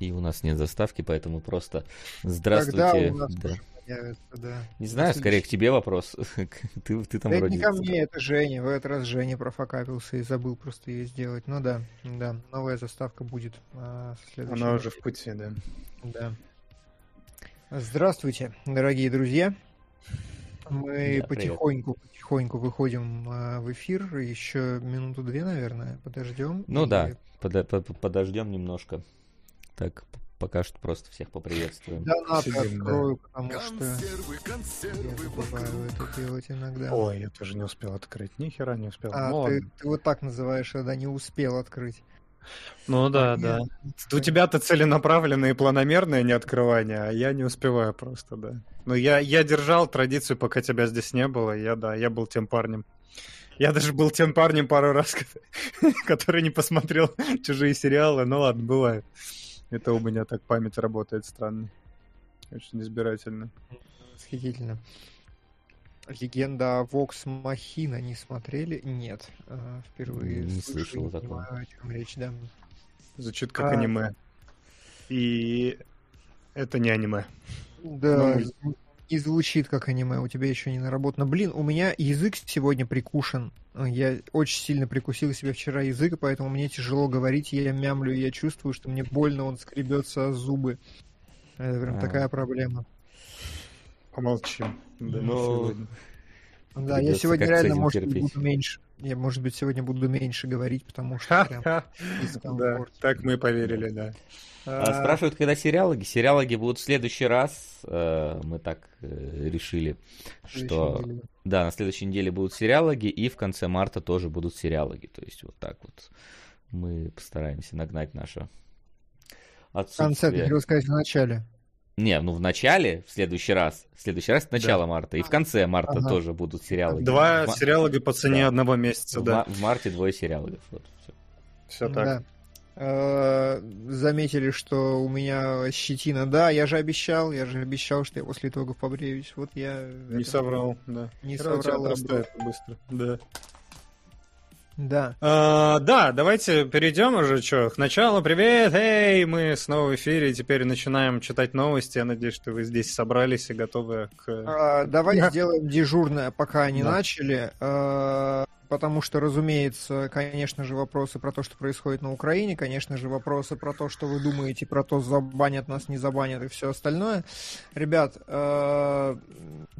И у нас нет заставки, поэтому просто здравствуйте. Когда у нас Да. появится, да. Не знаю, скорее к тебе вопрос. ты, ты там Да это вроде... не ко мне, это Женя. В этот раз Женя профокапился и забыл просто ее сделать. Ну да, да, новая заставка будет а. Она уже в пути, да. Да. Здравствуйте, дорогие друзья. Мы Да, привет. потихоньку, потихоньку выходим а, в эфир. Еще минуту-две, наверное, подождем. Ну И- да, пода- по- по- подождем немножко. Так, пока что просто всех поприветствуем. Да. открою, потому что Консервы, я забываю это делать иногда. Ой, я тоже не успел открыть. Ни хера не успел. А, Ну, ты, ты вот так называешь, когда не успел открыть. Ну да, да. У тебя-то целенаправленное и планомерное не открывание, а я не успеваю просто, да. Но я, я держал традицию, пока тебя здесь не было. Я, да, я был тем парнем. Я даже был тем парнем пару раз, который не посмотрел чужие сериалы. Ну ладно, бывает. Это у меня так память работает странно. Очень избирательно. Восхитительно. Легенда о Вокс Махина не смотрели? Нет. А, Впервые Не слышу, слышал не о таком. понимаю, о чем речь, да. Звучит как А. аниме. И это не аниме. Да, Ну, и звучит как аниме, у тебя еще не наработано. Блин, у меня язык сегодня прикушен. Я очень сильно прикусил себе вчера язык, поэтому мне тяжело говорить, я мямлю, и я чувствую, что мне больно, он скребется о зубы. Это прям А. такая проблема. Помолчим. Да, Ну, сегодня. Да, я сегодня реально, может быть, терпеть. буду меньше. Я, может быть, сегодня буду меньше говорить, потому что прям. Да, так мы поверили, да. А, спрашивают, когда сериалоги. Сериалоги будут в следующий раз. э, Мы так э, решили, что... Неделе. Да, на следующей неделе будут сериалоги, и в конце марта тоже будут сериалоги. То есть вот так вот мы постараемся нагнать наше В конце, ты отсутствие. хотел сказать в начале. Не, ну в начале, в следующий раз. В следующий раз начало марта. И в конце марта Ага. тоже будут сериалы. Два В сериала по цене да. одного месяца, в, да. ма- в марте двое сериалов. Вот, всё. Все так. Да. Э, Заметили, что у меня щетина. Да, я же обещал, я же обещал, что я после итогов побреюсь. Вот я... Не это- соврал, да. Не тебя соврал. отрастает быстро. Да. Да. А, да, давайте перейдем уже, что, к началу. Привет, эй, мы снова в эфире, теперь начинаем читать новости. Я надеюсь, что вы здесь собрались и готовы к... А, Давай сделаем дежурное, пока они Да. начали. э, Потому что, разумеется, конечно же, вопросы про то, что происходит на Украине, конечно же, вопросы про то, что вы думаете, про то, забанят нас, не забанят и все остальное. Ребят, э,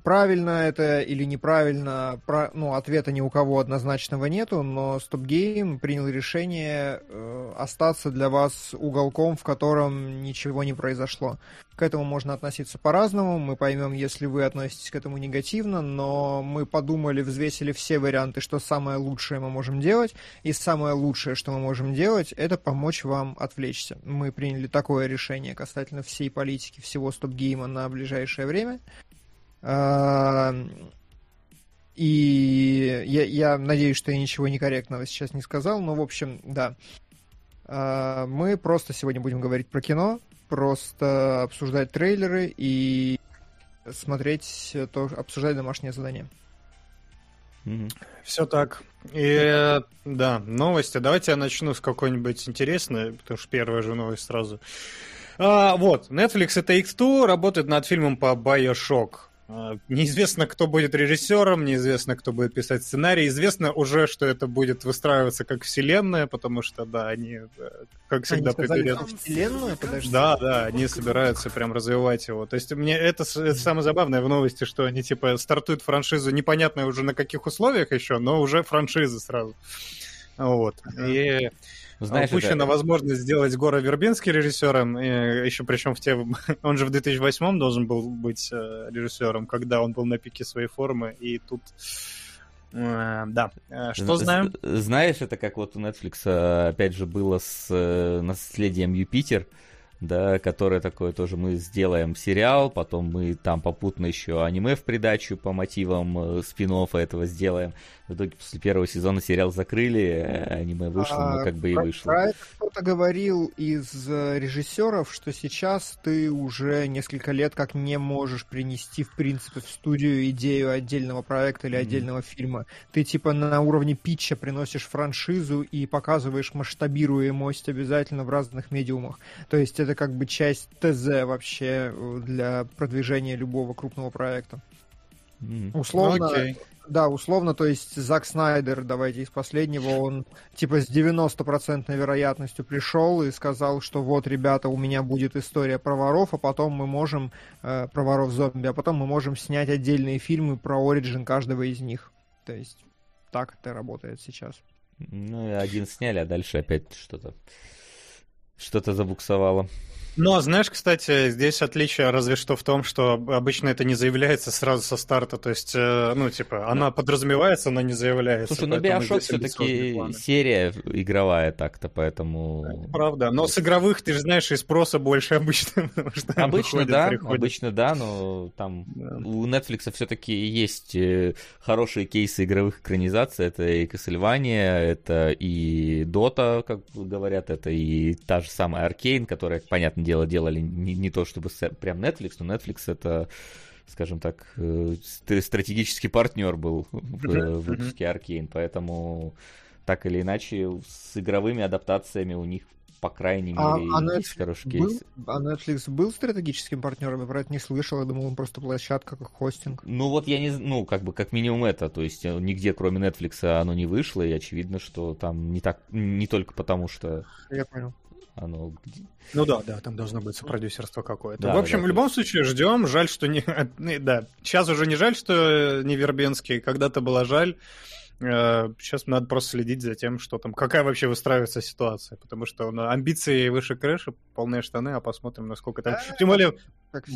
правильно это или неправильно, ну, ответа ни у кого однозначного нету, но Stop Game принял решение э, остаться для вас уголком, в котором ничего не произошло. К этому можно относиться по-разному. Мы поймем, если вы относитесь к этому негативно, но мы подумали, взвесили все варианты, что самое лучшее мы можем делать. И самое лучшее, что мы можем делать, это помочь вам отвлечься. Мы приняли такое решение касательно всей политики, всего стоп-гейма на ближайшее время. А, И я, я надеюсь, что я ничего некорректного сейчас не сказал, но, в общем, да. А, Мы просто сегодня будем говорить про кино, просто обсуждать трейлеры и смотреть то, обсуждать домашнее задание. Все так. И да, новости. Давайте я начну с какой-нибудь интересной, потому что первая же новость сразу. А, вот, Netflix и Take-Two работают над фильмом по Bioshock. А, Неизвестно, кто будет режиссером, неизвестно, кто будет писать сценарий. Известно уже, что это будет выстраиваться как вселенная, потому что, да, они, э, как всегда, Они сказали, вселенную, подожди. Да, да, они собираются прям развивать его. То есть мне это, самое забавное в новости, что они типа стартуют франшизу непонятно уже на каких условиях еще, но уже франшизы сразу. Вот. И Знаешь, упущена это- возможность сделать Гора Вербинский режиссером, еще причем в те... Он же в 2008 должен был быть э, режиссером, когда он был на пике своей формы, и тут... э, Да. Э, Что знаем? Знаешь, это как вот у Netflix, опять же, было с наследием Юпитер, да, которое такое тоже мы сделаем сериал, потом мы там попутно еще аниме в придачу по мотивам спин этого сделаем. В итоге после первого сезона сериал закрыли, э, аниме вышло, А, ну как бы и вышло. Про это кто-то говорил из э, режиссеров, что сейчас ты уже несколько лет как не можешь принести, в принципе, в студию идею отдельного проекта или отдельного фильма. Ты типа на уровне питча приносишь франшизу и показываешь масштабируемость обязательно в разных медиумах. То есть это это как бы часть ТЗ вообще э, для продвижения любого крупного проекта. Mm. Условно, okay. да, условно, то есть Зак Снайдер, давайте из последнего, он типа с 90% вероятностью пришел и сказал, что вот, ребята, у меня будет история про воров, а потом мы можем, э, про воров-зомби, а потом мы можем снять отдельные фильмы про оригин каждого из них. То есть так это работает сейчас. Ну один сняли, а дальше опять что-то что-то забуксовало. Но, знаешь, кстати, здесь отличие разве что в том, что обычно это не заявляется сразу со старта, то есть, э, ну, типа, она подразумевается, но не заявляется. Слушай, ну Bioshock все-таки серия игровая так-то, поэтому... Это правда, но с игровых, ты же знаешь, и спроса больше обычно. Обычно да, обычно да, но там у Netflix все-таки есть э, хорошие кейсы игровых экранизаций, это и Castlevania, это и Dota, как говорят, это и та же самая Arcane, которая, понятно, дело, делали не, не то чтобы прям Netflix, но Netflix это скажем так, э, стратегический партнер был в, выпуске Arkane, поэтому так или иначе с игровыми адаптациями у них по крайней а, мере, а, есть хороший кейс. А Netflix был стратегическим партнером? Я про это не слышал, я думал, он просто площадка, как хостинг. Ну вот я не, ну как бы как минимум это, то есть э, нигде кроме Netflix оно не вышло, и очевидно, что там не так, не только потому что... Я понял оно... Ну да, да, там должно быть продюсерство какое-то. Да, в общем, да, в любом случае ждем. Жаль, что не... Да, сейчас уже не жаль, что не Вербенский. Когда-то было жаль. Сейчас э, надо просто следить за тем, что там, какая вообще выстраивается ситуация, потому что ну, амбиции выше крыши, полные штаны, а посмотрим, насколько там... Тем более,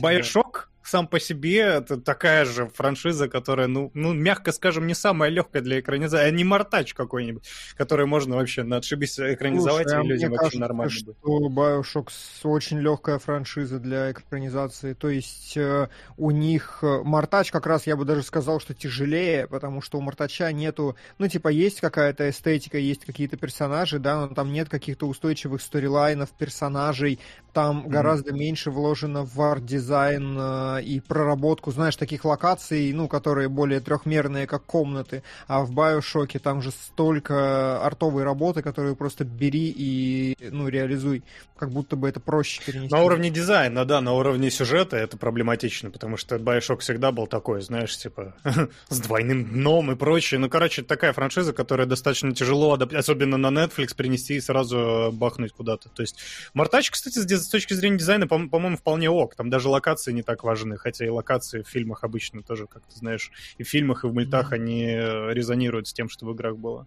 Байшок сам по себе это такая же франшиза, которая, ну, ну, мягко скажем, не самая легкая для экранизации, а не Мартач какой-нибудь, который можно вообще на отшибись экранизовать, Слушай, и а людям вообще кажется, нормально что будет. Bioshock очень легкая франшиза для экранизации, то есть э, у них э, Мартач как раз, я бы даже сказал, что тяжелее, потому что у Мартача нету, ну, типа, есть какая-то эстетика, есть какие-то персонажи, да, но там нет каких-то устойчивых storyline ов, персонажей, там mm-hmm. гораздо меньше вложено в арт-дизайн э, и проработку, знаешь, таких локаций, ну, которые более трехмерные, как комнаты. А в BioShock е там же столько артовой работы, которую просто бери и, ну, реализуй. Как будто бы это проще перенести. На уровне дизайна, да, на уровне сюжета это проблематично, потому что Байошок всегда был такой, знаешь, типа, с двойным дном и прочее. Ну, короче, такая франшиза, которая достаточно тяжело, особенно на Netflix, принести и сразу бахнуть куда-то. То есть, Мартач, кстати, с точки зрения дизайна, по- по-моему, вполне ок. Там даже локации не так важны, хотя и локации в фильмах обычно тоже, как ты знаешь, и в фильмах, и в мультах mm-hmm. они резонируют с тем, что в играх было.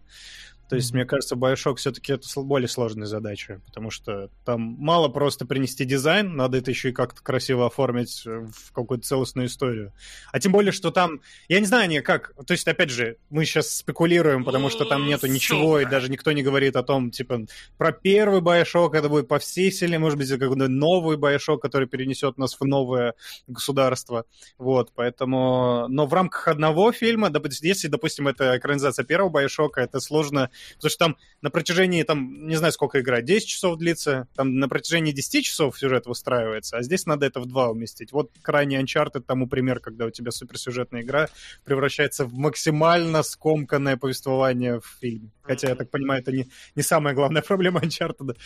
То есть, мне кажется, Bioshock все-таки это более сложная задача, потому что там мало просто принести дизайн, надо это еще и как-то красиво оформить в какую-то целостную историю. А тем более, что там, я не знаю, не как, то есть, опять же, мы сейчас спекулируем, потому что там нету ничего, и даже никто не говорит о том, типа, про первый Bioshock, это будет по всей вселенной, может быть, какой-то новый Bioshock, который перенесет нас в новое государство. Вот, поэтому, но в рамках одного фильма, если, допустим, это экранизация первого Bioshock, это сложно Потому что там на протяжении, там, не знаю, сколько игра, 10 часов длится, там на протяжении 10 часов сюжет выстраивается, а здесь надо это в два уместить. Вот крайне Uncharted тому пример, когда у тебя суперсюжетная игра превращается в максимально скомканное повествование в фильме. Хотя, я так понимаю, это не, не самая главная проблема Uncharted.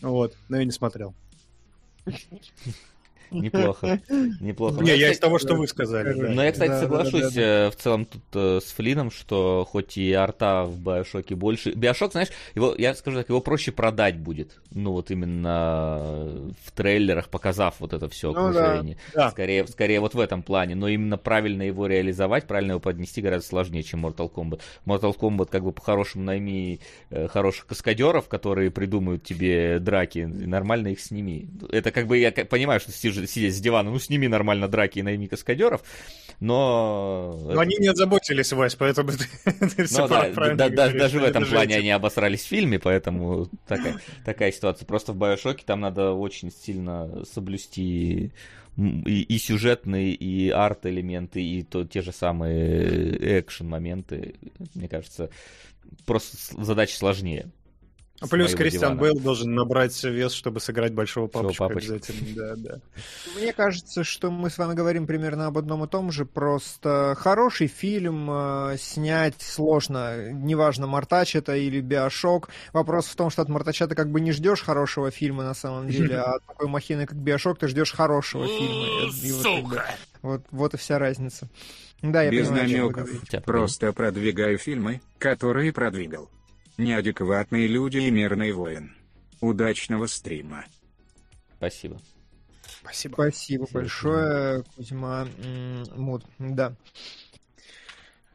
Вот, но я не смотрел. Неплохо. Неплохо. Не, я из того, что вы сказали. Но я, кстати, соглашусь э, в целом тут э, с Флином, что хоть и арта в Биошоке больше... Биошок, знаешь, его, я скажу так, его проще продать будет. Ну, вот именно в трейлерах, показав вот это все ну окружение. Скорее, скорее вот в этом плане. Но именно правильно его реализовать, правильно его поднести гораздо сложнее, чем Mortal Kombat. Mortal Kombat как бы по-хорошему найми э, хороших каскадеров, которые придумают тебе драки, нормально их сними. Это как бы я понимаю, что Стив сидеть с дивана, ну сними нормально драки и найми каскадеров, но... Но они не озаботились, Вась, поэтому ты, ты все да, да, да, Даже в этом плане они обосрались в фильме, поэтому такая, такая ситуация. Просто в BioShock е там надо очень сильно соблюсти и, и сюжетные, и арт-элементы, и то, те же самые экшен-моменты. Мне кажется, просто задача сложнее. А плюс Кристиан Бейл должен набрать вес, чтобы сыграть большого папочку, папочку. обязательно. Да, да. Мне кажется, что мы с вами говорим примерно об одном и том же, просто хороший фильм э, снять сложно. Неважно, Мартач это или BioShock. Вопрос в том, что от Мартача ты как бы не ждешь хорошего фильма на самом деле, а от такой махины, как BioShock, ты ждешь хорошего фильма. И вот, как бы, вот, вот и вся разница. Да, я Без понимаю, намеков. Просто продвигаю фильмы, которые продвигал. Неадекватные люди и мирный воин. Удачного стрима. Спасибо. Спасибо. Спасибо большое, Кузьма Муд. Да.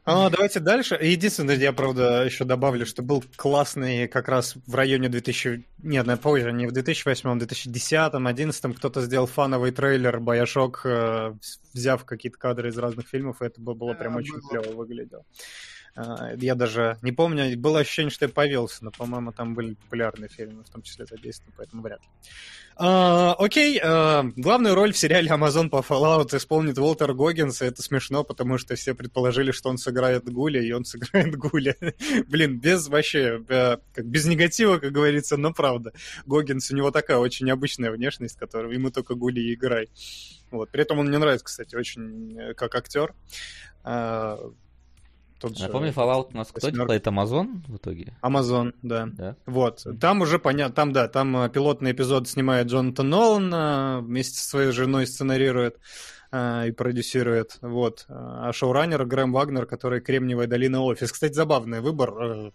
А, давайте дальше. Единственное, я, правда, еще добавлю, что был классный как раз в районе 2000... Нет, на позже, не в 2008, а в 2010, 2011 кто-то сделал фановый трейлер Бояшок, э, взяв какие-то кадры из разных фильмов, и это было прям очень клево выглядело. А, я даже не помню, было ощущение, что я повелся, но, по-моему, там были популярные фильмы, в том числе задействованы, поэтому вряд ли. А, окей, а, главную роль в сериале Amazon по Fallout исполнит Уолтер Гоггинс, и это смешно, потому что все предположили, что он сыграет Гуля, и он сыграет Гуля. Блин, без вообще, э, без негатива, как говорится, но правда. Гоггинс, у него такая очень необычная внешность, которую ему только Гули играй. Вот. При этом он мне нравится, кстати, очень э, как актер. Тот же... Напомню, Fallout у нас кто делает? Amazon в итоге? Amazon, да. да. Вот. Там уже понятно, там, да, там э, пилотный эпизод снимает Джонатан Нолан, э, вместе со своей женой сценарирует э, и продюсирует. Вот. А шоураннер Грэм Вагнер, который Кремниевая долина офис. Кстати, забавный выбор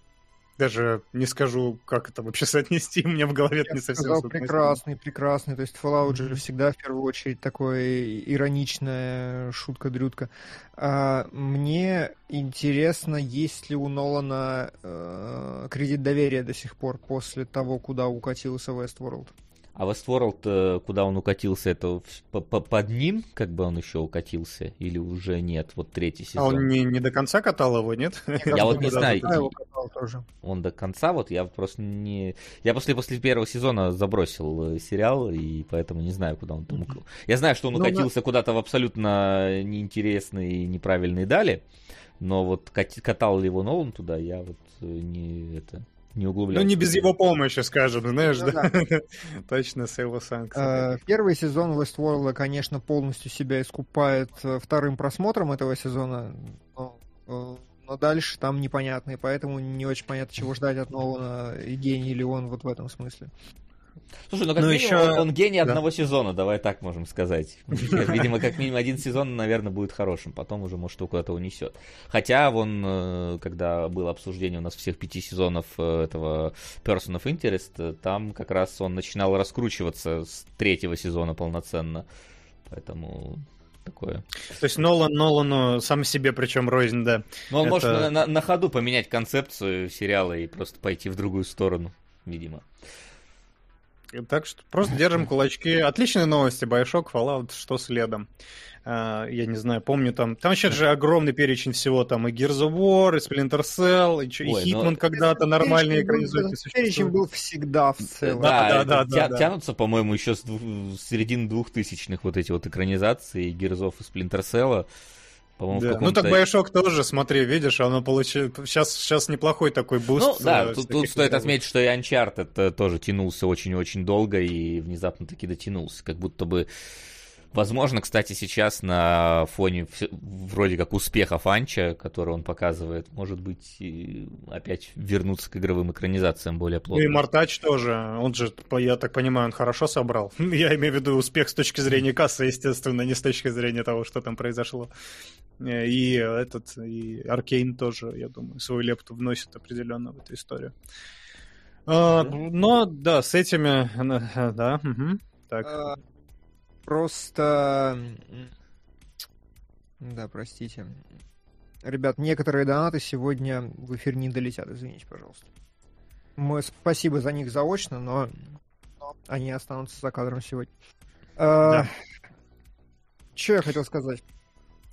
даже не скажу, как это вообще соотнести, у меня в голове это не совсем сказал, прекрасный, прекрасный. То есть Fallout же всегда в первую очередь такой ироничная шутка-дрютка. А, мне интересно, есть ли у Нолана э, кредит доверия до сих пор после того, куда укатился Westworld? А Westworld, э, куда он укатился, это под ним, как бы он еще укатился, или уже нет, вот третий сезон? А он не, не до конца катал его, нет? Я вот не знаю. Он до конца, вот я просто не... Я после, после первого сезона забросил э, сериал, и поэтому не знаю, куда он там укатил. Я знаю, что он ну, укатился куда-то в абсолютно неинтересные и неправильные дали, но вот катал ли его Нолан туда, я вот э, не это не углублялся. Ну, не без его помощи, скажем, знаешь, ну да? Точно, с его санкциями. Э, первый сезон Westworld, конечно, полностью себя искупает э, вторым просмотром этого сезона, но, э, но дальше там непонятно, и поэтому не очень понятно, чего ждать от Нолана, и гений ли он вот в этом смысле. Слушай, ну как ну, минимум, еще... он, гений да. одного сезона, давай так можем сказать. Видимо, как минимум один сезон, наверное, будет хорошим, потом уже, может, его куда-то унесет. Хотя, вон, э, когда было обсуждение у нас всех пяти сезонов э, этого Person of Interest, э, там как раз он начинал раскручиваться с третьего сезона полноценно. Поэтому такое. То есть Нолан Нолану сам себе причем рознь, да. Ну, он Это... может на, на, на ходу поменять концепцию сериала и просто пойти в другую сторону, видимо. Так что просто держим кулачки. Отличные новости. Bioshock, Fallout, что следом? Uh, я не знаю, помню там... Там сейчас же огромный перечень всего. Там и Gears of War, и Splinter Cell, и, Ой, и Hitman но... когда-то нормальные экранизуйки Перечень был всегда в целом. Да, да, да. да, да тянутся, по-моему, еще с, двух, с середины двухтысячных вот эти вот экранизации Gears of и Splinter Cell. Да. Ну так Bioshock тоже, смотри, видишь, оно получилось... Сейчас, сейчас неплохой такой буст. Ну да, э, тут, тут стоит отметить, что и Uncharted тоже тянулся очень-очень долго и внезапно таки дотянулся. Как будто бы Возможно, кстати, сейчас на фоне вроде как успеха Анча, который он показывает, может быть, опять вернуться к игровым экранизациям более плотно. Ну и Мартач тоже, он же, я так понимаю, он хорошо собрал. Я имею в виду успех с точки зрения кассы, естественно, не с точки зрения того, что там произошло. И этот, и Аркейн тоже, я думаю, свою лепту вносит определенно в эту историю. А, но, да, с этими, да, угу, так. А, Просто... Да, простите. Ребят, некоторые донаты сегодня в эфир не долетят, извините, пожалуйста. Мы спасибо за них заочно, но, они останутся за кадром сегодня. А, да. Что я хотел сказать?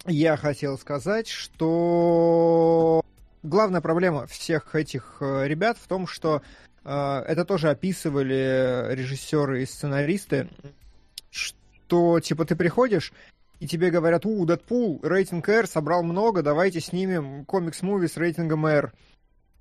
Я хотел сказать, что главная проблема всех этих э, ребят в том, что э, это тоже описывали режиссеры и сценаристы, что, типа, ты приходишь, и тебе говорят, у, Дэдпул, рейтинг R, собрал много, давайте снимем комикс-муви с рейтингом R.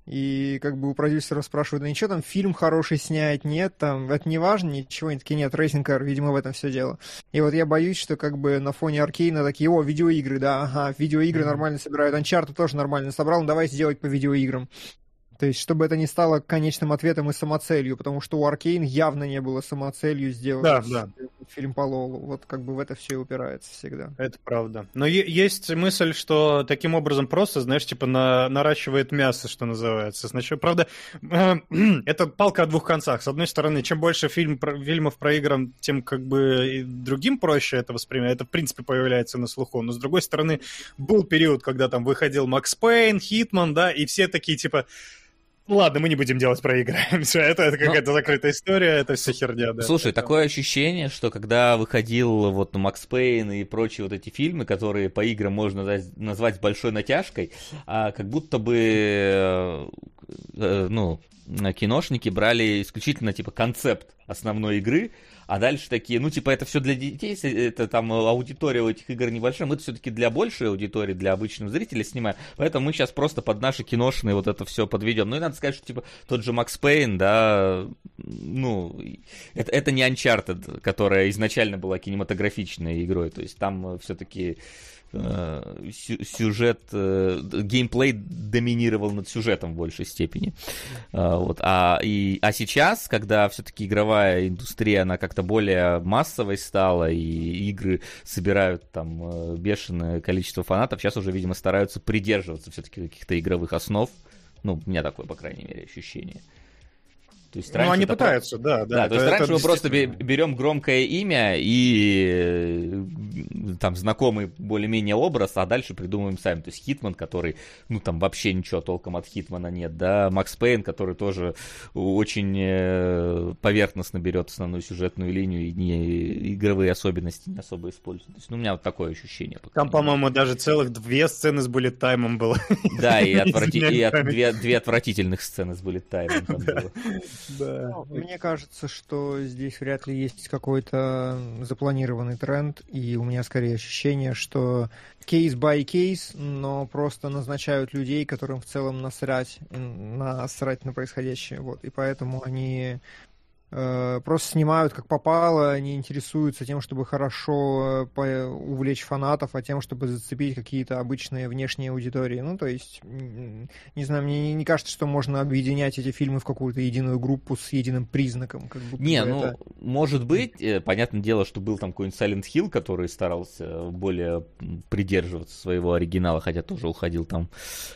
И как бы у продюсеров спрашивают, да ничего там, фильм хороший снять, нет, там, это не важно, ничего, они такие, нет, Racing Car, видимо, в этом все дело. И вот я боюсь, что как бы на фоне Аркейна такие, о, видеоигры, да, ага, видеоигры mm-hmm. нормально собирают, Uncharted тоже нормально собрал, ну давайте сделать по видеоиграм. То есть, чтобы это не стало конечным ответом и самоцелью, потому что у Аркейн явно не было самоцелью сделать да, да. фильм по Лолу. Вот как бы в это все и упирается всегда. Это правда. Но есть мысль, что таким образом просто, знаешь, типа на, наращивает мясо, что называется. Значит, правда, это палка о двух концах. С одной стороны, чем больше фильм, фильмов про играм, тем как бы другим проще это воспринимать. Это, в принципе, появляется на слуху. Но, с другой стороны, был период, когда там выходил Макс Пейн, Хитман, да, и все такие, типа, Ладно, мы не будем делать про игры. Все, это, это какая-то Но... закрытая история, это все херня, да. Слушай, это... такое ощущение, что когда выходил вот Макс Пейн и прочие вот эти фильмы, которые по играм можно назвать большой натяжкой, а как будто бы, э, э, ну, киношники брали исключительно типа концепт основной игры, а дальше такие, ну, типа, это все для детей, это там аудитория у этих игр небольшая, мы все-таки для большей аудитории, для обычных зрителей снимаем, поэтому мы сейчас просто под наши киношные вот это все подведем. Ну, и надо сказать, что, типа, тот же Макс Пейн, да, ну, это, это не Uncharted, которая изначально была кинематографичной игрой, то есть там все-таки сюжет, э, геймплей доминировал над сюжетом в большей степени. Э, вот. А, и, а сейчас, когда все-таки игровая индустрия, она как-то более массовой стала, и игры собирают там бешеное количество фанатов, сейчас уже, видимо, стараются придерживаться все-таки каких-то игровых основ. Ну, у меня такое, по крайней мере, ощущение. Uh, то есть ну, они пытаются, про... да, да. Да, то есть раньше мы просто берем громкое имя и э, там знакомый более-менее образ, а дальше придумываем сами. То есть Хитман, который, ну там вообще ничего толком от Хитмана нет, да, Макс Пейн, который тоже очень э, поверхностно берет основную сюжетную линию и не игровые особенности не особо использует. То есть, ну, у меня вот такое ощущение. Там, по-моему, даже целых две сцены с буллет таймом было. Да, и, отврати... и от... две, две отвратительных сцены с буллет таймом там было. Да. Ну, мне кажется, что здесь вряд ли есть какой-то запланированный тренд, и у меня скорее ощущение, что кейс by кейс, но просто назначают людей, которым в целом насрать, насрать на происходящее. Вот, и поэтому они просто снимают как попало, не интересуются тем, чтобы хорошо э, увлечь фанатов, а тем, чтобы зацепить какие-то обычные внешние аудитории. Ну, то есть, не знаю, мне не кажется, что можно объединять эти фильмы в какую-то единую группу с единым признаком. Как будто не, ну, это... может быть, э, понятное дело, что был там какой-нибудь Silent Hill, который старался более придерживаться своего оригинала, хотя тоже уходил там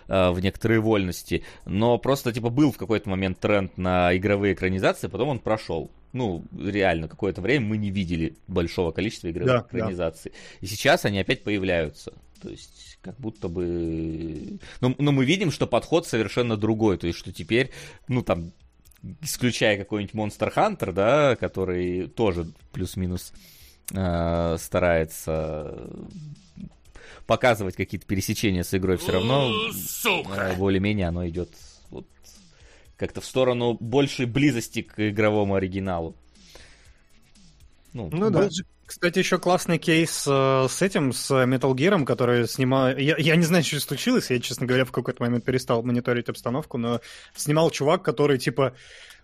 в некоторые вольности, но просто, типа, был в какой-то момент тренд на игровые экранизации, потом он прошел прошел. Ну, реально, какое-то время мы не видели большого количества игровых да, экранизаций. Да. И сейчас они опять появляются. То есть, как будто бы... Но, но мы видим, что подход совершенно другой. То есть, что теперь, ну, там, исключая какой-нибудь Monster Hunter, да, который тоже плюс-минус э, старается показывать какие-то пересечения с игрой, все равно э, более-менее оно идет как-то в сторону большей близости к игровому оригиналу. Ну, ну да. Кстати, еще классный кейс э, с этим, с Metal Gear, который снимал... Я, я не знаю, что случилось, я, честно говоря, в какой-то момент перестал мониторить обстановку, но снимал чувак, который, типа,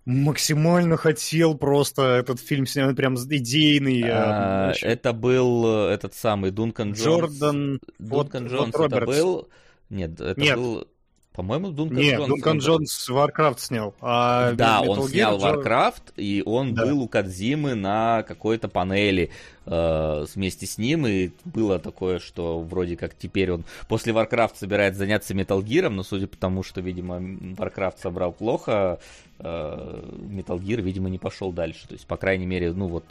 максимально хотел просто этот фильм снять, прям идейный. А, это был э, этот самый Дункан Джонс. Джордан... Дункан вот, Джонс вот это был... Нет, это Нет. был... По-моему, Дункан Нет, Джонс... Дункан Джонс Warcraft снял. А да, Metal он снял Gear... Warcraft, и он да. был у Кадзимы на какой-то панели э, вместе с ним, и было такое, что вроде как теперь он после Warcraft собирается заняться Metal Gear, но судя по тому, что, видимо, Warcraft собрал плохо, э, Metal Gear, видимо, не пошел дальше. То есть, по крайней мере, ну вот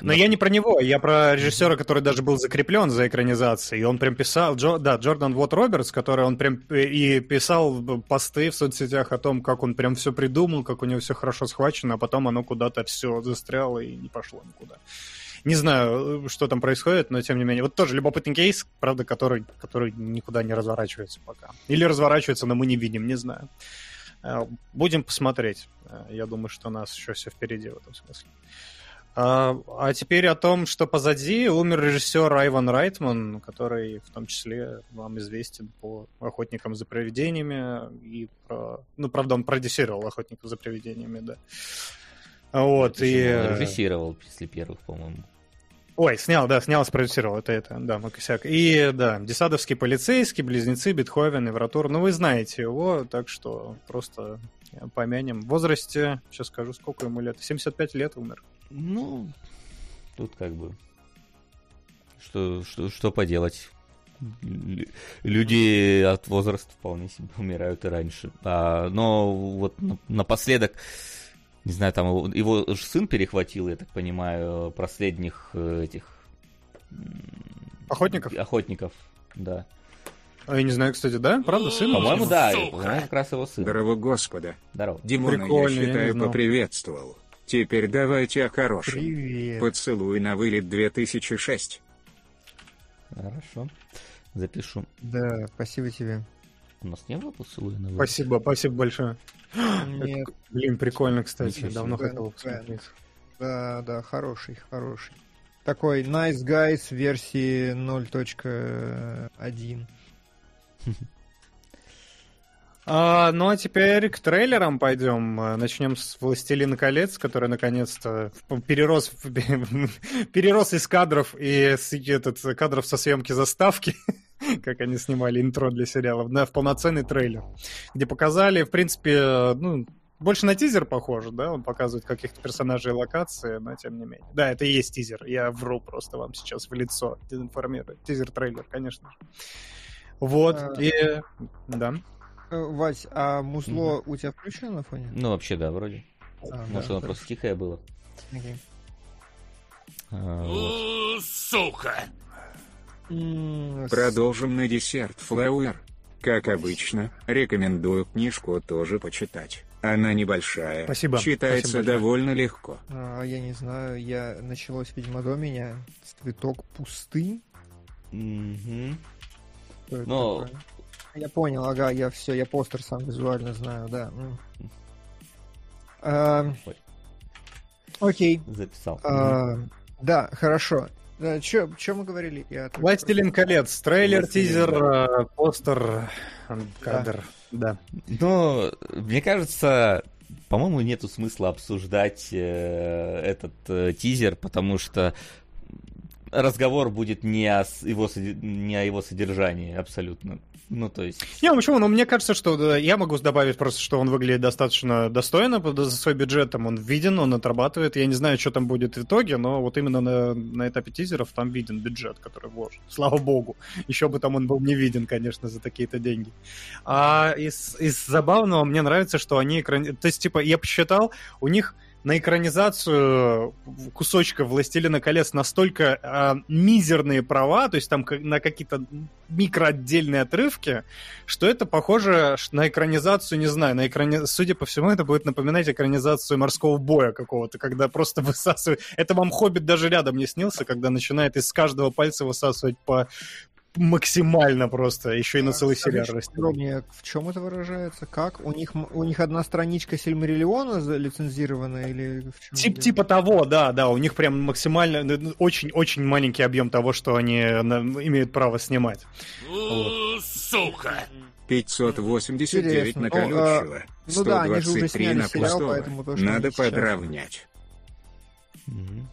но да. я не про него, я про режиссера, который даже был закреплен за экранизацией. И он прям писал, Джо, да, Джордан Вот Робертс, который он прям э, и писал посты в соцсетях о том, как он прям все придумал, как у него все хорошо схвачено, а потом оно куда-то все застряло и не пошло никуда. Не знаю, что там происходит, но тем не менее. Вот тоже любопытный кейс, правда, который, который никуда не разворачивается пока. Или разворачивается, но мы не видим, не знаю. Э, будем посмотреть. Э, я думаю, что у нас еще все впереди в этом смысле. А, а теперь о том, что позади умер режиссер Айван Райтман, который в том числе вам известен по «Охотникам за привидениями» и про... Ну, правда, он продюсировал «Охотников за привидениями», да. Вот, и... Он режиссировал после первых, по-моему. Ой, снял, да, снял, спродюсировал, это это, да, мой косяк. И, да, Десадовский полицейский, Близнецы, Бетховен, Евротур, ну вы знаете его, так что просто помянем. В возрасте, сейчас скажу, сколько ему лет, 75 лет умер. Ну, тут как бы... Что, что, что поделать? Лю- Люди от возраста вполне себе умирают и раньше. А, но вот на- напоследок, не знаю, там его, его сын перехватил, я так понимаю, последних э, этих... Охотников? Охотников, да. А я не знаю, кстати, да? Правда, сын? По-моему, да, по-моему, как раз его сын. Здорово Господа. Здорово. Димона, Прикольно, я я считаю, знал. поприветствовал. Теперь давайте о хорошем. Привет. Поцелуй на вылет 2006. Хорошо. Запишу. Да, спасибо тебе. У нас не было поцелуя на вылет? Спасибо, спасибо большое. Нет, Блин, прикольно, кстати, Ничего себе. давно Да, хотел посмотреть. да, да, хороший, хороший. Такой Nice Guys версии 0.1. А, ну а теперь к трейлерам пойдем. А, Начнем с «Властелина колец», который наконец-то перерос, перерос из кадров и с, этот, кадров со съемки заставки, как они снимали интро для сериала, на- в полноценный трейлер, где показали, в принципе, ну, больше на тизер похоже, да? Он показывает каких-то персонажей и локации, но тем не менее. Да, это и есть тизер. Я вру просто вам сейчас в лицо. Дезинформирую. Тизер-трейлер, конечно же. Вот, А. и... Да. Э, Вась, а музло у тебя включено на фоне? Ну, вообще, да, вроде. А, Может, да, оно хорошо. просто тихое было. Окей. А, вот. Сука! М, с- Продолжим на десерт Флауэр. Как обычно, рекомендую книжку тоже почитать. Она небольшая, Спасибо. читается Спасибо большое. довольно легко. а, Я не знаю, я началось, видимо, до меня. Цветок пустынь. Мгм. Что это Но- такое? Я понял, ага, я все, я постер сам визуально знаю, да. М. А, Ой. Окей. Записал. А, Да, хорошо. Да, Че мы говорили? Я только- Властелин колец, трейлер, Властелин, тизер, э, постер, э, кадр. Да. Но, мне кажется, по-моему, нету смысла обсуждать э, этот э, тизер, потому что разговор будет не о, его, не о его содержании абсолютно. Ну, то есть... Не, ну почему? Ну, мне кажется, что да, я могу добавить просто, что он выглядит достаточно достойно за свой бюджет. Там он виден, он отрабатывает. Я не знаю, что там будет в итоге, но вот именно на, на этапе тизеров там виден бюджет, который вложен. Слава богу. Еще бы там он был не виден, конечно, за такие-то деньги. А из, из забавного мне нравится, что они. То есть, типа, я посчитал, у них на экранизацию кусочка «Властелина колец» настолько а, мизерные права, то есть там на какие-то микроотдельные отрывки, что это похоже на экранизацию, не знаю, на экрани... судя по всему, это будет напоминать экранизацию морского боя какого-то, когда просто высасывает... Это вам «Хоббит» даже рядом не снился, когда начинает из каждого пальца высасывать по максимально просто, еще и на целый сериал растет. подробнее, в чем это выражается? Как? У них, у них одна страничка Сильмариллиона лицензированная или в чем? Тип, типа того, да, да, у них прям максимально, ну, очень-очень маленький объем того, что они на- имеют право снимать. У, Сука! 589 Интересно. на Ну, а, колючего, ну да, они же уже 123 сняли на сериал, пустого. поэтому то, что Надо подравнять. Мгм.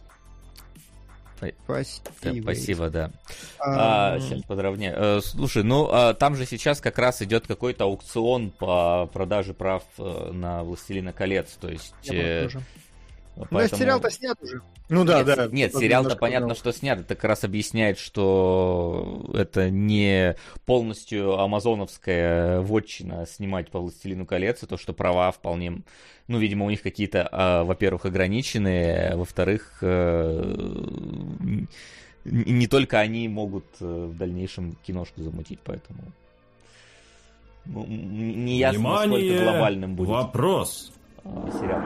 Спасибо. Спасибо, да. А, А, сейчас подровняю. Э, слушай, ну а, там же сейчас как раз идет какой-то аукцион по продаже прав э, на Властелина колец. То есть. Ну, поэтому- сериал-то снят уже. Ну да, нет, да. Нет, сериал-то понятно, да. что снят. Это как раз объясняет, что это не полностью амазоновская вотчина снимать по «Властелину колец», и то, что права вполне... Ну, видимо, у них какие-то, а, во-первых, ограниченные, а во-вторых, э, не только они могут э, в дальнейшем киношку замутить, поэтому... Ну, не ясно, насколько Внимание! глобальным будет Вопрос. а, сериал.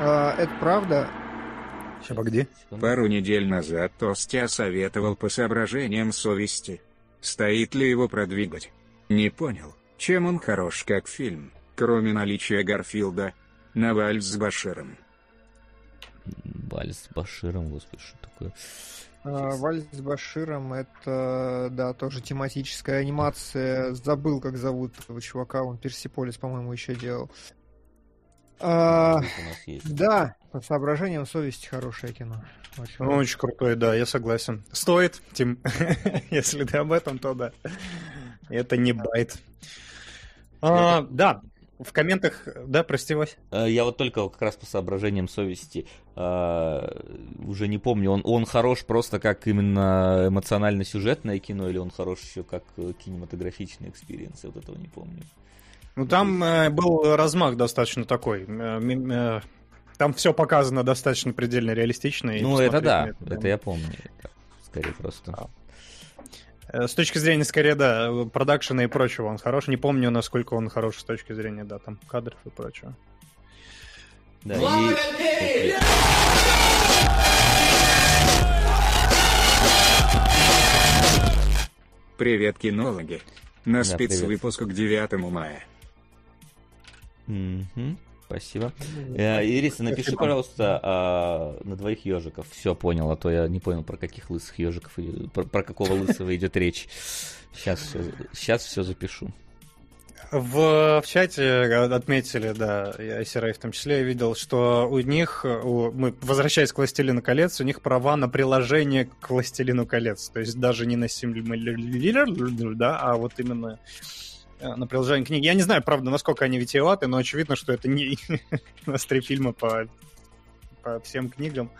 А, это правда. Секунду. Пару недель назад Тостя советовал по соображениям совести. Стоит ли его продвигать? Не понял, чем он хорош как фильм, кроме наличия Гарфилда. Наваль с Баширом. Вальс с Баширом, господи, что такое? А, Вальс с Баширом это, да, тоже тематическая анимация. Забыл, как зовут этого чувака, он Персиполис, по-моему, еще делал. А, Тут у нас есть. да, по соображениям совести хорошее кино. Очень Ну, Очень крутой, да, я согласен. Стоит, Тим. Если ты об этом, то да. Это не bait. А, Да, в комментах, да, прости, Вась. Э, Я вот только как раз по соображениям совести э, уже не помню, он, он хорош просто как именно эмоционально-сюжетное кино, или он хорош еще как э, кинематографичный experience, я вот этого не помню. Ну, там э, был размах достаточно такой. Э, э, Там все показано достаточно предельно реалистично. и ну, это да, это, это я помню. Так, Скорее просто. Э, С точки зрения, скорее, да, продакшена и прочего он хорош. Не помню, насколько он хорош с точки зрения, да, там, кадров и прочего. Да, и... Привет, кинологи. На Да, спецвыпуск к 9 мая. Спасибо. Э, Ириса, напиши, пожалуйста, а, на двоих ежиков. Все понял, а то я не понял, про каких лысых ежиков, про, про какого лысого идет речь. Сейчас все, сейчас все запишу. В, в чате отметили, да, и ICRA в том числе, я видел, что у них, у- мы, возвращаясь к «Властелину колец», у них права на приложение к «Властелину колец». То есть даже не на симулятор, да, а вот именно на приложение книги. Я не знаю, правда, насколько они витиеваты, но очевидно, что это не у нас три фильма по, по всем книгам.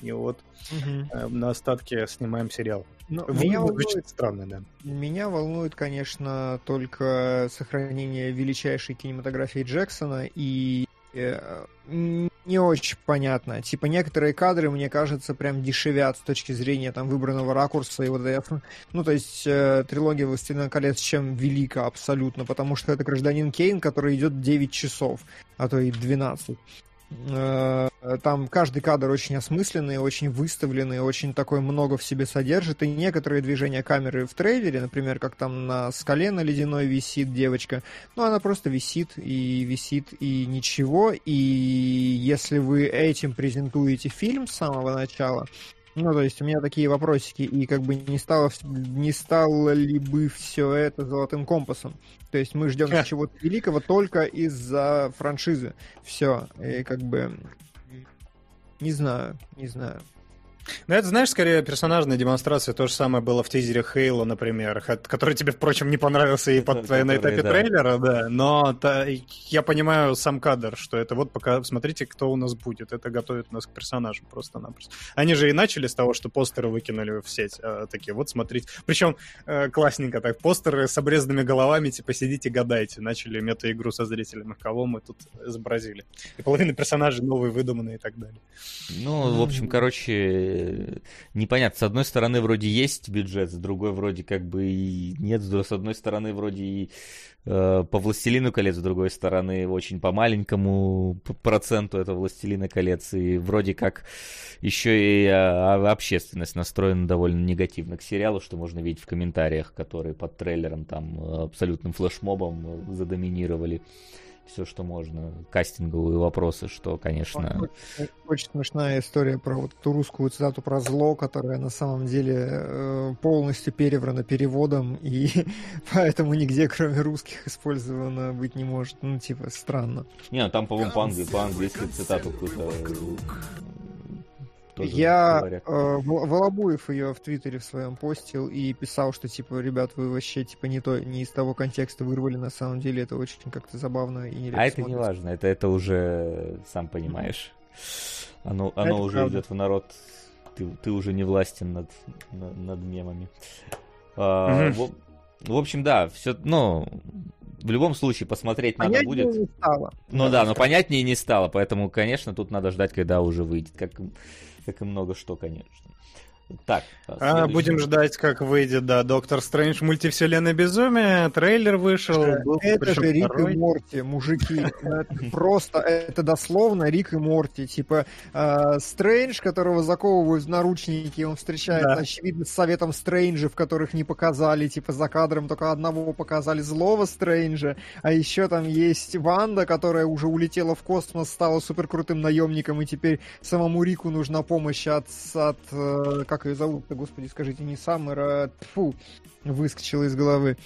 И вот э, на остатке снимаем сериал. Ну, Вы- меня волнует странно, да. Меня волнует, конечно, только сохранение величайшей кинематографии Джексона и э, не очень понятно. Типа некоторые кадры, мне кажется, прям дешевят с точки зрения там выбранного ракурса и вот это. Ну, то есть э, трилогия «Властелина колец» чем велика абсолютно, потому что это гражданин Кейн, который идет 9 часов, а то и 12. Э, Там каждый кадр очень осмысленный, очень выставленный, очень такой много в себе содержит. И некоторые движения камеры в трейлере, например, как там на скале на ледяной висит девочка, ну она просто висит и висит и ничего. И если вы этим презентуете фильм с самого начала, ну, то есть у меня такие вопросики, и как бы не стало, не стало ли бы все это золотым компасом? То есть мы ждем чего-то великого только из-за франшизы. Все. И как бы... Не знаю, не знаю. Ну, это, знаешь, скорее персонажная демонстрация. То же самое было в тизере Хейла, например, который тебе, впрочем, не понравился и под, Который, на этапе да. трейлера, да. Но та- я понимаю сам кадр, что это вот пока, смотрите, кто у нас будет. Это готовит нас к персонажам просто-напросто. Они же и начали с того, что постеры выкинули в сеть. а, такие, вот смотрите. Причем э, классненько так. Постеры с обрезанными головами, типа, сидите, гадайте. Начали мета-игру со зрителями, кого мы тут изобразили. И половина персонажей новые, выдуманные и так далее. Ну, в общем, короче, непонятно. С одной стороны, вроде есть бюджет, с другой вроде как бы и нет. С одной стороны, вроде и э, по «Властелину колец», с другой стороны, очень по маленькому проценту это «Властелина колец». И вроде как еще и а, общественность настроена довольно негативно к сериалу, что можно видеть в комментариях, которые под трейлером там э, абсолютным флешмобом э, задоминировали все, что можно, кастинговые вопросы, что, конечно... Очень, очень смешная история про вот эту русскую цитату про зло, которая на самом деле э, полностью переврана переводом, и поэтому нигде, кроме русских, использована быть не может. Ну, типа, странно. Не, ну там, по-моему, по-англи- по-английски цитату какую-то э, тоже Я говорят. э, Вол- Волобуев ее в Твиттере в своем постил и писал, что типа, ребят, вы вообще типа не то, не из того контекста вырвали. На самом деле это очень как-то забавно и нелепо А это не важно, это, это уже, сам понимаешь, оно, оно Это уже правда. идет в народ, ты, ты уже не властен над, на- над мемами. А, в, в общем, да, все, ну, в любом случае посмотреть надо будет. не стало. Ну да, но понятнее не стало, поэтому, конечно, тут надо ждать, когда уже выйдет, как, как и много что, конечно. Так, А, следующий. будем ждать, как выйдет, да, Доктор Стрэндж мультивселенная безумие. Трейлер вышел. был, Это же Рик второй. и Морти, мужики. Ну, просто, это дословно Рик и Морти. Типа э, Стрэндж, которого заковывают в наручники, он встречается, Да. очевидно, с Советом Стрэнджа, в которых не показали, типа за кадром только одного показали злого Стрэнджа. А еще там есть Ванда, которая уже улетела в космос, стала суперкрутым наемником, и теперь самому Рику нужна помощь от, от э, как ее зовут-то, господи, скажите, не Саммера, фу, выскочила из головы.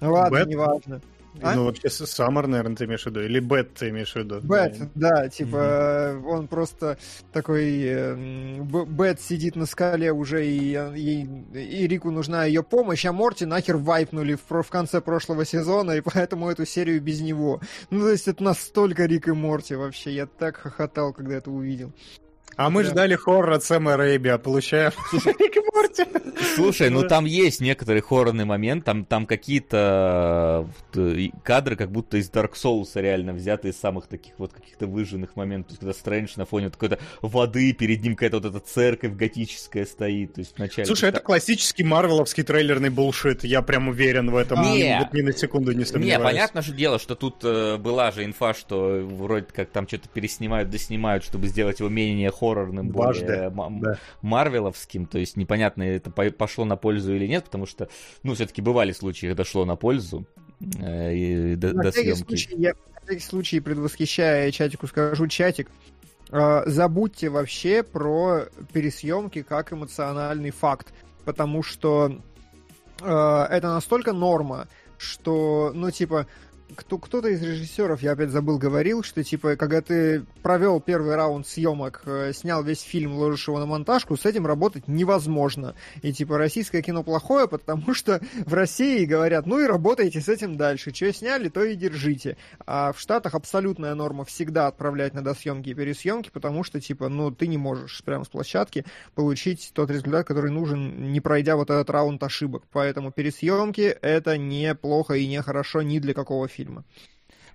Ладно, Бет? неважно. А? Ну, вообще, Саммер, наверное, ты имеешь в виду. Или Бет ты имеешь в виду. Бет, Да. да, типа, э, он просто такой... э, м, Б- Бет сидит на скале уже, и, э, ей- и Рику нужна ее помощь, а Морти нахер вайпнули в, в конце прошлого сезона, и поэтому эту серию без него. Ну, то есть это настолько Рик и Морти вообще. Я так хохотал, когда это увидел. А мы Да. ждали хоррор от Сэма Рэйби, а получаем Рик и Морти. Слушай, ну там есть некоторый хоррорный момент, там, там какие-то э, кадры, как будто из Dark Souls реально взяты из самых таких вот каких-то выжженных моментов, то есть когда Стрэндж на фоне вот какой-то воды, перед ним какая-то вот эта церковь готическая стоит, то есть вначале... Слушай, это классический марвеловский трейлерный булшит. Я прям уверен в этом. Не. Вот ни на секунду не Не, сомневаюсь. понятно же дело, что тут э, была же инфа, что вроде как там что-то переснимают, доснимают, чтобы сделать его менее хоррорным, более да. марвеловским, то есть непонятно, это по- пошло на пользу или нет, потому что, ну, все-таки бывали случаи, когда шло на пользу э, и до, На до съемки. случай, я, на всякий случай, предвосхищая чатику, скажу, чатик, э, забудьте вообще про пересъемки как эмоциональный факт, потому что э, это настолько норма, что, ну, типа, кто, кто-то из режиссеров, я опять забыл, говорил, что, типа, когда ты провел первый раунд съемок, э, снял весь фильм, ложишь его на монтажку, с этим работать невозможно. И, типа, российское кино плохое, потому что в России говорят, ну и работайте с этим дальше. Что сняли, то и держите. А в Штатах абсолютная норма всегда отправлять на досъемки и пересъемки, потому что, типа, ну, ты не можешь прямо с площадки получить тот результат, который нужен, не пройдя вот этот раунд ошибок. Поэтому пересъемки — это неплохо и не хорошо ни для какого фильма.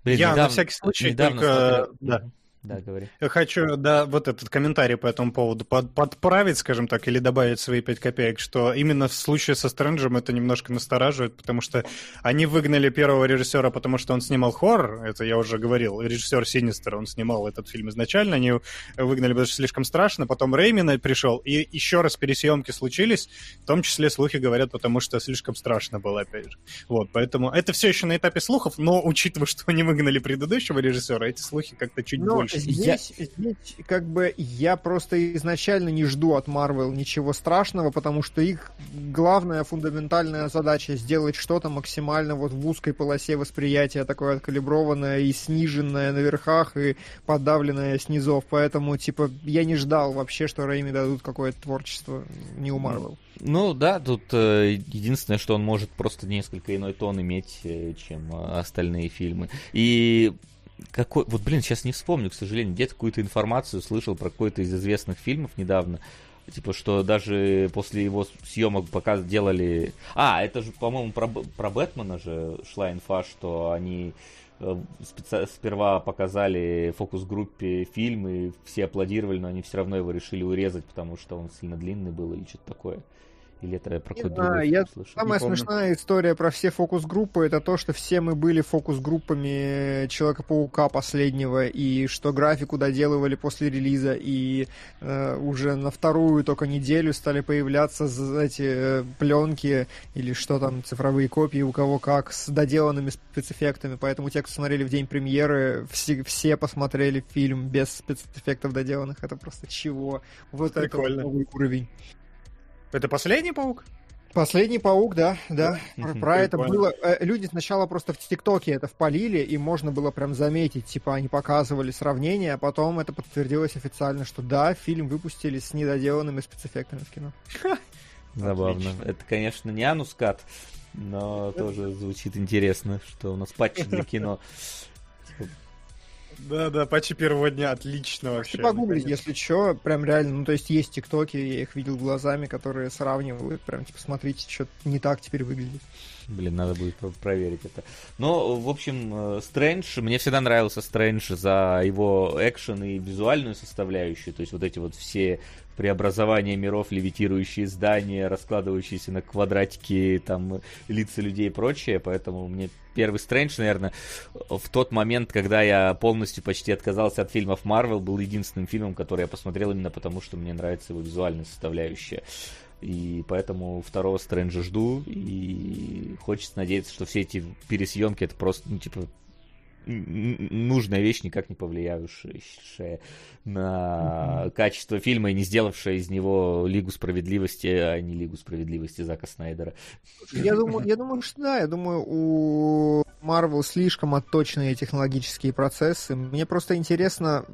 Блин, Я на недавно- всякий случай недавно только... смотрел- Да. Да, говори. Я хочу, да, вот этот комментарий по этому поводу под- подправить, скажем так, или добавить свои пять копеек, что именно в случае со Стрэнджем это немножко настораживает, потому что они выгнали первого режиссера, потому что он снимал хоррор, это я уже говорил, режиссер Синистер, он снимал этот фильм изначально, они выгнали, потому что слишком страшно, потом Реймина пришел, и еще раз пересъемки случились, в том числе слухи говорят, потому что слишком страшно было, опять же. Вот, поэтому это все еще на этапе слухов, но учитывая, что они выгнали предыдущего режиссера, эти слухи как-то чуть Но больше. Здесь, здесь, как бы, я просто изначально не жду от Marvel ничего страшного, потому что их главная фундаментальная задача сделать что-то максимально вот в узкой полосе восприятия, такое откалиброванное и сниженное на верхах и подавленное снизов. Поэтому, типа, я не ждал вообще, что Рэйми дадут какое-то творчество не у Marvel. Ну да, тут э, единственное, что он может просто несколько иной тон иметь, э, чем э, остальные фильмы. И какой, вот блин, сейчас не вспомню, к сожалению, где-то какую-то информацию слышал про какой-то из известных фильмов недавно. Типа, что даже после его съемок пока делали... А, это же, по-моему, про, про Бэтмена же шла инфа, что они э, сперва показали фокус-группе фильм, и все аплодировали, но они все равно его решили урезать, потому что он сильно длинный был или что-то такое. Или это про знаю, другой я- слышал? Самая помню. смешная история про все фокус-группы это то, что все мы были фокус-группами Человека-паука последнего, и что графику доделывали после релиза, и э, уже на вторую только неделю стали появляться эти э, пленки или что там, цифровые копии, у кого как, с доделанными спецэффектами. Поэтому те, кто смотрели в день премьеры, все, все посмотрели фильм без спецэффектов доделанных. Это просто чего? Вот это Прикольно. новый уровень. Это последний паук? Последний паук, да, да. Про, про это было. э, Люди сначала просто в ТикТоке это впалили, и можно было прям заметить, типа они показывали сравнение, а потом это подтвердилось официально, что да, фильм выпустили с недоделанными спецэффектами в кино. Забавно. Отлично. Это, конечно, не анускат, но тоже звучит интересно, что у нас патчи для кино. Да-да, патчи первого дня, отлично вообще. Погуглить, если что, прям реально, ну то есть есть тиктоки, я их видел глазами, которые сравнивают, прям типа смотрите, что не так теперь выглядит. Блин, надо будет про- проверить это. Но, в общем, э, Стрэндж, мне всегда нравился Стрэндж за его экшен и визуальную составляющую, то есть вот эти вот все преобразования миров, левитирующие здания, раскладывающиеся на квадратики, там, лица людей и прочее, поэтому мне первый Стрэндж, наверное, в тот момент, когда я полностью почти отказался от фильмов Марвел, был единственным фильмом, который я посмотрел именно потому, что мне нравится его визуальная составляющая. И поэтому второго Стрэнджа жду. И хочется надеяться, что все эти пересъемки это просто, ну, типа, нужная вещь, никак не повлиявшая на качество фильма и не сделавшая из него Лигу справедливости, а не Лигу справедливости Зака Снайдера. Я думаю, я думаю, что да, я думаю, у Marvel слишком отточенные технологические процессы. Мне просто интересно,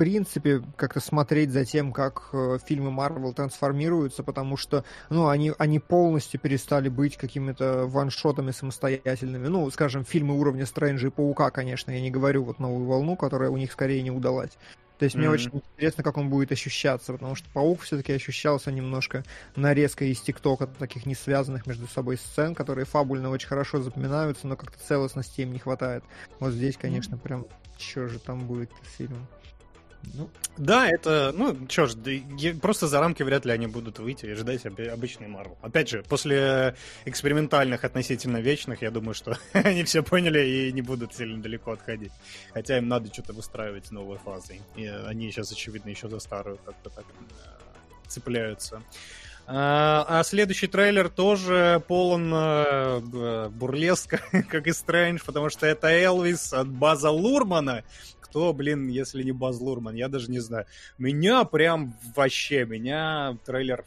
принципе, как-то смотреть за тем, как э, фильмы Marvel трансформируются, потому что, ну, они, они полностью перестали быть какими-то ваншотами самостоятельными. Ну, скажем, фильмы уровня Стрэнджа и Паука, конечно, я не говорю вот новую волну, которая у них скорее не удалась. То есть мне Мгм. очень интересно, как он будет ощущаться, потому что Паук все-таки ощущался немножко нарезкой из ТикТока, таких не связанных между собой сцен, которые фабульно очень хорошо запоминаются, но как-то целостности им не хватает. Вот здесь, конечно, прям, что же там будет с фильмом. Ну, Да, это, ну, чё ж, просто за рамки вряд ли они будут выйти и ждать обычный Марвел. Опять же, после экспериментальных относительно вечных, я думаю, что они все поняли и не будут сильно далеко отходить. Хотя им надо что-то выстраивать новой фазой. И они сейчас, очевидно, еще за старую как-то так э, цепляются. А, а следующий трейлер тоже полон э, бурлеска, как и Стрэндж, потому что это Элвис от База Лурмана. Кто, блин, если не Баз Лурман, я даже не знаю. Меня прям вообще, меня трейлер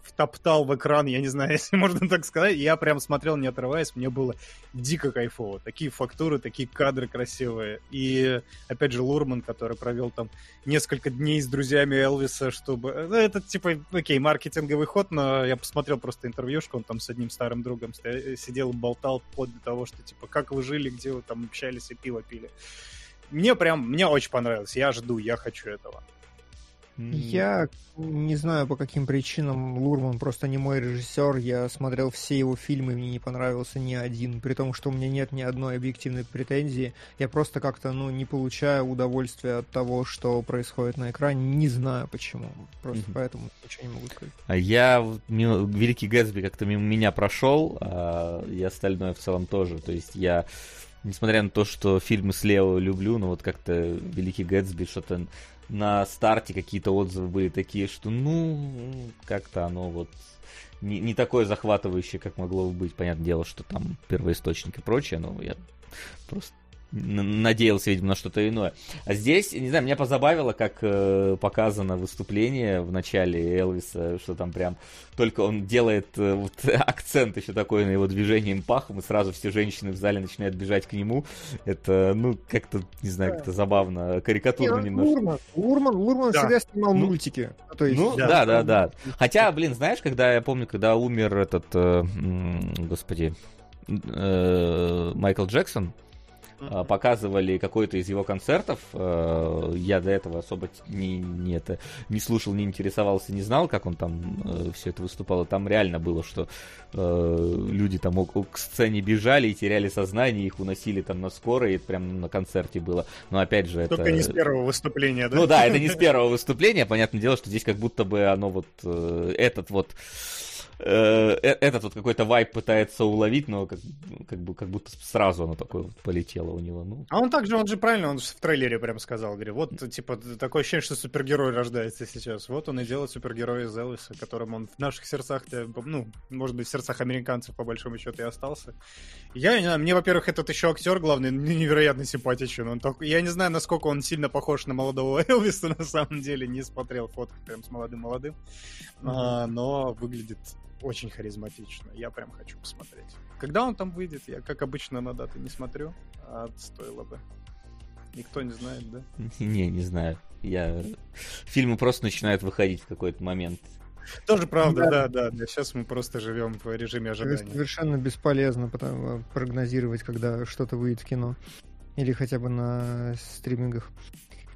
втоптал в экран, я не знаю, если можно так сказать. Я прям смотрел, не отрываясь, мне было дико кайфово. Такие фактуры, такие кадры красивые. И, опять же, Лурман, который провел там несколько дней с друзьями Элвиса, чтобы... Ну, это, типа, окей, маркетинговый ход, но я посмотрел просто интервьюшку, он там с одним старым другом стоя- сидел и болтал вплоть до того, что, типа, как вы жили, где вы там общались и пиво пили. Мне прям, мне очень понравилось. Я жду, я хочу этого. Я не знаю, по каким причинам Лурман просто не мой режиссер. Я смотрел все его фильмы, мне не понравился ни один. При том, что у меня нет ни одной объективной претензии. Я просто как-то, ну, не получаю удовольствия от того, что происходит на экране. Не знаю почему. Просто Мгм. поэтому ничего не могу сказать. А я мимо- Великий Гэтсби как-то мимо меня прошел, а и остальное в целом тоже. То есть я, несмотря на то, что фильмы слева люблю, но вот как-то Великий Гэтсби что-то на старте какие-то отзывы были такие, что ну как-то оно вот не, не такое захватывающее, как могло бы быть. Понятное дело, что там первоисточник и прочее, но я просто надеялся, видимо, на что-то иное. А здесь, не знаю, меня позабавило, как э, показано выступление в начале Элвиса, что там прям только он делает э, вот, акцент еще такой на его движением пахом, и сразу все женщины в зале начинают бежать к нему. Это, ну, как-то, не знаю, как-то забавно, карикатурно Не, ну, немножко. Лурман, Лурман, Лурман Да. всегда снимал Ну, мультики. То есть, Ну, да, да, да. Хотя, блин, знаешь, когда я помню, когда умер этот, э, господи, э, Майкл Джексон, э, показывали какой-то из его концертов. э, Я до этого особо не, не, это, не слушал, не интересовался, не знал, как он там все это выступал. И там реально было, что э, люди там около- к сцене бежали и теряли сознание, их уносили там на скорой, и это прям на концерте было. Но опять же, Только это... не с первого выступления, да? Ну да, это не с первого выступления, понятное дело, что здесь как будто бы оно вот э, этот вот э, э- этот вот какой-то вайп пытается уловить, но как, как бы как будто сразу оно такое вот полетело у него. Ну, А он также, он же правильно, он же в трейлере прям сказал, говорит, вот, типа, такое ощущение, что супергерой рождается сейчас. Вот он и делает супергероя из Элвиса, которым он в наших сердцах, ну, может быть, в сердцах американцев, по большому счету, и остался. Я не знаю, мне, во-первых, этот еще актер, главный, ну, невероятно симпатичен. Он только, я не знаю, насколько он сильно похож на молодого Элвиса, на самом деле, не смотрел фотку прям с молодым-молодым, А, но выглядит очень харизматично. Я прям хочу посмотреть. Когда он там выйдет, я, как обычно, на даты не смотрю, а стоило бы. Никто не знает, да? не, не знаю. Я... Фильмы просто начинают выходить в какой-то момент. Тоже правда, Да. да, да. да. Сейчас мы просто живем в режиме ожидания. Совершенно бесполезно потому, прогнозировать, когда что-то выйдет в кино. Или хотя бы на стримингах.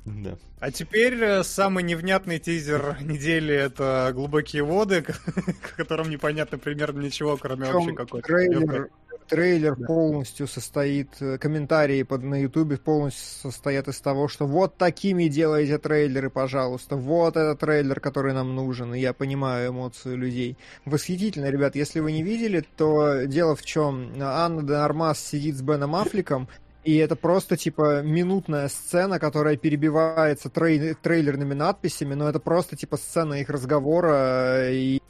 Да. А теперь э, самый невнятный тизер недели это глубокие воды, к которым непонятно примерно ничего, кроме Причем общей какой-то. трейлер, трейлер полностью состоит, э, комментарии под, на ютубе полностью состоят из того, что вот такими делайте трейлеры, пожалуйста, вот этот трейлер, который нам нужен, и я понимаю эмоции людей. Восхитительно, ребят, если вы не видели, то дело в чем, Анна де Армас сидит с Беном Аффлеком, и это просто, типа, минутная сцена, которая перебивается трей- трейлерными надписями, но это просто, типа, сцена их разговора э, и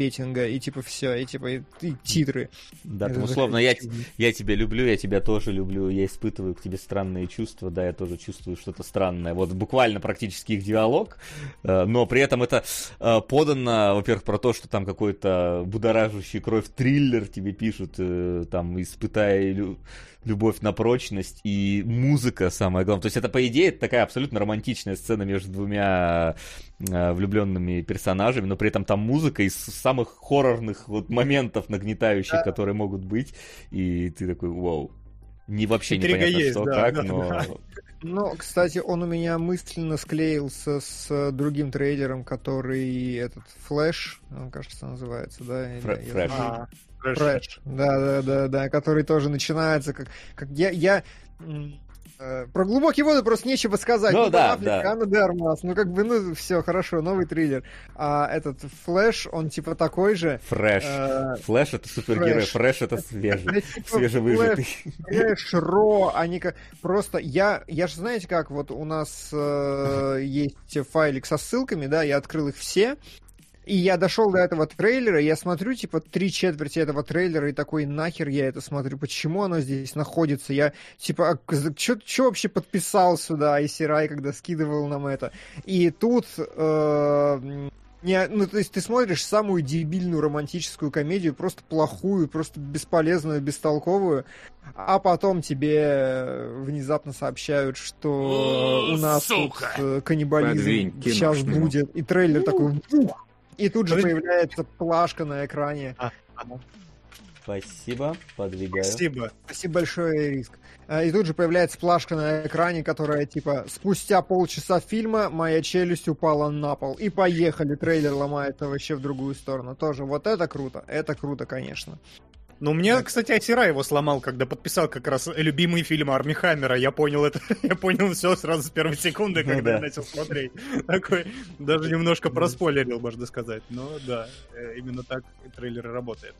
петинга, и типа все, и типа и, и титры. Да, Это там условно, я, я тебя люблю, я тебя тоже люблю, я испытываю к тебе странные чувства, да, я тоже чувствую что-то странное. Вот буквально практически их диалог, э, но при этом это э, подано, во-первых, про то, что там какой-то будоражащий кровь триллер тебе пишут, там, испытая любовь на прочность, и музыка самое главное. То есть это, по идее, это такая абсолютно романтичная сцена между двумя э, влюбленными персонажами, но при этом там музыка из самых хоррорных вот моментов нагнетающих, которые могут быть, и ты такой, вау. Не вообще Интрига непонятно, есть, что, да, как, да, но... да. Ну, кстати, он у меня мысленно склеился с э, другим трейлером, который этот Флэш, он, кажется, называется, да? Фрэш. А, Fresh. Fresh, да, да, да, да, который тоже начинается как, как я, я э, про глубокие воды просто нечего сказать. Ну Бен да, Аффлек, да. Анна ну как бы, ну все, хорошо, новый триллер. А этот Flash, он типа такой же. Фрэш. э, Флэш это супергерой, Фрэш. Фрэш это свежий. типа Свежевыжатый. Flash, Ро, они как... Просто я, я же знаете как, вот у нас э, есть файлик со ссылками, да, я открыл их все, и я дошел до этого трейлера, я смотрю, типа, три четверти этого трейлера, и такой, нахер я это смотрю, почему оно здесь находится? Я, типа, что вообще подписал сюда Айсирай, когда скидывал нам это? И тут... э, не, ну, то есть ты смотришь самую дебильную романтическую комедию, просто плохую, просто бесполезную, бестолковую, а потом тебе внезапно сообщают, что О, у нас сука! тут э, каннибализм Подвинь сейчас будет, и трейлер такой, «Ух!» И тут же появляется плашка на экране. Спасибо, подвигаю. Спасибо. Спасибо большое, Риск. А, И тут же появляется плашка на экране, которая типа спустя полчаса фильма моя челюсть упала на пол. И поехали, трейлер ломается вообще в другую сторону. Тоже вот это круто, это круто, конечно. Ну, мне, кстати, Асира его сломал, когда подписал как раз любимый фильм Арми Хаммера. Я понял это, я понял все сразу с первой секунды, Ну когда да. я начал смотреть. Такой, даже немножко проспойлерил, можно сказать. Но да, э, именно так трейлер и работает.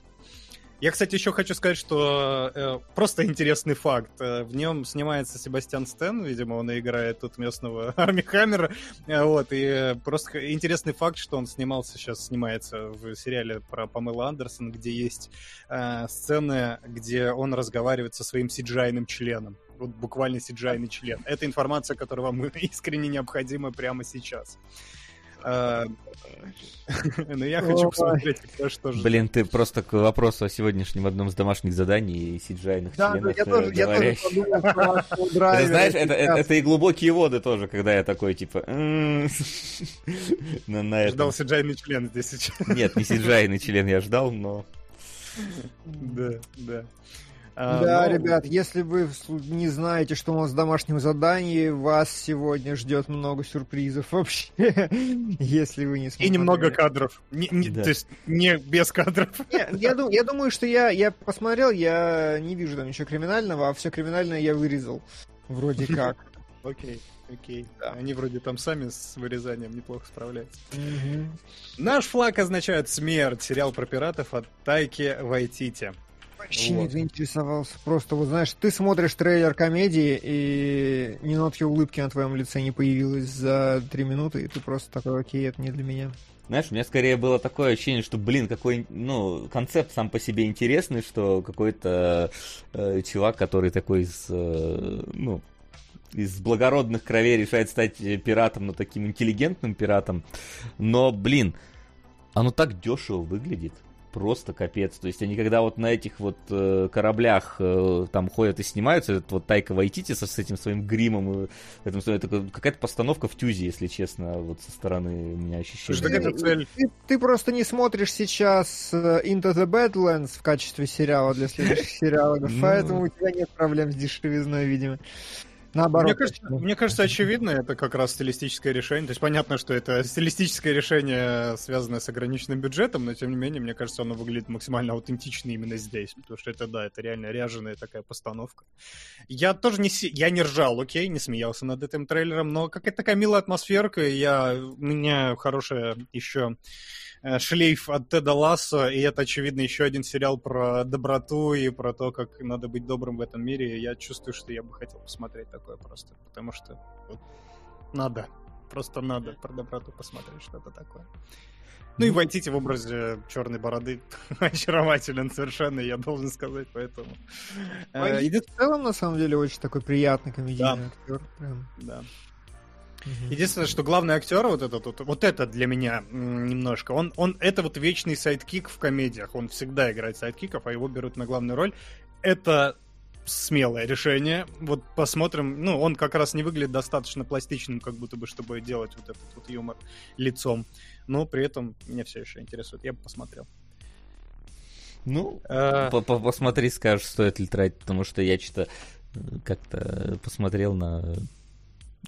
Я, кстати, еще хочу сказать, что э, просто интересный факт. Э, в нем снимается Себастьян Стэн, видимо, он играет тут местного Арми Хаммера. Э, вот, и э, просто интересный факт, что он снимался, сейчас снимается в сериале про Памела Андерсон, где есть э, сцены, где он разговаривает со своим сиджайным членом. Вот буквально сиджайный член. Это информация, которая вам искренне необходима прямо сейчас. Э, Но я хочу посмотреть, кто что же. Блин, ты просто к вопросу о сегодняшнем одном из домашних заданий и сиджайных Это, драйвера знаешь, это, и глубокие воды тоже, когда я такой, типа... «М, на- на этом. Ждал сиджайный член здесь сейчас. Нет, не сиджайный член я ждал, но... Да, да. А, Да, ну, ребят, если вы не знаете, что у нас в домашнем задании, вас сегодня ждет много сюрпризов вообще, если вы не И смотрели. немного кадров. Не- не- Да. То есть не без кадров. Не, я, ду- я думаю, что я, я посмотрел, я не вижу там ничего криминального, а все криминальное я вырезал. Вроде как. Окей, окей. Да. Они вроде там сами с вырезанием неплохо справляются. Мгм. Наш флаг означает смерть. Сериал про пиратов от Тайки Вайтити. Вообще Вот. не заинтересовался. Просто, вот знаешь, ты смотришь трейлер комедии, и ни нотки улыбки на твоем лице не появилось за три минуты, и ты просто такой, окей, это не для меня. Знаешь, у меня скорее было такое ощущение, что, блин, какой, ну, концепт сам по себе интересный, что какой-то э, чувак, который такой из, э, ну, из благородных кровей решает стать пиратом, но таким интеллигентным пиратом. Но, блин, оно так дешево выглядит. Просто капец. То есть они когда вот на этих вот э, кораблях э, там ходят и снимаются, этот вот Тайка Вайтити со, с этим своим гримом, и, это, это какая-то постановка в тюзе, если честно, вот со стороны у меня ощущение. Так это цель. Ты, ты просто не смотришь сейчас э, Into the Badlands в качестве сериала для следующих сериалов, Ну. поэтому у тебя нет проблем с дешевизной, видимо. Наоборот. Мне кажется, мне кажется, очевидно, это как раз стилистическое решение. То есть понятно, что это стилистическое решение, связанное с ограниченным бюджетом, но тем не менее, мне кажется, оно выглядит максимально аутентично именно здесь. Потому что это, да, это реально ряженая такая постановка. Я тоже не, я не ржал, окей, не смеялся над этим трейлером, но какая-то такая милая атмосферка, я, у меня хорошая еще шлейф от Теда Лассо, и это, очевидно, еще один сериал про доброту и про то, как надо быть добрым в этом мире. И я чувствую, что я бы хотел посмотреть такое просто, потому что вот, надо, просто надо про доброту посмотреть что-то такое. Ну и Вайтити в образе черной бороды очарователен совершенно, я должен сказать, поэтому... э, Вайти еди- в целом, на самом деле, очень такой приятный комедийный актер. Прям. Да. Мгм. Единственное, что главный актер вот этот вот, вот это для меня немножко, он, он это вот вечный sidekick в комедиях, он всегда играет сайдкиков, а его берут на главную роль. Это смелое решение. Вот посмотрим. Ну, он как раз не выглядит достаточно пластичным, как будто бы, чтобы делать вот этот вот юмор лицом. Но при этом меня все еще интересует. Я бы посмотрел. Ну, Э, по- по- посмотри, скажешь, стоит ли тратить, потому что я что-то э, как-то посмотрел на...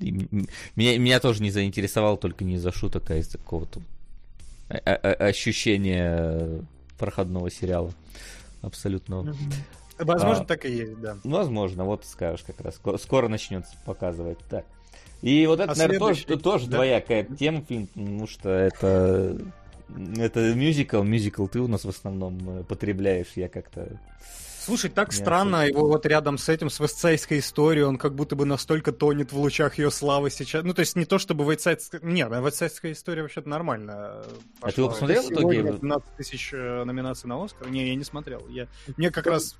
меня, меня тоже не заинтересовало только не из-за шуток, а из-за какого-то о- о- ощущения проходного сериала. Абсолютно. Мгм. Возможно, а- так и есть, да. Возможно, вот скажешь как раз. Ко- Скоро начнется показывать. Так. И вот это, А наверное, тоже, следующий- тоже да. двоякая тема, фильм, потому что это это мюзикл, мюзикл ты у нас в основном э, потребляешь, я как-то... Слушай, так Не странно, его вот рядом с этим, с вестсайдской историей, он как будто бы настолько тонет в лучах ее славы сейчас. Ну, то есть не то, чтобы вестсайдская... Нет, вестсайдская история вообще-то нормально. А ты его посмотрел в итоге? 15 тысяч э, номинаций на Оскар? Не, я не смотрел. Я... Мне как раз...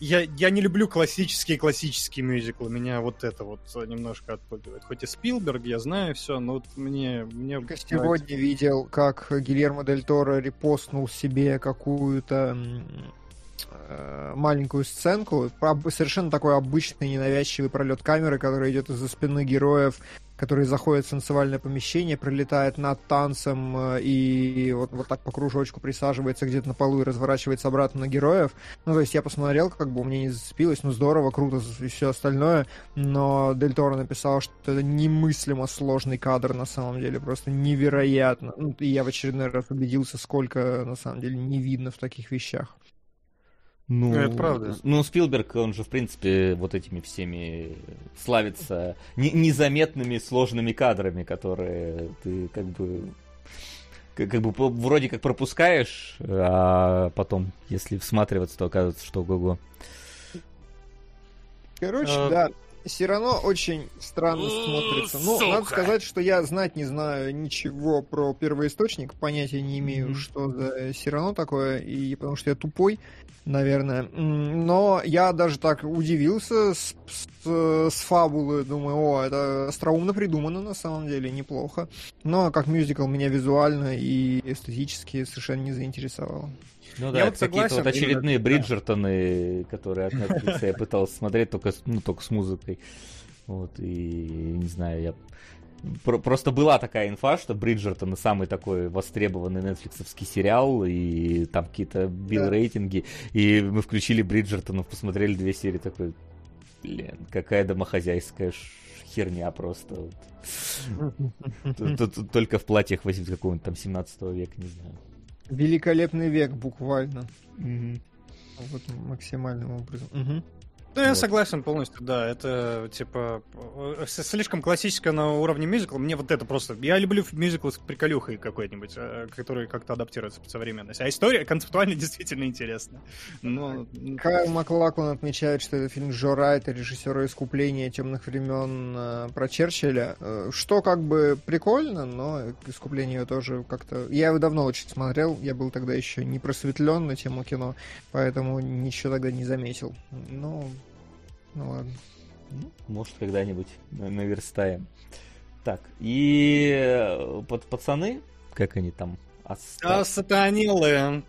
Я, я не люблю классические классические мюзиклы. Меня вот это вот немножко отпугивает. Хоть и Спилберг, я знаю все, но вот мне... мне Только нравится. сегодня видел, как Гильермо Дель Торо репостнул себе какую-то маленькую сценку. Совершенно такой обычный ненавязчивый пролет камеры, который идет из-за спины героев, который заходит в танцевальное помещение, пролетает над танцем э, и вот, вот так по кружочку присаживается где-то на полу и разворачивается обратно на героев. Ну, то есть я посмотрел, как бы меня не зацепилось, ну, здорово, круто и все остальное, но Дель Торо написал, что это немыслимо сложный кадр на самом деле, просто невероятно. Ну, и я в очередной раз убедился, сколько на самом деле не видно в таких вещах. Ну, это правда. Ну, Спилберг, он же, в принципе, вот этими всеми славится не- незаметными сложными кадрами, которые ты как бы как, как бы вроде как пропускаешь, а потом, если всматриваться, то оказывается, что ого-го. Короче, А, да, Сирано очень странно смотрится. Ну, надо сука. сказать, что я знать не знаю ничего про первоисточник, понятия не имею, Мгм. что за Сирано такое, и потому что я тупой, наверное. Но я даже так удивился с, с- с фабулы, думаю, о, это остроумно придумано на самом деле, неплохо. Но как мюзикл меня визуально и эстетически совершенно не заинтересовало. Ну Я да, вот это какие-то согласен, вот очередные именно, да. Бриджертоны, которые от Netflix я пытался смотреть только, ну, только с музыкой. Вот, и не знаю, я... Про- Просто была такая инфа, что Бриджертоны самый такой востребованный нетфликсовский сериал, и там какие-то бил-рейтинги, и мы включили Бриджертонов, посмотрели две серии, такой, блин, какая домохозяйская херня просто. вот. Только в платьях 8 какого-нибудь там 17 века, не знаю. Великолепный век, буквально. Вот максимальным образом. Мгм. Ну, я Вот. согласен полностью, да. Это, типа, э, слишком классическое на уровне мюзикла. Мне вот это просто... Я люблю мюзикл с приколюхой какой-нибудь, э, который как-то адаптируется под современность. А история концептуально действительно интересна. Но... Кайл Маклаклан отмечает, что это фильм Джо Райта, режиссера «Искупления темных времен» э, про Черчилля, что как бы прикольно, но «Искупление» тоже как-то... Я его давно очень смотрел, я был тогда еще не просветлен на тему кино, поэтому ничего тогда не заметил. Ну, ну ладно. Ну, может, когда-нибудь на- наверстаем. Так, и э, пад- пацаны, как они там, А сатанилы.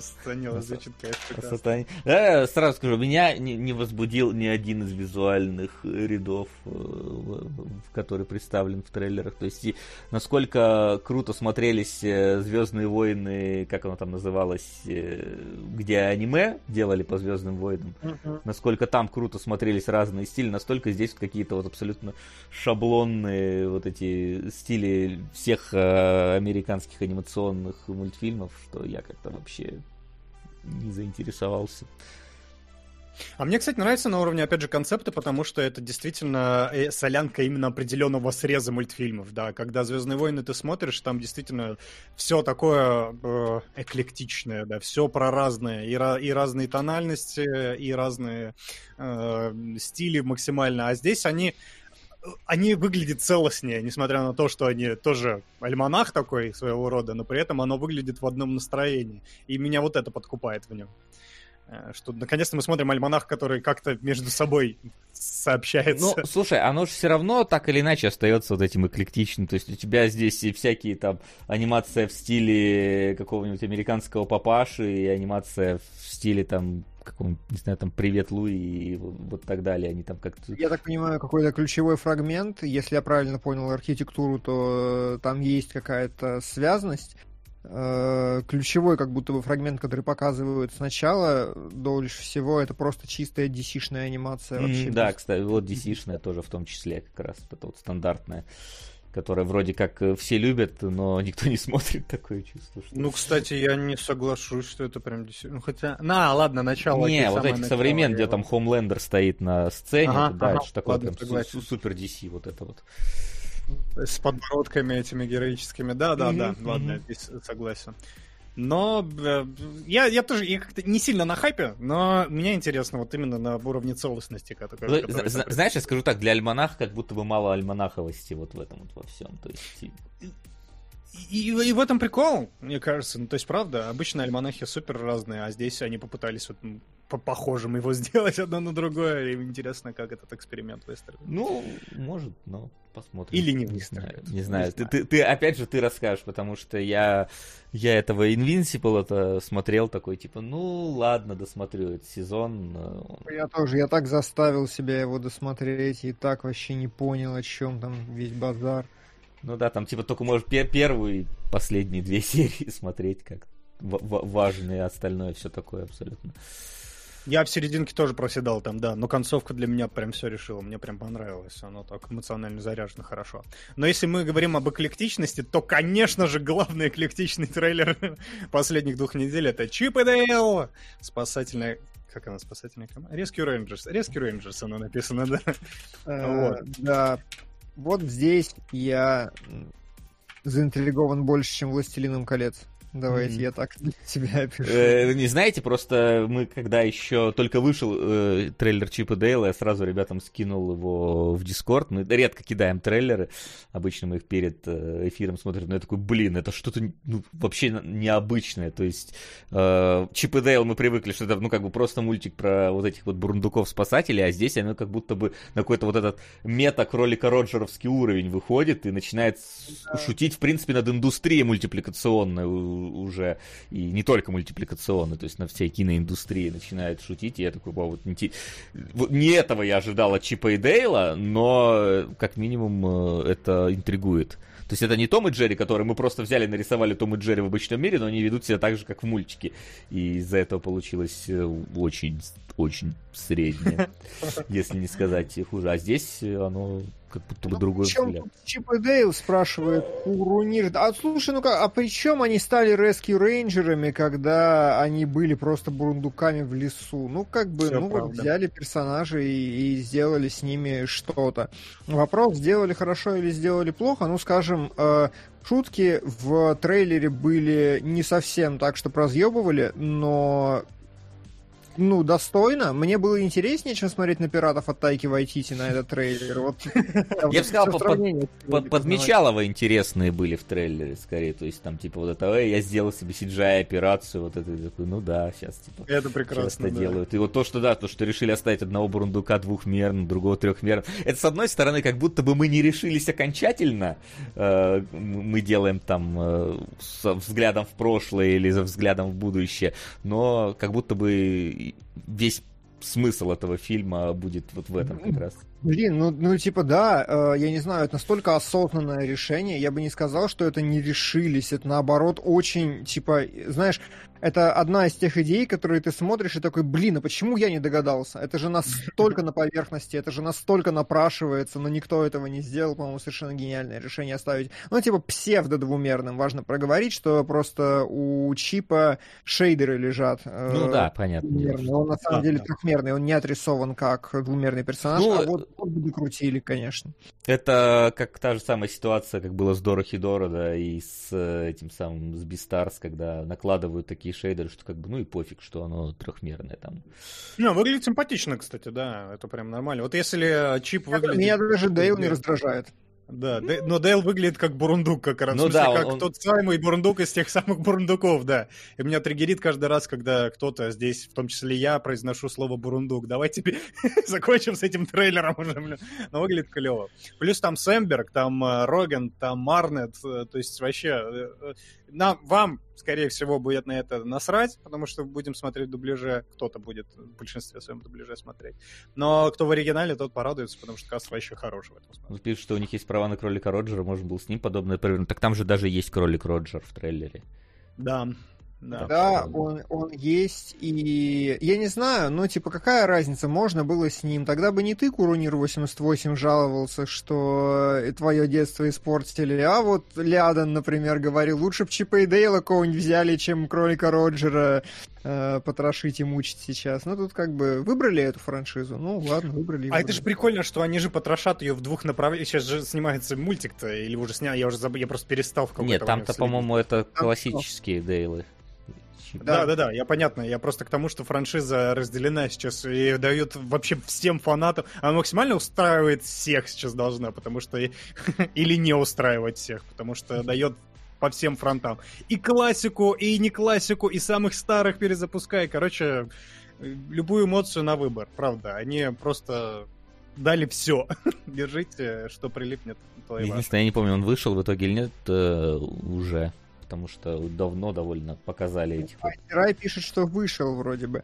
Сатанилы звучит, конечно, Да, сразу скажу, меня не, возбудил ни один из визуальных рядов, э, который представлен в трейлерах. То есть, насколько круто смотрелись э, Звездные войны, как оно там называлось, э, где аниме делали по Звездным войнам, насколько там круто смотрелись разные стили, настолько здесь какие-то вот абсолютно шаблонные вот эти стили всех американских анимационных мультфильмов, что я как-то вообще не заинтересовался. А мне, кстати, нравится на уровне, опять же, концепта, потому что это действительно э, солянка именно определенного среза мультфильмов, да. Когда «Звездные войны» ты смотришь, там действительно все такое э, эклектичное, да, все про разное, и, и разные тональности, и разные э, стили максимально. А здесь они они выглядят целостнее, несмотря на то, что они тоже альманах такой своего рода, но при этом оно выглядит в одном настроении. И меня вот это подкупает в нем. Э, что наконец-то мы смотрим альманах, который как-то между собой сообщается. Ну, слушай, оно же все равно так или иначе остается вот этим эклектичным. То есть у тебя здесь и всякие там анимация в стиле какого-нибудь американского папаши, и анимация в стиле там каком не знаю, там «Привет, Луи» и вот так далее. Они там как-то... Я так понимаю, какой-то ключевой фрагмент. Если я правильно понял архитектуру, то там есть какая-то связность. Э, ключевой как будто бы фрагмент, который показывают сначала, дольше всего, это просто чистая DC-шная анимация. Mm, да, кстати, вот DC-шная тоже в том числе, как раз это вот стандартная которое вроде как э, все любят, но никто не смотрит такое чувство. Что... Ну, кстати, я не соглашусь, что это прям действительно... Ну, хотя... На, ладно, начало. Не, вот эти современные, где там Хомлендер стоит на сцене, ага, да, ага, это такое ладно, прям супер DC вот это вот. С подбородками этими героическими. Да, да, да, ладно, здесь согласен. Но э, я, я тоже я как-то не сильно на хайпе, но мне интересно вот именно на уровне целостности. Который, который Знаешь, я скажу так, для альманаха как будто бы мало альманаховости вот в этом вот во всем. То есть... И, и в этом прикол, мне кажется. Ну, то есть, правда, обычно альманахи супер разные, а здесь они попытались вот по похожим его сделать одно на другое. И интересно, как этот эксперимент выстрелит. Ну, может, но посмотрим. Или не выстрелит. Не знаю. Не знаю. Не ты, знаю. Ты, ты, опять же, ты расскажешь, потому что я, я этого Invincible это смотрел такой, типа, ну, ладно, досмотрю этот сезон. Я тоже, я так заставил себя его досмотреть и так вообще не понял, о чем там весь базар. Ну да, там типа только можешь пер первую и последние две серии смотреть как важные, остальное все такое абсолютно. Я в серединке тоже проседал там, да, но концовка для меня прям все решила, мне прям понравилось, оно так эмоционально заряжено хорошо. Но если мы говорим об эклектичности, то, конечно же, главный эклектичный трейлер последних двух недель это Чип и Дейл! Спасательная как она, спасательная команда? Rescue Rangers. Rescue Rangers оно написано, да? Э, да, вот здесь я заинтригован больше, чем «Властелином колец». Давайте mm-hmm. я так себя опишу. Э, не знаете, просто мы, когда еще только вышел э, трейлер Чипа Дейла, я сразу ребятам скинул его в Дискорд. Мы редко кидаем трейлеры. Обычно мы их перед э, эфиром смотрим. Но я такой, блин, это что-то ну, вообще необычное. То есть э, Чип и Дейл мы привыкли, что это ну как бы просто мультик про вот этих вот бурундуков-спасателей, а здесь оно как будто бы на какой-то вот этот мета-кролика Роджеровский уровень выходит и начинает шутить, в принципе, над индустрией мультипликационной уже, и не только мультипликационный, то есть на всей киноиндустрии начинает шутить, и я такой, вот, не, вот не этого я ожидал от Чипа и Дейла, но как минимум э, это интригует. То есть это не Том и Джерри, которые мы просто взяли, нарисовали Том и Джерри в обычном мире, но они ведут себя так же, как в мультике. И из-за этого получилось э, очень, очень среднее, если не сказать хуже. А здесь оно как будто бы ну, другой причем взгляд. Чип и Дейл спрашивает Курунир. А слушай, ну-ка, а при чем они стали Rescue Рейнджерами, когда они были просто бурундуками в лесу? Ну, как бы, Все ну правда. вот взяли персонажей и, и сделали с ними что-то. Вопрос, сделали хорошо или сделали плохо? Ну, скажем, э, шутки в трейлере были не совсем так, что разъебывали, но ну, достойно. Мне было интереснее, чем смотреть на пиратов от Тайки Вайтити на этот трейлер. Вот, Я бы сказал, под, подмечалово интересные были в трейлере, скорее. То есть там, типа, вот это, я сделал себе CGI-операцию, вот это, такой, ну да, сейчас, типа, Это прекрасно, да. делают. И вот то, что, да, то, что решили оставить одного бурундука двухмерным, другого трехмерным. Это, с одной стороны, как будто бы мы не решились окончательно. Э, мы делаем там э, со взглядом в прошлое или за взглядом в будущее. Но как будто бы весь смысл этого фильма будет вот в этом как раз. Блин, ну, ну типа да, э, я не знаю, это настолько осознанное решение, я бы не сказал, что это не решились, это наоборот очень, типа, знаешь, это одна из тех идей, которые ты смотришь и такой, блин, а почему я не догадался? Это же настолько на поверхности, это же настолько напрашивается, но никто этого не сделал, по-моему, совершенно гениальное решение оставить. Ну, типа, псевдо-двумерным. Важно проговорить, что просто у чипа шейдеры лежат. э, Ну да, понятно. двумерные. Он на самом Да, деле да. трехмерный, он не отрисован как двумерный персонаж, Ну, а вот, вот бы докрутили, конечно. Это как та же самая ситуация, как было с Дора Хидора, да, и с э, этим самым, с Beastars, когда накладывают такие шейдеры, что как бы, ну и пофиг, что оно трехмерное там. Ну, выглядит симпатично, кстати, да, это прям нормально. Вот если чип выглядит... Меня даже Дейл не раздражает. Да, но Дейл выглядит как бурундук как раз. Ну в смысле, да, как он- тот самый бурундук из тех самых бурундуков, да. И меня триггерит каждый раз, когда кто-то здесь, в том числе я, произношу слово бурундук. Давайте пи- закончим с этим трейлером уже, блин. Но выглядит клево. Плюс там Сэмберг, там э, Роген, там Марнет. э, То есть вообще... Нам, вам, скорее всего, будет на это насрать, потому что будем смотреть в дубляже. Кто-то будет в большинстве своем дубляже смотреть. Но кто в оригинале, тот порадуется, потому что каст вообще хороший в этом смысле. Он пишет, что у них есть права на кролика Роджера, можно было с ним подобное провернуть. Так там же даже есть кролик Роджер в трейлере. Да, да. Да, он, он есть, и я не знаю, ну, типа, какая разница, можно было с ним. Тогда бы не ты, Курунир 88, жаловался, что твое детство испортили, а вот Лядан, например, говорил, лучше бы Чипа и Дейла кого-нибудь взяли, чем кролика Роджера э, потрошить и мучить сейчас. Ну, тут как бы выбрали эту франшизу, ну, ладно, выбрали. А это же прикольно, что они же потрошат ее в двух направлениях. Сейчас же снимается мультик-то, или уже снял, я уже забыл, я просто перестал в какой-то Нет, там-то, по-моему, это классические Дейлы. Чип. Да, да, да, я понятно. Я просто к тому, что франшиза разделена сейчас и дает вообще всем фанатам. Она максимально устраивает всех сейчас должна, потому что... Или не устраивать всех, потому что дает по всем фронтам. И классику, и не классику, и самых старых перезапускай. Короче, любую эмоцию на выбор, правда. Они просто дали все. Держите, что прилипнет. Единственное, я не помню, он вышел в итоге или нет э, уже. Потому что давно довольно показали этих Рай пишет, что вышел вроде бы.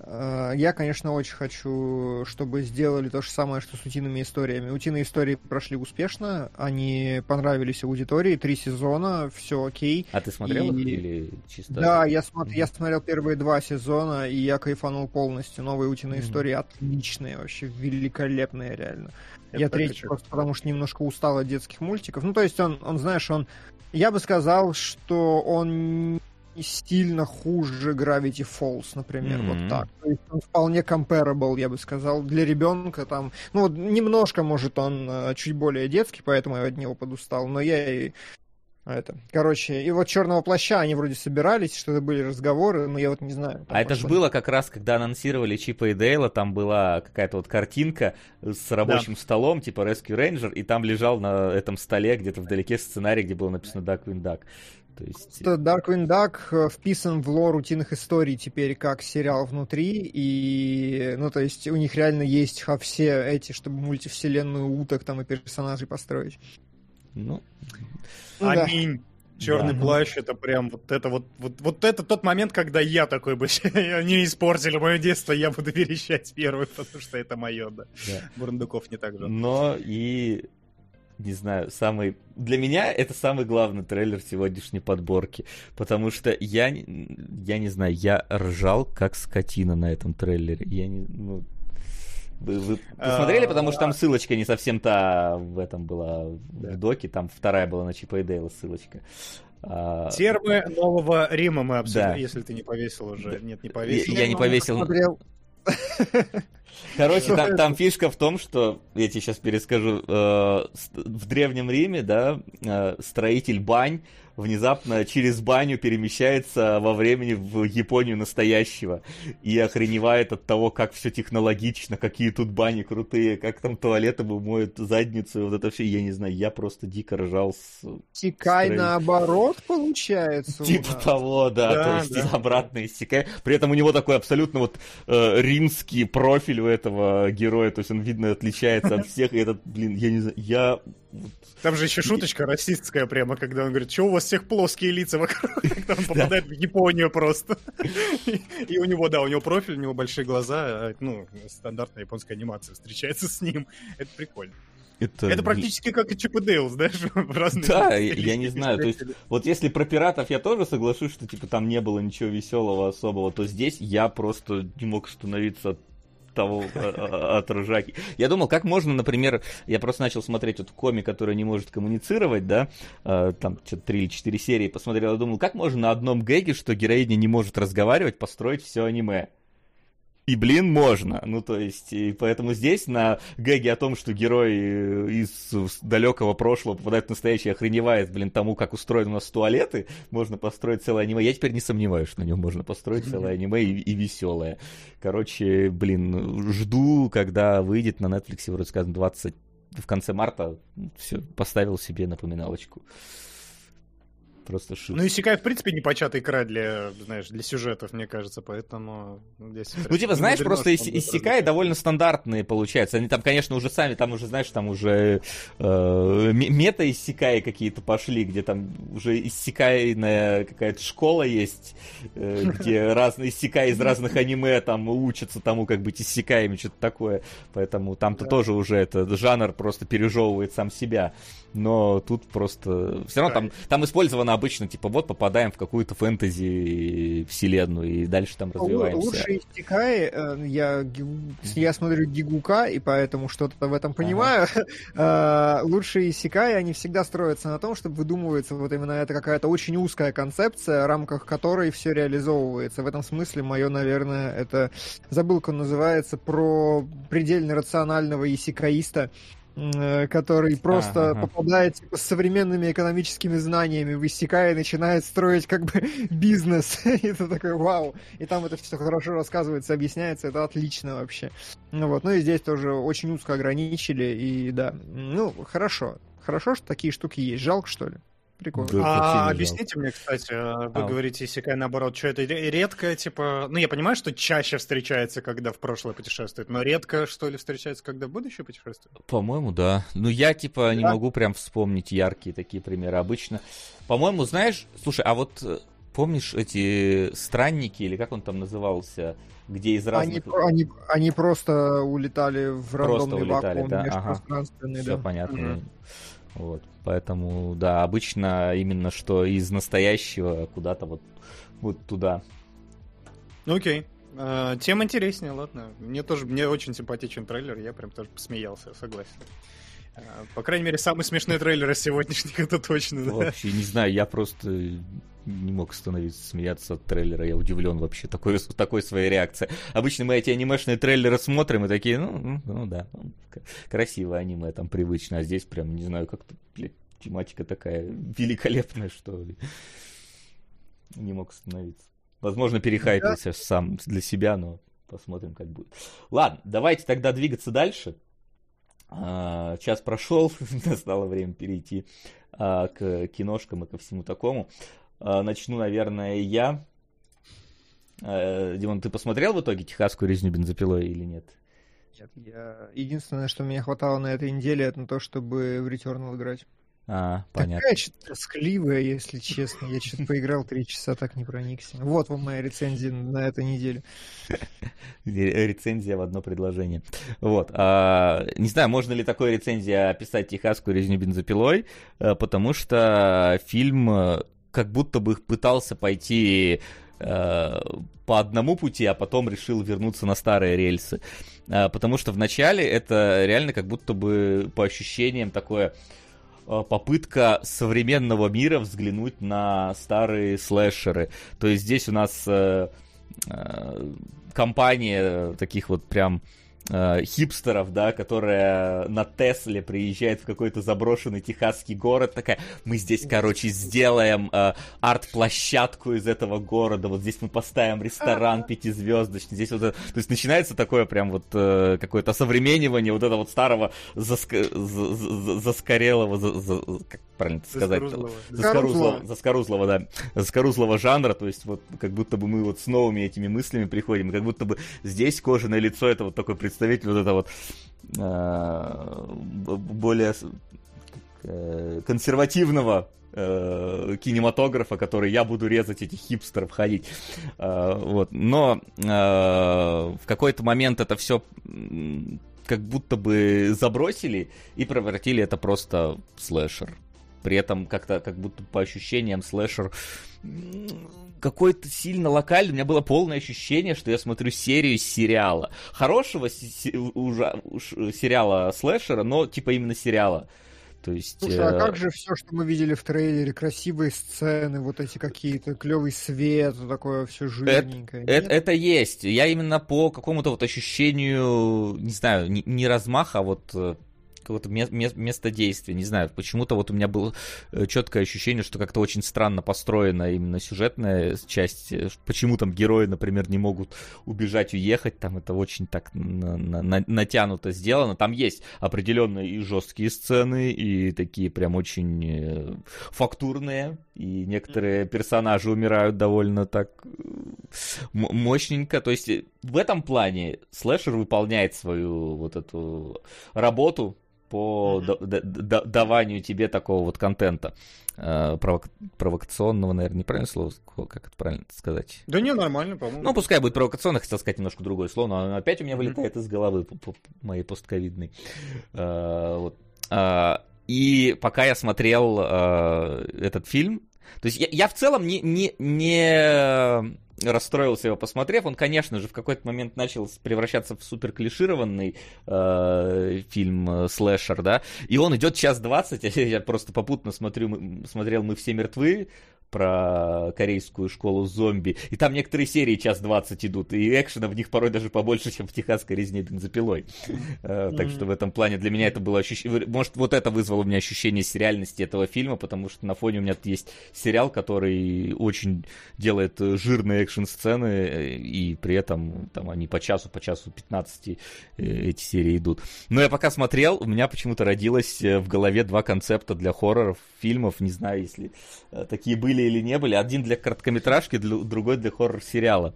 Э, Я, конечно, очень хочу, чтобы сделали то же самое, что с утиными историями. Утиные истории прошли успешно, они понравились аудитории, три сезона, все окей. А ты смотрел их И- или чисто? Да, я, смотр- я смотрел первые два сезона, и я кайфанул полностью. Новые утиные Мгм. истории отличные, вообще великолепные, реально. Это я третий хочу. просто потому что немножко устал от детских мультиков. Ну, то есть он, он, знаешь, он... Я бы сказал, что он не сильно хуже Gravity Falls, например, Мгм. вот так. То есть он вполне comparable, я бы сказал, для ребенка там... Ну, вот немножко, может, он э, чуть более детский, поэтому я от него подустал, но я и... Это, короче, и вот черного плаща они вроде собирались, что-то были разговоры, но я вот не знаю. А это же было как раз, когда анонсировали Чипа и Дейла, там была какая-то вот картинка с рабочим столом, типа Rescue Ranger, и там лежал на этом столе где-то вдалеке сценарий, где было написано Darkwing Duck. То есть... Darkwing Duck э, вписан в лор утиных историй теперь как сериал внутри, и, ну, то есть у них реально есть все эти, чтобы мультивселенную уток там и персонажей построить. Ну, Ну да. Аминь. Черный Да. плащ это прям вот это вот, вот вот это тот момент, когда я такой бы они испортили мое детство, я буду верещать первый, потому что это мое, да. да. Бурундуков не так же. Но и не знаю, самый... Для меня это самый главный трейлер сегодняшней подборки, потому что я, не- я не знаю, я ржал как скотина на этом трейлере. Я не... Ну... Вы, вы посмотрели, А, потому что там ссылочка не совсем та в этом была, Да. в доке, там вторая была на Чипа и Дейла ссылочка. А, Термы Нового Рима мы обсудили, Да. если ты не повесил уже. Да. Нет, не повесил. я не повесил. Смотрел. Короче, там, там фишка в том, что, я тебе сейчас перескажу, э, в Древнем Риме, да, э, строитель бань внезапно через баню перемещается во времени в Японию настоящего и охреневает от того, как все технологично, какие тут бани крутые, как там туалеты моют задницу, вот это все, я не знаю, я просто дико ржал с... Тикай Строитель. наоборот, получается. Типа того, да, Да, то есть да. обратно иссякает. При этом у него такой абсолютно вот э, римский профиль у этого героя, то есть он, видно, отличается от всех, и этот, блин, я не знаю, я... Там же еще шуточка расистская прямо, когда он говорит, что у вас всех плоские лица вокруг, когда он попадает в Японию просто. И- у него, да, у него профиль, у него большие глаза, а, ну, стандартная японская анимация встречается с ним. Это прикольно. Это, Это практически как и Чип и Дейл, знаешь, в разные Да, я- не знаю, то есть. Вот если про пиратов я тоже соглашусь, что типа там не было ничего веселого особого, то здесь я просто не мог остановиться от того, а, а, от ржаки. Я думал, как можно, например, я просто начал смотреть вот коми, который не может коммуницировать, да, там что-то 3 или 4 серии посмотрел, я думал, как можно на одном гэге, что героиня не может разговаривать, построить все аниме. И, блин, можно. Ну, то есть, и поэтому здесь на гэге о том, что герой э, из далекого прошлого попадает в настоящее, охреневает, блин, тому, как устроены у нас туалеты, можно построить целое аниме. Я теперь не сомневаюсь, что на нем можно построить целое аниме и, и веселое. Короче, блин, жду, когда выйдет на Netflix, вроде сказано, 20 в конце марта. Все, поставил себе напоминалочку. Просто шут. Ну, Исекай, в принципе, непочатый край для, знаешь, для сюжетов, мне кажется, поэтому здесь... Ну, типа, знаешь, мудрено, просто ис- развиваться. довольно стандартные получаются. Они там, конечно, уже сами, там уже, знаешь, там уже э, м- мета-иссякаи какие-то пошли, где там уже иссякайная какая-то школа есть, э, где разные иссякай из разных аниме там учатся тому, как быть иссякаями, что-то такое. Поэтому там-то Да. тоже уже этот жанр просто пережевывает сам себя. Но тут просто... Все равно там, там использовано обычно, типа, вот попадаем в какую-то фэнтези вселенную и дальше там развиваемся. Лучше истекай, э, я, я смотрю Гигука, и поэтому что-то в этом понимаю. Э, Лучше Исекай, они всегда строятся на том, чтобы выдумывается вот именно это какая-то очень узкая концепция, в рамках которой все реализовывается. В этом смысле мое, наверное, это забыл, как он называется, про предельно рационального исекаиста, который просто ага. попадает типа, с современными экономическими знаниями в Исекай и начинает строить как бы бизнес. И ты такой, вау. И там это все хорошо рассказывается, объясняется, это отлично вообще. Ну вот, ну и здесь тоже очень узко ограничили, и да, ну, хорошо. Хорошо, что такие штуки есть. Жалко, что ли? Прикольно. Да. А не объясните мне, кстати, а, вы А. говорите Исекай наоборот, что это ре- редко, типа... Ну, я понимаю, что чаще встречается, когда в прошлое путешествует, но редко, что ли, встречается, когда в будущее путешествует? По-моему, да. Ну, я, типа, не Да. могу прям вспомнить яркие такие примеры. Обычно, по-моему, знаешь, слушай, а вот э, помнишь эти странники, или как он там назывался, где из Они, разных... про- они, они просто улетали в рандомный улетали, вакуум да? Ага. межпространственный, Все да. понятно. Мгм. Вот. Поэтому, да, обычно именно что из настоящего куда-то вот, вот туда. Ну, окей. А, тем интереснее, ладно. Мне тоже, мне очень симпатичен трейлер, я прям тоже посмеялся, согласен. По крайней мере, самый смешной трейлер из сегодняшних, это точно, да. Вообще, не знаю, я просто не мог остановиться смеяться от трейлера. Я удивлен вообще такой, такой своей реакцией. Обычно мы эти анимешные трейлеры смотрим и такие, ну, ну, ну да, ну, к- красивое аниме там привычно, а здесь прям, не знаю, как-то, блядь, тематика такая великолепная, что ли. Не мог остановиться. Возможно, перехайпился сам для себя, но посмотрим, как будет. Ладно, давайте тогда двигаться дальше. А, Час прошел, настало время перейти а, к киношкам и ко всему такому. А, Начну, наверное, я. Димон, ты посмотрел в итоге «Техасскую резню бензопилой» или нет? Нет, я... Единственное, что мне хватало на этой неделе, это то, чтобы в Returnal играть. А, понятно. Такая что-то тоскливая, если честно. Я что-то поиграл три часа, так не проникся. Вот вам моя рецензия на этой неделе. Ре- Рецензия в одно предложение. Вот. а, не знаю, можно ли такой рецензией описать «Техасскую резню бензопилой», э, потому что фильм э, как будто бы пытался пойти э, по одному пути, а потом решил вернуться на старые рельсы. Потому что вначале это реально как будто бы по ощущениям такое попытка современного мира взглянуть на старые слэшеры. То есть здесь у нас э, э, компания таких вот прям э, хипстеров, да, которая на Тесле приезжает в какой-то заброшенный техасский город, такая, мы здесь, короче, сделаем э, арт-площадку из этого города, вот здесь мы поставим ресторан пятизвездочный, здесь вот это... То есть начинается такое прям вот э, какое-то современнивание вот этого вот старого заск... заскорелого, за... За... как правильно это сказать? Заскорузлого. Заскорузлого, да. Заскорузлого жанра, то есть вот как будто бы мы вот с новыми этими мыслями приходим, как будто бы здесь кожаное лицо это вот такой представитель вот это вот э, более э, консервативного э, кинематографа, который я буду резать этих хипстеров ходить. Вот. Но в какой-то момент это все как будто бы забросили и превратили это просто в слэшер. При этом как-то, как будто по ощущениям, слэшер какой-то сильно локальный. У меня было полное ощущение, что я смотрю серию сериала. Хорошего ужа- сериала слэшера, но типа именно сериала. То есть, Слушай, а э... как же все, что мы видели в трейлере, красивые сцены, вот эти какие-то, клевый свет, такое все жирненькое? Это, это, это есть. Я именно по какому-то вот ощущению, не знаю, не, не размаха, а вот какого-то место действия. Не знаю, почему-то вот у меня было э, четкое ощущение, что как-то очень странно построена именно сюжетная часть. Э, почему там герои, например, не могут убежать, уехать. Там это очень так на, на, натянуто сделано. Там есть определенные и жесткие сцены, и такие прям очень э, фактурные. И некоторые персонажи умирают довольно так мощненько. То есть в этом плане слэшер выполняет свою вот эту работу по mm-hmm. даванию тебе такого вот контента. Э, провок... провокационного, наверное, неправильное слово, как это правильно сказать? Да не, нормально, по-моему. Ну, пускай будет провокационно, хотел сказать немножко другое слово, но опять у меня вылетает mm-hmm. из головы по, по моей постковидной. Uh, вот. uh, и пока я смотрел uh, этот фильм, то есть я, я в целом не, не, не расстроился его посмотрев. Он, конечно же, в какой-то момент начал превращаться в супер клишированный э, фильм э, слэшер, да, и он идет час двадцать, я просто попутно смотрю, смотрел «Мы все мертвы», про корейскую школу зомби. И там некоторые серии час 20 идут, и экшена в них порой даже побольше, чем в техасской резне бензопилой. Mm-hmm. Так что в этом плане для меня это было ощущение... Может, вот это вызвало у меня ощущение сериальности этого фильма, потому что на фоне у меня есть сериал, который очень делает жирные экшн-сцены, э, и при этом там они по часу, по часу 15 э, эти серии идут. Но я пока смотрел, у меня почему-то родилось в голове два концепта для хорроров, фильмов, не знаю, если такие были или не были. Один для короткометражки, другой для хоррор-сериала.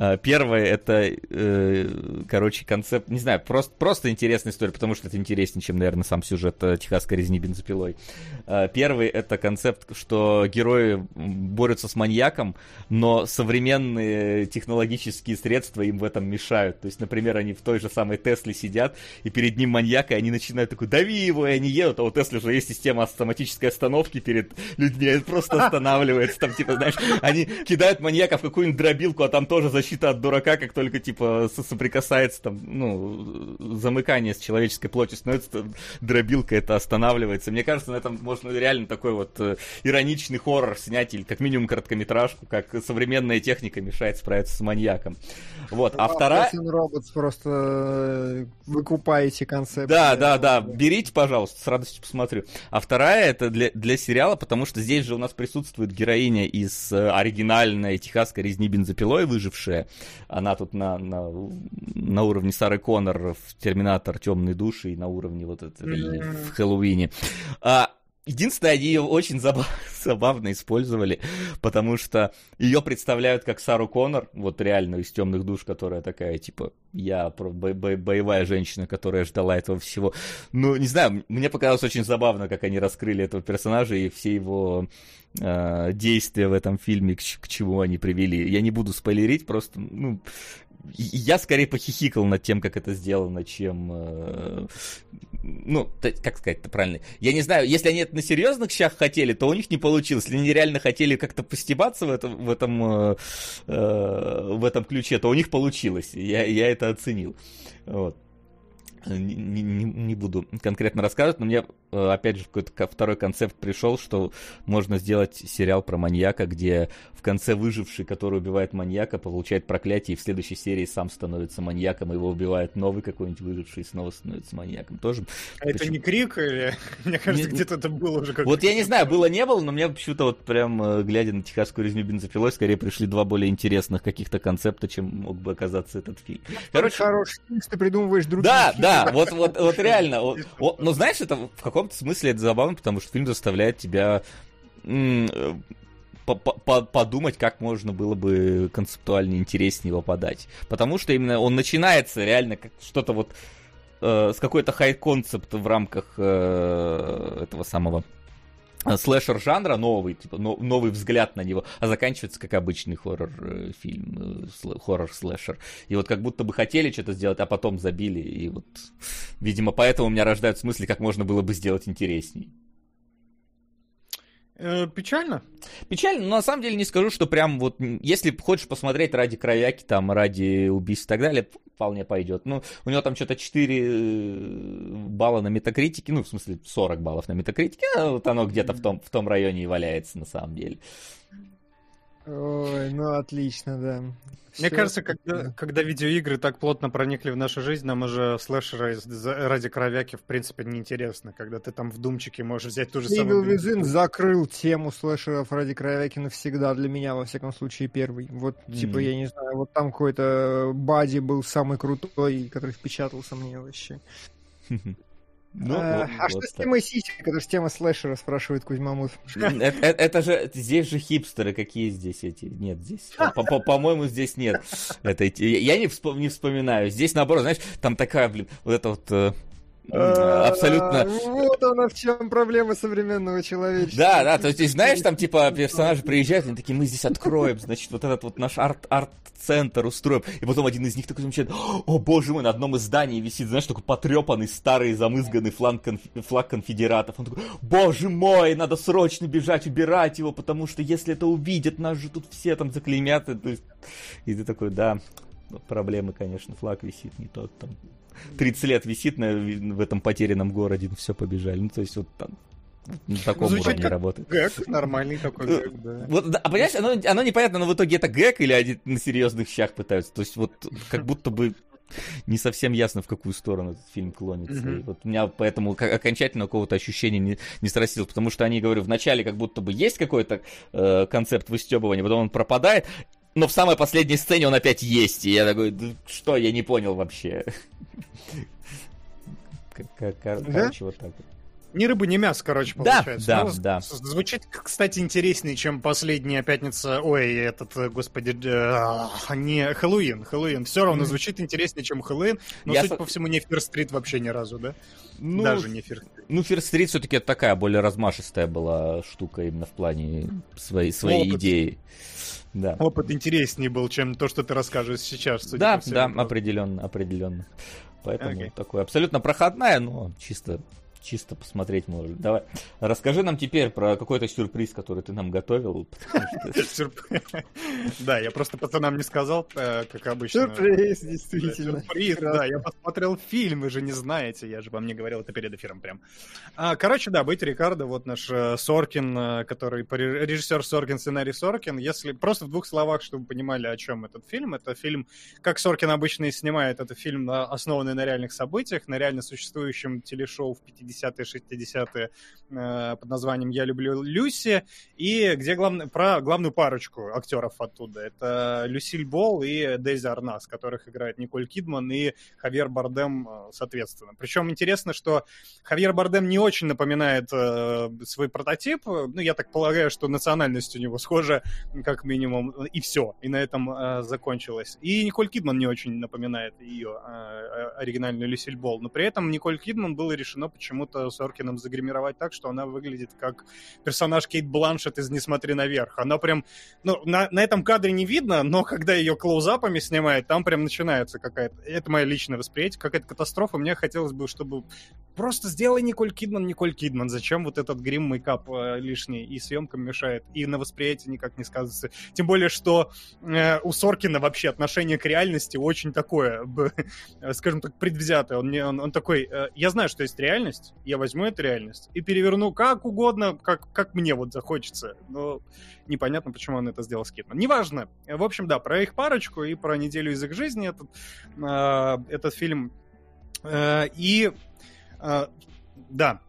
А, первое это, э, короче, концепт, не знаю, просто, просто интересная история, потому что это интереснее, чем, наверное, сам сюжет э, техасской резни бензопилой. А, первый это концепт, что герои борются с маньяком, но современные технологические средства им в этом мешают. То есть, например, они в той же самой Тесле сидят, и перед ним маньяк, и они начинают такой, дави его, и они едут, а у Теслы же есть система автоматической остановки перед людьми, это просто останавливается, там, типа, знаешь, они кидают маньяка в какую-нибудь дробилку, а там тоже защита от дурака, как только, типа, соприкасается, там, ну, замыкание с человеческой плотью становится, дробилка это останавливается. Мне кажется, на этом можно реально такой вот э, ироничный хоррор снять, или как минимум короткометражку, как современная техника мешает справиться с маньяком. Вот, а вторая... Robots просто э, выкупаете концепт. Да, да, да, берите, пожалуйста, с радостью посмотрю. А вторая это для, для сериала, потому что здесь же у нас присутствует присутствует героиня из э, оригинальной техасской резни бензопилой, выжившая. Она тут на, на, на уровне Сары Коннор в Терминатор Темной души и на уровне вот этого mm-hmm. в Хэллоуине. А, Единственное, они ее очень забав... забавно использовали, потому что ее представляют как Сару Коннор, вот реально из темных душ, которая такая, типа, я бо- бо- боевая женщина, которая ждала этого всего. Ну, не знаю, мне показалось очень забавно, как они раскрыли этого персонажа и все его э, действия в этом фильме, к, к чему они привели. Я не буду спойлерить, просто, ну, я скорее похихикал над тем, как это сделано, чем... Э, ну, как сказать-то правильно? Я не знаю, если они это на серьезных щах хотели, то у них не получилось. Если они реально хотели как-то постебаться в этом, в этом, э, э, в этом ключе, то у них получилось. Я, я это оценил. Вот. Не, не, не буду конкретно рассказывать, но мне э, опять же, какой-то ко- второй концепт пришел, что можно сделать сериал про маньяка, где в конце выживший, который убивает маньяка, получает проклятие, и в следующей серии сам становится маньяком, его убивает новый какой-нибудь выживший, и снова становится маньяком. Тоже. А это Почему? не крик или... Мне кажется, Не- где-то это было уже как Вот я не знаю, было не было, но мне почему-то вот прям, э, глядя на техасскую резню бензопилой, скорее пришли два более интересных каких-то концепта, чем мог бы оказаться этот фильм. Короче, Хороший ты придумываешь другие Да, фильмы. Да, вот, вот, вот реально. Вот, вот, но знаешь, это в каком-то смысле это забавно, потому что фильм заставляет тебя э, по- по- подумать, как можно было бы концептуально интереснее его подать. Потому что именно он начинается реально как что-то вот э, с какой-то хай-концепт в рамках э, этого самого слэшер жанра новый, типа но- новый взгляд на него, а заканчивается как обычный хоррор э, э, слэ- хоррор слэшер. И вот как будто бы хотели что-то сделать, а потом забили, и вот, видимо, поэтому у меня рождаются мысли, как можно было бы сделать интересней. Э, Печально. Печально, но на самом деле не скажу, что прям вот, если хочешь посмотреть ради кровяки, там, ради убийств и так далее, вполне пойдет. Ну, у него там что-то 4 балла на метакритике, ну, в смысле, 40 баллов на метакритике, а вот оно где-то в том, в том районе и валяется, на самом деле. Ой, ну отлично, да. Мне Всё. кажется, когда, когда видеоигры так плотно проникли в нашу жизнь, нам уже слэшеры ради кровяки в принципе неинтересно, когда ты там в думчике можешь взять ту же Evil самую... Within закрыл тему слэшеров ради кровяки навсегда для меня, во всяком случае, первый. Вот, типа, Мгм. я не знаю, вот там какой-то Бади был самый крутой, который впечатался мне вообще. Ну, А, вот- а что вот с так. темой сисек? Это же тема слэшера, спрашивает Кузьмамут. Это, это- это же, здесь же хипстеры, какие здесь эти? Нет, здесь, по- по- по-моему, здесь нет. я не, вспом- не вспоминаю. Здесь, наоборот, знаешь, там такая, блин, вот это вот э, абсолютно... А, Вот она в чем проблема современного человечества. Да, да, то есть, знаешь, там, типа, персонажи приезжают, они такие, мы здесь откроем, значит, вот этот вот наш арт, арт-центр устроим. И потом один из них такой замечает, о, боже мой, на одном из зданий висит, знаешь, такой потрепанный, старый, замызганный флаг, флаг конфедератов. Он такой, боже мой, надо срочно бежать, убирать его, потому что если это увидят, нас же тут все там заклеймят. И, ты такой, да, проблемы, конечно, флаг висит не тот там. 30 лет висит на, в этом потерянном городе, все побежали. Ну, то есть, вот там на таком звучит уровне как работает. Гэг, нормальный такой гэг, да. Вот, да, а понимаешь, оно, оно непонятно, но в итоге это гэг или они на серьезных щах пытаются. То есть вот как будто бы не совсем ясно, в какую сторону этот фильм клонится. Мгм. И вот у меня поэтому окончательно какого-то ощущения не, не срастилось, потому что они, говорю, вначале как будто бы есть какой-то э, концепт выстебывания, потом он пропадает, но в самой последней сцене он опять есть. И я такой, «Да что, я не понял вообще. Да? Короче, вот так вот. Ни рыбы, ни мясо, короче, Да, получается. да, Ну, да. Звучит, кстати, интереснее, чем последняя пятница. Ой, этот, э, господи, э, а, не Хэллоуин. Хэллоуин. Все равно звучит интереснее, чем Хэллоуин. Но, Я судя со- по всему, не Фир Стрит вообще ни разу, да? Ну, Даже не Фир Стрит. Ну, First Street все-таки такая более размашистая была штука именно в плане своей, своей Опыт. идеи. Да. Опыт интереснее был, чем то, что ты расскажешь сейчас. Да, да, определенно, определенно. Поэтому Окей. такое абсолютно проходная, но чисто, чисто посмотреть можно. Давай, расскажи нам теперь про какой-то сюрприз, который ты нам готовил. Да, я просто пацанам не сказал, э, как обычно. Сюрприз, действительно. Сюрприз, да, я посмотрел фильм, вы же не знаете, я же вам не говорил это перед эфиром прям. А, короче, да, быть Рикардо, вот наш э, Соркин, э, который режиссер Соркин, сценарий Соркин. Если просто в двух словах, чтобы вы понимали, о чем этот фильм, это фильм, как Соркин обычно и снимает, это фильм, основанный на реальных событиях, на реально существующем телешоу в 50-е, 60-е э, под названием «Я люблю Люси», и где главное, про главную парочку актеров оттуда. Это Люсиль Болл и Дейзи Арнас, которых играет Николь Кидман и Хавьер Бардем, э, соответственно. Причем интересно, что Хавьер Бардем не очень напоминает э, свой прототип. Ну, я так полагаю, что национальность у него схожа, как минимум, и все. И на этом закончилось. И Николь Кидман не очень напоминает ее оригинальную Люсиль Болл. Но при этом Николь Кидман было решено почему-то Соркиным загримировать так, что она выглядит как персонаж Кейт Бланшет из «Не смотри наверх». Она прям... Ну, на, на этом кадре не видно, но когда ее клоузапами снимает, там прям начинается какая-то... Это мое личное восприятие, какая-то катастрофа. Мне хотелось бы, чтобы просто сделай Николь Кидман, Николь Кидман. Зачем вот этот грим, мейкап э, лишний и съемкам мешает, и на восприятии никак не сказывается. Тем более, что э, у Соркина вообще отношение к реальности очень такое, скажем так, предвзятое. Он, не, он, он такой, э, я знаю, что есть реальность, реальность. Я возьму эту реальность и переверну как угодно, как, как мне вот захочется. Но непонятно, почему он это сделал с Китман. Неважно. В общем, да, про их парочку и про неделю из их жизни этот, э, этот фильм. Э, и э, да,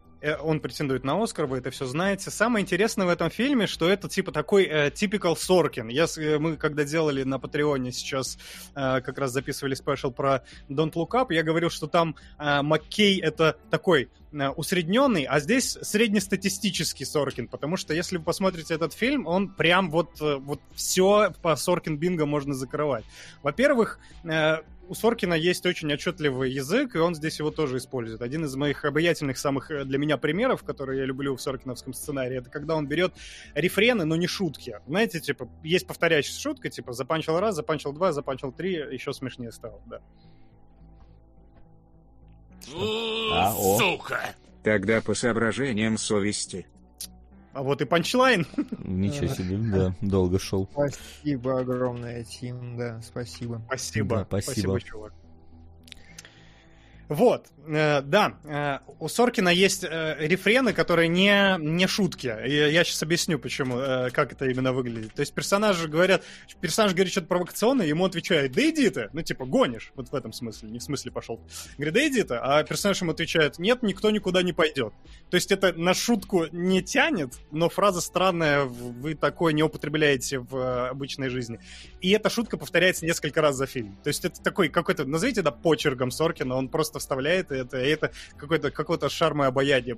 он претендует на Оскар, вы это все знаете. Самое интересное в этом фильме, что это типа такой э, typical Соркин. Я, э, мы когда делали на Патреоне сейчас, э, как раз записывали спешл про Don't Look Up, я говорил, что там э, Маккей это такой э, усредненный, а здесь среднестатистический Соркин, потому что если вы посмотрите этот фильм, он прям вот, э, вот все по Соркин Бинго можно закрывать. Во-первых, э, у Соркина есть очень отчетливый язык, и он здесь его тоже использует. Один из моих обаятельных самых э, для меня примеров, которые я люблю в соркиновском сценарии, это когда он берет рефрены, но не шутки. Знаете, типа, есть повторяющаяся шутка, типа, запанчил раз, запанчил два, запанчил три, еще смешнее стало, да. А, Сука! Тогда по соображениям совести. А вот и панчлайн. Ничего себе, да, долго шел. Спасибо огромное, Тим, да, спасибо. Спасибо. Да, спасибо. спасибо чувак. Вот, э, да, э, у Соркина есть э, рефрены, которые не, не шутки. Я, я сейчас объясню, почему, э, как это именно выглядит. То есть персонажи говорят, персонаж говорит что-то провокационное, ему отвечает, да иди ты, ну типа гонишь, вот в этом смысле, не в смысле пошел. Говорит, да иди ты, а персонаж ему отвечает, нет, никто никуда не пойдет. То есть это на шутку не тянет, но фраза странная, вы такое не употребляете в обычной жизни. И эта шутка повторяется несколько раз за фильм. То есть это такой какой-то, назовите это почергом Соркина, он просто вставляет это, и это какой-то какой-то шарм и обаяние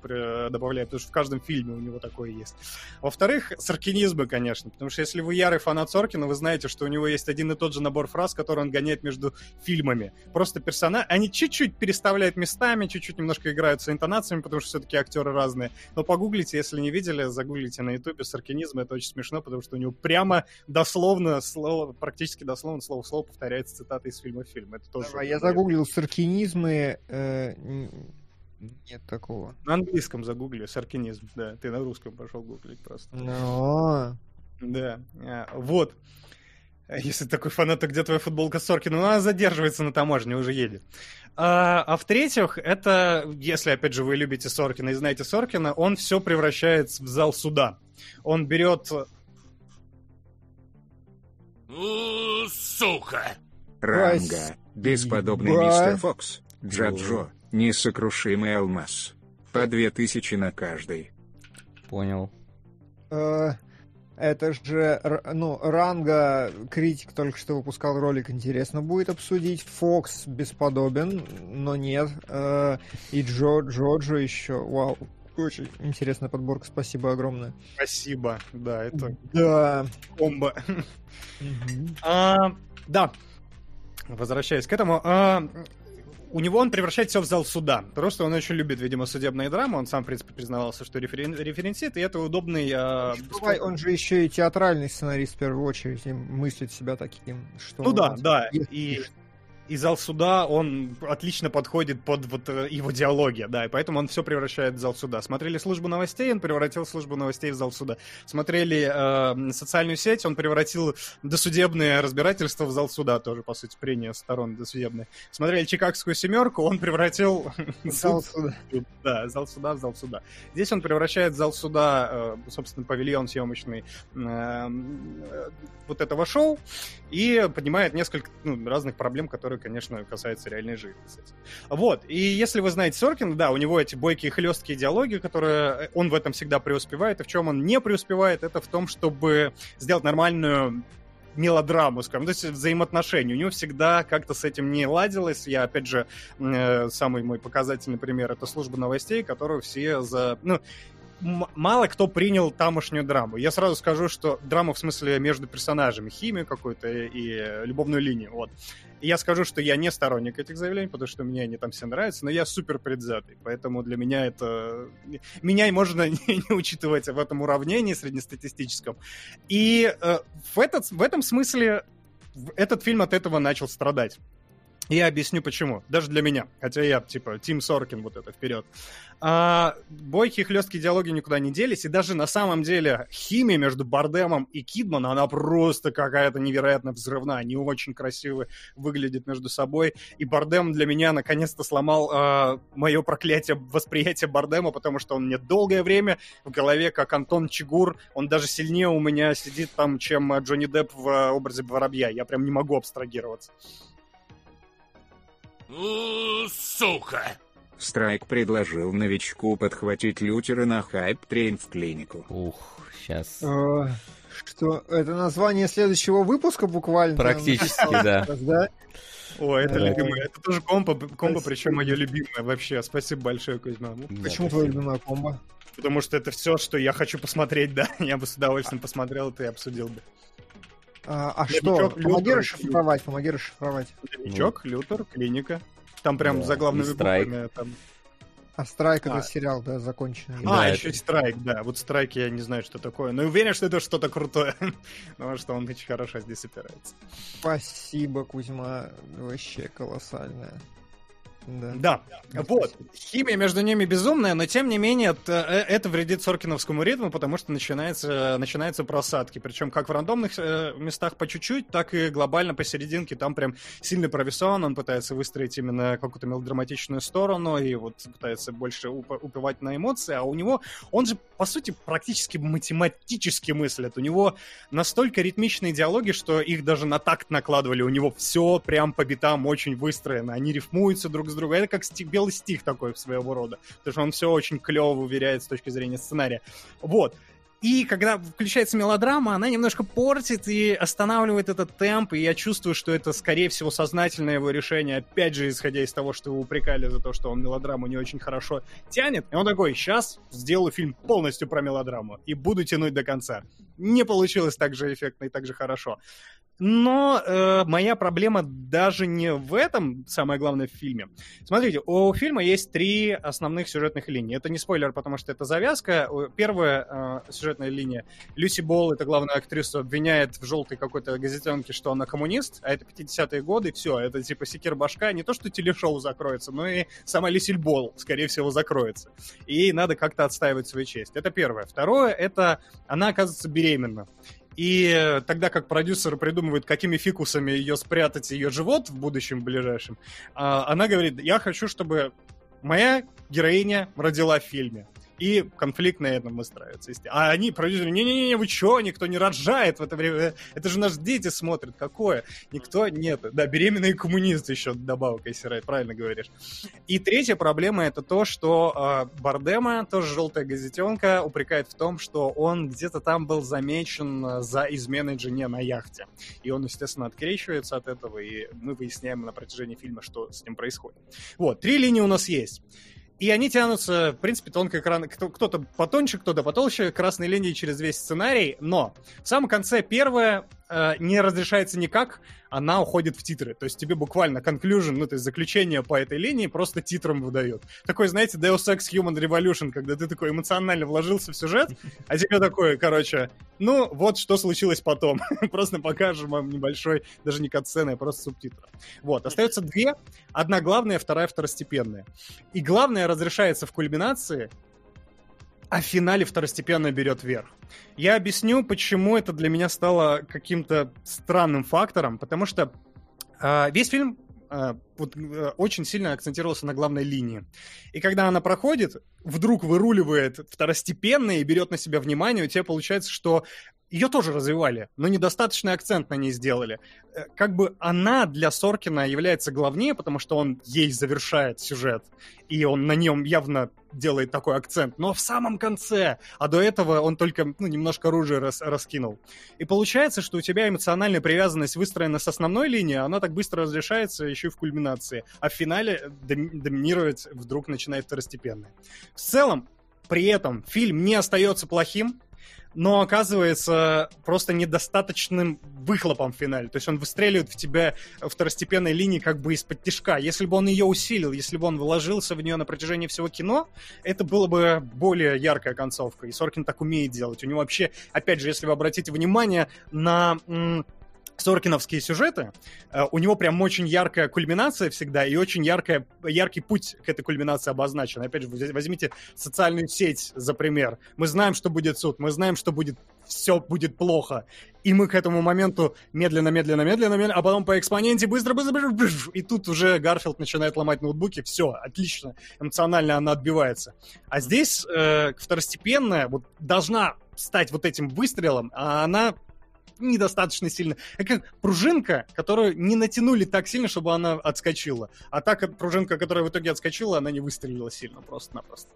добавляет, потому что в каждом фильме у него такое есть. Во-вторых, соркинизмы, конечно, потому что если вы ярый фанат Соркина, вы знаете, что у него есть один и тот же набор фраз, который он гоняет между фильмами. Просто персонаж... Они чуть-чуть переставляют местами, чуть-чуть немножко играют с интонациями, потому что все-таки актеры разные. Но погуглите, если не видели, загуглите на ютубе соркинизм, это очень смешно, потому что у него прямо дословно слово, практически дословно слово в слово повторяется цитата из фильма в фильм. Это тоже... Давай, я загуглил саркинизмы, э, нет такого. На английском загугли, саркинизм, да. Ты на русском пошел гуглить просто. Но... Да, а, вот. Если такой фанат, то где твоя футболка Соркина? Ну, она задерживается на таможне, уже едет. А, а в-третьих, это, если, опять же, вы любите Соркина и знаете Соркина, он все превращает в зал суда. Он берет... Сука! Ранга, бесподобный мистер Фокс, Джаджо, несокрушимый алмаз. По две тысячи на каждый. Понял. Э, Это же, ну, Ранга, критик только что выпускал ролик, интересно будет обсудить. Фокс бесподобен, но нет. Э, И Джо, Джоджо еще, вау. Очень интересная подборка, спасибо огромное. Спасибо, да, это Да. комбо. А, да, возвращаясь к этому, а, у него он превращает все в зал суда. Просто он очень любит, видимо, судебные драмы. Он сам, в принципе, признавался, что референ... референсит, и это удобный... Не забывай, Он же еще и театральный сценарист в первую очередь, и мыслит себя таким, что... Ну да, да. И, и зал суда, он отлично подходит под вот э, его диалоги, да, и поэтому он все превращает в зал суда. Смотрели службу новостей, он превратил службу новостей в зал суда. Смотрели э, социальную сеть, он превратил досудебное разбирательство в зал суда, тоже, по сути, прения сторон досудебные. Смотрели Чикагскую семерку, он превратил Зал суд суда. да, зал суда в зал суда. Здесь он превращает зал суда, э, собственно, павильон съемочный э, э, вот этого шоу и поднимает несколько ну, разных проблем, которые, конечно, касаются реальной жизни. кстати. Вот. И если вы знаете Соркина, да, у него эти бойкие хлесткие диалоги, которые он в этом всегда преуспевает. И в чем он не преуспевает, это в том, чтобы сделать нормальную мелодраму, скажем, то есть взаимоотношения. У него всегда как-то с этим не ладилось. Я, опять же, э, самый мой показательный пример — это служба новостей, которую все за... Ну, мало кто принял тамошнюю драму. Я сразу скажу, что драма в смысле между персонажами, химию какую-то и, любовную линию, вот. И я скажу, что я не сторонник этих заявлений, потому что мне они там все нравятся, но я супер предвзятый, поэтому для меня это... Меня можно не, учитывать в этом уравнении среднестатистическом. И э, в, этот, в этом смысле этот фильм от этого начал страдать. Я объясню почему. Даже для меня. Хотя я, типа, Тим Соркин, вот это вперед. А, бойкие хлесткие диалоги никуда не делись. И даже на самом деле химия между Бардемом и Кидман, она просто какая-то невероятно взрывная. Они очень красиво выглядят между собой. И Бардем для меня наконец-то сломал а, мое проклятие восприятия Бардема, потому что он мне долгое время в голове, как Антон Чигур. Он даже сильнее у меня сидит там, чем Джонни Депп в образе Воробья. Я прям не могу абстрагироваться. У, сука! Страйк предложил новичку подхватить Лютера на hype train в клинику. Ух, сейчас. Э, Что, это название следующего выпуска буквально? Практически, да. Да? О, это Да. любимое. Это тоже комбо, комбо причем мое любимое вообще. Спасибо большое, Кузьма. Да, Почему твоя любимая комбо? Потому что это все, что я хочу посмотреть, да. Я бы с удовольствием посмотрел это и обсудил бы. А, а что? Помоги расшифровать, помоги расшифровать. Новичок, Лютер, клиника. Там прям Да, и Страйк. буквами. Там... А Страйк это А. сериал, да, законченный. Да, а, это- еще и Страйк, да. Вот Страйк я не знаю, что такое. Но уверен, что это что-то крутое. Потому что он очень хорошо здесь опирается. Спасибо, Кузьма. Вообще колоссальная. Да. Да, вот. Химия между ними безумная, но тем не менее это, э, это вредит Соркиновскому ритму, потому что начинается, начинаются просадки. Причем как в рандомных э, местах по чуть-чуть, так и глобально посерединке. Там прям сильно провисон, он пытается выстроить именно какую-то мелодраматичную сторону и вот пытается больше уп- упивать на эмоции. А у него, он же по сути практически математически мыслит. У него настолько ритмичные диалоги, что их даже на такт накладывали. У него все прям по битам очень выстроено. Они рифмуются друг с другом. Это как стих, белый стих такой своего рода. Потому что он все очень клево уверяет с точки зрения сценария. Вот. И когда включается мелодрама, она немножко портит и останавливает этот темп, и я чувствую, что это, скорее всего, сознательное его решение, опять же, исходя из того, что его упрекали за то, что он мелодраму не очень хорошо тянет. И он такой, сейчас сделаю фильм полностью про мелодраму и буду тянуть до конца. Не получилось так же эффектно и так же хорошо. Но э, моя проблема даже не в этом, самое главное, в фильме. Смотрите, у фильма есть три основных сюжетных линии. Это не спойлер, потому что это завязка. Первая э, сюжетная линия. Люси Болл, это главная актриса, обвиняет в желтой какой-то газетенке, что она коммунист, а это 50-е годы, все, это типа секир башка. Не то, что телешоу закроется, но и сама Люсиль Болл, скорее всего, закроется. И ей надо как-то отстаивать свою честь. Это первое. Второе, это она оказывается беременна. И э, тогда как продюсеры придумывают, какими фикусами ее спрятать, ее живот в будущем ближайшем, а, она говорит, я хочу, чтобы моя героиня родила в фильме. И конфликт на этом выстраивается. А они, продюсеры, не-не-не, вы чё, никто не рожает в это время. Это же наши дети смотрят. Какое? Никто нет. Да, беременные коммунисты еще добавок, если Рай, правильно говоришь. И третья проблема это то, что э, Бардема, тоже желтая газетенка, упрекает в том, что он где-то там был замечен э, за изменой жене на яхте. И он, естественно, открещивается от этого, и мы выясняем на протяжении фильма, что с ним происходит. Вот, три линии у нас есть. И они тянутся, в принципе, тонко экран. Кто- Кто-то потоньше, кто-то потолще, красной линии через весь сценарий. Но в самом конце первое э, не разрешается никак, она уходит в титры. То есть тебе буквально conclusion, ну, то есть заключение по этой линии просто титром выдает. Такой, знаете, Deus Ex Human Revolution, когда ты такой эмоционально вложился в сюжет, а тебе такое, короче, ну, вот что случилось потом. Просто покажем вам небольшой, даже не катсцены, а просто субтитры. Вот, остается две. Одна главная, вторая второстепенная. И главное разрешается в кульминации, а в финале второстепенно берет верх. Я объясню, почему это для меня стало каким-то странным фактором, потому что а, весь фильм а, вот, э, очень сильно акцентировался на главной линии. И когда она проходит, вдруг выруливает второстепенно и берет на себя внимание, у тебя получается, что ее тоже развивали, но недостаточный акцент на ней сделали. Э, Как бы она для Соркина является главнее, потому что он ей завершает сюжет, и он на нем явно делает такой акцент, но в самом конце, а до этого он только ну, немножко оружие рас- раскинул. И получается, что у тебя эмоциональная привязанность выстроена с основной линии, а она так быстро разрешается еще и в кульминации, а в финале дом- доминировать вдруг начинает второстепенная. В целом, при этом фильм не остается плохим, но оказывается просто недостаточным выхлопом в финале. То есть он выстреливает в тебя второстепенной линии как бы из-под тишка. Если бы он ее усилил, если бы он вложился в нее на протяжении всего кино, это было бы более яркая концовка. И Соркин так умеет делать. У него вообще, опять же, если вы обратите внимание на соркиновские сюжеты, э, у него прям очень яркая кульминация всегда и очень яркая, яркий путь к этой кульминации обозначен. Опять же, возьмите социальную сеть за пример. Мы знаем, что будет суд, мы знаем, что будет все будет плохо. И мы к этому моменту медленно, медленно, медленно, медленно, а потом по экспоненте быстро, быстро, быстро, и тут уже Гарфилд начинает ломать ноутбуки, все, отлично, эмоционально она отбивается. А здесь э, второстепенная вот должна стать вот этим выстрелом, а она недостаточно сильно. Это как пружинка, которую не натянули так сильно, чтобы она отскочила. А так пружинка, которая в итоге отскочила, она не выстрелила сильно просто-напросто.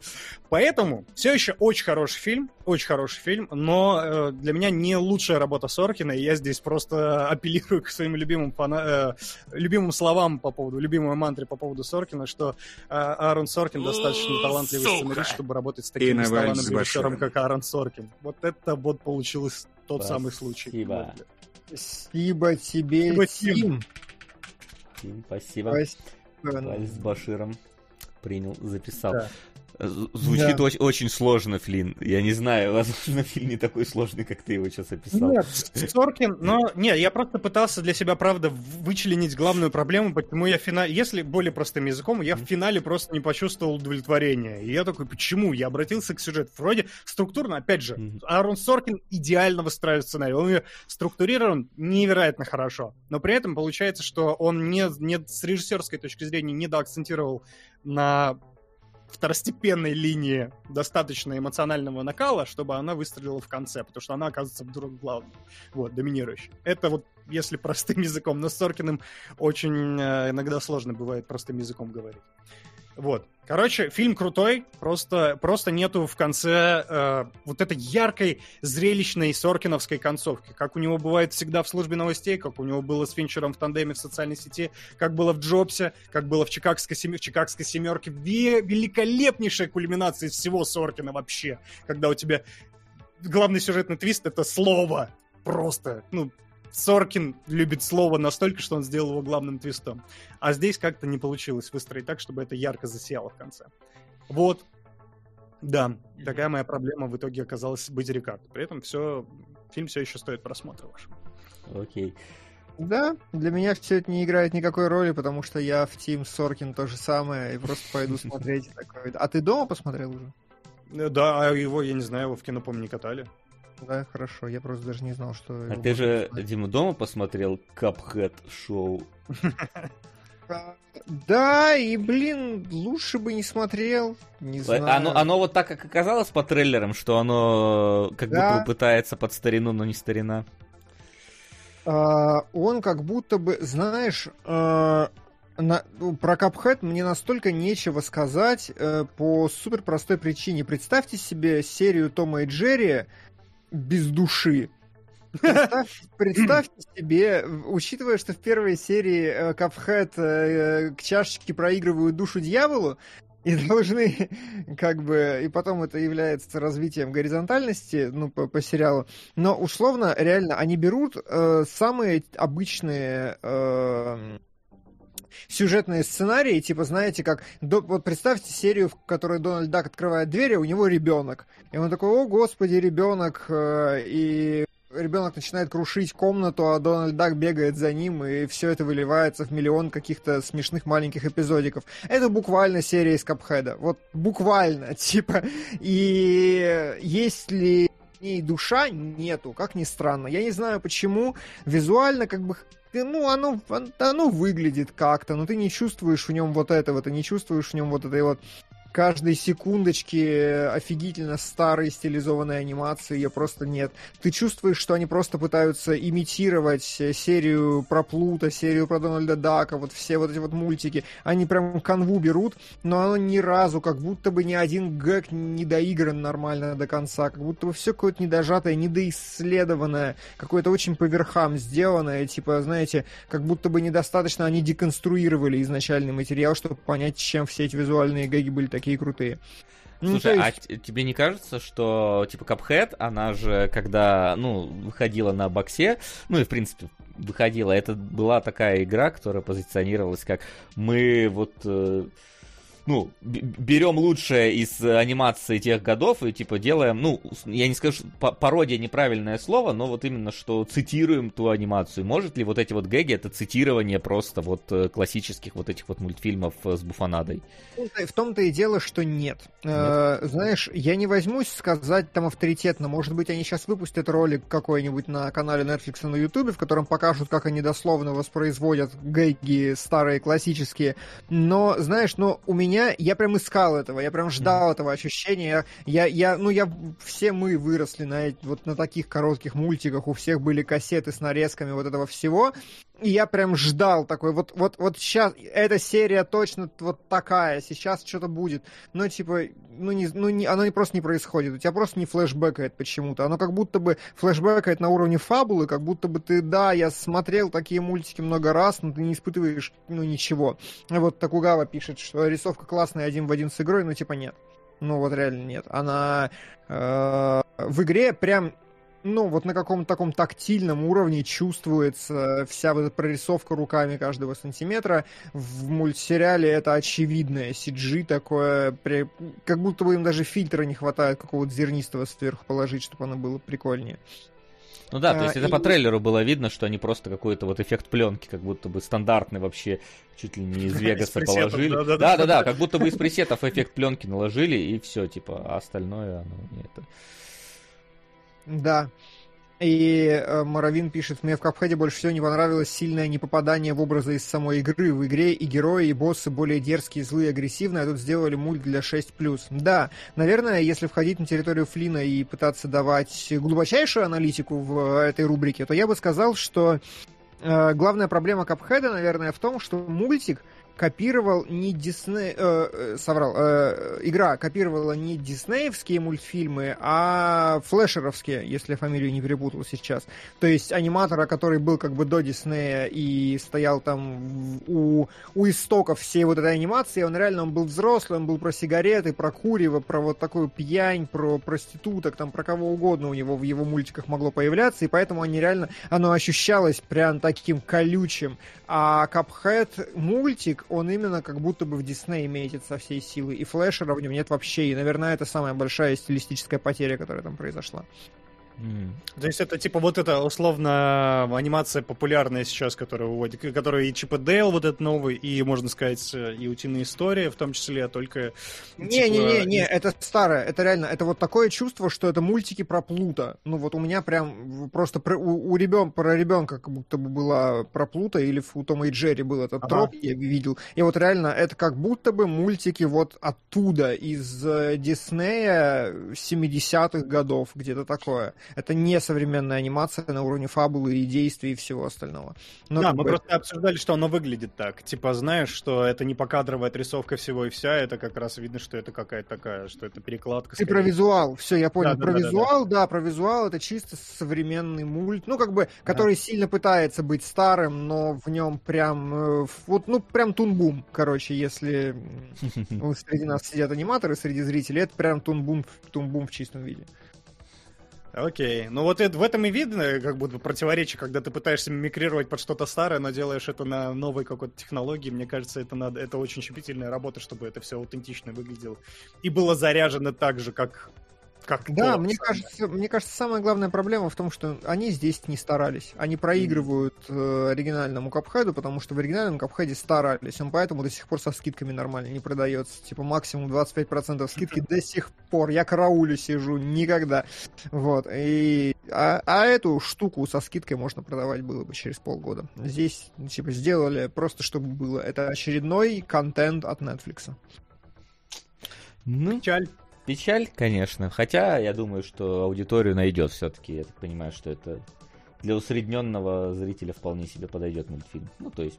Поэтому все еще очень хороший фильм, очень хороший фильм, но э, для меня не лучшая работа Соркина, и я здесь просто апеллирую к своим любимым, фана... э, любимым словам по поводу, любимой мантре по поводу Соркина, что э, Аарон Соркин достаточно талантливый сценарист, чтобы работать с таким талантливым режиссером, как Аарон Соркин. Вот это вот получилось тот Спасибо. самый случай. Спасибо. Спасибо тебе, спасибо, Тим. Тим, спасибо. Спасибо. С Баширом принял, записал. Да. Звучит да. очень, очень сложно, Флин. Я не знаю, возможно, Флин не такой сложный, как ты его сейчас описал. Нет, Соркин, но нет, я просто пытался для себя, правда, вычленить главную проблему, почему я финал, если более простым языком, я в финале просто не почувствовал удовлетворения. И я такой, почему? Я обратился к сюжету. Вроде структурно, опять же. Аарон Соркин идеально выстраивает сценарий. Он ее структурирован невероятно хорошо. Но при этом получается, что он не, не с режиссерской точки зрения не доакцентировал на второстепенной линии достаточно эмоционального накала, чтобы она выстрелила в конце, потому что она оказывается вдруг главной, вот, доминирующей. Это вот, если простым языком, но с Соркиным очень э, иногда сложно бывает простым языком говорить. Вот. Короче, фильм крутой, просто, просто нету в конце э, вот этой яркой, зрелищной соркиновской концовки, как у него бывает всегда в службе новостей, как у него было с Финчером в тандеме в социальной сети, как было в Джобсе, как было в Чикагской, семи... в Чикагской семерке. Великолепнейшая кульминация всего Соркина вообще, когда у тебя главный сюжетный твист — это слово. Просто, ну, Соркин любит слово настолько, что он сделал его главным твистом. А здесь как-то не получилось выстроить так, чтобы это ярко засияло в конце. Вот. Да, такая моя проблема в итоге оказалась быть Рикард. При этом все, фильм все еще стоит просмотра ваш. Окей. Да, для меня все это не играет никакой роли, потому что я в Тим Соркин то же самое, и просто пойду смотреть такое. А ты дома посмотрел уже? Э, да, а его, я не знаю, его в кино, по не катали. Да, хорошо. Я просто даже не знал, что... А ты же, посмотреть. Дима, дома посмотрел Cuphead шоу? Да, и, блин, лучше бы не смотрел. Не знаю. Оно, оно вот так, как оказалось по трейлерам, что оно как да. будто пытается под старину, но не старина. А, он как будто бы, знаешь, а, на, ну, про Cuphead мне настолько нечего сказать э, по супер простой причине. Представьте себе серию Тома и Джерри, без души. Представь, представьте себе, учитывая, что в первой серии Капхед э, э, к чашечке проигрывают душу дьяволу, и должны, как бы, и потом это является развитием горизонтальности, ну, по, по сериалу. Но условно, реально, они берут э, самые обычные э, сюжетные сценарии, типа, знаете, как, до, вот представьте серию, в которой Дональд Дак открывает дверь, а у него ребенок. И он такой, о, господи, ребенок, э, и ребенок начинает крушить комнату, а Дональд Дак бегает за ним, и все это выливается в миллион каких-то смешных маленьких эпизодиков. Это буквально серия из Капхеда. Вот буквально, типа. И если ней душа нету, как ни странно. Я не знаю почему. Визуально как бы ну, оно, оно выглядит как-то, но ты не чувствуешь в нем вот этого, ты не чувствуешь в нем вот этой вот каждой секундочки офигительно старой стилизованной анимации ее просто нет. Ты чувствуешь, что они просто пытаются имитировать серию про Плута, серию про Дональда Дака, вот все вот эти вот мультики. Они прям канву берут, но оно ни разу, как будто бы ни один гэг не доигран нормально до конца, как будто бы все какое-то недожатое, недоисследованное, какое-то очень по верхам сделанное, типа, знаете, как будто бы недостаточно они деконструировали изначальный материал, чтобы понять, чем все эти визуальные гэги были такие такие крутые. Ну, Слушай, а есть... а тебе не кажется, что, типа, Cuphead, она же, когда, ну, выходила на боксе, ну и, в принципе, выходила, это была такая игра, которая позиционировалась как мы вот... Э, ну, берем лучшее из анимации тех годов и, типа, делаем, ну, я не скажу, пародия неправильное слово, но вот именно, что цитируем ту анимацию. Может ли вот эти вот гэги, это цитирование просто вот э, классических вот этих вот мультфильмов э, с буфанадой? В том-то и дело, что нет. нет. Э, знаешь, я не возьмусь сказать там авторитетно, может быть, они сейчас выпустят ролик какой-нибудь на канале Netflix на YouTube, в котором покажут, как они дословно воспроизводят гэги старые, классические. Но, знаешь, ну, у меня, я прям искал этого, я прям ждал mm-hmm. этого ощущения. Я, я, ну, я, все мы выросли на, вот на таких коротких мультиках, у всех были кассеты с нарезками вот этого всего. И я прям ждал такой, вот, вот, вот сейчас, эта серия точно вот такая, сейчас что-то будет. Но, типа, ну, не, ну не, оно просто не происходит, у тебя просто не флешбэкает почему-то. Оно как будто бы флешбэкает на уровне фабулы, как будто бы ты, да, я смотрел такие мультики много раз, но ты не испытываешь, ну, ничего. Вот Такугава пишет, что рисовка классная один в один с игрой, но типа нет. Ну вот реально нет. Она э, в игре прям ну, вот на каком-то таком тактильном уровне чувствуется вся вот эта прорисовка руками каждого сантиметра. В мультсериале это очевидное CG такое, как будто бы им даже фильтра не хватает какого-то зернистого сверху положить, чтобы оно было прикольнее. Ну да, то есть а, это и... по трейлеру было видно, что они просто какой-то вот эффект пленки, как будто бы стандартный вообще, чуть ли не из Вегаса положили. Да-да-да, как будто бы из пресетов эффект пленки наложили, и все, типа, а остальное, оно не это. Да. И э, Моровин пишет, мне в Капхеде больше всего не понравилось сильное непопадание в образы из самой игры. В игре и герои, и боссы более дерзкие, злые, агрессивные, а тут сделали мульт для 6+. Да, наверное, если входить на территорию Флина и пытаться давать глубочайшую аналитику в этой рубрике, то я бы сказал, что э, главная проблема Капхеда, наверное, в том, что мультик — копировал не Дисней... Э, э, соврал. Э, игра копировала не диснеевские мультфильмы, а флешеровские, если я фамилию не перепутал сейчас. То есть аниматора, который был как бы до Диснея и стоял там у, у истоков всей вот этой анимации, он реально он был взрослый, он был про сигареты, про курево, про вот такую пьянь, про проституток, там про кого угодно у него в его мультиках могло появляться, и поэтому они реально, оно ощущалось прям таким колючим. А Cuphead мультик, он именно как будто бы в Дисней метит со всей силы. И флешера в нем нет вообще. И, наверное, это самая большая стилистическая потеря, которая там произошла. Mm. То есть это типа вот эта условно анимация популярная сейчас, которая выводит, которая и Чип и Дейл вот этот новый, и, можно сказать, и Утиные истории в том числе, только... Не-не-не, типа... не, это старое, это реально, это вот такое чувство, что это мультики про Плута. Ну вот у меня прям просто про, у, у ребен, про ребенка как будто бы была про Плута, или у Тома и Джерри был этот ага. троп, я видел. И вот реально это как будто бы мультики вот оттуда, из э, Диснея 70-х годов, где-то такое. Это не современная анимация на уровне фабулы и действий и всего остального. Но да, мы бы... просто обсуждали, что оно выглядит так. Типа, знаешь, что это не покадровая отрисовка всего и вся, это как раз видно, что это какая-то такая, что это перекладка. Ты про визуал, все, я понял. Да, про да, визуал, да, да. да, про визуал это чисто современный мульт, ну, как бы, который да. сильно пытается быть старым, но в нем прям, э, вот, ну, прям тунбум, короче, если среди нас сидят аниматоры, среди зрителей, это прям тунбум, тунбум в чистом виде. Окей. Ну вот это, в этом и видно, как будто противоречие, когда ты пытаешься мимикрировать под что-то старое, но делаешь это на новой какой-то технологии. Мне кажется, это надо, это очень щепетильная работа, чтобы это все аутентично выглядело. И было заряжено так же, как как да, то, мне кажется, мне кажется, самая главная проблема в том, что они здесь не старались. Они проигрывают э, оригинальному капхеду, потому что в оригинальном капхеде старались. Он поэтому до сих пор со скидками нормально не продается. Типа максимум 25% скидки до сих пор. Я караулю сижу никогда. Вот. И, а, а эту штуку со скидкой можно продавать было бы через полгода. Здесь, типа, сделали просто, чтобы было. Это очередной контент от Netflix. Ну, Печаль. Печаль, конечно. Хотя я думаю, что аудиторию найдет все-таки. Я так понимаю, что это для усредненного зрителя вполне себе подойдет мультфильм. Ну, то есть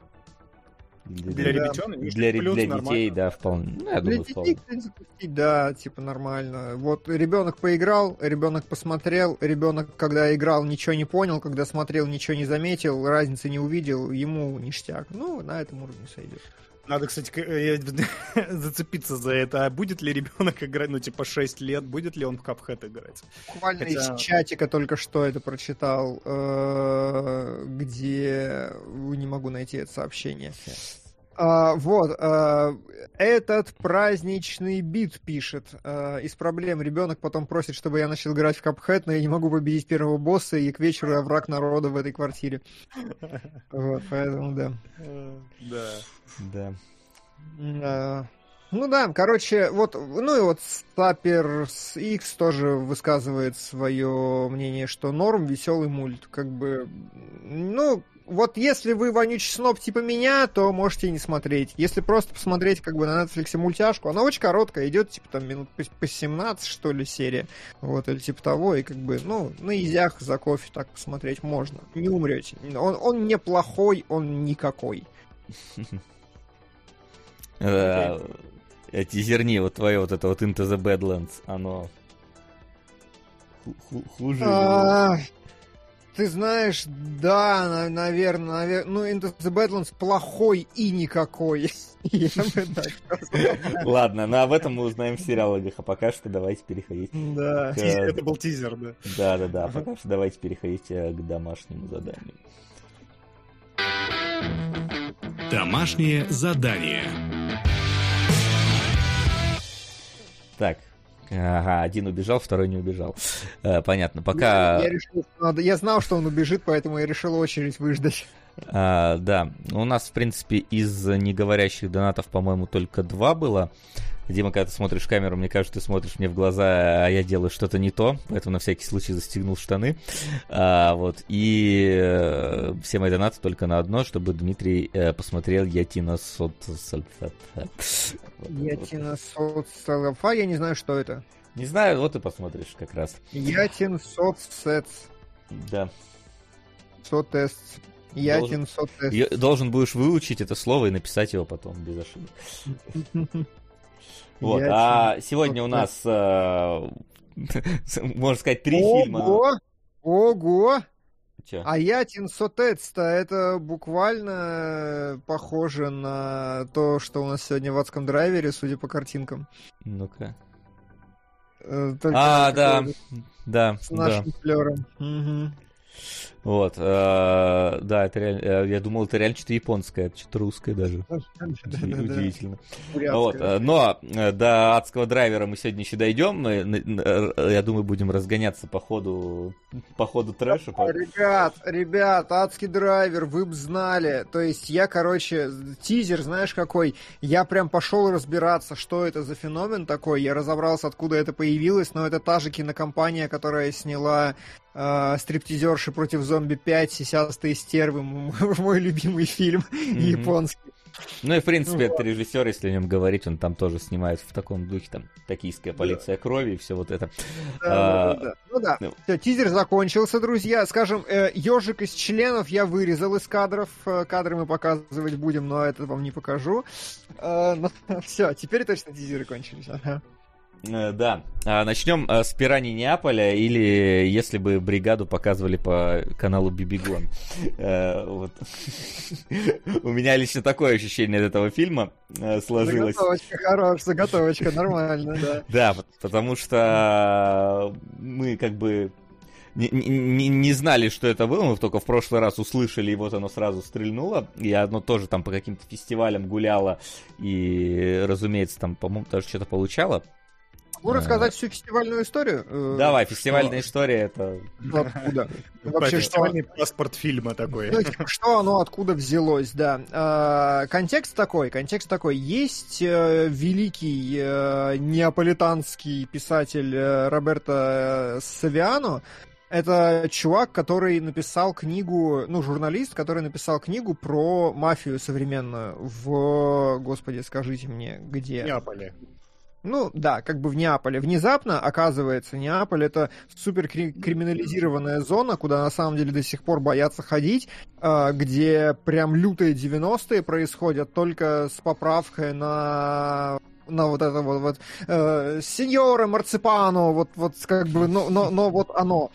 для, для ребятен, для, для детей, нормально. да, вполне. Ну, я для думаю, детей, вполне. да, типа нормально. Вот ребенок поиграл, ребенок посмотрел, ребенок, когда играл, ничего не понял, когда смотрел, ничего не заметил, разницы не увидел, ему ништяк. Ну, на этом уровне сойдет. Надо, кстати, зацепиться за это. А будет ли ребенок играть, ну, типа, 6 лет, будет ли он в Cuphead играть? Буквально Хотя... из чатика только что это прочитал, э, где не могу найти это сообщение. А, вот, а, этот праздничный бит пишет. А, из проблем ребенок потом просит, чтобы я начал играть в Капхэт, но я не могу победить первого босса, и к вечеру я враг народа в этой квартире. Вот, поэтому да. Да. Да. А, Ну да, короче, вот, ну и вот Стапер X тоже высказывает свое мнение, что норм, веселый мульт, как бы, ну, вот если вы вонючий сноб типа меня, то можете не смотреть. Если просто посмотреть как бы на Netflix мультяшку, она очень короткая, идет типа там минут по- по 17, что ли, серия. Вот, или типа того, и как бы, ну, на изях за кофе так посмотреть можно. Не умрете. Он, он не плохой, он никакой. Э, э, Тизерни, вот твое вот это вот Into the Badlands, оно ху- ху- хуже. А, Ты знаешь, да, наверное, ну, Into the Badlands плохой и никакой. Ладно, но об этом мы узнаем в сериалогах, а пока что давайте переходить. Да. Это был тизер, да. Да-да-да, а пока что давайте переходить э, к домашнему заданию. Домашнее задание. Так, ага, один убежал, второй не убежал. Э, Понятно, пока... Я, решил, что надо- я знал, что он убежит, поэтому я решил очередь выждать. А, да, у нас, в принципе, из неговорящих донатов, по-моему, только два было. Дима, когда ты смотришь в камеру, мне кажется, ты смотришь мне в глаза, а я делаю что-то не то, поэтому на всякий случай застегнул штаны. А, вот, и э, все мои донаты только на одно, чтобы Дмитрий э, посмотрел Ятина Сот... Ятина соцсалафа, я не знаю, что это. Не знаю, вот и посмотришь как раз. Ятин соцсец. Да. Сотест. Ятин сотест. Должен будешь выучить это слово и написать его потом без ошибок. Вот, Ятин а сегодня у нас, э, можно сказать, три фильма. Ого! Ого! Чё? А Ятин Сотец-то это буквально похоже на то, что у нас сегодня в адском драйвере, судя по картинкам. Ну-ка. Э, только А, да, да, С да. нашим флером. Мгм. Вот, э, да, это реально, э, я думал, это реально что-то японское, это что-то русское даже. Удивительно. Вот, э, но э, до адского драйвера мы сегодня еще дойдем. Я думаю, будем разгоняться по ходу, по ходу трэша. Ребят, ребят, адский драйвер, вы б знали. То есть я, короче, тизер, знаешь какой? Я прям пошел разбираться, что это за феномен такой. Я разобрался, откуда это появилось, но это та же кинокомпания, которая сняла э, стриптизерши против зомби 5, сисястые стервы, мой любимый фильм японский. Ну и, в принципе, Вот. это режиссер, если о нем говорить, он там тоже снимает в таком духе, там, токийская полиция крови и все вот это. Да, А, да, да. Ну да. ну. Все, тизер закончился, друзья. Скажем, ежик из членов я вырезал из кадров. Э, Кадры мы показывать будем, но это вам не покажу. Все, теперь точно тизеры кончились. Ага. Э, Да. А, Начнем э, с пираний Неаполя, или если бы бригаду показывали по каналу Бибигон. Э. У меня лично такое ощущение от этого фильма сложилось. Заготовочка хорош, заготовочка, нормально, да. Да, потому что мы как бы не, не- не знали, что это было, мы только в прошлый раз услышали, и вот оно сразу стрельнуло, и оно тоже там по каким-то фестивалям гуляло, и, разумеется, там, по-моему, даже что-то получало. Могу рассказать всю фестивальную историю? Э, Давай, фестивальная история, это... Откуда? Вообще, что... Фестивальный паспорт фильма такой. Ну, типа, что оно откуда взялось, да. А, контекст такой, контекст такой. Есть э, великий э, неаполитанский писатель э, Роберто Савиано. Это чувак, который написал книгу, ну, журналист, который написал книгу про мафию современную в... Господи, скажите мне, где? Неаполе. Ну, да, как бы в Неаполе. Внезапно, оказывается, Неаполь это супер кри- криминализированная зона, куда на самом деле до сих пор боятся ходить, а, где прям лютые 90-е происходят только с поправкой на на вот это вот, вот э, сеньора Марципано, вот, вот как бы, но, но, но вот оно.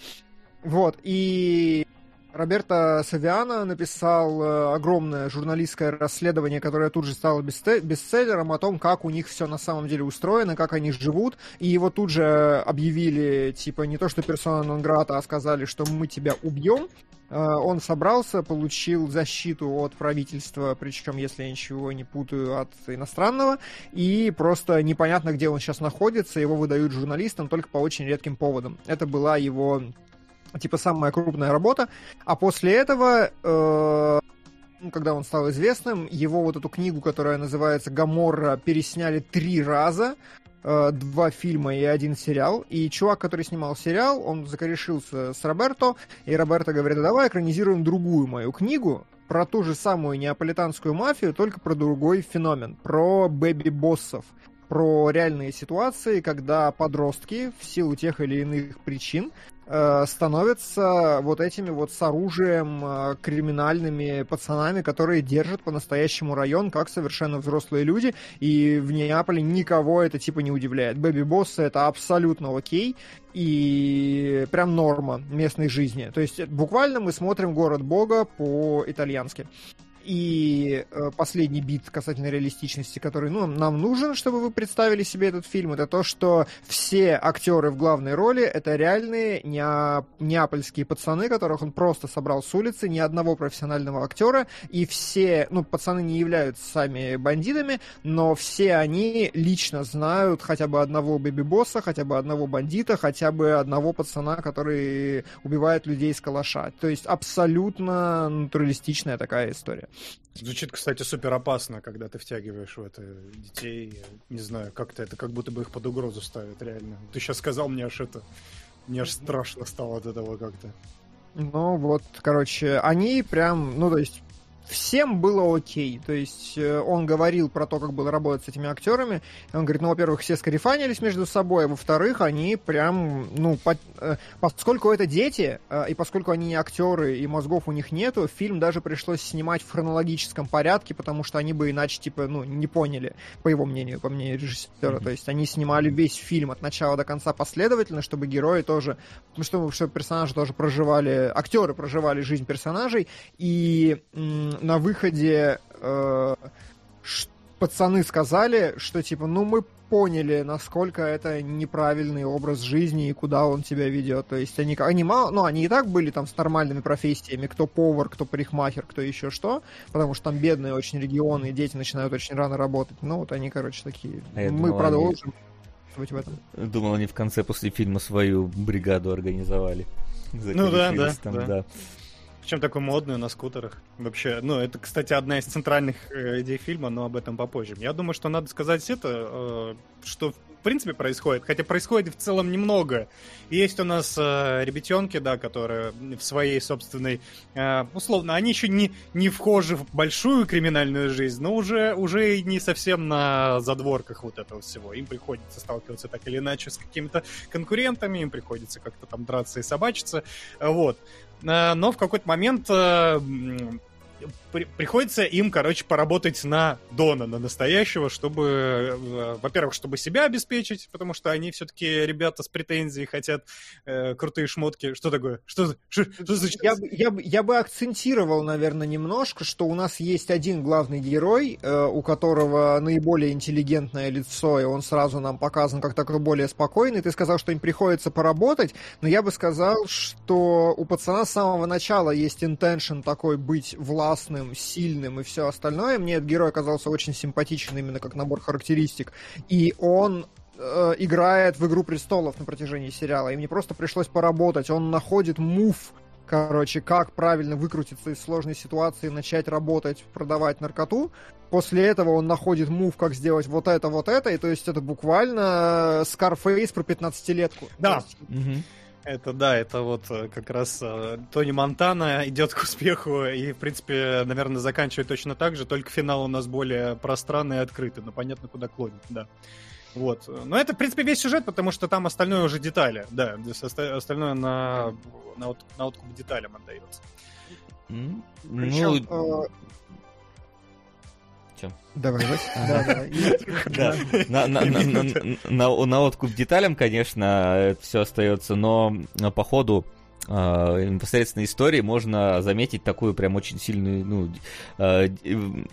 Вот, и Роберто Савиано написал э, огромное журналистское расследование, которое тут же стало бестселлером о том, как у них все на самом деле устроено, как они живут. И его тут же объявили, типа, не то что персона Нонграта, а сказали, что мы тебя убьем. Э, он собрался, получил защиту от правительства, причем, если я ничего не путаю, от иностранного, и просто непонятно, где он сейчас находится, его выдают журналистам только по очень редким поводам. Это была его типа самая крупная работа, а после этого, э, ну, когда он стал известным, его вот эту книгу, которая называется «Гаморра», пересняли три раза, э, два фильма и один сериал, и чувак, который снимал сериал, он закорешился с Роберто, и Роберто говорит, давай экранизируем другую мою книгу, про ту же самую неаполитанскую мафию, только про другой феномен, про бэби-боссов про реальные ситуации, когда подростки в силу тех или иных причин Э, становятся вот этими вот с оружием э, криминальными пацанами, которые держат по-настоящему район, как совершенно взрослые люди, и в Неаполе никого это типа не удивляет. Бэби-боссы это абсолютно окей, и прям норма местной жизни. То есть буквально мы смотрим «Город Бога» по-итальянски. И э, последний бит касательно реалистичности, который ну, нам нужен, чтобы вы представили себе этот фильм, это то, что все актеры в главной роли это реальные неа- неапольские пацаны, которых он просто собрал с улицы, ни одного профессионального актера, и все, ну, пацаны не являются сами бандитами, но все они лично знают хотя бы одного бэби-босса, хотя бы одного бандита, хотя бы одного пацана, который убивает людей с калаша. То есть абсолютно натуралистичная такая история. Звучит, кстати, супер опасно, когда ты втягиваешь в это детей. Не знаю, как-то это как будто бы их под угрозу ставит, реально. Ты сейчас сказал мне аж это... Мне аж страшно стало от этого как-то. Ну вот, короче, они прям, ну то есть всем было окей. То есть э, он говорил про то, как было работать с этими актерами. Он говорит, ну, во-первых, все скарифанились между собой, а во-вторых, они прям, ну, по, э, поскольку это дети, э, и поскольку они не актеры, и мозгов у них нету, фильм даже пришлось снимать в хронологическом порядке, потому что они бы иначе, типа, ну, не поняли, по его мнению, по мнению режиссера. Mm-hmm. То есть они снимали весь фильм от начала до конца последовательно, чтобы герои тоже, чтобы, чтобы персонажи тоже проживали, актеры проживали жизнь персонажей, и на выходе э, пацаны сказали, что типа, ну мы поняли, насколько это неправильный образ жизни и куда он тебя ведет. То есть они, они мало, ну, они и так были там с нормальными профессиями, кто повар, кто парикмахер, кто еще что, потому что там бедные очень регионы, и дети начинают очень рано работать. Ну, вот они, короче, такие. А Мы думал, продолжим. Они... В этом. Думал, они в конце после фильма свою бригаду организовали. Ну да, да, там, да. да. Причем такой модный на скутерах. Вообще, ну, это, кстати, одна из центральных э, идей фильма, но об этом попозже. Я думаю, что надо сказать это, э, что в принципе происходит, хотя происходит в целом немного. Есть у нас э, ребятенки, да, которые в своей собственной, э, условно, они еще не, не вхожи в большую криминальную жизнь, но уже, уже не совсем на задворках вот этого всего. Им приходится сталкиваться так или иначе с какими-то конкурентами, им приходится как-то там драться и собачиться. Вот. Э, но в какой-то момент э, при, приходится им, короче, поработать на Дона, на настоящего, чтобы, э, во-первых, чтобы себя обеспечить, потому что они все-таки ребята с претензией хотят э, крутые шмотки. Что такое? Что, что, что я, я, я бы акцентировал, наверное, немножко, что у нас есть один главный герой, э, у которого наиболее интеллигентное лицо, и он сразу нам показан как такой более спокойный. Ты сказал, что им приходится поработать, но я бы сказал, что у пацана с самого начала есть интеншн такой быть властным умным, сильным и все остальное. Мне этот герой оказался очень симпатичен именно как набор характеристик. И он э, играет в «Игру престолов» на протяжении сериала, и мне просто пришлось поработать. Он находит мув, короче, как правильно выкрутиться из сложной ситуации, начать работать, продавать наркоту. После этого он находит мув, как сделать вот это, вот это, и то есть это буквально Скарфейс про 15-летку. Да. Есть... Угу. Это да, это вот э, как раз э, Тони Монтана идет к успеху и, в принципе, наверное, заканчивает точно так же, только финал у нас более пространный и открытый, но понятно, куда клонит, да. Вот. Но это, в принципе, весь сюжет, потому что там остальное уже детали, да, остальное на, на, на откуп деталям отдается. Mm. Причем, ну, чем? Давай, Да, на откуп деталям, конечно, все остается, но по ходу э, непосредственно истории можно заметить такую прям очень сильную ну, э,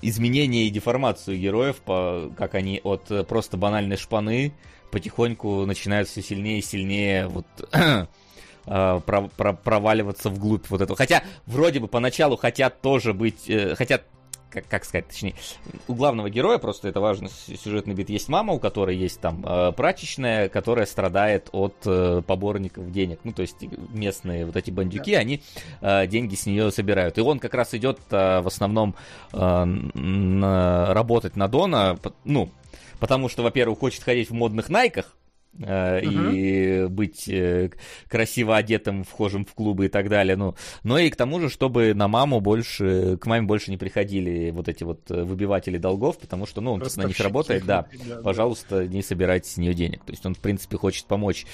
изменение и деформацию героев, по, как они от просто банальной шпаны потихоньку начинают все сильнее и сильнее вот про, про, проваливаться вглубь вот этого. Хотя вроде бы поначалу хотят тоже быть, э, хотят как, как сказать, точнее, у главного героя, просто это важный сюжетный бит, есть мама, у которой есть там э, прачечная, которая страдает от э, поборников денег. Ну, то есть местные вот эти бандюки, да. они э, деньги с нее собирают. И он как раз идет э, в основном э, на, работать на Дона, ну, потому что, во-первых, хочет ходить в модных найках, Uh-huh. и быть э, красиво одетым, вхожим в клубы и так далее. Ну, но и к тому же, чтобы на маму больше, к маме больше не приходили вот эти вот э, выбиватели долгов, потому что, ну, он на них работает, да, да, пожалуйста, не собирайте с нее денег. То есть он, в принципе, хочет помочь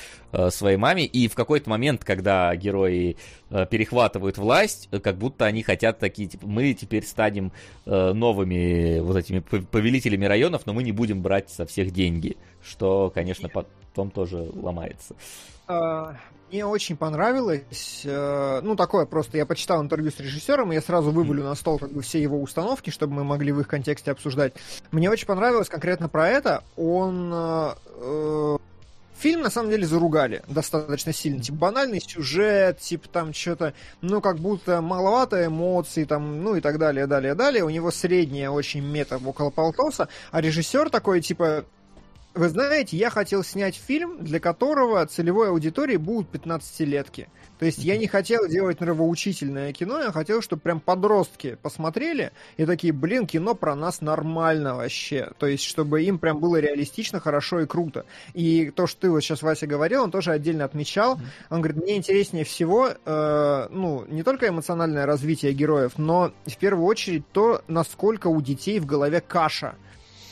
своей маме, и в какой-то момент, когда герои перехватывают власть, как будто они хотят такие, типа, мы теперь станем э, новыми вот этими повелителями районов, но мы не будем брать со всех деньги, что, конечно, потом тоже ломается. А, мне очень понравилось, э, ну, такое просто, я почитал интервью с режиссером, и я сразу вывалю на стол как бы все его установки, чтобы мы могли в их контексте обсуждать. Мне очень понравилось конкретно про это, он... Фильм, на самом деле, заругали достаточно сильно. Типа, банальный сюжет, типа, там, что-то, ну, как будто маловато эмоций, там, ну, и так далее, далее, далее. У него средняя очень мета около полтоса, а режиссер такой, типа, вы знаете, я хотел снять фильм, для которого целевой аудиторией будут 15-летки. То есть я не хотел делать нравоучительное кино, я хотел, чтобы прям подростки посмотрели и такие, блин, кино про нас нормально вообще. То есть, чтобы им прям было реалистично, хорошо и круто. И то, что ты вот сейчас, Вася, говорил, он тоже отдельно отмечал. Он говорит, мне интереснее всего, э, ну, не только эмоциональное развитие героев, но в первую очередь то, насколько у детей в голове каша.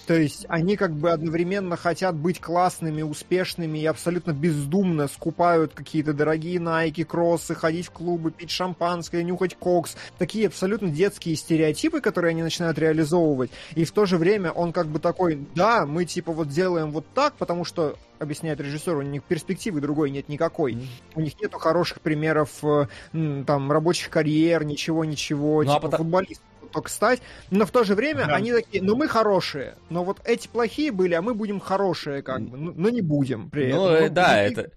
То есть они как бы одновременно хотят быть классными, успешными и абсолютно бездумно скупают какие-то дорогие найки, кроссы, ходить в клубы, пить шампанское, нюхать кокс. Такие абсолютно детские стереотипы, которые они начинают реализовывать. И в то же время он как бы такой, да, мы типа вот делаем вот так, потому что объясняет режиссер, у них перспективы другой нет никакой. Mm. У них нету хороших примеров э, там рабочих карьер, ничего-ничего, ну, а типа а потом... футболистов только стать. Но в то же время да. они такие, ну мы хорошие, но вот эти плохие были, а мы будем хорошие как бы, ну, но не будем при ну, этом. Ну да, это...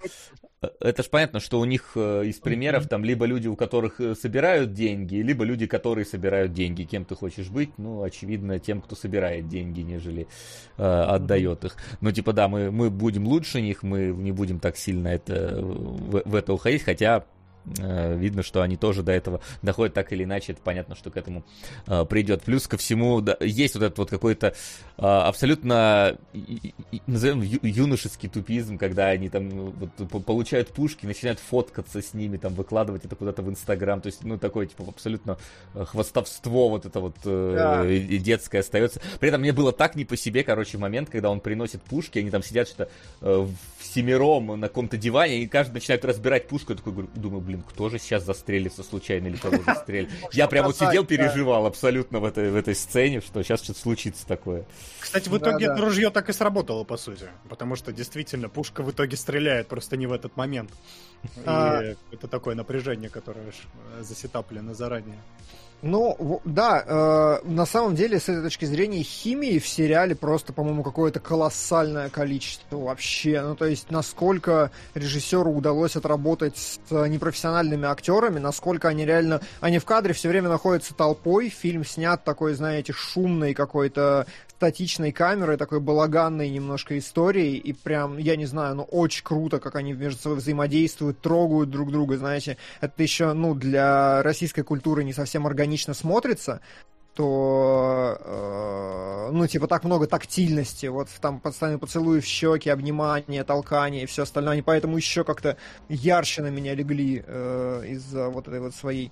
Это ж понятно, что у них э, из примеров там либо люди, у которых э, собирают деньги, либо люди, которые собирают деньги. Кем ты хочешь быть? Ну, очевидно, тем, кто собирает деньги, нежели э, отдает их. Ну, типа, да, мы, мы будем лучше них, мы не будем так сильно это, в, в это уходить, хотя Э, видно, что они тоже до этого доходят так или иначе, это понятно, что к этому э, придет. Плюс ко всему, да, есть вот этот вот какой-то э, абсолютно, назовем, ю, юношеский тупизм, когда они там ну, вот, получают пушки, начинают фоткаться с ними, там выкладывать это куда-то в Инстаграм, то есть, ну, такое, типа, абсолютно э, хвостовство вот это вот э, да. детское остается. При этом мне было так не по себе, короче, момент, когда он приносит пушки, они там сидят что-то э, семером на каком-то диване, и каждый начинает разбирать пушку, я такой думаю, блин, кто же сейчас застрелится случайно или кого застрелит? Я прям вот сидел, переживал абсолютно в этой, в этой сцене, что сейчас что-то случится такое. Кстати, в итоге это ружье так и сработало, по сути. Потому что действительно пушка в итоге стреляет, просто не в этот момент. А. И это такое напряжение, которое засетаплено заранее. Ну, да, э, на самом деле, с этой точки зрения, химии в сериале просто, по-моему, какое-то колоссальное количество вообще. Ну, то есть, насколько режиссеру удалось отработать с непрофессиональными актерами, насколько они реально... Они в кадре все время находятся толпой, фильм снят такой, знаете, шумной какой-то статичной камерой, такой балаганной немножко историей, и прям, я не знаю, ну, очень круто, как они между собой взаимодействуют, трогают друг друга, знаете, это еще, ну, для российской культуры не совсем органично смотрится, то, э, ну, типа, так много тактильности, вот там постоянно поцелуи в щеки, обнимания, толкания и все остальное, они поэтому еще как-то ярче на меня легли э, из-за вот этой вот своей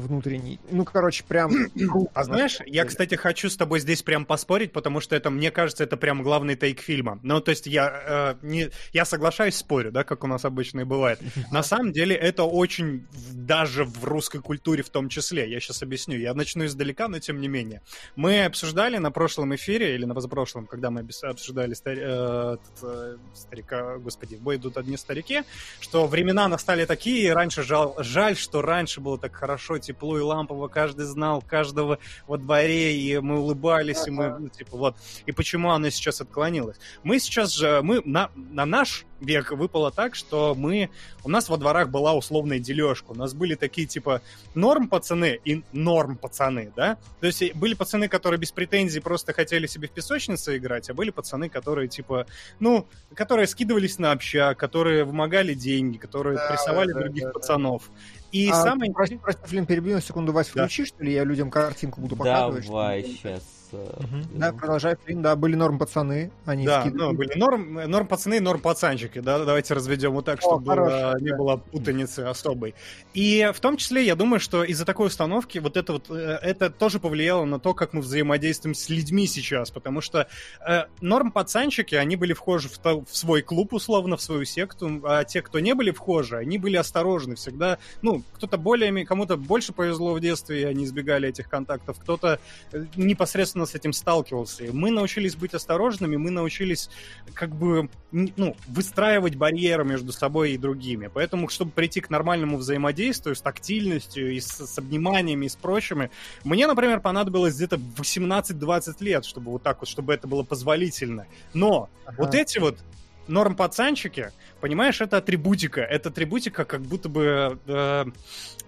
внутренний. Ну, короче, прям... А знаешь, я, кстати, хочу с тобой здесь прям поспорить, потому что это, мне кажется, это прям главный тейк фильма. Ну, то есть я, э, не, я соглашаюсь, спорю, да, как у нас обычно и бывает. На самом деле это очень даже в русской культуре в том числе. Я сейчас объясню. Я начну издалека, но тем не менее. Мы обсуждали на прошлом эфире, или на позапрошлом, когда мы обсуждали стари, э, э, старика, господи, в бой идут одни старики, что времена настали такие, и раньше жал, жаль, что раньше было так хорошо, тепло и лампово, каждый знал каждого во дворе, и мы улыбались, и мы, ну, типа, вот. И почему оно сейчас отклонилось? Мы сейчас же, мы на, на наш век выпало так, что мы... У нас во дворах была условная дележка. У нас были такие, типа, норм пацаны и норм пацаны, да? То есть были пацаны, которые без претензий просто хотели себе в песочнице играть, а были пацаны, которые, типа, ну, которые скидывались на общак, которые вымогали деньги, которые да, прессовали да, других да, пацанов. И а, самое... Прости, прости, Флин, перебью на секунду, Вась, да. включи, что ли, я людям картинку буду показывать. Давай, сейчас. Угу. Да, продолжай, Флин, да, были норм пацаны, они Да, ну, были норм, норм пацаны и норм пацанчики, да, давайте разведем вот так, чтобы О, хорошо, не да. было путаницы особой. И в том числе, я думаю, что из-за такой установки вот это вот, э, это тоже повлияло на то, как мы взаимодействуем с людьми сейчас, потому что э, норм пацанчики, они были вхожи в, то, в свой клуб, условно, в свою секту, а те, кто не были вхожи, они были осторожны всегда, ну, кто-то более, кому-то больше повезло в детстве, и они избегали этих контактов, кто-то э, непосредственно с этим сталкивался. И мы научились быть осторожными, мы научились как бы ну, выстраивать барьеры между собой и другими. Поэтому, чтобы прийти к нормальному взаимодействию с тактильностью и с, с обниманиями и с прочими, мне, например, понадобилось где-то 18-20 лет, чтобы вот так вот, чтобы это было позволительно. Но ага. вот эти вот норм-пацанчики, понимаешь, это атрибутика. Это атрибутика как будто бы э,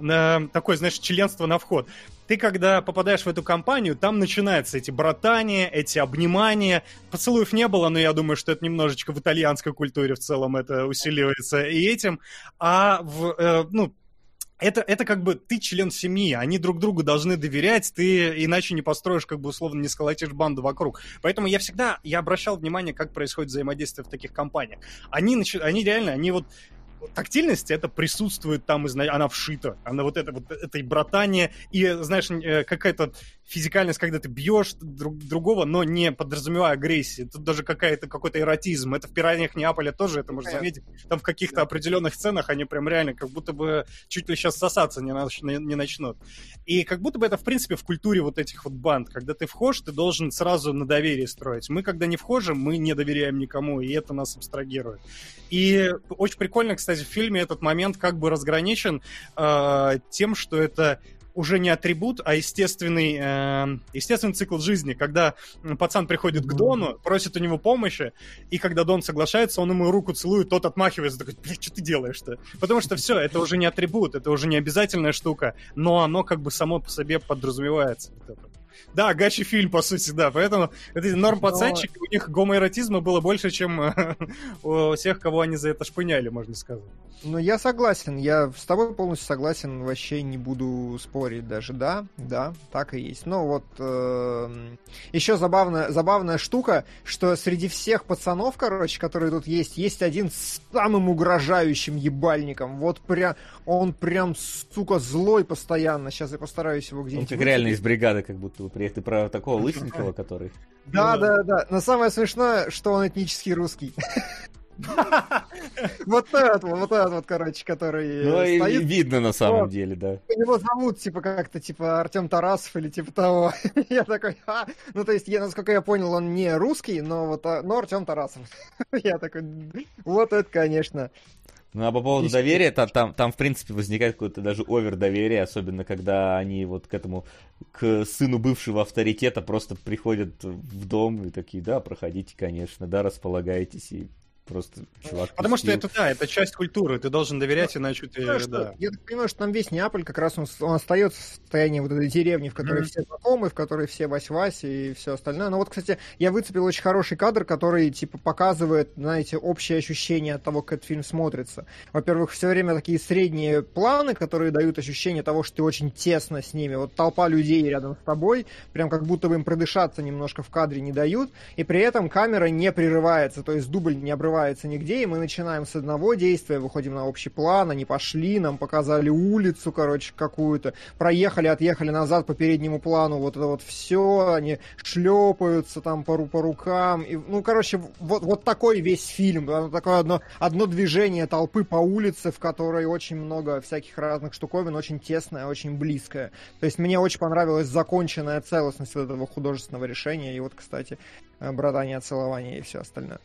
э, такое, знаешь, членство на вход. Ты, когда попадаешь в эту компанию, там начинаются эти братания, эти обнимания. Поцелуев не было, но я думаю, что это немножечко в итальянской культуре в целом это усиливается и этим. А в, э, ну, это, это как бы ты член семьи, они друг другу должны доверять, ты иначе не построишь, как бы условно не сколотишь банду вокруг. Поэтому я всегда, я обращал внимание, как происходит взаимодействие в таких компаниях. Они, они реально, они вот тактильность это присутствует там, она вшита, она вот это вот это и братание, и, знаешь, э, какая-то физикальность, когда ты бьешь друг другого, но не подразумевая агрессии. Тут даже какая-то, какой-то эротизм. Это в «Пираньях Неаполя» тоже это можно заметить. Там в каких-то определенных сценах они прям реально как будто бы чуть ли сейчас сосаться не, нач- не начнут. И как будто бы это, в принципе, в культуре вот этих вот банд. Когда ты вхож, ты должен сразу на доверие строить. Мы, когда не вхожим, мы не доверяем никому, и это нас абстрагирует. И очень прикольно, кстати, в фильме этот момент как бы разграничен э, тем, что это уже не атрибут, а естественный, э, естественный цикл жизни, когда пацан приходит к Дону, просит у него помощи, и когда Дон соглашается, он ему руку целует, тот отмахивается, такой, блядь, что ты делаешь-то? Потому что все, это уже не атрибут, это уже не обязательная штука, но оно как бы само по себе подразумевается. Вот это. Да, гачи фильм, по сути, да. Поэтому это норм пацанчики, Но... у них гомоэротизма было больше, чем у всех, кого они за это шпыняли, можно сказать. Ну, я согласен, я с тобой полностью согласен, вообще не буду спорить даже, да, да, так и есть. Но вот э, еще забавная, забавная штука, что среди всех пацанов, короче, которые тут есть, есть один с самым угрожающим ебальником. Вот прям, он прям, сука, злой постоянно. Сейчас я постараюсь его где-нибудь... Он как реально из бригады, как будто бы приехал. Ты про такого лысенького, который... Да, да, да. Но самое смешное, что он этнический русский. Вот этот вот, вот этот вот, короче, который Ну, и видно на самом деле, да. Его зовут, типа, как-то, типа, Артем Тарасов или типа того. Я такой, а, ну, то есть, я, насколько я понял, он не русский, но вот, а, но Артем Тарасов. Я такой, вот это, конечно. Ну а по поводу доверия, там, там, там, в принципе, возникает какое-то даже овер доверие, особенно когда они вот к этому, к сыну бывшего авторитета просто приходят в дом и такие, да, проходите, конечно, да, располагайтесь, и Просто чувак. Потому что это да, это часть культуры, ты должен доверять, да. иначе ты. Да, да. Я так понимаю, что там весь Неаполь как раз он, он остается в состоянии вот этой деревни, в которой mm-hmm. все знакомы, в которой все Вась-Вась и все остальное. Но вот, кстати, я выцепил очень хороший кадр, который типа показывает, знаете, общее ощущение от того, как этот фильм смотрится. Во-первых, все время такие средние планы, которые дают ощущение того, что ты очень тесно с ними. Вот толпа людей рядом с тобой, прям как будто бы им продышаться немножко в кадре не дают, и при этом камера не прерывается, то есть дубль не обрывается прерывается нигде, и мы начинаем с одного действия, выходим на общий план, они пошли, нам показали улицу, короче, какую-то, проехали, отъехали назад по переднему плану, вот это вот все, они шлепаются там по, по рукам, и, ну, короче, вот, вот такой весь фильм, такое одно, одно движение толпы по улице, в которой очень много всяких разных штуковин, очень тесное, очень близкое. То есть мне очень понравилась законченная целостность этого художественного решения, и вот, кстати, братание, целование и все остальное.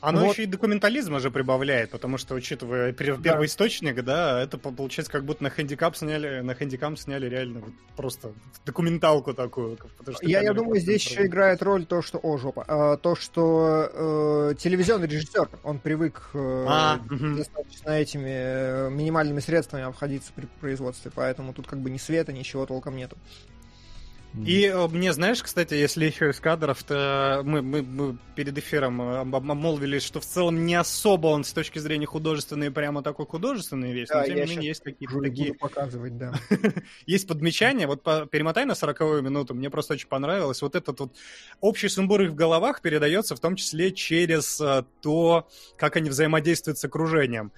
Оно вот. еще и документализма же прибавляет, потому что, учитывая первый да. источник, да, это получается как будто на хэндикап сняли, на хэндикап сняли реально вот просто документалку такую. я, я думаю, здесь еще играет роль то, что... О, жопа. А, то, что э, телевизионный режиссер, он привык э, а, достаточно этими э, минимальными средствами обходиться при производстве, поэтому тут как бы ни света, ничего толком нету. И э, мне, знаешь, кстати, если еще из кадров, то мы, мы, мы перед эфиром э, обмолвились, что в целом не особо он с точки зрения художественной прямо такой художественный весь, да, но тем не менее есть какие-то такие... показывать, да. есть подмечания, вот по... перемотай на сороковую минуту, мне просто очень понравилось. Вот этот вот общий сумбур их в головах передается в том числе через э, то, как они взаимодействуют с окружением.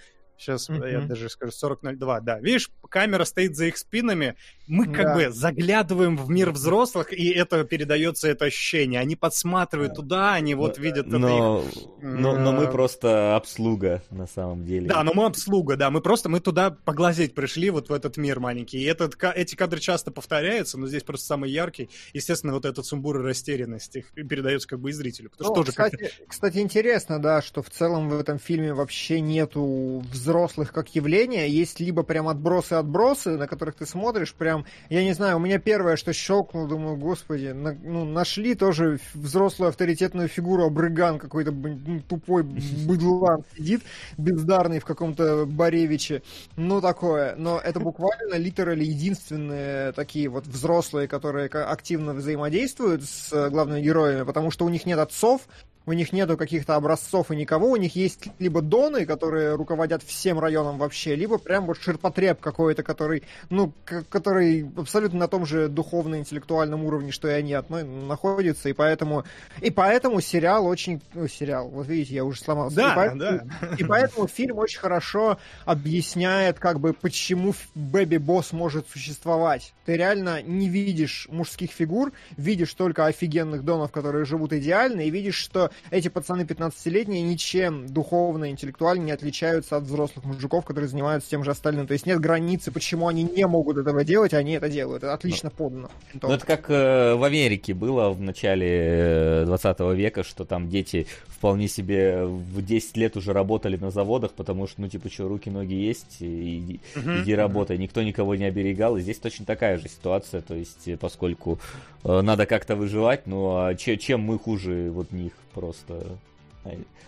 Сейчас mm-hmm. я даже скажу 40.02, да. Видишь, камера стоит за их спинами, мы как да. бы заглядываем в мир взрослых, и это передается это ощущение. Они подсматривают туда, они вот видят но, это их... но, но мы просто обслуга на самом деле. Да, но мы обслуга, да. Мы просто мы туда поглазеть пришли, вот в этот мир маленький. И этот, эти кадры часто повторяются, но здесь просто самый яркий. Естественно, вот этот сумбур и растерянность их передается как бы и зрителю. Потому ну, что тоже кстати, кстати, интересно, да, что в целом в этом фильме вообще нету взрослых как явления. Есть либо прям отбросы-отбросы, на которых ты смотришь, прям я не знаю, у меня первое, что щелкнуло, думаю, господи, на, ну, нашли тоже взрослую авторитетную фигуру, обрыган какой-то ну, тупой быдлан сидит, бездарный в каком-то Боревиче, ну такое, но это буквально литерали единственные такие вот взрослые, которые активно взаимодействуют с главными героями, потому что у них нет отцов, у них нету каких-то образцов и никого, у них есть либо доны, которые руководят всем районом вообще, либо прям вот ширпотреб какой-то, который, ну, который абсолютно на том же духовно-интеллектуальном уровне, что и они одной находится, и поэтому, и поэтому сериал очень, ну, сериал, вот видите, я уже сломался. Да, и поэтому, да. И поэтому фильм очень хорошо объясняет, как бы, почему Бэби Босс может существовать. Ты реально не видишь мужских фигур, видишь только офигенных донов, которые живут идеально, и видишь, что эти пацаны 15-летние ничем духовно, интеллектуально не отличаются от взрослых мужиков, которые занимаются тем же остальным. То есть нет границы, почему они не могут этого делать, а они это делают. Это отлично ну, подано. Ну, это как э, в Америке было в начале 20 э, века, что там дети вполне себе в 10 лет уже работали на заводах, потому что, ну, типа, что, руки, ноги есть, иди, uh-huh. иди работай. Никто никого не оберегал. И здесь точно такая же ситуация, то есть, поскольку э, надо как-то выживать, ну, а че, чем мы хуже вот них? Просто.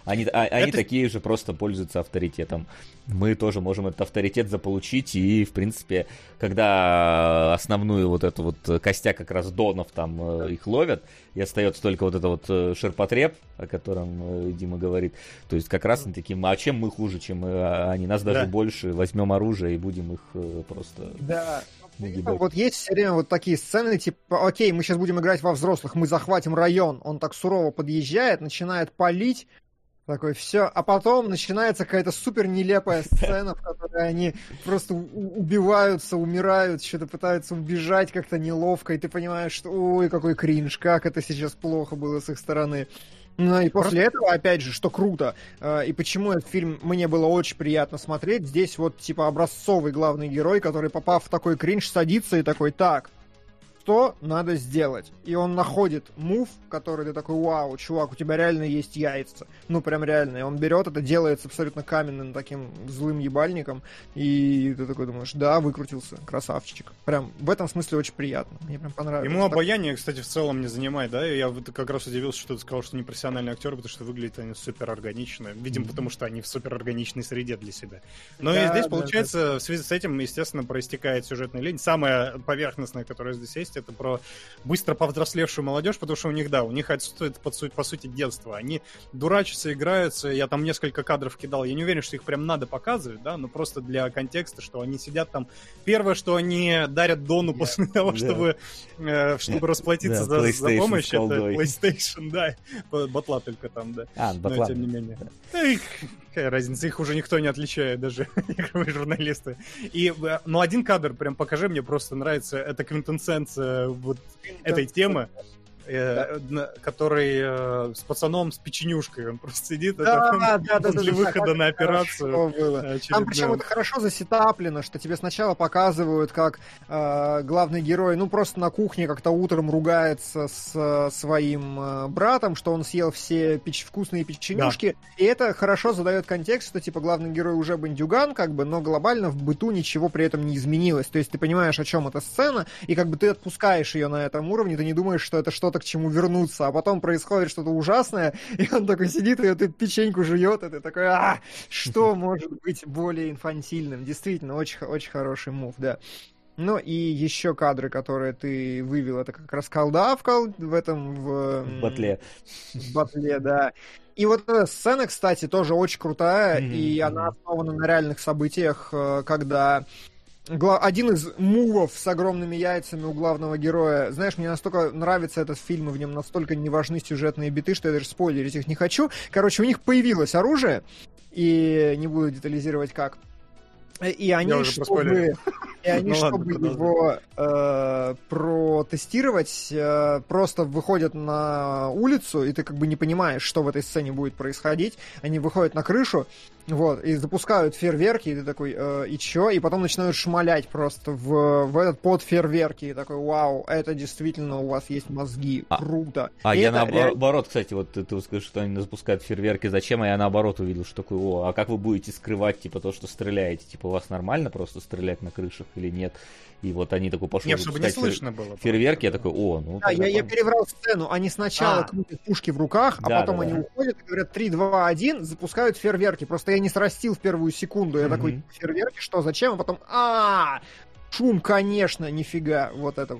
Они, а, они это... такие же просто пользуются авторитетом. Мы тоже можем этот авторитет заполучить, и, в принципе, когда основную вот эту вот костяк как раз донов там э, их ловят, и остается только вот это вот э, ширпотреб, о котором э, Дима говорит, то есть как раз они такие, а чем мы хуже, чем они? Нас даже да. больше, возьмем оружие и будем их просто... Да, вот есть все время вот такие сцены, типа, окей, мы сейчас будем играть во взрослых, мы захватим район. Он так сурово подъезжает, начинает палить, такой, все. А потом начинается какая-то супер нелепая сцена, в которой они просто убиваются, умирают, что-то пытаются убежать как-то неловко, и ты понимаешь, что ой, какой кринж, как это сейчас плохо было с их стороны. Ну и после этого, опять же, что круто, э, и почему этот фильм мне было очень приятно смотреть, здесь вот типа образцовый главный герой, который, попав в такой кринж, садится и такой, так, что надо сделать. И он находит мув, который ты такой, вау, чувак, у тебя реально есть яйца. Ну, прям реально. И он берет это, делает абсолютно каменным таким злым ебальником. И ты такой думаешь, да, выкрутился, красавчик. Прям в этом смысле очень приятно. Мне прям понравилось. Ему обаяние, кстати, в целом не занимает, да? Я как раз удивился, что ты сказал, что не профессиональный актер, потому что выглядят они супер органично. Видимо, mm-hmm. потому что они в супер органичной среде для себя. Но да, и здесь, да, получается, да. в связи с этим, естественно, проистекает сюжетная линия. Самая поверхностная, которая здесь есть, есть это про быстро повзрослевшую молодежь, потому что у них, да, у них отсутствует, по, сути, по сути, детство. Они дурачатся, играются, я там несколько кадров кидал, я не уверен, что их прям надо показывать, да, но просто для контекста, что они сидят там. Первое, что они дарят Дону yeah, после того, yeah. чтобы, э, чтобы расплатиться yeah, за, за помощь, это PlayStation, да, батла только там, да. А, батла. Но, тем не менее. Эх, какая разница, их уже никто не отличает, даже игровые журналисты. И, э, ну, один кадр прям покажи, мне просто нравится, это квинтэссенция вот этой темы э, который э, с пацаном с печенюшкой, он просто сидит да, это, да, да, для да, выхода да, на операцию. Было. Там причем это хорошо засетаплено, что тебе сначала показывают, как э, главный герой, ну просто на кухне как-то утром ругается с э, своим э, братом, что он съел все печ вкусные печенюшки, да. и это хорошо задает контекст, что типа главный герой уже бандюган, как бы, но глобально в быту ничего при этом не изменилось. То есть ты понимаешь, о чем эта сцена, и как бы ты отпускаешь ее на этом уровне, ты не думаешь, что это что-то что-то, к чему вернуться, а потом происходит что-то ужасное, и он такой сидит и эту печеньку жует, и ты такой, а, что может быть более инфантильным? Действительно, очень, очень хороший мув, да. Ну и еще кадры, которые ты вывел, это как раз колда в, кол... в этом... В... в батле. В батле, да. И вот эта сцена, кстати, тоже очень крутая, mm-hmm. и она основана на реальных событиях, э, когда один из мувов с огромными яйцами у главного героя. Знаешь, мне настолько нравится этот фильм, и в нем настолько не важны сюжетные биты, что я даже спойлерить их не хочу. Короче, у них появилось оружие, и не буду детализировать как. И они, чтобы, и они, ну, чтобы ладно, его э, протестировать, э, просто выходят на улицу, и ты как бы не понимаешь, что в этой сцене будет происходить. Они выходят на крышу, вот, и запускают фейерверки, и ты такой, э, и чё? И потом начинают шмалять просто в, в этот под фейерверки, и такой, вау, это действительно у вас есть мозги, а, круто. А и я наоборот, кстати, вот ты, ты скажешь, что они запускают фейерверки, зачем? А я наоборот увидел, что такой, о, а как вы будете скрывать, типа, то, что стреляете? Типа, у вас нормально просто стрелять на крышах или нет? И вот они такой пошли Нет, чтобы не слышно было. Фейерверки, я такой, о, ну... Да, я, я переврал сцену. Они сначала а. крутят пушки в руках, а да, потом да, они да. уходят и говорят 3, 2, 1, запускают фейерверки. Просто я не срастил в первую секунду. Я mm-hmm. такой, фейерверки, что, зачем? А потом, а шум, конечно, нифига. Вот это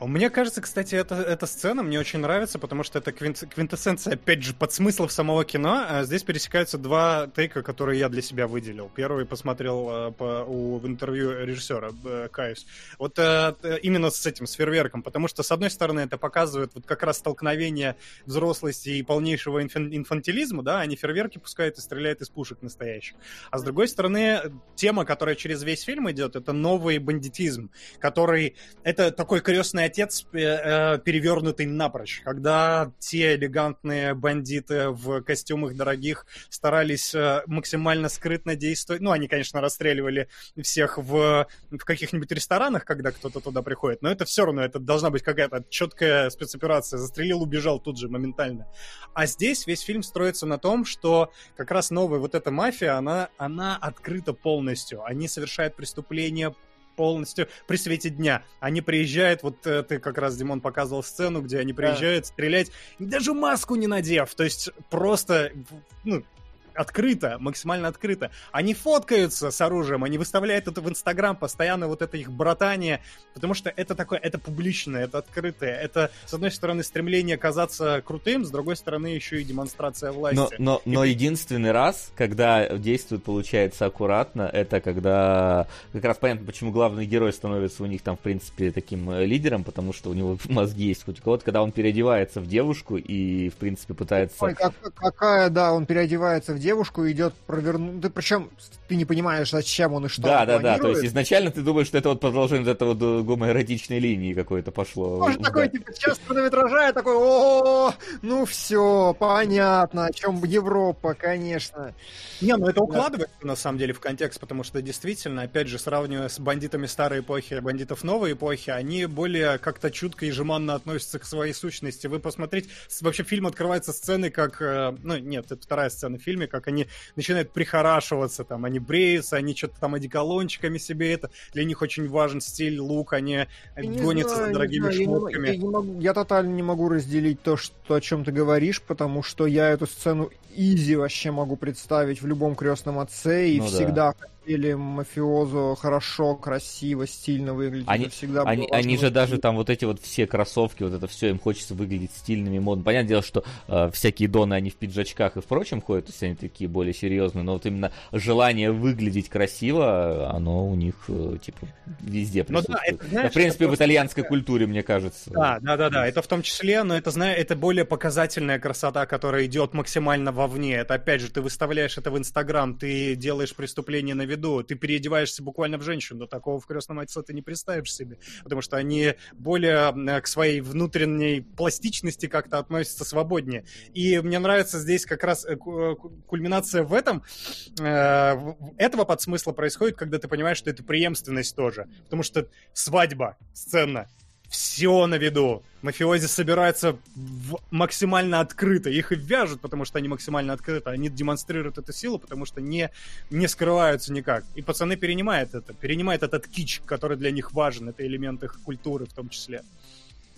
мне кажется, кстати, эта, эта сцена мне очень нравится, потому что это квинтэссенция, опять же, подсмыслов самого кино. А здесь пересекаются два тейка, которые я для себя выделил. Первый посмотрел э, по, у, в интервью режиссера, э, каюсь. Вот э, именно с этим, с фейерверком, потому что, с одной стороны, это показывает вот как раз столкновение взрослости и полнейшего инфан- инфантилизма, да, они фейерверки пускают и стреляют из пушек настоящих. А с другой стороны, тема, которая через весь фильм идет, это новый бандитизм, который... Это такой крестный отец, э, э, перевернутый напрочь, когда те элегантные бандиты в костюмах дорогих старались э, максимально скрытно действовать. Ну, они, конечно, расстреливали всех в, в каких-нибудь ресторанах, когда кто-то туда приходит, но это все равно, это должна быть какая-то четкая спецоперация. Застрелил, убежал тут же моментально. А здесь весь фильм строится на том, что как раз новая вот эта мафия, она, она открыта полностью. Они совершают преступления полностью при свете дня. Они приезжают, вот э, ты как раз, Димон, показывал сцену, где они приезжают да. стрелять, даже маску не надев. То есть просто, ну, открыто, максимально открыто. Они фоткаются с оружием, они выставляют это в Инстаграм, постоянно вот это их братание, потому что это такое, это публичное, это открытое, это, с одной стороны, стремление казаться крутым, с другой стороны, еще и демонстрация власти. Но, но, но и... единственный раз, когда действует, получается, аккуратно, это когда как раз понятно, почему главный герой становится у них там, в принципе, таким э, лидером, потому что у него мозги есть хоть у кого-то, когда он переодевается в девушку и, в принципе, пытается... Ой, как, какая, да, он переодевается в девушку, девушку идет провернуть. Ты причем ты не понимаешь, зачем он и что. Да, он да, да. То есть изначально ты думаешь, что это вот продолжение вот этого вот гомоэротичной линии какой-то пошло. Может, да. такой, типа, сейчас хронометража, такой, о, ну все, понятно, о чем Европа, конечно. Не, ну это укладывается на самом деле в контекст, потому что действительно, опять же, сравнивая с бандитами старой эпохи и бандитов новой эпохи, они более как-то чутко и жеманно относятся к своей сущности. Вы посмотрите, вообще фильм открывается сценой, как, э, ну нет, это вторая сцена в фильме, как они начинают прихорашиваться, там, они бреются, они что-то там одеколончиками себе это, для них очень важен стиль, лук, они я гонятся знаю, за дорогими знаю, шмотками. Я, я, не могу, я тотально не могу разделить то, что, о чем ты говоришь, потому что я эту сцену изи вообще могу представить в любом крестном отце и ну, всегда да хотели мафиозу хорошо, красиво, стильно выглядеть. Они, всегда они, они же даже там вот эти вот все кроссовки, вот это все, им хочется выглядеть стильными, модными. Понятное дело, что э, всякие доны, они в пиджачках и в прочем ходят, то есть они такие более серьезные, но вот именно желание выглядеть красиво, оно у них, э, типа, везде присутствует. Ну, да, это, знаешь, в принципе, в итальянской культуре, мне кажется. Да, да, да, да, это в том числе, но это, знаешь, это более показательная красота, которая идет максимально вовне. Это, опять же, ты выставляешь это в Инстаграм, ты делаешь преступление на виду, ты переодеваешься буквально в женщину. Такого в крестном отце ты не представишь себе, потому что они более э, к своей внутренней пластичности как-то относятся свободнее. И мне нравится здесь как раз э, э, кульминация в этом. Этого подсмысла происходит, когда ты понимаешь, что это преемственность тоже. Потому что свадьба, сцена, все на виду. Мафиози собираются в... максимально открыто. Их и вяжут, потому что они максимально открыто. Они демонстрируют эту силу, потому что не, не скрываются никак. И пацаны перенимают это. Перенимают этот кич, который для них важен. Это элемент их культуры в том числе.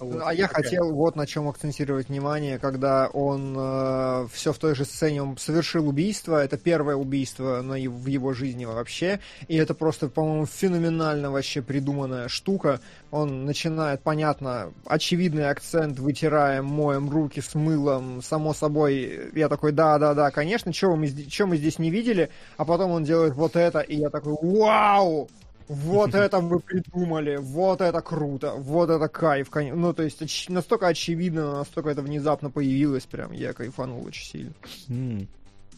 Вот, а я хотел вот на чем акцентировать внимание, когда он э, все в той же сцене, он совершил убийство, это первое убийство на, в его жизни вообще, и это просто, по-моему, феноменально вообще придуманная штука. Он начинает, понятно, очевидный акцент, вытираем, моем руки с мылом, само собой, я такой, да-да-да, конечно, что мы, мы здесь не видели, а потом он делает вот это, и я такой, вау! Вот это вы придумали, вот это круто, вот это кайф. Ну, то есть настолько очевидно, настолько это внезапно появилось, прям я кайфанул очень сильно.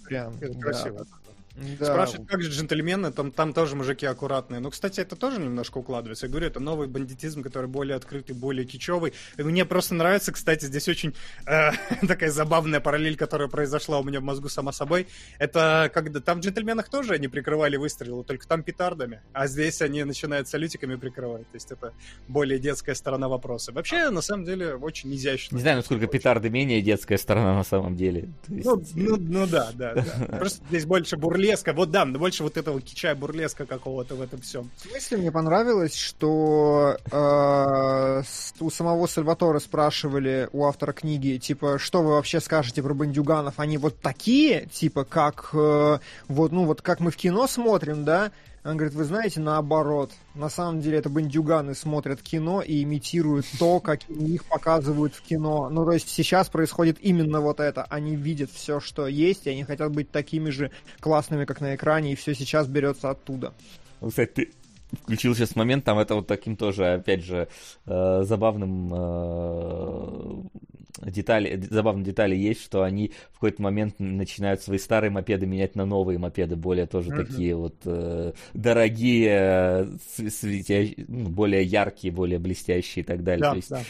Прям, это да. красиво. Да. Спрашивают, как же джентльмены, там, там тоже мужики аккуратные. Ну, кстати, это тоже немножко укладывается. Я говорю, это новый бандитизм, который более открытый, более кичевый. И мне просто нравится, кстати, здесь очень э, такая забавная параллель, которая произошла у меня в мозгу сама собой. Это когда там в джентльменах тоже они прикрывали выстрелы, только там петардами, а здесь они начинают салютиками прикрывать. То есть это более детская сторона вопроса. Вообще, на самом деле, очень изящно. Не знаю, насколько петарды менее детская сторона на самом деле. Есть... Ну, ну, ну да, да, да. Просто здесь больше бурлит бурлеска. Вот да, больше вот этого кича бурлеска какого-то в этом всем. В смысле мне понравилось, что э, у самого Сальватора спрашивали у автора книги, типа, что вы вообще скажете про бандюганов? Они вот такие, типа, как э, вот, ну вот как мы в кино смотрим, да? Он говорит, вы знаете, наоборот. На самом деле это бандюганы смотрят кино и имитируют то, как их показывают в кино. Ну, то есть сейчас происходит именно вот это. Они видят все, что есть, и они хотят быть такими же классными, как на экране, и все сейчас берется оттуда. Ну, кстати, ты включил сейчас момент, там это вот таким тоже, опять же, э, забавным э, детали, забавные детали есть, что они в какой-то момент начинают свои старые мопеды менять на новые мопеды, более тоже mm-hmm. такие вот э, дорогие, светящие, ну, более яркие, более блестящие и так далее. Да, то есть, да.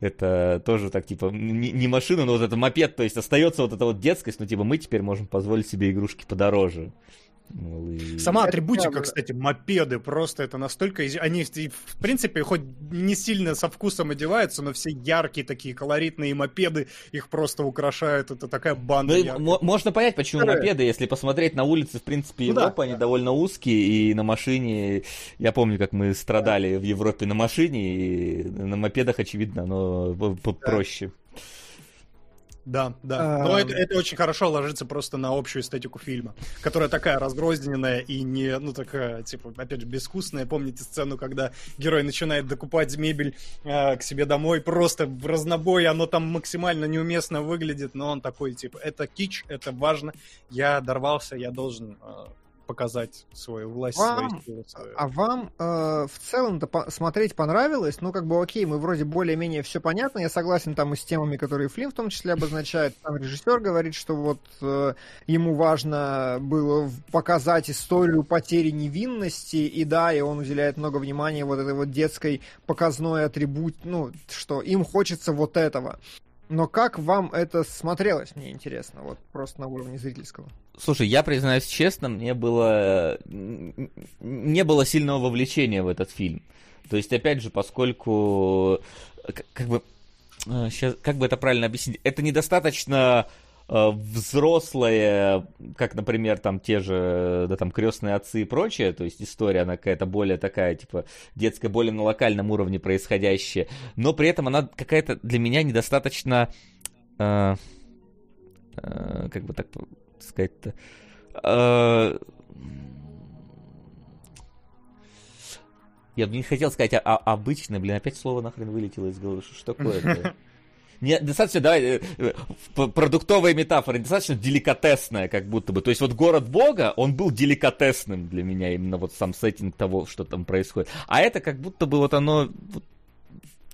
Это тоже так, типа, не, не машина, но вот это мопед, то есть остается вот эта вот детскость, но типа мы теперь можем позволить себе игрушки подороже. Сама атрибутика, это, кстати, мопеды, просто это настолько... Они, в принципе, хоть не сильно со вкусом одеваются, но все яркие такие колоритные мопеды, их просто украшают. Это такая банда. Ну, можно понять, почему Второе. мопеды, если посмотреть на улице, в принципе, ну, Европы, да, они да. довольно узкие, и на машине... Я помню, как мы страдали в Европе на машине, и на мопедах, очевидно, оно проще. Да. Да. Но это, это очень хорошо ложится просто на общую эстетику фильма, которая такая разгрозненная и не, ну, такая, типа, опять же, безвкусная. Помните сцену, когда герой начинает докупать мебель э, к себе домой, просто в разнобой, оно там максимально неуместно выглядит, но он такой, типа, это кич, это важно, я дорвался, я должен э, показать свою власть, вам, свою силу. Свою. А вам э, в целом-то по- смотреть понравилось? Ну, как бы, окей, мы вроде более-менее все понятно. Я согласен там и с темами, которые Флинн в том числе обозначает. Там режиссер говорит, что вот э, ему важно было показать историю потери невинности, и да, и он уделяет много внимания вот этой вот детской показной атрибут, ну, что им хочется вот этого. Но как вам это смотрелось, мне интересно, вот просто на уровне зрительского? Слушай, я признаюсь честно, мне было... Не было сильного вовлечения в этот фильм. То есть, опять же, поскольку... Как бы... Сейчас, как бы это правильно объяснить? Это недостаточно Э, взрослые, как, например, там те же, да, там, крестные отцы и прочее, то есть история, она какая-то более такая, типа, детская, более на локальном уровне происходящая, но при этом она какая-то для меня недостаточно, э, э, как бы так сказать-то, э, Я бы не хотел сказать а, а, обычное, блин, опять слово нахрен вылетело из головы. Что ж такое Не, достаточно, давай, э, продуктовая метафора, достаточно деликатесная, как будто бы. То есть вот город Бога, он был деликатесным для меня, именно вот сам сеттинг того, что там происходит. А это как будто бы вот оно вот,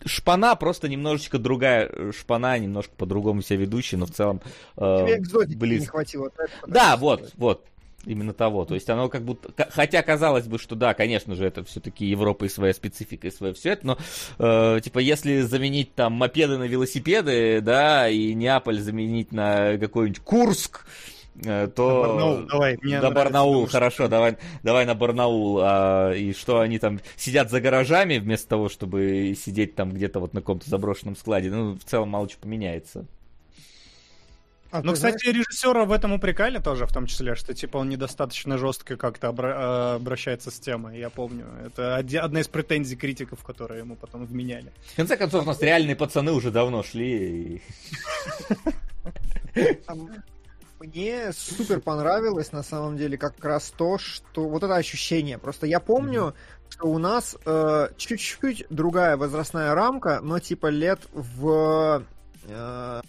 шпана просто немножечко другая э, шпана, немножко по-другому себя ведущая, но в целом э, близко. не хватило. Да, вот, вот. Именно того. То есть оно как будто... Хотя казалось бы, что да, конечно же, это все-таки Европа и своя специфика, и свое все это, но э, типа если заменить там мопеды на велосипеды, да, и Неаполь заменить на какой-нибудь Курск, э, то... На Барнаул, давай. Мне на Барнаул, хорошо, давай, давай на Барнаул. А, и что они там сидят за гаражами вместо того, чтобы сидеть там где-то вот на каком-то заброшенном складе. Ну, в целом мало что поменяется. А, ну, кстати, знаешь... режиссера в этом упрекали тоже, в том числе, что типа он недостаточно жестко как-то обра- а, обращается с темой, я помню. Это одна из претензий критиков, которые ему потом вменяли. В конце концов, у нас реальные пацаны уже давно шли. Мне супер понравилось, на самом деле, как раз то, что вот это ощущение. Просто я помню, что у нас э, чуть-чуть другая возрастная рамка, но типа лет в э,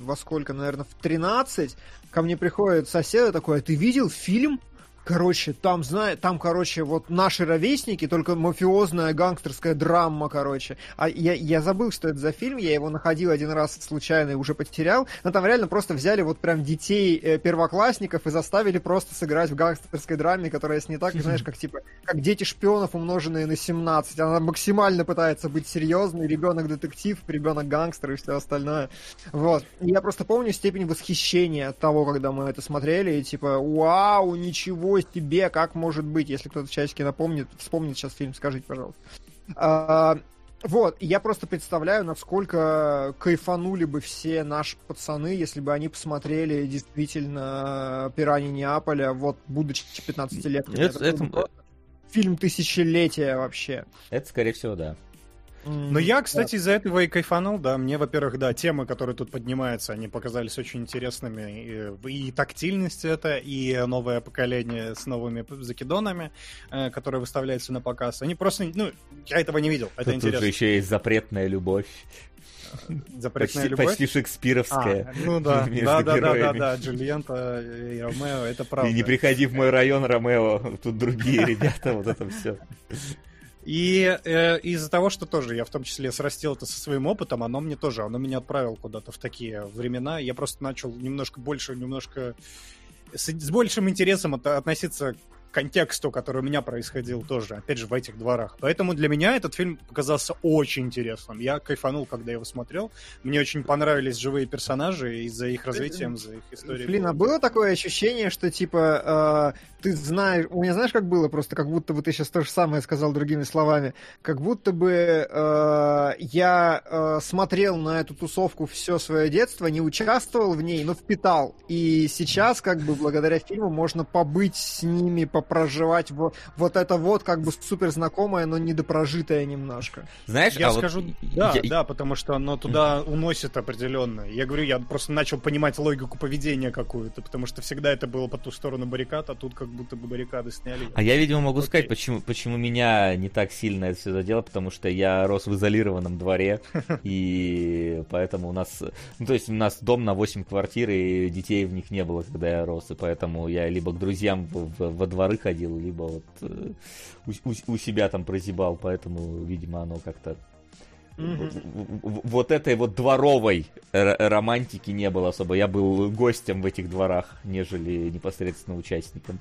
во сколько, наверное, в 13, ко мне приходит сосед такой, а ты видел фильм Короче, там, знаю, там, короче, вот наши ровесники, только мафиозная гангстерская драма, короче. А я, я забыл, что это за фильм, я его находил один раз случайно и уже потерял. Но там реально просто взяли вот прям детей э, первоклассников и заставили просто сыграть в гангстерской драме, которая снята, знаешь, как типа, как дети шпионов, умноженные на 17. Она максимально пытается быть серьезной, ребенок детектив, ребенок гангстер и все остальное. Вот. И я просто помню степень восхищения от того, когда мы это смотрели, и типа, вау, ничего ничего себе, как может быть, если кто-то в чатике напомнит, вспомнит сейчас фильм, скажите, пожалуйста. А, вот, я просто представляю, насколько кайфанули бы все наши пацаны, если бы они посмотрели действительно «Пираньи Неаполя», вот, будучи 15 лет. Это, это, это... Фильм тысячелетия вообще. Это, скорее всего, да. Но я, кстати, из-за этого и кайфанул, да. Мне, во-первых, да, темы, которые тут поднимаются, они показались очень интересными. И, и тактильность это, и новое поколение с новыми закидонами, э, которые выставляются на показ. Они просто, ну, я этого не видел. Это тут, интересно. Тут же еще есть запретная любовь. Запретная почти, любовь? Почти шекспировская. А, ну да, да, да, да, да, да, Джульента и Ромео, это правда. И не приходи в мой район, Ромео, тут другие ребята, вот это все. И э, из-за того, что тоже я в том числе срастил это со своим опытом, оно мне тоже, оно меня отправило куда-то в такие времена. Я просто начал немножко больше, немножко с, с большим интересом от, относиться контексту, который у меня происходил тоже, опять же, в этих дворах. Поэтому для меня этот фильм показался очень интересным. Я кайфанул, когда его смотрел. Мне очень понравились живые персонажи из-за их развитием, за их историей. Блин, а было такое ощущение, что типа э, ты знаешь, у меня знаешь, как было просто, как будто бы ты сейчас то же самое сказал другими словами, как будто бы э, я э, смотрел на эту тусовку все свое детство, не участвовал в ней, но впитал. И сейчас, как бы, благодаря фильму можно побыть с ними, по проживать вот, вот это вот как бы супер знакомое, но недопрожитое немножко. Знаешь, я а скажу, вот... да, я... да, потому что оно туда уносит определенно. Я говорю, я просто начал понимать логику поведения какую-то, потому что всегда это было по ту сторону баррикад, а тут как будто бы баррикады сняли. А я, видимо, могу Окей. сказать, почему, почему меня не так сильно это все задело, потому что я рос в изолированном дворе, и поэтому у нас, ну, то есть у нас дом на 8 квартир, и детей в них не было, когда я рос, и поэтому я либо к друзьям во двор дворы ходил, либо вот э, у, у, у себя там прозябал, поэтому, видимо, оно как-то вот этой вот дворовой романтики не было особо. Я был гостем в этих дворах, нежели непосредственно участником.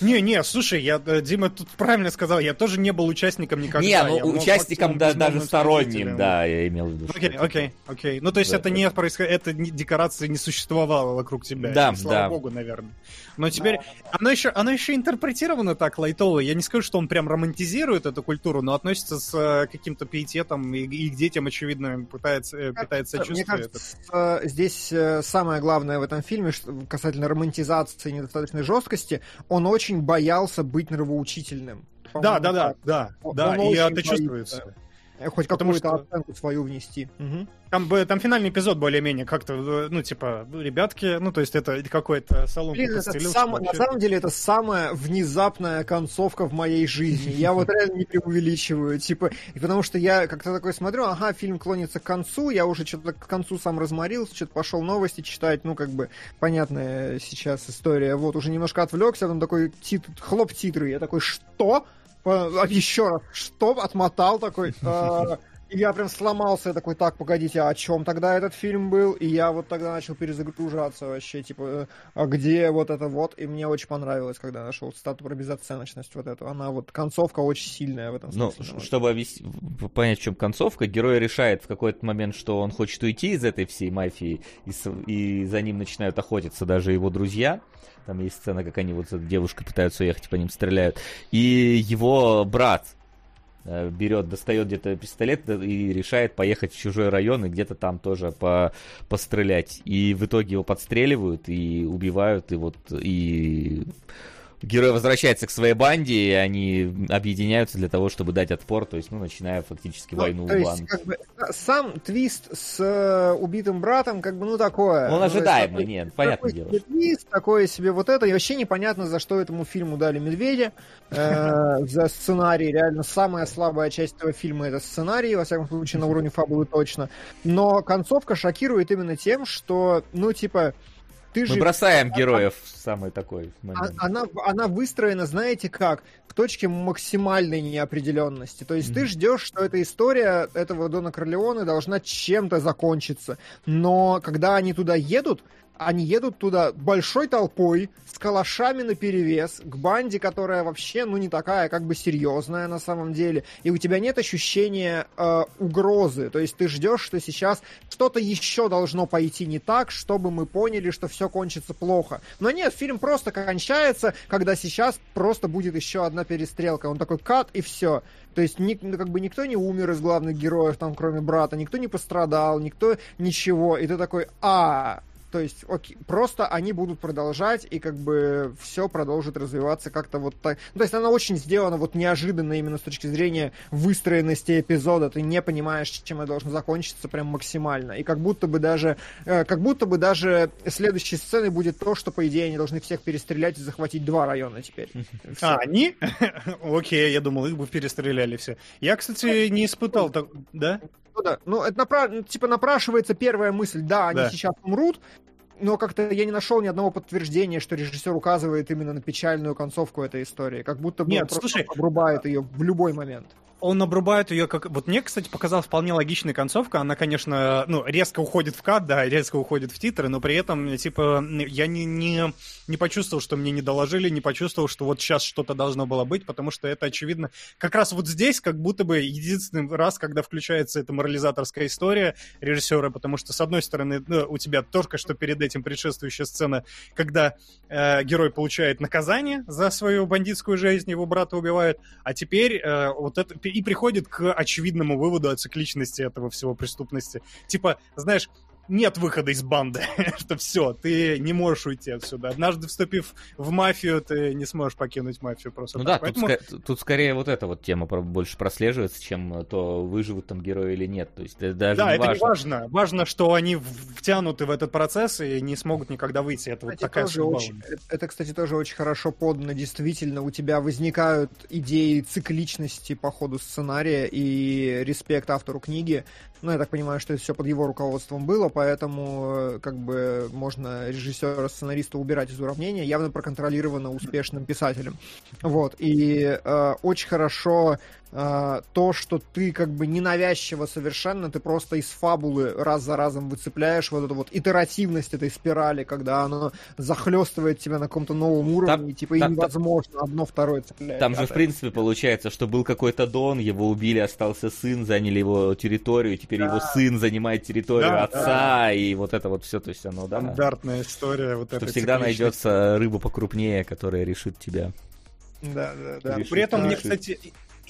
Не, не, слушай, я э, Дима тут правильно сказал, я тоже не был участником никогда. Не, ну участником да, даже сторонним, да, я имел в виду. Окей, окей, окей. Ну то есть да, это не происходит, это декорация не существовала вокруг тебя. Да, и, слава да. богу, наверное. Но теперь оно еще, оно еще интерпретировано так лайтово. Я не скажу, что он прям романтизирует эту культуру, но относится с э, каким-то пиететом и, и детям, очевидно, пытается, э, пытается Мне кажется, это. здесь э, самое главное в этом фильме, что касательно романтизации и недостаточной жесткости, он очень боялся быть нравоучительным. Да, да, да, да, да, и это чувствуется. Хоть какую-то оценку свою внести. Угу. Там, там финальный эпизод более-менее как-то, ну, типа, ребятки, ну, то есть это какой-то салон Блин, это сам, на самом деле это самая внезапная концовка в моей жизни. Я вот реально не преувеличиваю, типа, потому что я как-то такой смотрю, ага, фильм клонится к концу, я уже что-то к концу сам разморился, что-то пошел новости читать, ну, как бы, понятная сейчас история, вот, уже немножко отвлекся, там такой тит, хлоп титры, я такой, что? А, еще раз, что? Отмотал такой. Я прям сломался, я такой, так, погодите, а о чем тогда этот фильм был? И я вот тогда начал перезагружаться вообще, типа, а где вот это вот? И мне очень понравилось, когда нашел стату про безоценочность вот эту. Она вот, концовка очень сильная в этом ну, смысле. Ну, чтобы объяснить, понять, в чем концовка, герой решает в какой-то момент, что он хочет уйти из этой всей мафии, и, и за ним начинают охотиться даже его друзья. Там есть сцена, как они вот с девушкой пытаются уехать, по ним стреляют. И его брат э, берет, достает где-то пистолет и решает поехать в чужой район и где-то там тоже по, пострелять. И в итоге его подстреливают и убивают, и вот и герой возвращается к своей банде, и они объединяются для того, чтобы дать отпор, то есть, ну, начиная фактически ну, войну то есть, как бы, сам твист с э, убитым братом, как бы, ну, такое. Он ожидаемый, есть, нет, понятное дело. Твист, такое себе вот это, и вообще непонятно, за что этому фильму дали Медведя, э, за сценарий, реально, самая слабая часть этого фильма это сценарий, во всяком случае, на уровне фабулы точно, но концовка шокирует именно тем, что, ну, типа, ты Мы же... бросаем героев в самый такой момент. А, она, она выстроена, знаете как, к точке максимальной неопределенности. То есть mm-hmm. ты ждешь, что эта история этого Дона Корлеоне должна чем-то закончиться. Но когда они туда едут, они едут туда большой толпой, с калашами на перевес, к банде, которая вообще, ну, не такая, как бы серьезная на самом деле. И у тебя нет ощущения э, угрозы. То есть ты ждешь, что сейчас что-то еще должно пойти не так, чтобы мы поняли, что все кончится плохо. Но нет, фильм просто кончается, когда сейчас просто будет еще одна перестрелка. Он такой кат и все. То есть ни, ну, как бы никто не умер из главных героев, там, кроме брата, никто не пострадал, никто ничего. И ты такой, а, то есть, окей, просто они будут продолжать, и как бы все продолжит развиваться как-то вот так. Ну, то есть она очень сделана вот неожиданно именно с точки зрения выстроенности эпизода. Ты не понимаешь, чем это должно закончиться прям максимально. И как будто бы даже, э, как будто бы даже следующей сценой будет то, что, по идее, они должны всех перестрелять и захватить два района теперь. А, они? Окей, я думал, их бы перестреляли все. Я, кстати, не испытал так... Да? Ну да, ну это напра... Ну, типа напрашивается первая мысль, да, они да. сейчас умрут, но как-то я не нашел ни одного подтверждения, что режиссер указывает именно на печальную концовку этой истории. Как будто бы Нет, он просто слушай, обрубает ее в любой момент он обрубает ее как... Вот мне, кстати, показалась вполне логичная концовка. Она, конечно, ну, резко уходит в кат, да, резко уходит в титры, но при этом, типа, я не, не, не почувствовал, что мне не доложили, не почувствовал, что вот сейчас что-то должно было быть, потому что это, очевидно, как раз вот здесь как будто бы единственный раз, когда включается эта морализаторская история режиссера, потому что, с одной стороны, ну, у тебя только что перед этим предшествующая сцена, когда э, герой получает наказание за свою бандитскую жизнь, его брата убивают, а теперь э, вот это и приходит к очевидному выводу о цикличности этого всего преступности. Типа, знаешь, нет выхода из банды, что все, ты не можешь уйти отсюда. Однажды вступив в мафию, ты не сможешь покинуть мафию просто. Ну так. да, Поэтому... тут, тут скорее вот эта вот тема больше прослеживается, чем то, выживут там герои или нет. То есть это даже да, не это важно. не важно. Важно, что они втянуты в этот процесс и не смогут никогда выйти. Это кстати, вот такая тоже очень, Это, кстати, тоже очень хорошо подано. Действительно, у тебя возникают идеи цикличности по ходу сценария и респект автору книги. Ну, я так понимаю, что это все под его руководством было, поэтому э, как бы можно режиссера, сценариста убирать из уравнения, явно проконтролировано успешным писателем. Вот, и э, очень хорошо э, то, что ты как бы ненавязчиво совершенно, ты просто из фабулы раз за разом выцепляешь вот эту вот итеративность этой спирали, когда оно захлестывает тебя на каком-то новом уровне, там, и, типа там, и невозможно там, одно второе цепляет. Там же, в принципе, получается, что был какой-то Дон, его убили, остался сын, заняли его территорию, теперь да. его сын занимает территорию да, отца, да. и вот это вот все, то есть оно, да. Стандартная история. Вот что всегда найдется рыба покрупнее, которая решит тебя. Да, да, да. Решит, При этом мне, кстати,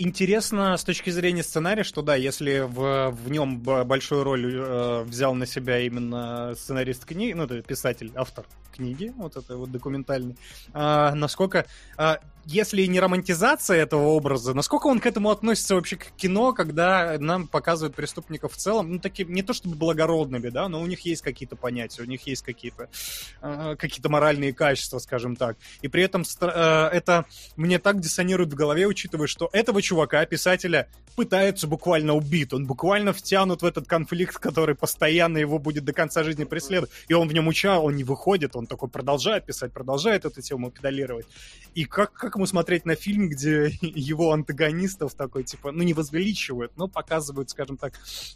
интересно с точки зрения сценария, что да, если в, в нем большую роль э, взял на себя именно сценарист книги, ну, это писатель, автор книги, вот это вот документальный, э, насколько... Э, если не романтизация этого образа, насколько он к этому относится вообще к кино, когда нам показывают преступников в целом, ну, таким, не то чтобы благородными, да, но у них есть какие-то понятия, у них есть какие-то э, какие-то моральные качества, скажем так. И при этом э, это мне так диссонирует в голове, учитывая, что этого чувака, писателя, пытаются буквально убить. Он буквально втянут в этот конфликт, который постоянно его будет до конца жизни преследовать. И он в нем учал, он не выходит, он такой продолжает писать, продолжает эту тему педалировать. И как, как ему смотреть на фильм, где его антагонистов такой, типа, ну, не возвеличивают, но показывают, скажем так,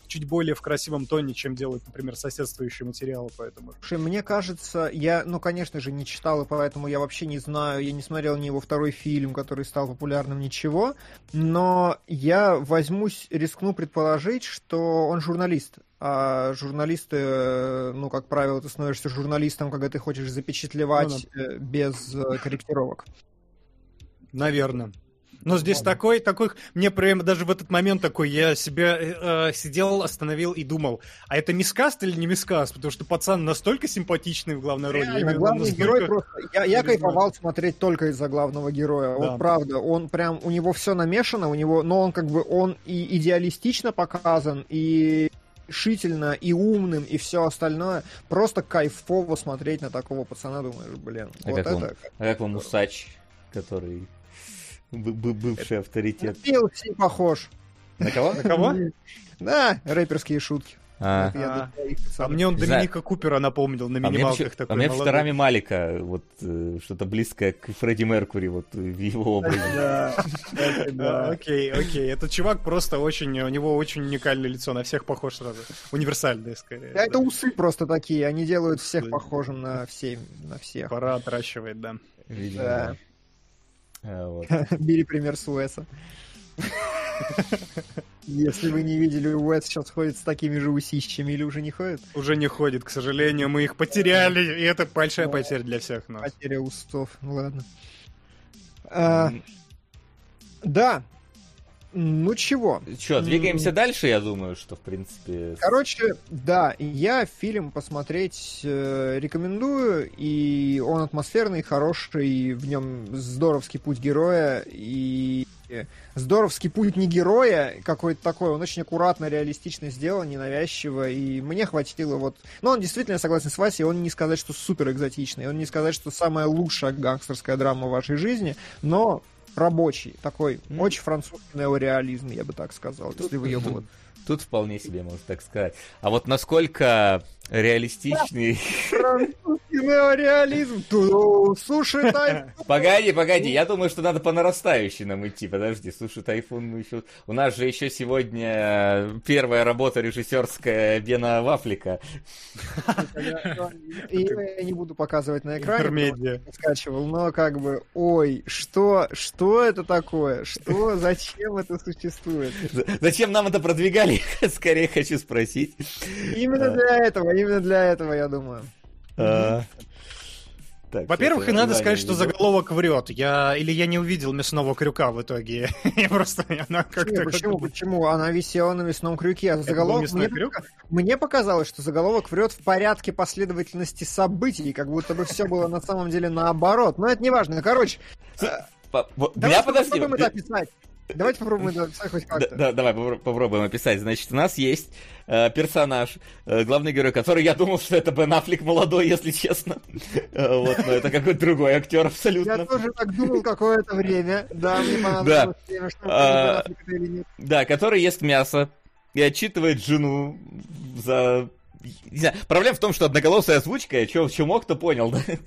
чуть более в красивом тоне, чем делают, например, соседствующие материалы, поэтому... Слушай, мне кажется, я, ну, конечно же, не читал, и поэтому я вообще не знаю, я не смотрел ни его второй фильм, который стал популярным, ничего, но я возьмусь, рискну предположить, что он журналист, а журналисты, э, ну, как правило, ты становишься журналистом, когда ты хочешь запечатлевать ну, да. без э, корректировок. Наверное. Но здесь Ладно. такой, такой, мне прям даже в этот момент такой, я себя э, сидел, остановил и думал, а это мискаст или не мискаст? Потому что пацан настолько симпатичный в главной роли. Реально, главный настолько... герой просто... Я, я кайфовал смотреть только из-за главного героя. Да. Вот правда, он прям, у него все намешано, у него, но он как бы, он и идеалистично показан, и решительно, и умным, и все остальное. Просто кайфово смотреть на такого пацана, думаешь, блин, а вот как это... Вам, а как вам Усач, который бывший авторитет. Пилси похож. На кого? На кого? Да, рэперские шутки. А, а, а мне он Доминика Купера напомнил на минималках а такой. А мне в Рами Малика вот э, что-то близкое к Фредди Меркури вот в его образе. Да, окей, окей. Этот чувак просто очень, у него очень уникальное лицо, на всех похож сразу. Универсальное скорее. Это усы просто такие, они делают всех похожим на всех. Пора отращивать, да. Да. А, Бери пример с Уэса. Если вы не видели, Уэс сейчас ходит с такими же усищами или уже не ходит? Уже не ходит, к сожалению, мы их потеряли, и это большая потеря для всех нас. Потеря устов, ладно. А, да, ну чего? Че, двигаемся дальше, я думаю, что в принципе. Короче, да, я фильм посмотреть э, рекомендую, и он атмосферный, хороший, в нем здоровский путь героя, и здоровский путь не героя какой-то такой, он очень аккуратно, реалистично сделан, ненавязчиво, и мне хватило вот... Ну, он действительно, согласен с Васей, он не сказать, что супер экзотичный, он не сказать, что самая лучшая гангстерская драма в вашей жизни, но рабочий, такой mm. очень французский неореализм, я бы так сказал, тут, если вы Тут, тут вполне себе можно так сказать. А вот насколько реалистичный... Неореализм. Суши тайфун. Погоди, погоди, я думаю, что надо по нарастающей нам идти. Подожди, суши тайфун мы еще... У нас же еще сегодня первая работа режиссерская Бена Вафлика. Я не буду показывать на экране, скачивал, но как бы, ой, что, что это такое? Что, зачем это существует? Зачем нам это продвигали? Скорее хочу спросить. Именно для этого, именно для этого, я думаю. А, Во-первых, и надо сказать, что заголовок врет. Я или я не увидел мясного крюка в итоге. я просто она как-то. Почему? Почему? Она висела на мясном крюке, а заголовок мне, мне показалось, что заголовок врет в порядке последовательности событий, как будто бы все было на самом деле наоборот. Но это не важно. Короче, Давай попробуем это описать. Давайте попробуем это описать хоть как-то. Да, давай попробуем описать. Значит, у нас есть э, персонаж, э, главный герой, который я думал, что это Бен Аффлек молодой, если честно. Э, вот, но это какой-то другой актер абсолютно. Я тоже так думал какое-то время. Да, мне понадобилось время, что а, или нет. Да, который ест мясо и отчитывает жену за не знаю, проблема в том, что одноголосая озвучка, что, что мог, кто понял, да?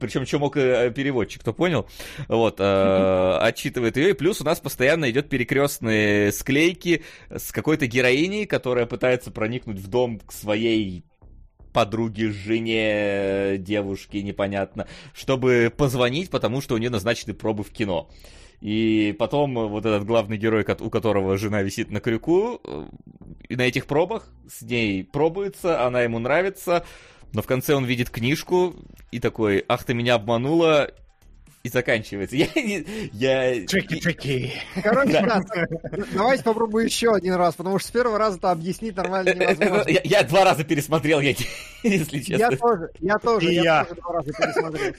Причем, что мог э, переводчик, кто понял, вот, э, отчитывает ее, и плюс у нас постоянно идет перекрестные склейки с какой-то героиней, которая пытается проникнуть в дом к своей подруге, жене, девушке, непонятно, чтобы позвонить, потому что у нее назначены пробы в кино. И потом вот этот главный герой, у которого жена висит на крюку, э, и на этих пробах с ней пробуется, она ему нравится, но в конце он видит книжку и такой, ах ты меня обманула, и заканчивается. Я... я... Джеки, Джеки. Короче, да, давайте попробую еще один раз, потому что с первого раза это объяснить нормально невозможно. Я, я два раза пересмотрел, я, если честно. Я тоже, я тоже, И я, я. тоже два раза пересмотрел.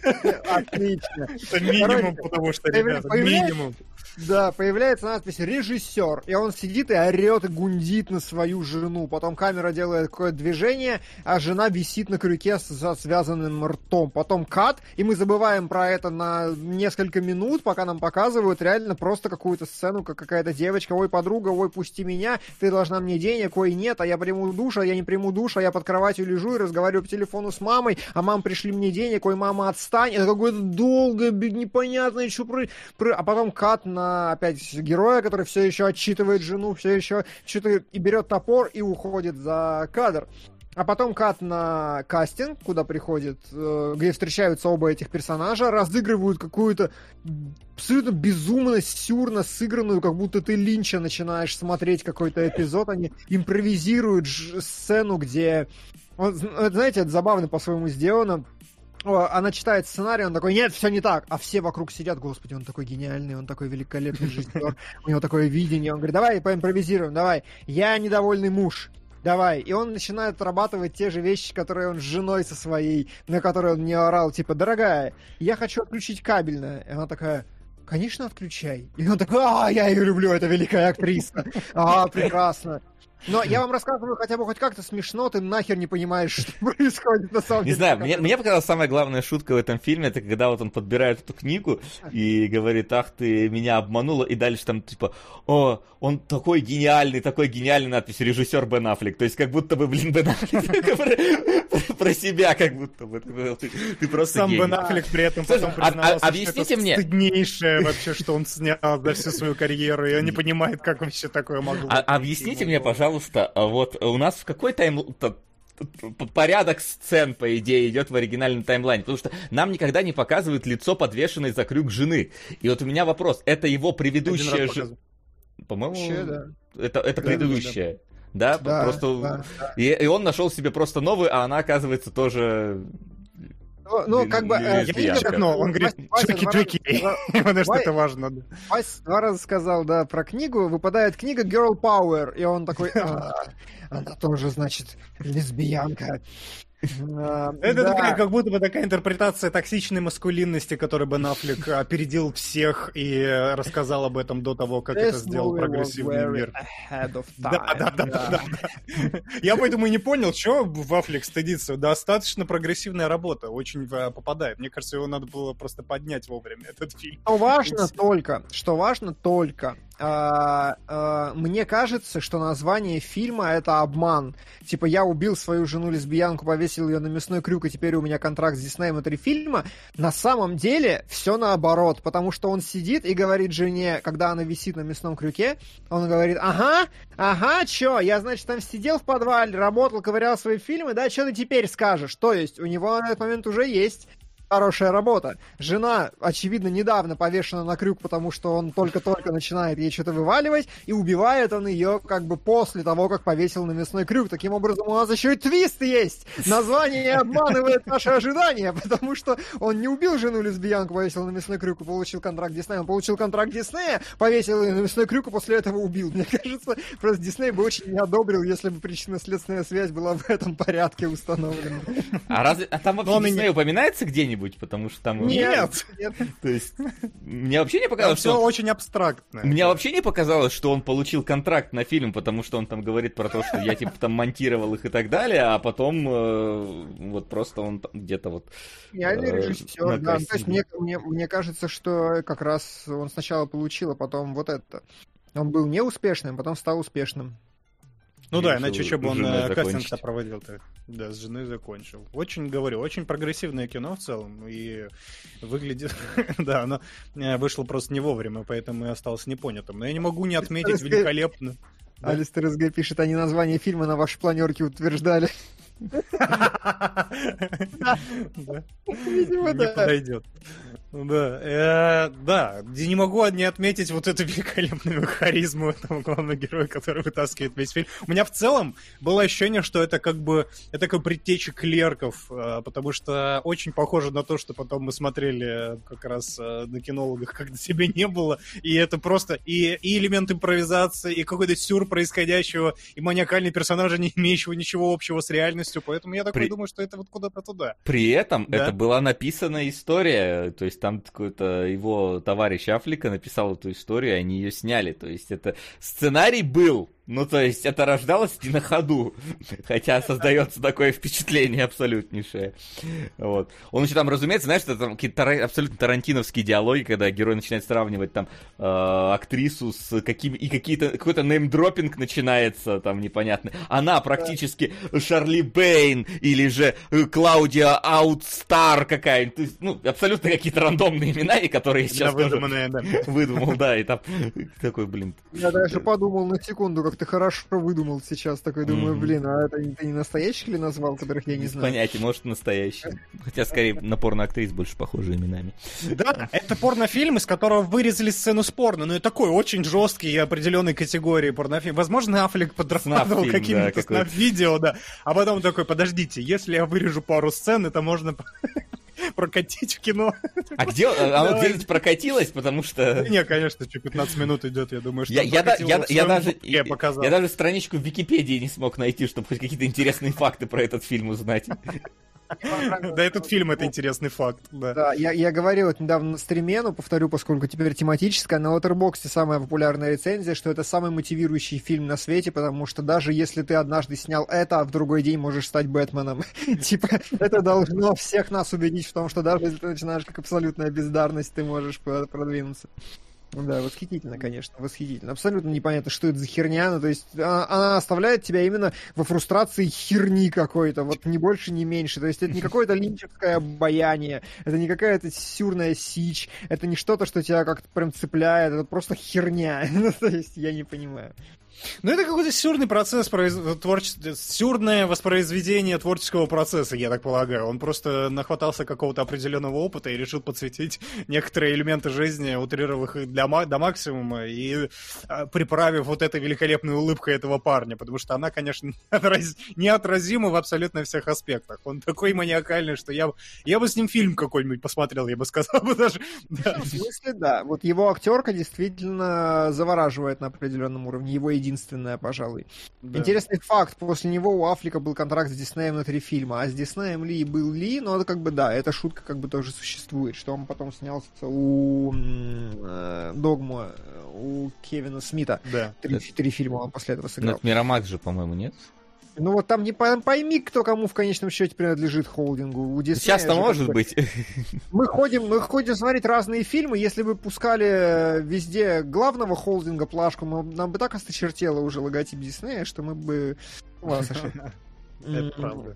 Отлично. Это минимум, Короче, потому что, ребята, минимум. Да, появляется надпись «режиссер», и он сидит и орет и гундит на свою жену. Потом камера делает какое-то движение, а жена висит на крюке со связанным ртом. Потом кат, и мы забываем про это на несколько минут, пока нам показывают реально просто какую-то сцену, как какая-то девочка, ой, подруга, ой, пусти меня, ты должна мне денег, ой, нет, а я приму душ, а я не приму душ, а я под кроватью лежу и разговариваю по телефону с мамой, а мам пришли мне денег, ой, мама, отстань. Это какое-то долгое, непонятное, что про- А потом кат на опять героя, который все еще отчитывает жену, все еще что-то и берет топор и уходит за кадр. А потом кат на кастинг, куда приходит, э, где встречаются оба этих персонажа, разыгрывают какую-то абсолютно безумно сюрно сыгранную, как будто ты Линча начинаешь смотреть какой-то эпизод, они импровизируют сцену, где... Вот, знаете, это забавно по-своему сделано. Она читает сценарий, он такой, нет, все не так, а все вокруг сидят, господи, он такой гениальный, он такой великолепный режиссер, у него такое видение, он говорит, давай поимпровизируем, давай, я недовольный муж, давай. И он начинает отрабатывать те же вещи, которые он с женой со своей, на которые он не орал, типа, дорогая, я хочу отключить кабельное. И она такая, конечно, отключай. И он такой, а, я ее люблю, это великая актриса. А, прекрасно. Но я вам рассказываю хотя бы хоть как-то смешно, ты нахер не понимаешь, что происходит на самом Не деле. знаю, мне, мне показалась самая главная шутка в этом фильме, это когда вот он подбирает эту книгу и говорит, ах, ты меня обманула, и дальше там типа, о, он такой гениальный, такой гениальный надпись, режиссер Бен Аффлек. То есть как будто бы, блин, Бен Аффлек про- себя, как будто бы. Ты просто Сам гений. Бен Аффлек при этом потом а- а- признался, что объясните это мне. стыднейшее вообще, что он снял за всю свою карьеру, и он не понимает, как вообще такое могло. А- объясните мне, пожалуйста, а вот у нас в какой тайм... порядок сцен, по идее, идет в оригинальном таймлайне, потому что нам никогда не показывают лицо подвешенной за крюк жены. И вот у меня вопрос, это его предыдущая жена? По-моему, Вообще, да. это, это Да, предыдущая. Да, Да, просто... да, да. И, и он нашел себе просто новую, а она, оказывается, тоже... Ну, ну, как бы... э, Лесбиянка. книга, Но он говорит, сказал- потому что это важно. да. Вася два раза сказал, да, про книгу, выпадает книга Girl Power, и он такой, «А, она тоже, значит, лесбиянка. А, Это такая, как будто бы такая интерпретация токсичной маскулинности, которой Бен Аффлек опередил всех и э, рассказал об этом до того, как это сделал прогрессивный мир. Да, да, да, да. Я поэтому и не понял, что Вафлик стыдится. Достаточно прогрессивная работа, очень э, попадает. Мне кажется, его надо было просто поднять вовремя, этот фильм. Что важно только, что важно только, а, а, мне кажется, что название фильма это обман. Типа я убил свою жену лесбиянку, повесил ее на мясной крюк, и теперь у меня контракт с Диснеем и три фильма. На самом деле все наоборот, потому что он сидит и говорит жене, когда она висит на мясном крюке, он говорит, ага, ага, чё, я, значит, там сидел в подвале, работал, ковырял свои фильмы, да, что ты теперь скажешь? То есть у него на этот момент уже есть хорошая работа. Жена, очевидно, недавно повешена на крюк, потому что он только-только начинает ей что-то вываливать, и убивает он ее как бы после того, как повесил на мясной крюк. Таким образом, у нас еще и твист есть! Название не обманывает наши ожидания, потому что он не убил жену лесбиянку, повесил на мясной крюк и получил контракт Диснея. Он получил контракт Диснея, повесил ее на мясной крюк и после этого убил. Мне кажется, просто Дисней бы очень не одобрил, если бы причинно-следственная связь была в этом порядке установлена. А разве... А там вообще Дисней упоминается где-нибудь? Потому что там... Нет. Нет. То есть... Мне вообще не показалось, что... все он- очень абстрактно. Мне вообще не показалось, что он получил контракт на фильм, потому что он там говорит про то, что я типа там монтировал их и так далее, а потом э, вот просто он там где-то вот... Реальный э, режиссер, да. накрасили. То есть мне, мне, мне кажется, что как раз он сначала получил, а потом вот это. Он был неуспешным, потом стал успешным. Ну да, иначе что бы он э, кастинг-то проводил-то? Да, с женой закончил. Очень, говорю, очень прогрессивное кино в целом. И выглядит... да, оно э, вышло просто не вовремя, поэтому и осталось непонятым. Но я не могу не отметить великолепно. Да. Алистер СГ пишет, они название фильма на вашей планерке утверждали. Не подойдет. Да, э, да, не могу не отметить вот эту великолепную харизму этого главного героя, который вытаскивает весь фильм. У меня в целом было ощущение, что это как бы это как предтеча клерков, э, потому что очень похоже на то, что потом мы смотрели как раз э, на кинологах, когда тебе не было, и это просто и, и элемент импровизации, и какой-то сюр происходящего, и маниакальный персонажа, не имеющего ничего общего с реальностью, поэтому я такой При... думаю, что это вот куда-то туда. При этом да? это была написана история, то есть там какой-то его товарищ Афлика написал эту историю, и они ее сняли. То есть это сценарий был, ну, то есть это рождалось не на ходу, хотя создается такое впечатление абсолютнейшее. Вот. Он еще там, разумеется, знаешь, это там какие-то тара- абсолютно тарантиновские диалоги, когда герой начинает сравнивать там э, актрису с какими и какие-то какой-то неймдропинг начинается там непонятно. Она практически Шарли Бэйн или же Клаудия Аутстар какая-нибудь. То есть, ну, абсолютно какие-то рандомные имена, и которые сейчас выдуманные, да. выдумал, да, и там такой, блин. Я даже подумал на секунду, как ты хорошо выдумал сейчас. Такой думаю, блин, а это ты не настоящих ли назвал, которых я не знаю? Понятие, может, настоящие. Хотя, скорее, на порно-актрис больше похожи именами. Да, это порнофильм, из которого вырезали сцену спорно, но и такой очень жесткий и определенной категории порнофильм. Возможно, Аффлек подрабатывал каким-то да, видео, да. А потом такой, подождите, если я вырежу пару сцен, это можно прокатить в кино. А где оно где-нибудь прокатилось, потому что... Не, конечно, что 15 минут идет, я думаю, что я, я, я, я, даже, я, я даже страничку в Википедии не смог найти, чтобы хоть какие-то интересные факты про этот фильм узнать. Да, этот фильм это интересный факт. Да, да я, я говорил вот недавно на стриме, но повторю, поскольку теперь тематическая, на Letterboxd самая популярная рецензия, что это самый мотивирующий фильм на свете, потому что даже если ты однажды снял это, а в другой день можешь стать Бэтменом, типа, это должно всех нас убедить в том, что даже если ты начинаешь как абсолютная бездарность, ты можешь продвинуться. Да, восхитительно, конечно, восхитительно. Абсолютно непонятно, что это за херня. Ну, то есть она, она оставляет тебя именно во фрустрации херни какой-то, вот ни больше, ни меньше. То есть это не какое-то линчевское обаяние, это не какая-то сюрная сич, это не что-то, что тебя как-то прям цепляет, это просто херня. ну, то есть я не понимаю. Ну, это какой-то сюрный процесс, произ... творче... сюрное воспроизведение творческого процесса, я так полагаю. Он просто нахватался какого-то определенного опыта и решил подсветить некоторые элементы жизни, утрировав их для до максимума, и а, приправив вот этой великолепной улыбкой этого парня, потому что она, конечно, неотраз... неотразима в абсолютно всех аспектах. Он такой маниакальный, что я, я бы с ним фильм какой-нибудь посмотрел, я бы сказал бы даже. Да. В смысле, да. Вот его актерка действительно завораживает на определенном уровне. Его единственная, пожалуй. Да. Интересный факт, после него у Афлика был контракт с Диснеем на три фильма, а с Диснеем Ли был Ли, но это как бы, да, эта шутка как бы тоже существует, что он потом снялся у э, Догма, у Кевина Смита. Да. Три, три фильма он после этого сыграл. Но это Мирамакс же, по-моему, нет? Ну вот там не пойми, кто кому в конечном счете принадлежит холдингу. У Сейчас-то может быть. Мы ходим, мы ходим смотреть разные фильмы. Если бы пускали везде главного холдинга плашку, мы, нам бы так осточертело уже логотип Диснея, что мы бы Это правда.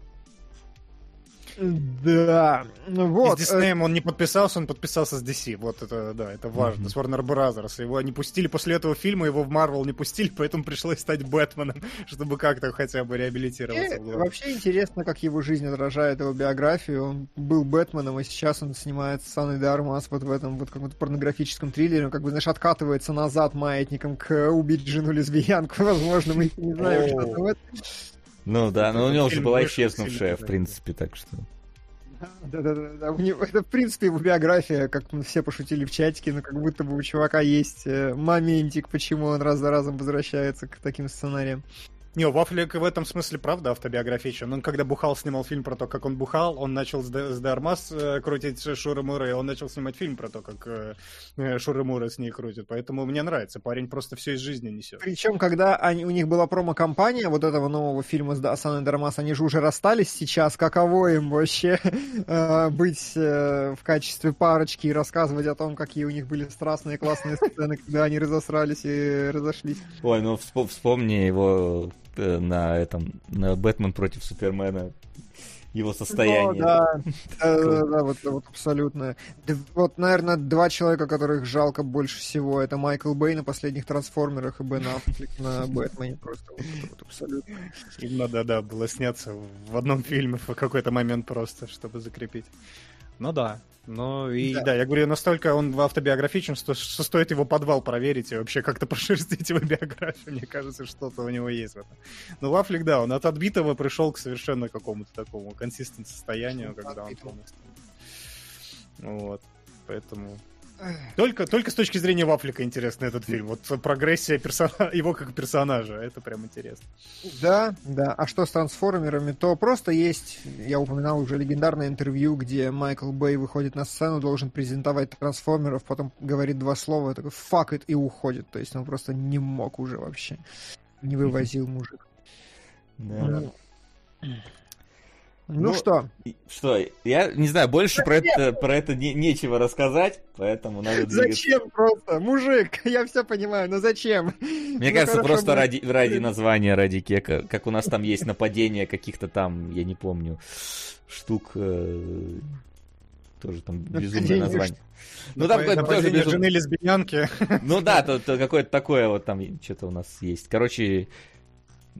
Да, вот. И с Диснеем он не подписался, он подписался с DC. Вот это, да, это важно. Mm-hmm. С Warner Brothers. Его не пустили после этого фильма, его в Marvel не пустили, поэтому пришлось стать Бэтменом, чтобы как-то хотя бы реабилитироваться. И вообще интересно, как его жизнь отражает его биографию. Он был Бэтменом, а сейчас он снимается с Анной Дармас вот в этом вот каком-то порнографическом триллере. Он как бы, знаешь, откатывается назад маятником к убить жену лесбиянку. Возможно, мы не знаем, что там это. Ну да, но у него уже была исчезнувшая, в принципе, так что... Да-да-да, у него, это, в принципе, его биография, как мы все пошутили в чатике, но как будто бы у чувака есть э, моментик, почему он раз за разом возвращается к таким сценариям. Не, Вафлик в этом смысле, правда, автобиографичен. Он когда бухал, снимал фильм про то, как он бухал, он начал с, с Дармас э, крутить Шура Мура, и он начал снимать фильм про то, как э, э Шура Мура с ней крутит. Поэтому мне нравится, парень просто все из жизни несет. Причем, когда они, у них была промо-компания вот этого нового фильма с Асаной Дармас, они же уже расстались сейчас, каково им вообще э, быть э, в качестве парочки и рассказывать о том, какие у них были страстные классные сцены, когда они разосрались и разошлись. Ой, ну вспомни его на этом, на Бэтмен против Супермена его состояние. да, да, да, да, вот, вот абсолютно. Вот, наверное, два человека, которых жалко больше всего, это Майкл Бэй на последних трансформерах и Бен Аффлек на Бэтмене. Просто вот, вот абсолютно. Им надо, да, было сняться в одном фильме в какой-то момент просто, чтобы закрепить. Ну да. Ну и Да. да. я говорю, настолько он автобиографичен, что, что стоит его подвал проверить и вообще как-то прошерстить его биографию. Мне кажется, что-то у него есть в этом. Но Вафлик, да, он от отбитого пришел к совершенно какому-то такому консистент состоянию, когда он полностью... Вот. Поэтому... Только, только с точки зрения Вафлика интересно этот фильм. Вот прогрессия персона... его как персонажа, это прям интересно. Да, да. А что с трансформерами, то просто есть, я упоминал уже легендарное интервью, где Майкл Бэй выходит на сцену, должен презентовать трансформеров, потом говорит два слова, такой fuck it и уходит. То есть он просто не мог уже вообще. Не вывозил мужик. Да. Ну, ну Ну, что, Что, я не знаю, больше про это, про это не- нечего рассказать, поэтому надо двигаться. зачем просто? Мужик, я все понимаю, но зачем? Мне Ну, кажется, просто ради, ради названия, ради кека. Как у нас там есть нападение каких-то там, я не помню, штук. э, тоже там безумное название. Ну там какое-то тоже безумное. жены лесбиянки. Ну да, то, то какое-то такое вот там что-то у нас есть. Короче,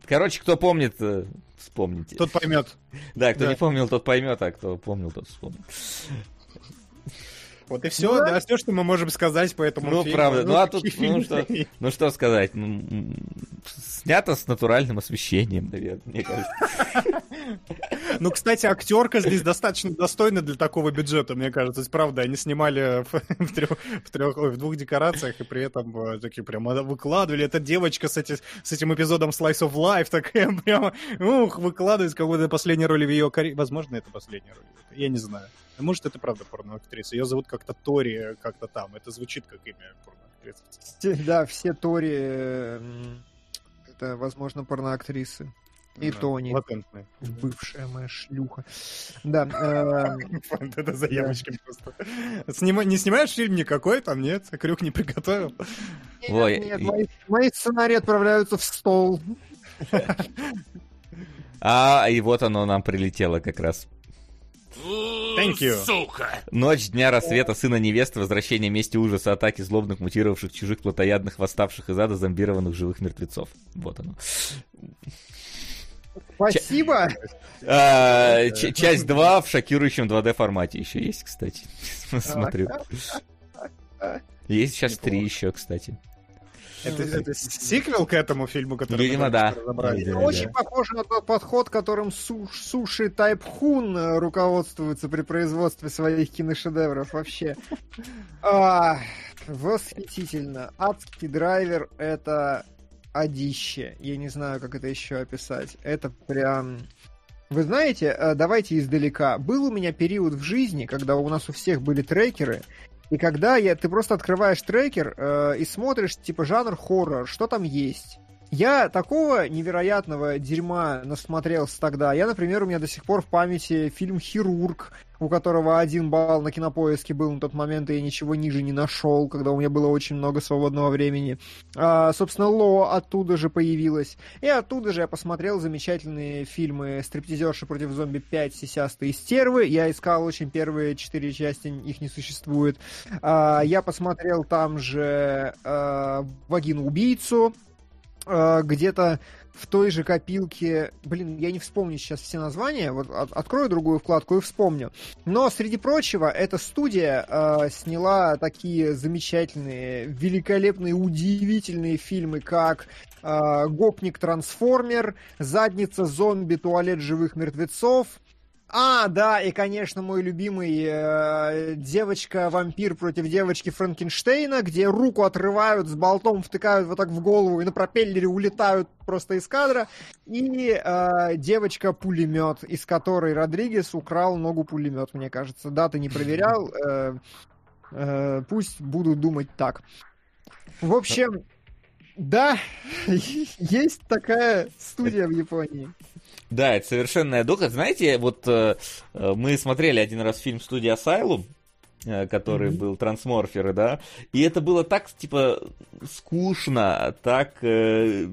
короче, кто помнит, э, вспомните. Тот поймет. Да, кто да. не помнил, тот поймет, а кто помнил, тот вспомнит. Вот и все, Ну да, все, что мы можем сказать по этому Ну, фильму. правда. Ну, а тут, ну, что, ну, что сказать. Ну, снято с натуральным освещением, наверное, мне кажется. Ну, кстати, актерка здесь достаточно достойна для такого бюджета, мне кажется. То есть, правда, они снимали в, в трех, в, трех- в двух декорациях и при этом э, такие прям выкладывали. Эта девочка с, эти- с этим эпизодом Slice of Life такая прямо, ух, выкладывает какой-то последней роли в ее карьере. Возможно, это последняя роль. Я не знаю. Может, это правда порноактриса. Ее зовут как-то Тори, как-то там. Это звучит как имя порноактрисы. Да, все Тори, это, возможно, порноактрисы. И Да, Тони. Латентные. Бывшая моя шлюха. Да, э, Это заявочки просто. Не снимаешь фильм никакой там, нет? Крюк не приготовил. Нет, мои сценарии отправляются в стол. А, и вот оно нам прилетело как раз. Thank you. Ночь дня рассвета сына невесты, возвращение мести ужаса, атаки злобных, мутировавших чужих, плотоядных, восставших из ада, зомбированных живых мертвецов. Вот оно. Спасибо. А, ч- часть 2 в шокирующем 2D формате еще есть, кстати. Смотрю. Есть сейчас 3 еще, кстати. Это, это сиквел к этому фильму, который Видимо, мы да. разобрали? Видимо, Очень да. похоже на тот подход, которым су- Суши Тайп Хун э, руководствуется при производстве своих киношедевров вообще. А, восхитительно. Адский драйвер — это одище. Я не знаю, как это еще описать. Это прям... Вы знаете, э, давайте издалека. Был у меня период в жизни, когда у нас у всех были трекеры, и когда я, ты просто открываешь трекер э, и смотришь, типа, жанр хоррор, что там есть. Я такого невероятного дерьма насмотрелся тогда. Я, например, у меня до сих пор в памяти фильм «Хирург», у которого один балл на кинопоиске был на тот момент, и я ничего ниже не нашел, когда у меня было очень много свободного времени. А, собственно, Ло оттуда же появилась. И оттуда же я посмотрел замечательные фильмы «Стриптизерши против зомби 5», «Сисястые стервы». Я искал очень первые четыре части, их не существует. А, я посмотрел там же а, «Вагину-убийцу», а, где-то в той же копилке, блин, я не вспомню сейчас все названия, вот от- открою другую вкладку и вспомню. Но, среди прочего, эта студия э, сняла такие замечательные, великолепные, удивительные фильмы, как э, «Гопник-трансформер», «Задница зомби. Туалет живых мертвецов», а, да, и, конечно, мой любимый э, девочка-вампир против девочки Франкенштейна, где руку отрывают, с болтом втыкают вот так в голову и на пропеллере улетают просто из кадра. И э, девочка-пулемет, из которой Родригес украл ногу пулемет, мне кажется. Даты не проверял. э, э, пусть буду думать так. В общем, да, есть такая студия в Японии. Да, это совершенная духа. Знаете, вот э, э, мы смотрели один раз фильм Asylum, э, который mm-hmm. был трансморферы, да, и это было так, типа, скучно, так... Э,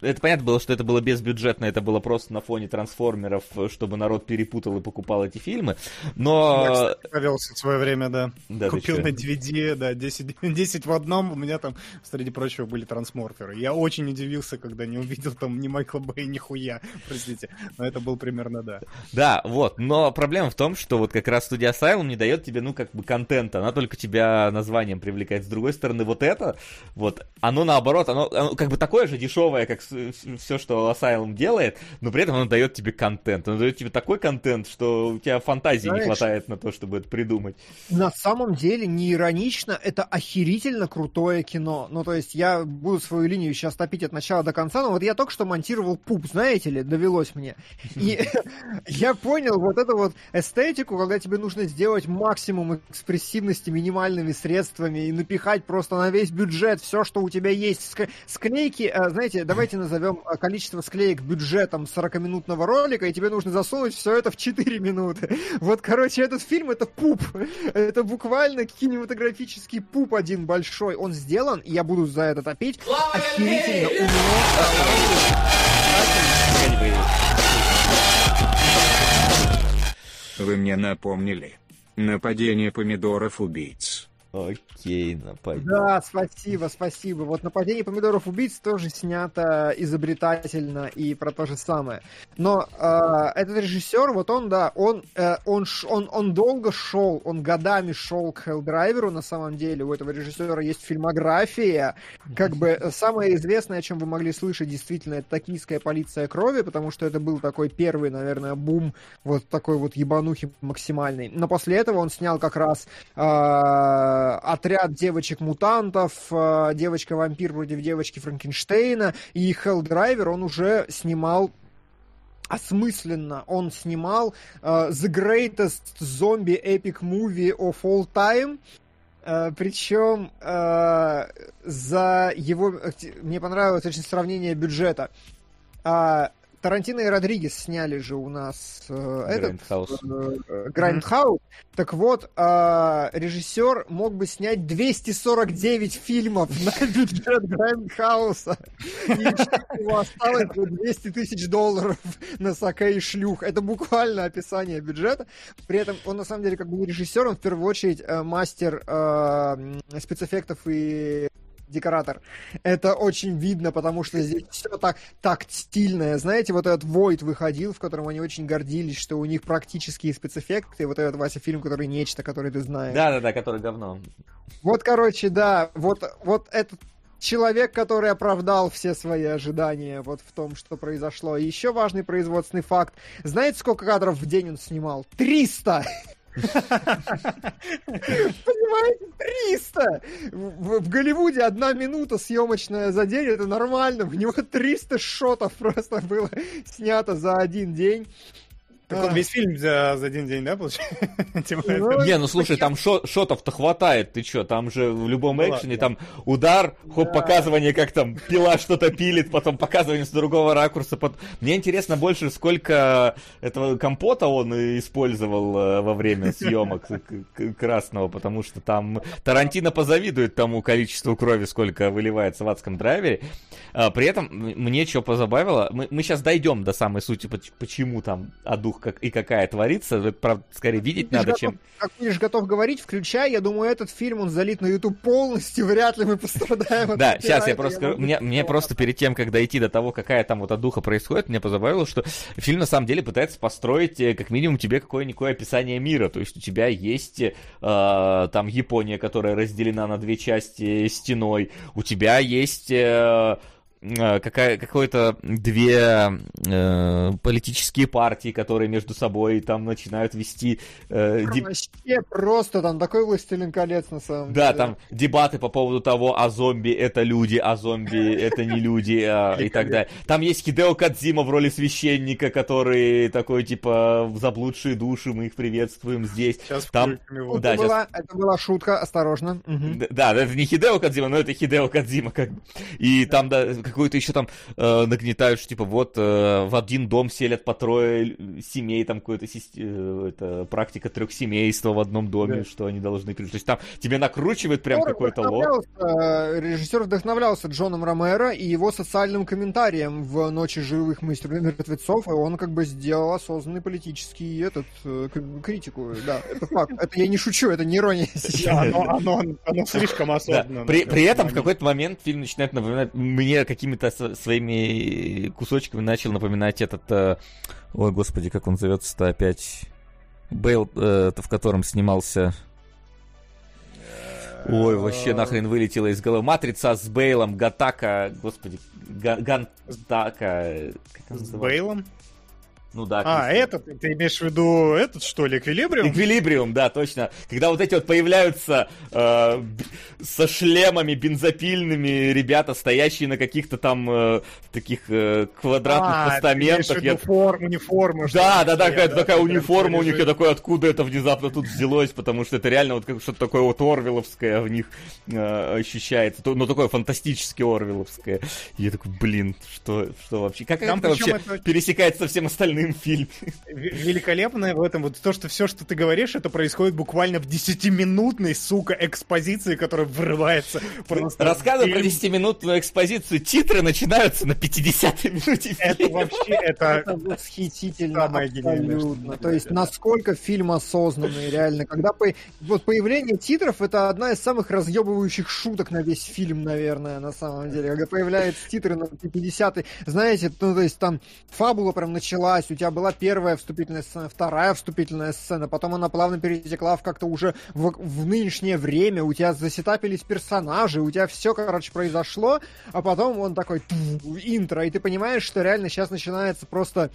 это понятно было, что это было безбюджетно, это было просто на фоне трансформеров, чтобы народ перепутал и покупал эти фильмы, но... Я, кстати, повелся в свое время, да. да Купил на DVD, да, 10, 10 в одном, у меня там, среди прочего, были трансморферы. Я очень удивился, когда не увидел там ни Майкла Бэй, ни хуя, простите, но это был примерно, да. Да, вот, но проблема в том, что вот как раз студия Asylum не дает тебе, ну, как бы контента, она только тебя названием привлекает. С другой стороны, вот это, вот, оно наоборот, оно, оно как бы такое же дешевое, как все, что Asylum делает, но при этом оно дает тебе контент. Оно дает тебе такой контент, что у тебя фантазии Знаешь, не хватает на то, чтобы это придумать. На самом деле, не иронично, это охерительно крутое кино. Ну, то есть, я буду свою линию сейчас топить от начала до конца, но вот я только что монтировал пуп, знаете ли, довелось мне. И я понял вот эту вот эстетику, когда тебе нужно сделать максимум экспрессивности минимальными средствами и напихать просто на весь бюджет все, что у тебя есть. Склейки, э, знаете, давайте назовем э, количество склеек бюджетом 40-минутного ролика, и тебе нужно засунуть все это в 4 минуты. Вот, короче, этот фильм это пуп. Это буквально кинематографический пуп один большой. Он сделан, и я буду за это топить, охерительно умно. Вы мне напомнили. Нападение помидоров-убийц. Окей, нападение. Да, спасибо, спасибо. Вот нападение помидоров убийц тоже снято изобретательно и про то же самое. Но э, этот режиссер, вот он, да, он, э, он, он, он долго шел, он годами шел к Хеллдрайверу на самом деле. У этого режиссера есть фильмография. Как бы самое известное, о чем вы могли слышать, действительно, это «Токийская полиция крови», потому что это был такой первый, наверное, бум вот такой вот ебанухи максимальный. Но после этого он снял как раз э, отряд девочек-мутантов, э, девочка-вампир против девочки Франкенштейна, и Хеллдрайвер он уже снимал осмысленно. Он снимал uh, The Greatest Zombie Epic Movie of All Time, Э, причем э, за его... Мне понравилось очень сравнение бюджета. Э, Тарантино и Родригес сняли же у нас э, этот Grindhouse. Э, так вот, э, режиссер мог бы снять 249 фильмов на бюджет Грайндхауса. И его осталось 200 тысяч долларов на саке и шлюх. Это буквально описание бюджета. При этом он на самом деле как бы режиссер, он в первую очередь э, мастер э, спецэффектов и декоратор. Это очень видно, потому что здесь все так, так стильное. Знаете, вот этот Void выходил, в котором они очень гордились, что у них практические спецэффекты. Вот этот, Вася, фильм, который нечто, который ты знаешь. Да-да-да, который говно. Вот, короче, да, вот, вот этот человек, который оправдал все свои ожидания вот в том, что произошло. И еще важный производственный факт. Знаете, сколько кадров в день он снимал? 300! Понимаете, 300! В, Голливуде одна минута съемочная за день, это нормально. В него 300 шотов просто было снято за один день. Так он весь фильм за, за один день, да, получается? Типа ну, не, ну слушай, там шотов-то хватает, ты чё, там же в любом ну экшене там удар, хоп, показывание, как там пила что-то пилит, потом показывание с другого ракурса. Мне интересно больше, сколько этого компота он использовал э, во время съемок красного, потому что там Тарантино позавидует тому количеству крови, сколько выливается в адском драйвере. А, при этом мне что позабавило, мы, мы сейчас дойдем до самой сути, почему там Как, и какая творится, правда, скорее видеть ты надо, готов, чем... Как будешь готов говорить, включай, я думаю, этот фильм, он залит на YouTube полностью, вряд ли мы пострадаем. Да, сейчас я просто скажу, мне, просто перед тем, как дойти до того, какая там вот духа происходит, мне позабавило, что фильм на самом деле пытается построить э, как минимум тебе какое-никакое описание мира, то есть у тебя есть э, там Япония, которая разделена на две части стеной, у тебя есть... Э, какая, какой-то две э, политические партии, которые между собой там начинают вести... Э, деб... Вообще просто там такой властелин колец на самом да, деле. Да, там дебаты по поводу того, а зомби это люди, а зомби это не люди э, и так далее. Там есть Хидео Кадзима в роли священника, который такой типа заблудшие души, мы их приветствуем здесь. Сейчас там... Его. Да, это, сейчас... была, это была шутка, осторожно. Угу. Да, да, это не Хидео Кадзима, но это Хидео Кадзима как бы. И там, да, какой-то еще там э, нагнетают, что типа вот э, в один дом селят по трое семей, там какая-то э, это, практика трехсемейства в одном доме, да. что они должны... То есть там тебе накручивают прям какой-то лор. Э, режиссер вдохновлялся Джоном Ромеро и его социальным комментарием в «Ночи живых мертвецов», и он как бы сделал осознанный политический этот, э, критику. Да, это факт. Это я не шучу, это не ирония. Оно слишком осознанно. При этом в какой-то момент фильм начинает напоминать мне какими-то своими кусочками начал напоминать этот Ой, господи, как он зовется-то опять? Бейл, э, в котором снимался... Ой, вообще нахрен вылетело из головы. Матрица с Бейлом, Гатака, господи, Гантака. С Бейлом? Ну да. А, этот, ты имеешь в виду этот, что ли, эквилибриум? Эквилибриум, да, точно. Когда вот эти вот появляются э, со шлемами бензопильными ребята, стоящие на каких-то там э, таких э, квадратных а, постаментах. Ты я... форм, униформу. Да, да, да, какая-то такая униформа у них, я такой, откуда это внезапно тут взялось, потому что это реально вот что-то такое вот орвеловское в них э, ощущается, но такое фантастически орвеловское. Я такой, блин, что, что вообще, как Там это вообще это... пересекается со всем остальным? Остальным фильме. Великолепное в этом вот то, что все, что ты говоришь, это происходит буквально в 10-минутной, сука, экспозиции, которая врывается просто. Рассказывай про 10-минутную экспозицию. Титры начинаются на 50-й минуте фильма. Это вообще, это... это восхитительно абсолютно. То есть, насколько фильм осознанный, реально. Когда по... вот появление титров, это одна из самых разъебывающих шуток на весь фильм, наверное, на самом деле. Когда появляются титры на 50-й, знаете, ну, то есть там фабула прям началась, у тебя была первая вступительная сцена, вторая вступительная сцена, потом она плавно перетекла в как-то уже в, в нынешнее время, у тебя засетапились персонажи, у тебя все, короче, произошло, а потом он такой интро, и ты понимаешь, что реально сейчас начинается просто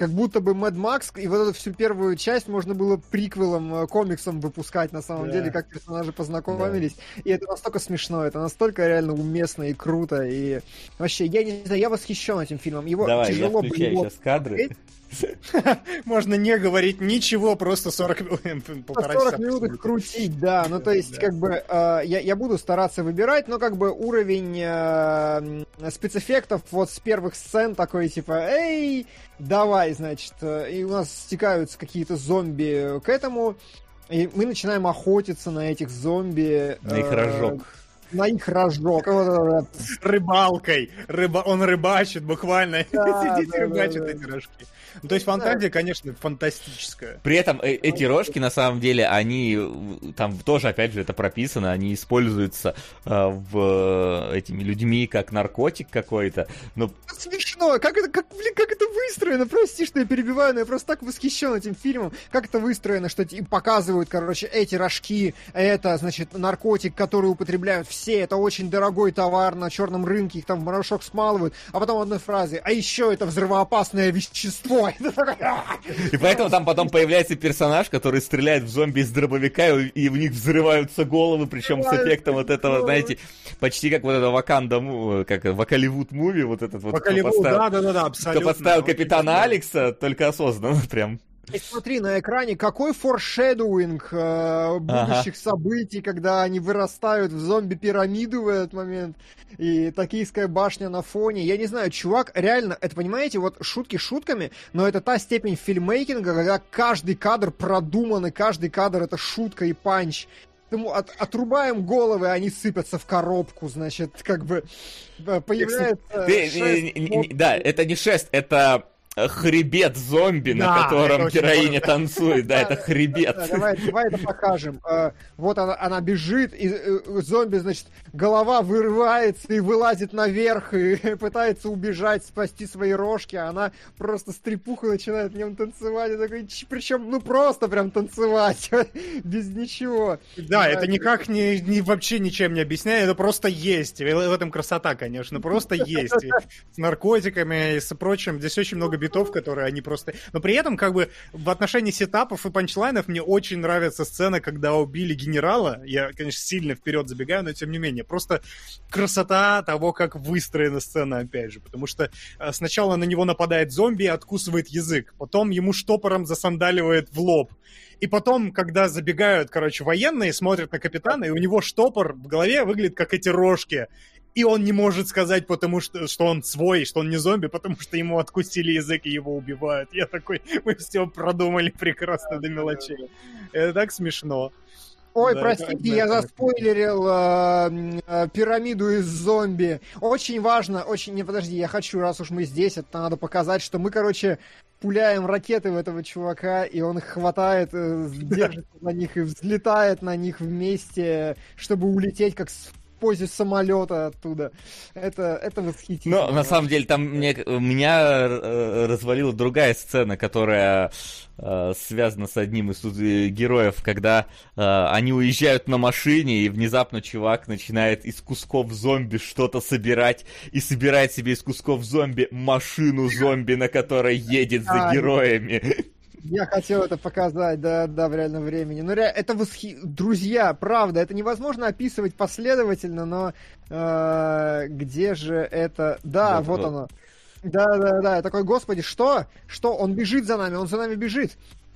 как будто бы Mad Max, и вот эту всю первую часть можно было приквелом, э, комиксом выпускать на самом да. деле, как персонажи познакомились. Да. И это настолько смешно, это настолько реально уместно и круто. И вообще, я не знаю, я восхищен этим фильмом. Его Давай, тяжело я включаю сейчас кадры. Можно не говорить ничего, просто 40 минут. 40 минут крутить, да. Ну, то есть, как бы, э, я, я буду стараться выбирать, но, как бы, уровень э, спецэффектов вот с первых сцен такой, типа, эй, давай, значит, э, и у нас стекаются какие-то зомби к этому, и мы начинаем охотиться на этих зомби. На их рожок на их рожок. С рыбалкой. Рыба... Он рыбачит буквально. Да, Сидит да, и рыбачит да, эти рожки. Ну, то есть фантазия, конечно, фантастическая. При этом э, эти рожки, на самом деле, они э, там тоже, опять же, это прописано, они используются э, в этими людьми как наркотик какой-то. Но... Смешно! Как это, как, блин, как это выстроено? Прости, что я перебиваю, но я просто так восхищен этим фильмом. Как это выстроено, что им показывают, короче, эти рожки, это, значит, наркотик, который употребляют все, это очень дорогой товар на черном рынке, их там в порошок смалывают, а потом одной фразы, а еще это взрывоопасное вещество, домой. И поэтому там потом появляется персонаж, который стреляет в зомби из дробовика, и в них взрываются головы, причем с эффектом вот этого, знаете, почти как вот это Ваканда, как Вакаливуд муви, вот этот вот. Вакаливуд, да, да, да, абсолютно. Кто подставил капитана Алекса, только осознанно прям. И смотри на экране, какой форшедуинг э, будущих ага. событий, когда они вырастают в зомби-пирамиду в этот момент, и токийская башня на фоне. Я не знаю, чувак, реально, это, понимаете, вот шутки шутками, но это та степень фильммейкинга, когда каждый кадр продуман, и каждый кадр это шутка и панч. Поэтому от, отрубаем головы, они сыпятся в коробку, значит, как бы э, появляется... Ты, шест, не, не, да, это не шест, это хребет зомби, да, на котором героиня танцует. Да, это хребет. Давай, давай это покажем. Э, вот она, она бежит, и э, зомби, значит, голова вырывается и вылазит наверх, и пытается убежать, спасти свои рожки, а она просто стрепуха начинает в нем танцевать. И такой, причем, ну просто прям танцевать, без ничего. Да, это никак не, не вообще ничем не объясняет, это просто есть. В этом красота, конечно, просто есть. С наркотиками и с прочим. Здесь очень много битов, которые они просто... Но при этом, как бы, в отношении сетапов и панчлайнов мне очень нравится сцена, когда убили генерала. Я, конечно, сильно вперед забегаю, но тем не менее. Просто красота того, как выстроена сцена, опять же. Потому что э, сначала на него нападает зомби и откусывает язык. Потом ему штопором засандаливает в лоб. И потом, когда забегают, короче, военные, смотрят на капитана, и у него штопор в голове выглядит как эти рожки и он не может сказать, потому что, что он свой, что он не зомби, потому что ему откусили язык и его убивают. Я такой, мы все продумали прекрасно до мелочей. Это так смешно. Ой, да, простите, да, я да, заспойлерил э, э, пирамиду из зомби. Очень важно, очень... Не, подожди, я хочу, раз уж мы здесь, это надо показать, что мы, короче, пуляем ракеты в этого чувака, и он их хватает, э, держится на них и взлетает на них вместе, чтобы улететь, как с позе самолета оттуда. Это, это восхитительно. Но на самом деле там мне, меня э, развалила другая сцена, которая э, связана с одним из э, героев, когда э, они уезжают на машине, и внезапно чувак начинает из кусков зомби что-то собирать, и собирает себе из кусков зомби машину зомби, на которой едет за героями. Я хотел это показать, да, да, в реальном времени. Но ре... это восхи... Друзья, правда, это невозможно описывать последовательно, но э, где же это... Да, вот, вот, вот оно. Да, да, да. Я такой, господи, что? Что? Он бежит за нами, он за нами бежит.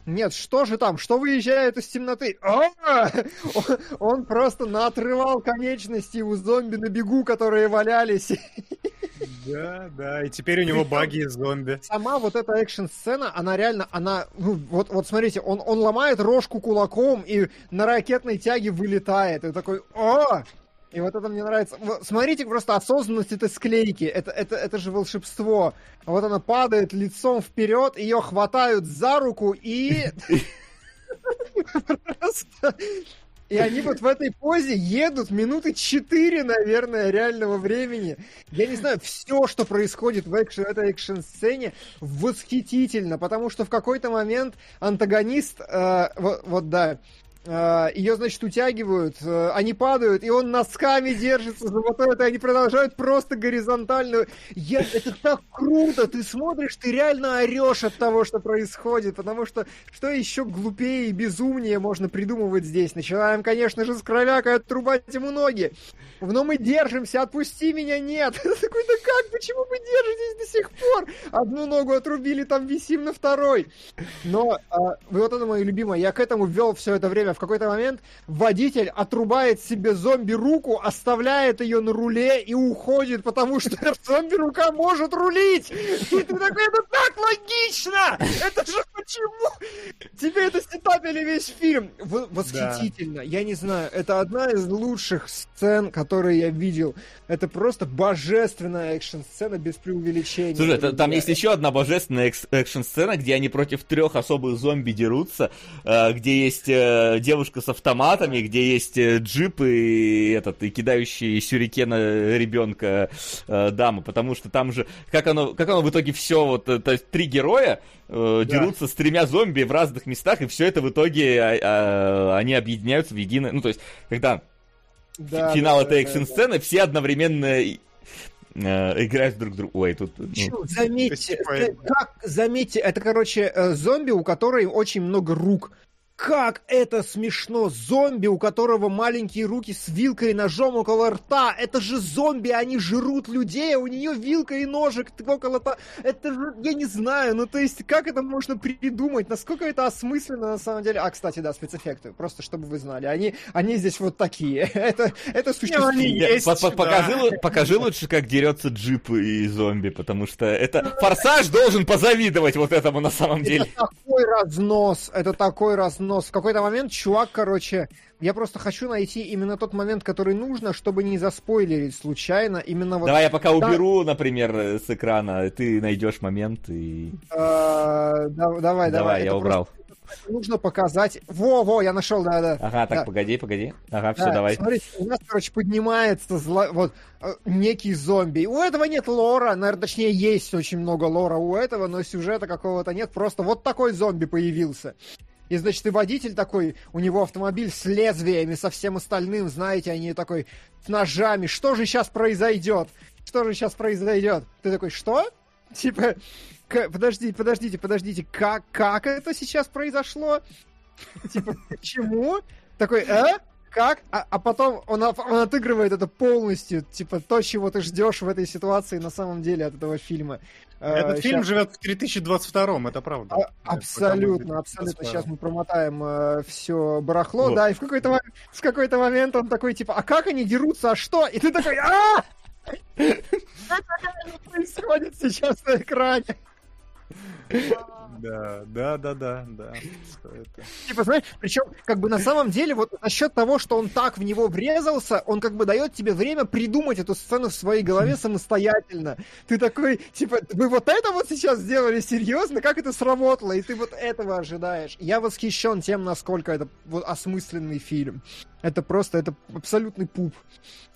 Нет, что же там? Что выезжает из темноты? А! Он просто наотрывал конечности у зомби на бегу, которые валялись. Да, да, и теперь у него баги из зомби. Сама вот эта экшн-сцена, она реально, она, ну, вот, вот смотрите, он, он ломает рожку кулаком и на ракетной тяге вылетает. И такой, о! И вот это мне нравится. Смотрите просто осознанность этой склейки. Это, это, это же волшебство. Вот она падает лицом вперед, ее хватают за руку и... Просто и они вот в этой позе едут минуты четыре, наверное, реального времени. Я не знаю, все, что происходит в, экшен, этой экшн-сцене, восхитительно, потому что в какой-то момент антагонист, э, вот, вот да, Ее, значит, утягивают, э, они падают, и он носками держится за вот это, и они продолжают просто горизонтально. Я, это так круто! Ты смотришь, ты реально орешь от того, что происходит, потому что что еще глупее и безумнее можно придумывать здесь? Начинаем, конечно же, с кровяка отрубать ему ноги. Но мы держимся, отпусти меня, нет! Такой, да как, почему вы держитесь до сих пор? Одну ногу отрубили, там висим на второй. Но а, вот это мое любимое, я к этому вел все это время в какой-то момент водитель отрубает себе зомби-руку, оставляет ее на руле и уходит, потому что зомби-рука может рулить! И ты такой, это так логично! Это же почему? Тебе это сетапили весь фильм. Восхитительно. Да. Я не знаю, это одна из лучших сцен, которые я видел. Это просто божественная экшн-сцена без преувеличения. Слушай, это, там есть еще одна божественная экшн-сцена, где они против трех особых зомби дерутся, э, где есть э, девушка с автоматами, где есть э, джип и этот, и кидающий сюрикена ребенка дама, потому что там же, как оно, как оно в итоге все, вот, то есть три героя э, да. дерутся с тремя зомби в разных местах, и все это в итоге а, а, они объединяются в единое, ну, то есть, когда да, финал да, этой экшн-сцены, да, да. все одновременно э, играют друг другу. Ой, тут... Ну... Заметьте, как, заметьте, это, короче, зомби, у которой очень много рук. Как это смешно! Зомби, у которого маленькие руки с вилкой и ножом около рта. Это же зомби, они жрут людей, а у нее вилка и ножик около рта. Это же, я не знаю, ну то есть, как это можно придумать? Насколько это осмысленно на самом деле? А, кстати, да, спецэффекты, просто чтобы вы знали. Они, они здесь вот такие. это, это существует. Есть, покажи, покажи лучше, как дерется джип и зомби, потому что это... Форсаж должен позавидовать вот этому на самом деле. Это такой разнос, это такой разнос нос. В какой-то момент чувак, короче, я просто хочу найти именно тот момент, который нужно, чтобы не заспойлерить случайно. Именно вот. Давай я пока уберу, например, с экрана, ты найдешь момент и. А, давай, давай. Давай, я убрал. Нужно показать. Во, во, я нашел, да, да. Ага, так, да. погоди, погоди. Ага, все, давай. Смотрите, у нас, короче, поднимается зло... вот э, некий зомби. У этого нет лора, наверное, точнее, есть очень много лора у этого, но сюжета какого-то нет. Просто вот такой зомби появился. И, значит, и водитель такой, у него автомобиль с лезвиями, со всем остальным, знаете, они такой, с ножами. Что же сейчас произойдет? Что же сейчас произойдет? Ты такой, что? Типа, подождите, подождите, подождите, как, как это сейчас произошло? Типа, почему? Такой, э? как, а, а потом он, он отыгрывает это полностью, типа то, чего ты ждешь в этой ситуации на самом деле от этого фильма. Э, Этот Сейчас... фильм живет в 2022 это правда. А, абсолютно, абсолютно. Сейчас мы промотаем э, все барахло, вот. да, и в какой-то, в какой-то момент он такой, типа, а как они дерутся, а что? И ты такой, а происходит сейчас на экране. Да, да, да, да, да. Типа, знаешь, причем, как бы на самом деле, вот за счет того, что он так в него врезался, он как бы дает тебе время придумать эту сцену в своей голове самостоятельно. Ты такой, типа, вы вот это вот сейчас сделали серьезно? Как это сработало? И ты вот этого ожидаешь. Я восхищен тем, насколько это вот осмысленный фильм. Это просто, это абсолютный пуп.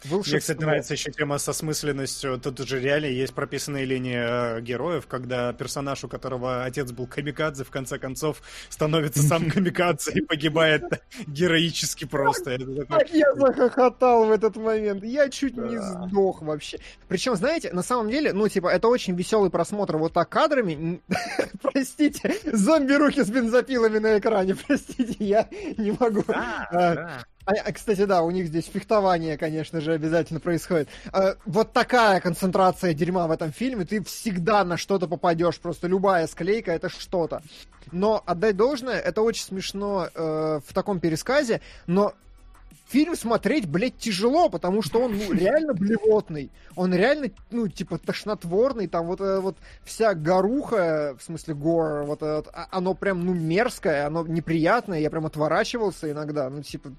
Волшебство. Мне, кстати, нравится еще тема со смысленностью. Тут же реально есть прописанные линии э, героев, когда персонаж, у которого отец был камикадзе, в конце концов становится сам камикадзе и погибает героически просто. Как я захохотал в этот момент. Я чуть не сдох вообще. Причем, знаете, на самом деле, ну, типа, это очень веселый просмотр вот так кадрами. Простите, зомби-руки с бензопилами на экране. Простите, я не могу. Да, а, да. А, кстати, да, у них здесь фехтование, конечно же, обязательно происходит. А, вот такая концентрация дерьма в этом фильме, ты всегда на что-то попадешь, просто любая склейка это что-то. Но отдать должное, это очень смешно э, в таком пересказе, но фильм смотреть, блядь, тяжело, потому что он ну, реально блевотный. Он реально, ну, типа, тошнотворный. Там вот, э, вот вся горуха, в смысле гор, вот, вот а, оно прям, ну, мерзкое, оно неприятное. Я прям отворачивался иногда. Ну, типа,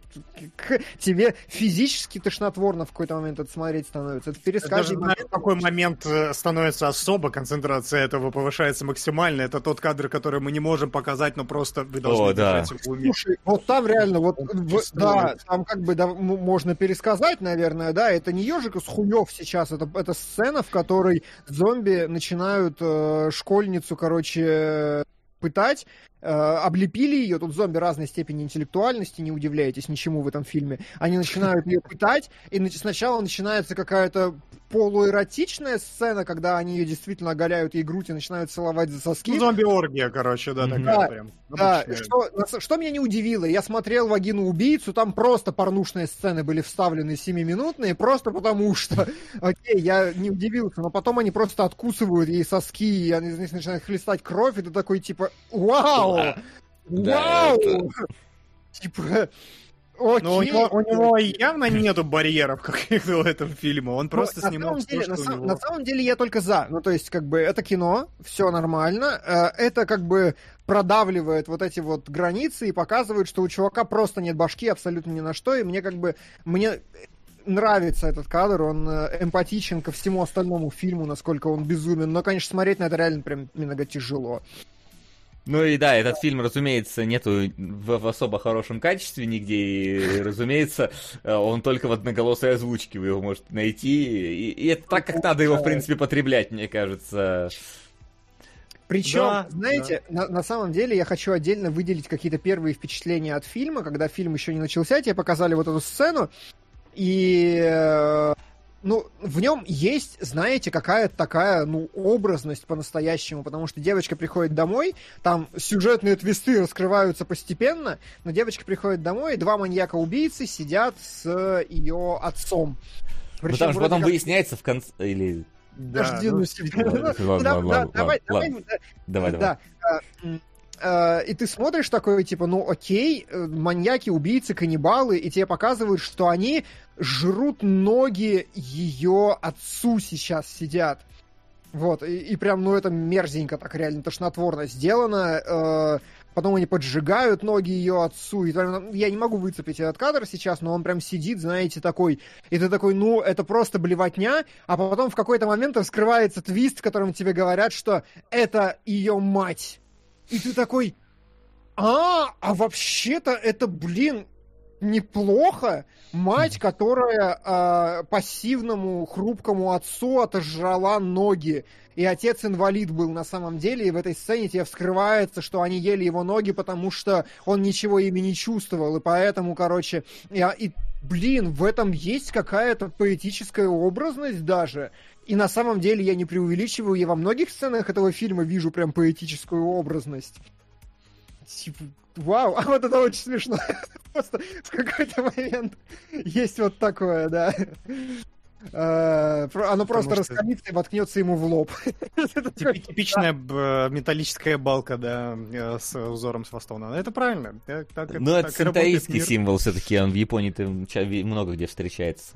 к, тебе физически тошнотворно в какой-то момент это смотреть становится. Это пересказ. Даже в какой момент э, становится особо концентрация этого повышается максимально. Это тот кадр, который мы не можем показать, но просто вы должны О, да. держать его Слушай, вот там реально, вот, в, да, там как как бы да, можно пересказать, наверное, да, это не ежика с хуев сейчас, это, это сцена, в которой зомби начинают э, школьницу, короче, пытать, э, облепили ее, тут зомби разной степени интеллектуальности, не удивляйтесь ничему в этом фильме, они начинают ее пытать, и сначала начинается какая-то полуэротичная сцена, когда они ее действительно оголяют ей грудь и начинают целовать за соски. Ну, зомби-оргия, короче, да, такая да, прям. Да, что, что меня не удивило, я смотрел «Вагину убийцу», там просто порнушные сцены были вставлены 7-минутные, просто потому что, окей, я не удивился, но потом они просто откусывают ей соски, и они начинают хлестать кровь, и ты такой, типа, вау! Да, вау! Это... Типа, Окей. Но у него, у него явно нету барьеров каких-то в этом фильме. Он просто ну, снимал деле, то, что на, у него. На самом деле я только за. Ну, то есть, как бы, это кино, все нормально. Э, это как бы продавливает вот эти вот границы и показывает, что у чувака просто нет башки абсолютно ни на что. И мне как бы, мне нравится этот кадр, он э, эмпатичен ко всему остальному фильму, насколько он безумен. Но, конечно, смотреть на это реально прям немного тяжело. Ну и да, этот фильм, разумеется, нету в, в особо хорошем качестве нигде, и, разумеется, э, он только в одноголосой озвучке вы его можете найти, и, и это так, как надо его, в принципе, потреблять, мне кажется. Причем, да, знаете, да. На, на самом деле я хочу отдельно выделить какие-то первые впечатления от фильма, когда фильм еще не начался, тебе показали вот эту сцену, и э, ну, в нем есть, знаете, какая-то такая, ну, образность по-настоящему, потому что девочка приходит домой, там сюжетные твисты раскрываются постепенно, но девочка приходит домой, и два маньяка-убийцы сидят с ее отцом. Причем, ну, там же потом как... выясняется в конце, или... Подожди, ну, давай, давай, давай, давай. Э, и ты смотришь такой, типа, ну окей, э, маньяки, убийцы, каннибалы, и тебе показывают, что они жрут ноги ее отцу сейчас сидят. Вот, и, и прям, ну, это мерзенько так реально тошнотворно сделано. Э, потом они поджигают ноги ее отцу. И прям, я не могу выцепить этот кадр сейчас, но он прям сидит, знаете, такой. И ты такой, ну, это просто блевотня. А потом в какой-то момент раскрывается твист, в котором тебе говорят, что это ее мать. И ты такой, а, а вообще-то это, блин, неплохо. Мать, которая э, пассивному, хрупкому отцу отожрала ноги. И отец инвалид был на самом деле, и в этой сцене тебе вскрывается, что они ели его ноги, потому что он ничего ими не чувствовал. И поэтому, короче, и, и блин, в этом есть какая-то поэтическая образность даже. И на самом деле я не преувеличиваю, я во многих сценах этого фильма вижу прям поэтическую образность. Типа, вау, а вот это очень смешно. Просто в какой-то момент есть вот такое, да. Uh, оно просто что... раскалится и воткнется ему в лоб. Типичная металлическая балка, да, э, с узором с хвостом. Это правильно. Ну, это синтаистский символ все-таки, он в Японии много где встречается.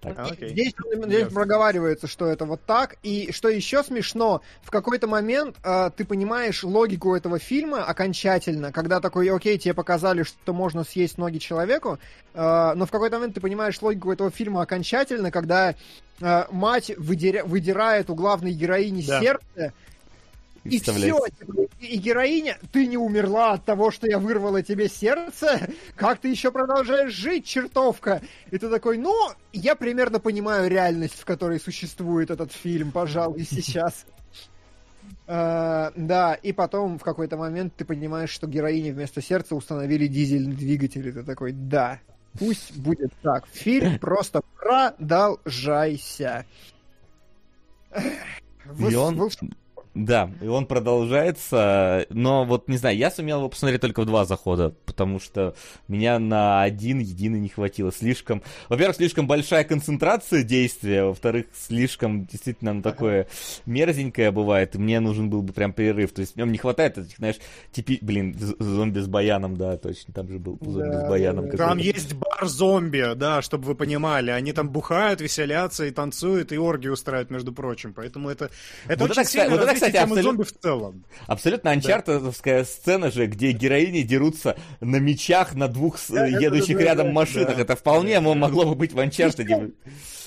Так. А, окей. Здесь, здесь проговаривается, что это вот так. И что еще смешно, в какой-то момент э, ты понимаешь логику этого фильма окончательно, когда такой, окей, тебе показали, что можно съесть ноги человеку, э, но в какой-то момент ты понимаешь логику этого фильма окончательно, когда э, мать выдеря- выдирает у главной героини Да. сердце, и все, Представляете? и героиня, ты не умерла от того, что я вырвала тебе сердце? Как ты еще продолжаешь жить, чертовка? И ты такой, ну, я примерно понимаю реальность, в которой существует этот фильм, пожалуй, сейчас. А, Да, и потом в какой-то момент ты понимаешь, что героине вместо сердца установили дизельный двигатель, и ты такой, да, пусть будет так. Фильм просто продолжайся. И он- Волш- Да, и он продолжается, но вот не знаю, я сумел его посмотреть только в два захода, потому что меня на один единый не хватило. Слишком, во-первых, слишком большая концентрация действия, во-вторых, слишком действительно оно такое мерзенькое бывает, и мне нужен был бы прям перерыв. То есть в нем не хватает этих, знаешь, типи... Блин, зомби с баяном, да, точно, там же был зомби Да, с баяном. да, Там есть бар зомби, да, чтобы вы понимали. Они там бухают, веселятся и танцуют, и оргии устраивают, между прочим. Поэтому это, это Вот очень это, сильно вот это, кстати, темы абсолютно- зомби в целом. Абсолютно анчартовская сцена же, где героини дерутся на мечах на двух Да, да, едущих да, да, рядом да, машинах. да. Это вполне мо- могло бы быть в анчартеде.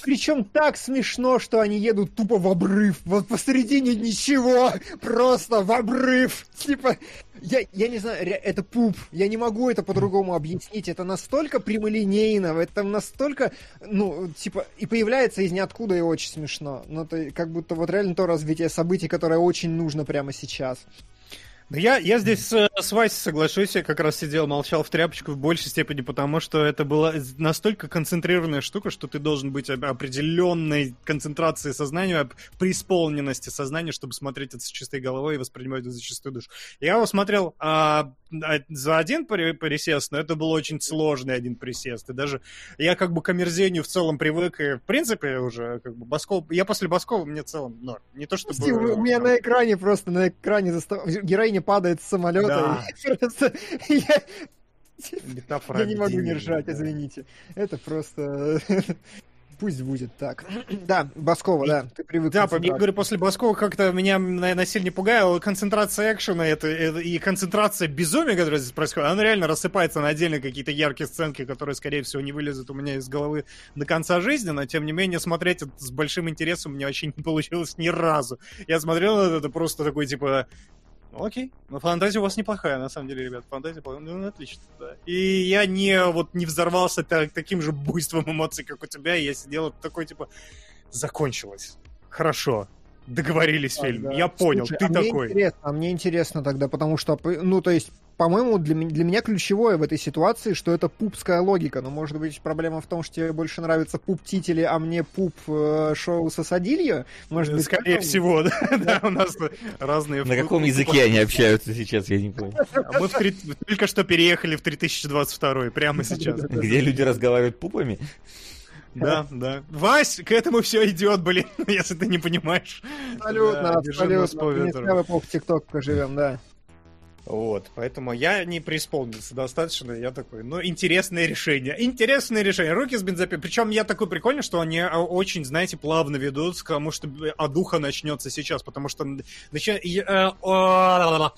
Причем так смешно, что они едут тупо в обрыв. Вот посередине ничего. Просто в обрыв. Типа, я, я не знаю, это пуп. Я не могу это по-другому объяснить. Это настолько прямолинейно, это настолько, ну, типа, и появляется из ниоткуда и очень смешно. Ну, это как будто вот реально то развитие событий, которое очень нужно прямо сейчас. Да я, я здесь э, с Васей соглашусь, я как раз сидел, молчал в тряпочку в большей степени, потому что это была настолько концентрированная штука, что ты должен быть определенной концентрацией сознания, преисполненности сознания, чтобы смотреть это с чистой головой и воспринимать это за чистую душу. Я его смотрел а, а, за один при- присест, но это был очень сложный один присест, и даже я как бы к омерзению в целом привык, и в принципе уже как бы Басков, я после Баскова мне в целом, ну, не то чтобы... У у меня на экране просто, на экране застав... героиня падает с самолета. Да. И просто я- не могу не ржать, извините. Это просто... Пусть будет так. Да, Баскова, да, ты привык. Да, я говорю, после Баскова как-то меня, наверное, сильно пугало. Концентрация экшена это, это- и концентрация безумия, которая здесь происходит, она реально рассыпается на отдельные какие-то яркие сценки, которые, скорее всего, не вылезут у меня из головы до конца жизни, но, тем не менее, смотреть это с большим интересом меня вообще не получилось ни разу. Я смотрел это, просто такой, типа, окей. Но фантазия у вас неплохая, на самом деле, ребят. Фантазия, ну, отлично, да. И я не, вот, не взорвался та- таким же буйством эмоций, как у тебя, и я сидел такой, типа, закончилось. Хорошо. Договорились, А, фильм. да. Я понял, Слушай, ты а мне такой. интересно, а мне интересно тогда, потому что, ну, то есть, по-моему, для, для меня ключевое в этой ситуации, что это пупская логика. Но, может быть, проблема в том, что тебе больше нравятся пуп-тители, а мне пуп э, шоу Сосадильо? Может быть, Скорее поэтому? всего, да, да, у нас разные... На каком языке они общаются сейчас, я не понял. Мы только что переехали в 3022, прямо сейчас. Где люди разговаривают пупами? Да, да. Вась, к этому все идет, блин, если ты не понимаешь. Абсолютно, абсолютно. зря в эпоху ТикТока живем, да. Вот, поэтому я не преисполнился достаточно, я такой, ну, интересное решение, интересное решение, руки с бензопилой, причем я такой прикольный, что они а, очень, знаете, плавно ведут к тому, что а духа начнется сейчас, потому что начи- и, о,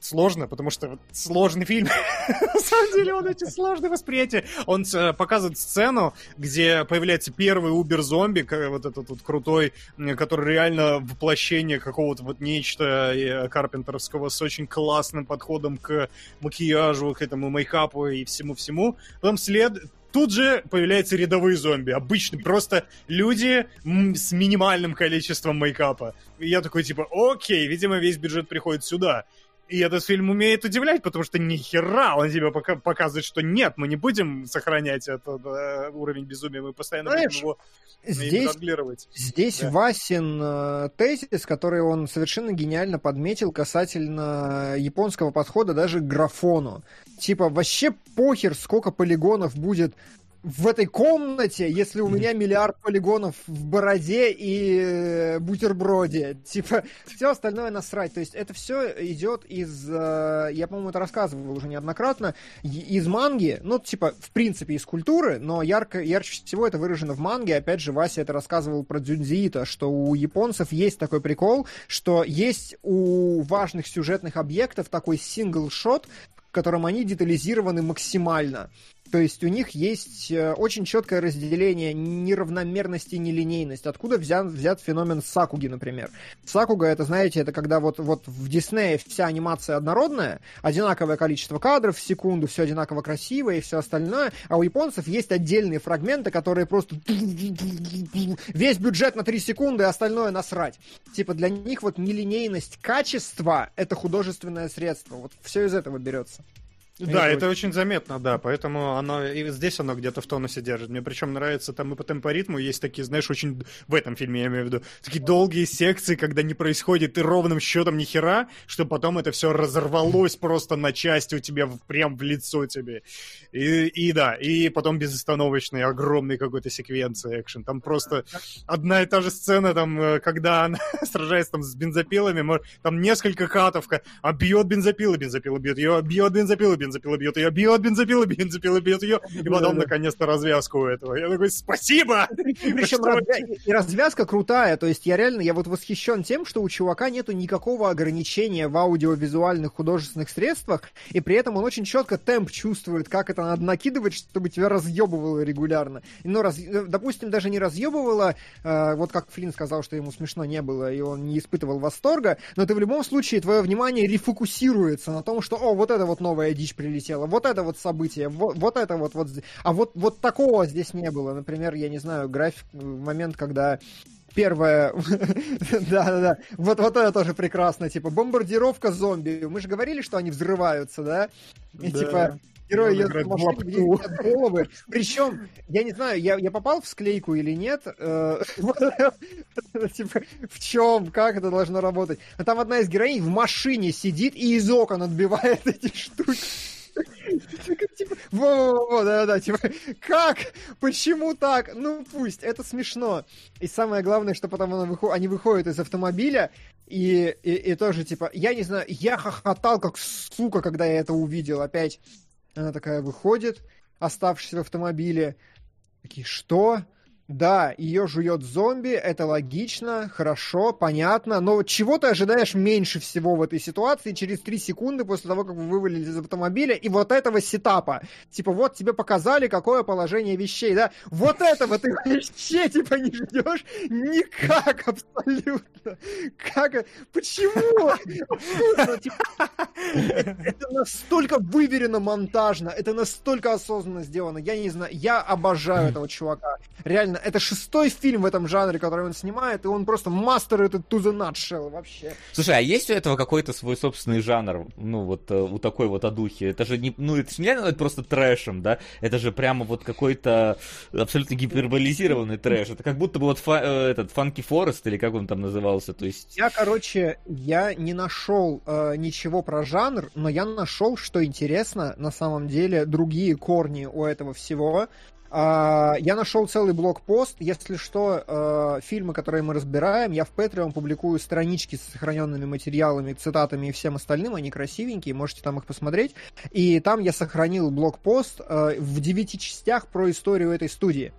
сложно, потому что сложный фильм, на самом деле он очень сложное восприятие, он э, показывает сцену, где появляется первый убер-зомби, вот этот вот крутой, который реально воплощение какого-то вот нечто э, карпентеровского с очень классным подходом к макияжу, к этому мейкапу и всему-всему. Потом след... Тут же появляются рядовые зомби, обычные, просто люди с минимальным количеством мейкапа. И я такой, типа, окей, видимо, весь бюджет приходит сюда. И этот фильм умеет удивлять, потому что ни хера он тебе пока показывает, что нет, мы не будем сохранять этот э, уровень безумия, мы постоянно Знаешь, будем его Здесь. Здесь Да. Васин э, тезис, который он совершенно гениально подметил касательно японского подхода даже к графону. Типа, вообще похер, сколько полигонов будет в этой комнате, если у меня миллиард полигонов в бороде и э, бутерброде? Типа, все остальное насрать. То есть это все идет из, э, я, по-моему, это рассказывал уже неоднократно, из манги, ну, типа, в принципе, из культуры, но ярко, ярче всего это выражено в манге. Опять же, Вася это рассказывал про Дзюнзиита, что у японцев есть такой прикол, что есть у важных сюжетных объектов такой сингл-шот, в котором они детализированы максимально. То есть у них есть э, очень четкое разделение неравномерности и нелинейности. Откуда взят, взят феномен Сакуги, например? Сакуга, это, знаете, это когда вот, вот в Диснее вся анимация однородная, одинаковое количество кадров в секунду, все одинаково красиво и все остальное, а у японцев есть отдельные фрагменты, которые просто весь бюджет на 3 секунды, а остальное насрать. Типа для них вот нелинейность качества — это художественное средство. Вот все из этого берется. Да, это, очень заметно, да, поэтому оно и здесь оно где-то в тонусе держит. Мне причем нравится там и по темпоритму есть такие, знаешь, очень в этом фильме я имею в виду такие долгие секции, когда не происходит и ровным счетом ни хера, что потом это все разорвалось просто на части у тебя прям в лицо тебе. И, и да, и потом безостановочный огромный какой-то секвенции экшен. Там просто одна и та же сцена, там, э, когда она сражается там с бензопилами, там несколько катов, а бьет бензопилы, бензопилы бьет ее, бьет бензопилы, бензопилы бензопила бьет ее, бьет бензопила, бензопила бьет ее, и потом наконец-то развязку у этого. Я такой, спасибо! Причем и развязка крутая, то есть я реально, я вот восхищен тем, что у чувака нету никакого ограничения в аудиовизуальных художественных средствах, и при этом он очень четко темп чувствует, как это надо накидывать, чтобы тебя разъебывало регулярно. Но, раз, э, допустим, даже не разъебывало, э, вот как Флинн сказал, что ему смешно не было, и он не испытывал восторга, но ты в любом случае, твое внимание рефокусируется на том, что, о, вот это вот новая дичь прилетело, вот это вот событие, вот, вот это вот, вот, а вот, вот такого здесь не было. Например, я не знаю, график, момент, когда первое, да-да-да, вот, вот это тоже прекрасно, типа, бомбардировка зомби, мы же говорили, что они взрываются, да, и да. типа, герой едет в машине, головы. Причем, я не знаю, я, я попал в склейку или нет. Э, типа, в чем, как это должно работать? Но там одна из героинь в машине сидит и из окон отбивает эти штуки. Типа, во-во-во, да-да, типа, как? Почему так? Ну, пусть, это смешно. И самое главное, что потом они выходят из автомобиля, и, и, и тоже, типа, я не знаю, я хохотал как сука, когда я это увидел опять. Она такая выходит, оставшись в автомобиле. Такие, что? Да, ее жует зомби, это логично, хорошо, понятно, но чего ты ожидаешь меньше всего в этой ситуации через 3 секунды после того, как вы вывалили из автомобиля, и вот этого сетапа. Типа, вот тебе показали, какое положение вещей, да? Вот этого ты вообще, типа, не ждешь никак абсолютно. Как? Почему? Это настолько выверено монтажно, это настолько осознанно сделано, я не знаю, я обожаю этого чувака. Реально, это шестой фильм в этом жанре, который он снимает, и он просто мастер этот to the nutshell вообще. Слушай, а есть у этого какой-то свой собственный жанр, ну, вот э, у такой вот одухи? Это же не, ну, это же нельзя назвать просто трэшем, да? Это же прямо вот какой-то абсолютно гиперболизированный трэш. Это как будто бы вот фа- э, этот Funky Forest, или как он там назывался, то есть... Я, короче, я не нашел э, ничего про жанр, но я нашел, что интересно, на самом деле, другие корни у этого всего. А, я нашел целый блокпост. Если что, э, фильмы, которые мы разбираем, я в Patreon публикую странички с сохраненными материалами, цитатами и всем остальным. Они красивенькие, можете там их посмотреть. И там я сохранил блокпост э, в девяти частях про историю этой студии.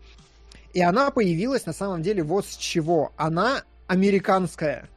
И она появилась на самом деле вот с чего. Она американская.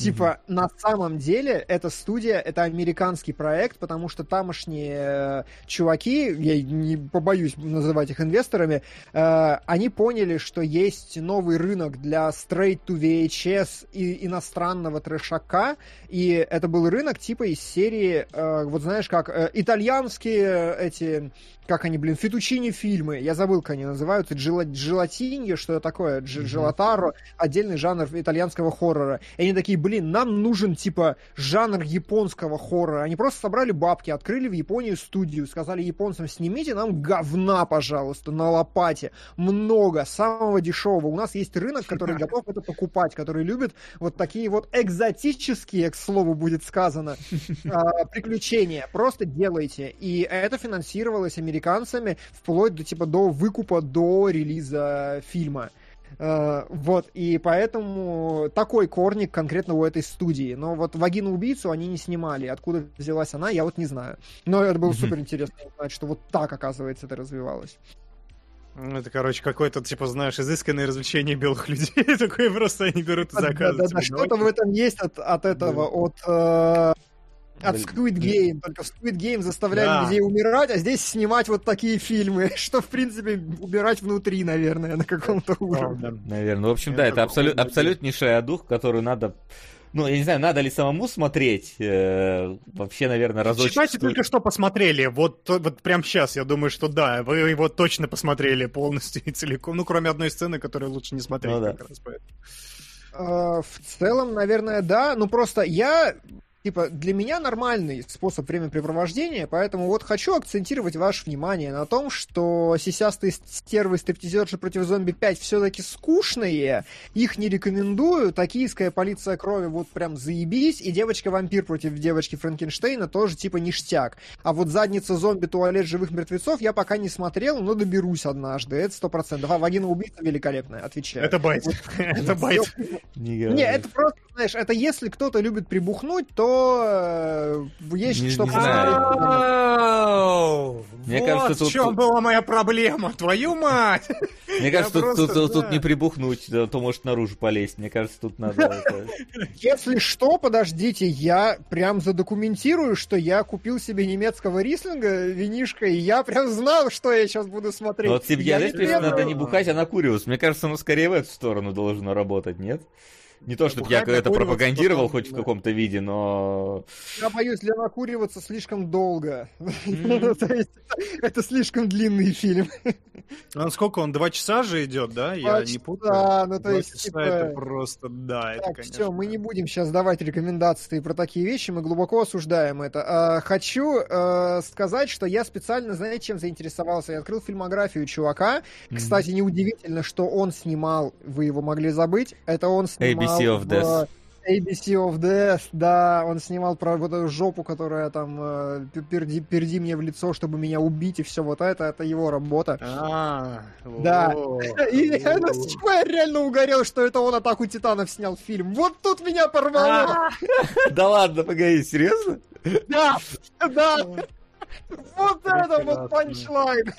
Типа, mm-hmm. на самом деле, эта студия, это американский проект, потому что тамошние э, чуваки, я не побоюсь называть их инвесторами, э, они поняли, что есть новый рынок для straight to VHS и иностранного трешака, и это был рынок типа из серии, э, вот знаешь, как э, итальянские эти как они, блин, фетучини фильмы, я забыл, как они называются, джелатинье, что это такое, дж- mm-hmm. отдельный жанр итальянского хоррора. И они такие, блин, блин, нам нужен, типа, жанр японского хоррора. Они просто собрали бабки, открыли в Японии студию, сказали японцам, снимите нам говна, пожалуйста, на лопате. Много, самого дешевого. У нас есть рынок, который готов это покупать, который любит вот такие вот экзотические, к слову будет сказано, а, приключения. Просто делайте. И это финансировалось американцами вплоть до, типа, до выкупа до релиза фильма. Uh, вот, и поэтому такой корник конкретно у этой студии. Но вот «Вагину убийцу» они не снимали. Откуда взялась она, я вот не знаю. Но это было mm-hmm. супер интересно узнать, что вот так, оказывается, это развивалось. Ну, это, короче, какое-то, типа, знаешь, изысканное развлечение белых людей. Такое просто они берут и заказывают. Да-да-да, что-то в этом есть от, от этого, от... От Squid Game. Только в Squid Game заставляли да. людей умирать, а здесь снимать вот такие фильмы, что, в принципе, убирать внутри, наверное, на каком-то уровне. Наверное. В общем, да, это абсолют, абсолютнейший дух, который надо ну, я не знаю, надо ли самому смотреть. Э, вообще, наверное, разочек. Читайте стоит... только что посмотрели. Вот, вот прям сейчас, я думаю, что да, вы его точно посмотрели полностью и целиком. Ну, кроме одной сцены, которую лучше не смотреть. Ну, да. как раз поэтому. Uh, в целом, наверное, да. Ну, просто я типа, для меня нормальный способ времяпрепровождения, поэтому вот хочу акцентировать ваше внимание на том, что сисястые стервы стриптизерши против зомби 5 все-таки скучные, их не рекомендую, токийская полиция крови вот прям заебись, и девочка-вампир против девочки Франкенштейна тоже типа ништяк. А вот задница зомби туалет живых мертвецов я пока не смотрел, но доберусь однажды, это сто процентов. А вагина убийца великолепная, отвечаю. Это байт. Это байт. Не, это просто, знаешь, это если кто-то любит прибухнуть, то э, есть не, что не Мне вот кажется, тут... в чем была моя проблема, твою мать! Мне кажется, тут, просто, тут, да. тут не прибухнуть, да, то может наружу полезть. Мне кажется, тут надо... Если что, подождите, я прям задокументирую, что я купил себе немецкого рислинга винишко, и я прям знал, что я сейчас буду смотреть. Вот тебе, знаешь, надо не бухать, а накуриваться. Мне кажется, оно скорее в эту сторону должно работать, нет? Не то, чтобы я это пропагандировал хоть в каком-то виде, но... Я боюсь, для накуриваться слишком долго. Это слишком длинный фильм. А сколько он? Два часа же идет, да? Я не путаю. Да, ну то есть... Типа, это просто, да, это, конечно... все, мы не будем сейчас давать рекомендации про такие вещи, мы глубоко осуждаем это. А, хочу э, сказать, что я специально, знаете, чем заинтересовался? Я открыл фильмографию чувака. Кстати, неудивительно, что он снимал, вы его могли забыть, это он снимал ABC of Death. ABC of Death, да, он снимал про вот эту жопу, которая там э, перди, перди мне в лицо, чтобы меня убить, и все вот это, это его работа. А, да. И это с чего я реально угорел, что это он Атаку Титанов снял фильм. Вот тут меня порвало. А. Да ладно, погоди, серьезно? Да, да. Вот это вот панчлайн.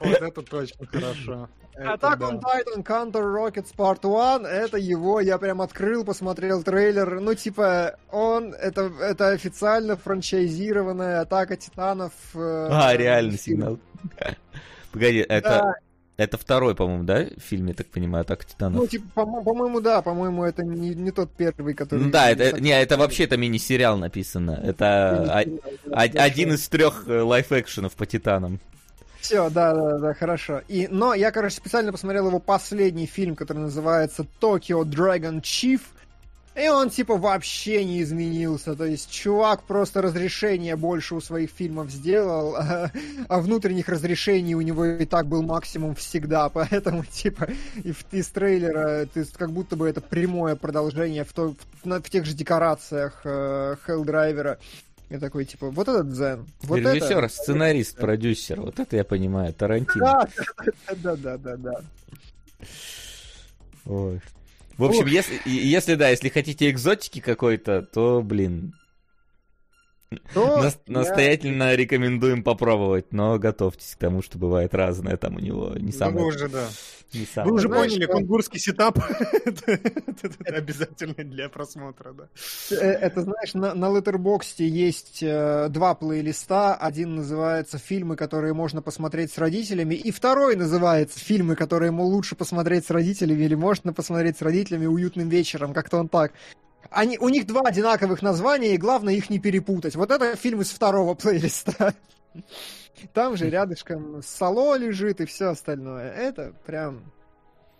Вот это точно хорошо. Attack on Titan Counter Rockets Part 1, это его, я прям открыл, посмотрел трейлер, ну, типа, он, это, это официально франчайзированная Атака Титанов. Э, а, реально сигнал. Погоди, это... Это второй, по-моему, да, фильм, я так понимаю, Атака Титанов? Ну, типа, по- по-моему, да, по-моему, это не, не тот первый, который... Ну да, это, не, это вообще это мини-сериал написано. Это один из трех э, лайф-экшенов по Титанам. Все, да, да, да, хорошо. И, но я, короче, специально посмотрел его последний фильм, который называется Tokyo Dragon Chief. И он, типа, вообще не изменился. То есть, чувак просто разрешение больше у своих фильмов сделал, а, а внутренних разрешений у него и так был максимум всегда. Поэтому, типа, и из трейлера, ты как будто бы это прямое продолжение в, то, в, в тех же декорациях э, Hellдрайвера. Я такой, типа, вот этот дзен. Вот Режиссер, это... сценарист, продюсер. Вот это я понимаю, Тарантино. Да, да, да, да, Ой. В общем, если, если да, если хотите экзотики какой-то, то, блин, то Нас, я... Настоятельно рекомендуем попробовать, но готовьтесь к тому, что бывает разное там у него. Не самое... Уже, да. Не самое... Вы уже Знаешь, поняли, что... кунгурский сетап это обязательно для просмотра, да. Э, это, знаешь, на, на Letterboxd есть э, два плейлиста. Один называется «Фильмы, которые можно посмотреть с родителями», и второй называется «Фильмы, которые ему лучше посмотреть с родителями» или «Можно посмотреть с родителями уютным вечером». Как-то он так. Они, у них два одинаковых названия, и главное их не перепутать. Вот это фильм из второго плейлиста. Там же рядышком Сало лежит и все остальное. Это прям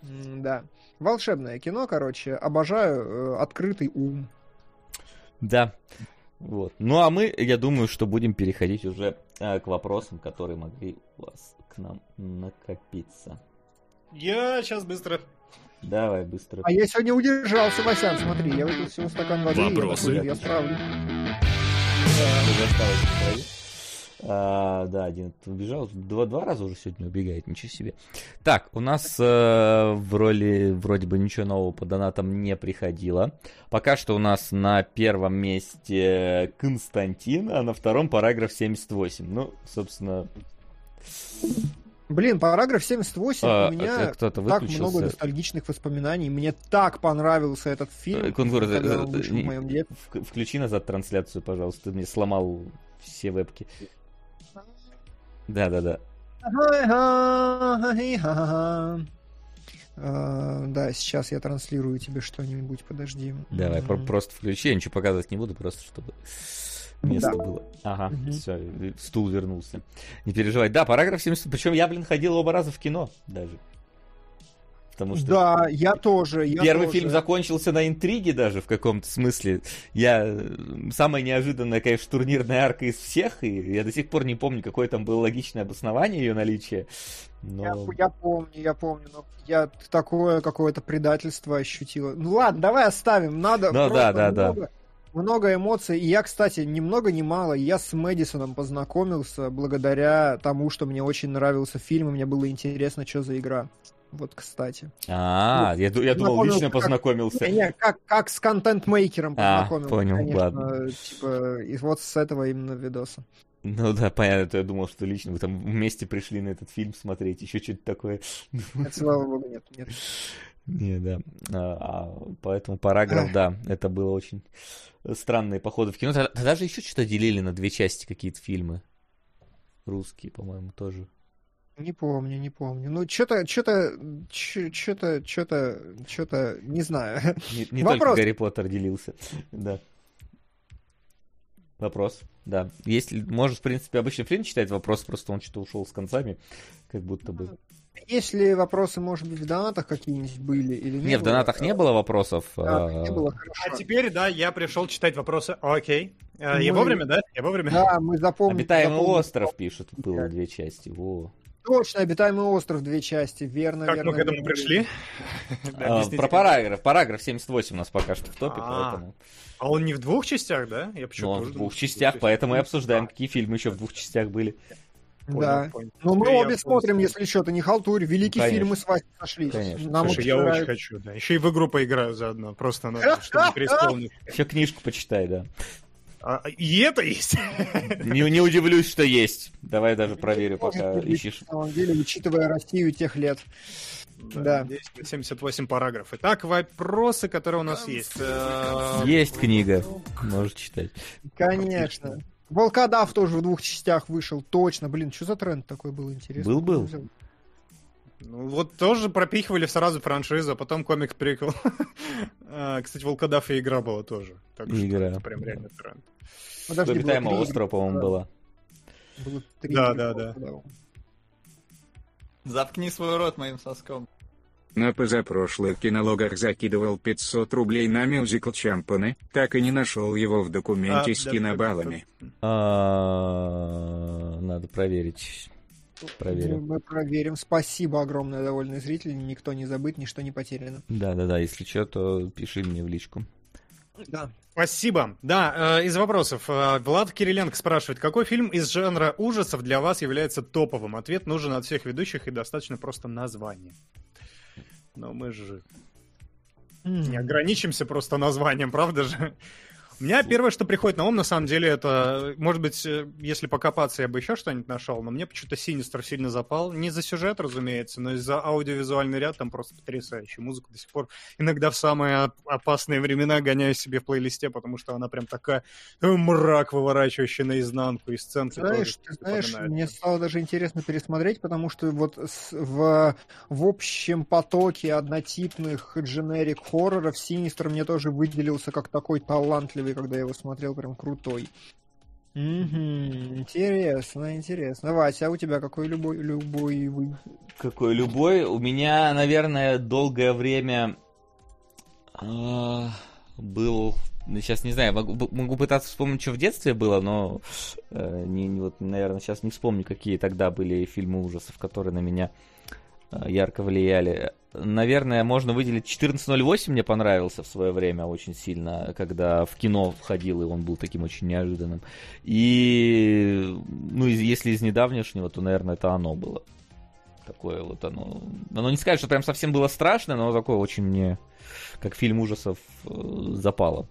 Да. Волшебное кино, короче. Обожаю э, открытый ум. Да. Вот. Ну а мы, я думаю, что будем переходить уже э, к вопросам, которые могли у вас к нам накопиться. Я сейчас быстро. Давай быстро. А я сегодня удержался, Васян, смотри, я выпил всего стакан воды. я Вопросы? Я. Уже осталось человек. А, да, один убежал. Два, два раза уже сегодня убегает, ничего себе. Так, у нас э, в роли вроде бы ничего нового по донатам не приходило. Пока что у нас на первом месте Константин, а на втором параграф 78. Ну, собственно, Блин, параграф 78 а, у меня это кто-то так много ностальгических воспоминаний. Мне так понравился этот Э, фильм, Кунгур, э, он э, не- в- включи назад трансляцию, пожалуйста. Ты мне сломал все вебки. Да-да-да. А, Да, сейчас я транслирую тебе что-нибудь, подожди. Давай, про- просто включи, я ничего показывать не буду, просто чтобы место Да. было. Ага, Мгм. все, стул вернулся. Не переживай. Да, параграф 70. Причем я, блин, ходил оба раза в кино даже. Потому что Да, я тоже. я первый тоже. фильм закончился на интриге даже в каком-то смысле. Я э, самая неожиданная, конечно, турнирная арка из всех, и я до сих пор не помню, какое там было логичное обоснование ее наличия. Я, Но... я помню, я помню, но я такое какое-то предательство ощутила. Ну ладно, давай оставим. Надо Ну да, да, да. Много, эмоций. И я, кстати, ни много ни мало, я с Мэдисоном познакомился благодаря тому, что мне очень нравился фильм, и мне было интересно, что за игра. Вот, кстати. А, я, ду- я думал, лично как- познакомился. Не, не, как, как с контент-мейкером А, познакомился, понял, конечно, ладно. Типа, и вот с этого именно видоса. Ну да, понятно, я думал, что лично вы там вместе пришли на этот фильм смотреть, еще что-то такое. Нет, слава богу, нет, нет. Не, да. А, а, поэтому параграф, да, это было очень странные походы в кино. Тогда, же еще что-то делили на две части какие-то фильмы. Русские, по-моему, тоже. Не помню, не помню. Ну, что-то, что-то, что-то, что-то, что-то, не знаю. Не, не Вопрос. только Гарри Поттер делился. Да. Вопрос, да. Если, может, в принципе, обычно Флинн читает вопрос, просто он что-то ушел с концами, как будто бы. Если вопросы, может быть, в донатах какие-нибудь были или не Не, в было, донатах не а, было вопросов. да, а, не было, хорошо. А теперь, да, я пришел читать вопросы. Окей. Э, Я Мы- вовремя, да? Я вовремя? Да, мы запомнили. Обитаемый запомнили. остров пишут, было две части. Во. Точно, обитаемый остров, две части, верно, Как верно. мы к этому верно. пришли? Да, А, Про как. параграф. Параграф 78 у нас пока что в топе, А, поэтому. А он не в двух частях, да? Я Ну, почему он в двух частях, поэтому и обсуждаем, какие фильмы еще в двух частях были. Да. Ну, мы обе смотрим, если что, ты не халтурь. Великий Конечно. фильм мы с Васей сошлись. Конечно. Нам Слушай, очень я очень нравится. хочу, да. Еще и в игру поиграю заодно. Просто надо, чтобы преисполнить. Еще книжку почитай, да. А, И это есть. Не, не удивлюсь, что есть. Давай даже проверю, пока ищешь. На самом деле, учитывая Россию тех лет. Да. Здесь 78 параграфов. Итак, вопросы, которые у нас есть. Э, Есть книга, можешь читать. Конечно. Волкодав тоже в двух частях вышел, точно. Блин, что за тренд такой был интересный? Был-был. Ну, вот тоже пропихивали сразу франшизу, а потом комикс-приквел. А, Кстати, Волкодав и игра была тоже. Так что Игра. это прям реально тренд. Подожди, Обитаемого острова, по-моему, была. Было три Да, да, да. Заткни свой рот моим соском. На позапрошлых кинологах закидывал 500 рублей на мюзикл «Чампоны», так и не нашел его в документе А, с да, кинобаллами. А, Надо проверить. Проверю. Мы проверим. Спасибо огромное, довольные зрители. Никто не забыт, ничто не потеряно. Да-да-да, если что, то пиши мне в личку. Да. Спасибо. Да, э, из вопросов. Э, Влад Кириленко спрашивает, какой фильм из жанра ужасов для вас является топовым? Ответ нужен от всех ведущих и достаточно просто название. Но мы же не ограничимся просто названием, правда же? У меня первое, что приходит на ум, на самом деле, это, может быть, э, если покопаться, я бы еще что-нибудь нашел, но мне почему-то Синистер сильно запал. Не за сюжет, разумеется, но из-за аудиовизуальный ряд там просто потрясающий. Музыку до сих пор иногда в самые оп- опасные времена гоняю себе в плейлисте, потому что она прям такая э, мрак, выворачивающий наизанку, и сценки Знаешь, тоже ты знаешь, мне стало даже интересно пересмотреть, потому что вот в, в общем потоке однотипных дженерик хорроров Синистер мне тоже выделился как такой талантливый, когда я его смотрел, прям крутой. Угу, интересно, интересно. Вася, а у тебя какой любой, любой вы? Какой любой? У меня, наверное, долгое время э, был... Сейчас не знаю, могу, могу пытаться вспомнить, что в детстве было, но э, не, не, вот, наверное, сейчас не вспомню, какие тогда были фильмы ужасов, которые на меня э, ярко влияли. Наверное, можно выделить 14.08 мне понравился в свое время очень сильно, когда в кино входил, и он был таким очень неожиданным. И, ну, если из недавнешнего, то, наверное, это оно было. Такое вот оно. Оно не сказать, что прям совсем было страшно, но такое очень мне, как фильм ужасов, э, запало.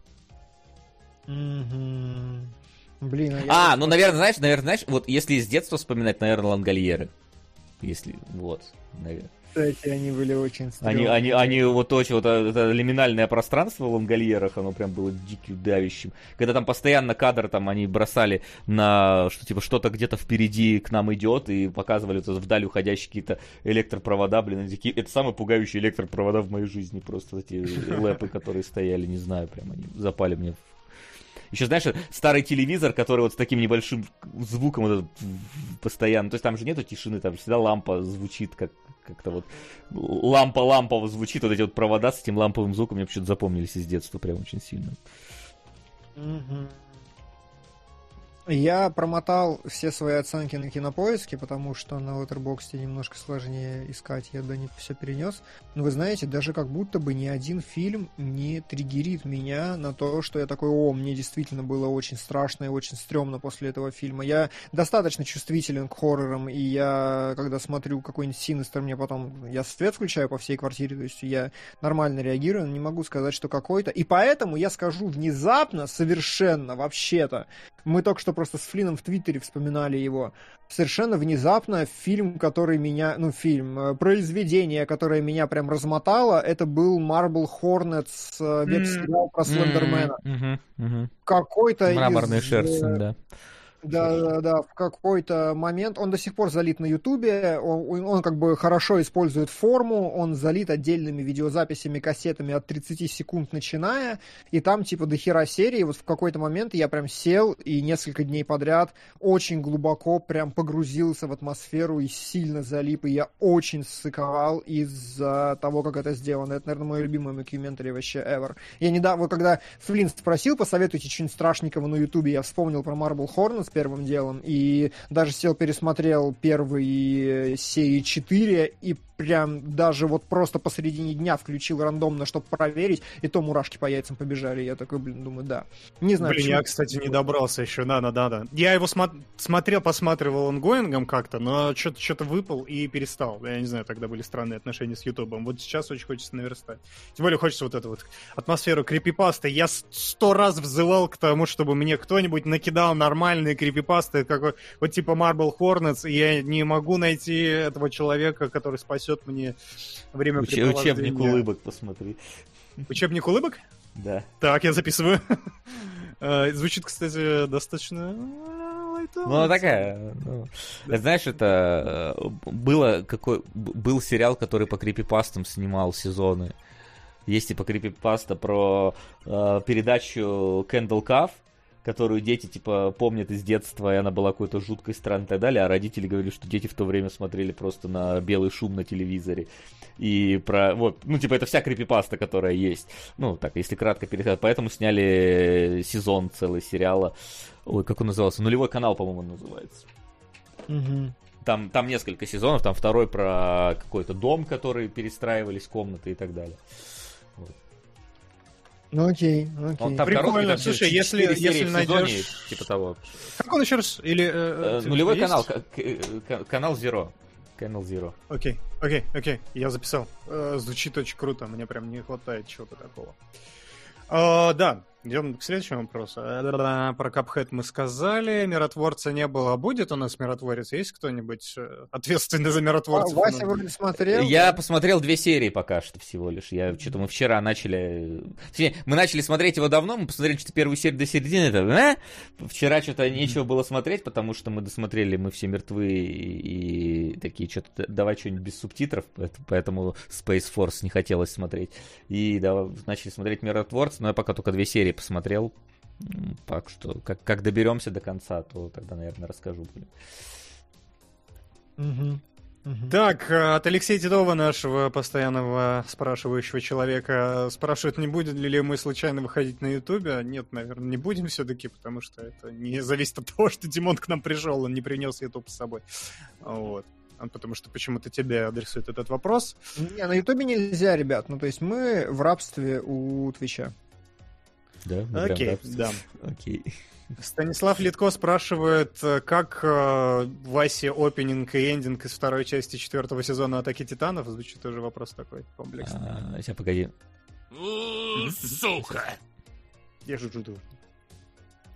Блин, а, а ну, наверное, знаешь, наверное, знаешь, вот если из детства вспоминать, наверное, Лангольеры. Если, вот, наверное кстати, они были очень стрёмные. Они, они, они вот очень, вот это лиминальное пространство в Лангольерах, оно прям было диким давящим. Когда там постоянно кадр там они бросали на, что типа что-то где-то впереди к нам идет, и показывали вот, вдаль уходящие какие-то электропровода, блин, эти, это самые пугающие электропровода в моей жизни, просто эти лэпы, которые стояли, не знаю, прям они запали мне в еще, знаешь, старый телевизор, который вот с таким небольшим звуком вот, постоянно. То есть там же нету тишины, там всегда лампа звучит как как-то вот лампа лампово звучит, вот эти вот провода с этим ламповым звуком мне почему-то запомнились из детства прям очень сильно. Mm-hmm. Я промотал все свои оценки на кинопоиске, потому что на Letterboxd немножко сложнее искать, я да не все перенес. Но вы знаете, даже как будто бы ни один фильм не триггерит меня на то, что я такой, о, мне действительно было очень страшно и очень стрёмно после этого фильма. Я достаточно чувствителен к хоррорам, и я, когда смотрю какой-нибудь Синистер, мне потом, я свет включаю по всей квартире, то есть я нормально реагирую, но не могу сказать, что какой-то. И поэтому я скажу внезапно, совершенно, вообще-то, мы только что просто с Флином в Твиттере вспоминали его. Совершенно внезапно фильм, который меня... Ну, фильм, э, произведение, которое меня прям размотало, это был Marble Hornets, э, веб-сериал про Слендермена. Какой-то Мраморный из... шерсть, э, да. Да, да, да, в какой-то момент. Он до сих пор залит на Ютубе, он, он как бы хорошо использует форму, он залит отдельными видеозаписями, кассетами от 30 секунд начиная, и там типа до хера серии, вот в какой-то момент я прям сел и несколько дней подряд очень глубоко прям погрузился в атмосферу и сильно залип, и я очень ссыковал из-за того, как это сделано. Это, наверное, мой любимый мокюментари вообще ever. Я недавно, когда Флинн спросил, посоветуйте что-нибудь страшненького на Ютубе, я вспомнил про Marble Hornets, первым делом, и даже сел пересмотрел первые серии 4, и прям даже вот просто посередине дня включил рандомно, чтобы проверить, и то мурашки по яйцам побежали. Я такой, блин, думаю, да. Не знаю, Блин, почему... я, кстати, не добрался еще, да, да, да, да. Я его смо- смотрел, посматривал онгоингом как-то, но что-то что выпал и перестал. Я не знаю, тогда были странные отношения с Ютубом. Вот сейчас очень хочется наверстать. Тем более хочется вот эту вот атмосферу крипипасты. Я сто раз взывал к тому, чтобы мне кто-нибудь накидал нормальные крипипасты, как вот типа Marble Hornets, и я не могу найти этого человека, который спасет мне время Уч- Учебник улыбок посмотри. Учебник улыбок? Да. Так, я записываю. Э, звучит, кстати, достаточно ну, она такая. Ну, знаешь, это э, было какой был сериал, который по крипипастам снимал сезоны. Есть типа крипипаста про э, передачу Candle Cave, которую дети, типа, помнят из детства, и она была какой-то жуткой, странной и так далее, а родители говорили, что дети в то время смотрели просто на белый шум на телевизоре. И про, вот, ну, типа, это вся крипипаста, которая есть. Ну, так, если кратко пересказать. Поэтому сняли сезон целый сериала. Ой, как он назывался? Нулевой канал, по-моему, он называется. Угу. Там, там несколько сезонов, там второй про какой-то дом, который перестраивались, комнаты и так далее. Ну окей, окей. Он там Прикольно. Короткий, там Слушай, если, если найдешь... Сезоне, типа того. Как он еще раз? Или, э, э, нулевой есть? канал, канал Zero. Канал Zero. Окей, окей, окей, я записал. Э, звучит очень круто, мне прям не хватает чего-то такого. Э, да, Идем к следующему вопросу. Э, про Капхэт мы сказали, миротворца не было. А будет у нас миротворец? Есть кто-нибудь э, ответственный за миротворцев? А, Вася вроде смотрел? Я посмотрел две серии пока что всего лишь. Я что-то мы вчера начали... Точнее, мы начали смотреть его давно, мы посмотрели что-то первую серию до середины. Это, э? Вчера что-то нечего было смотреть, потому что мы досмотрели, мы все мертвы и, и такие, что-то давай что-нибудь без субтитров, поэтому Space Force не хотелось смотреть. И да, начали смотреть миротворца, но я пока только две серии посмотрел. М, Так что, как, как доберемся до конца, то тогда, наверное, расскажу. Мгм. Мгм. Так, э, от Алексея Титова, нашего постоянного спрашивающего человека, спрашивает, не будем ли мы случайно выходить на Ютубе. Нет, наверное, не будем все-таки, потому что это не зависит от того, что Димон к нам пришел, он не принес Ютуб с собой. Вот. А Потому что почему-то тебе адресует этот вопрос. Не, на Ютубе нельзя, ребят. Ну, то есть мы в рабстве у Твича. Да? Мы прям Окей, да. Окей. Станислав Литко спрашивает, э, как э, Васе опенинг и эндинг из второй части четвертого сезона Атаки Титанов. Звучит тоже вопрос такой комплексный. А, Сейчас, погоди. Сука! Я же жду.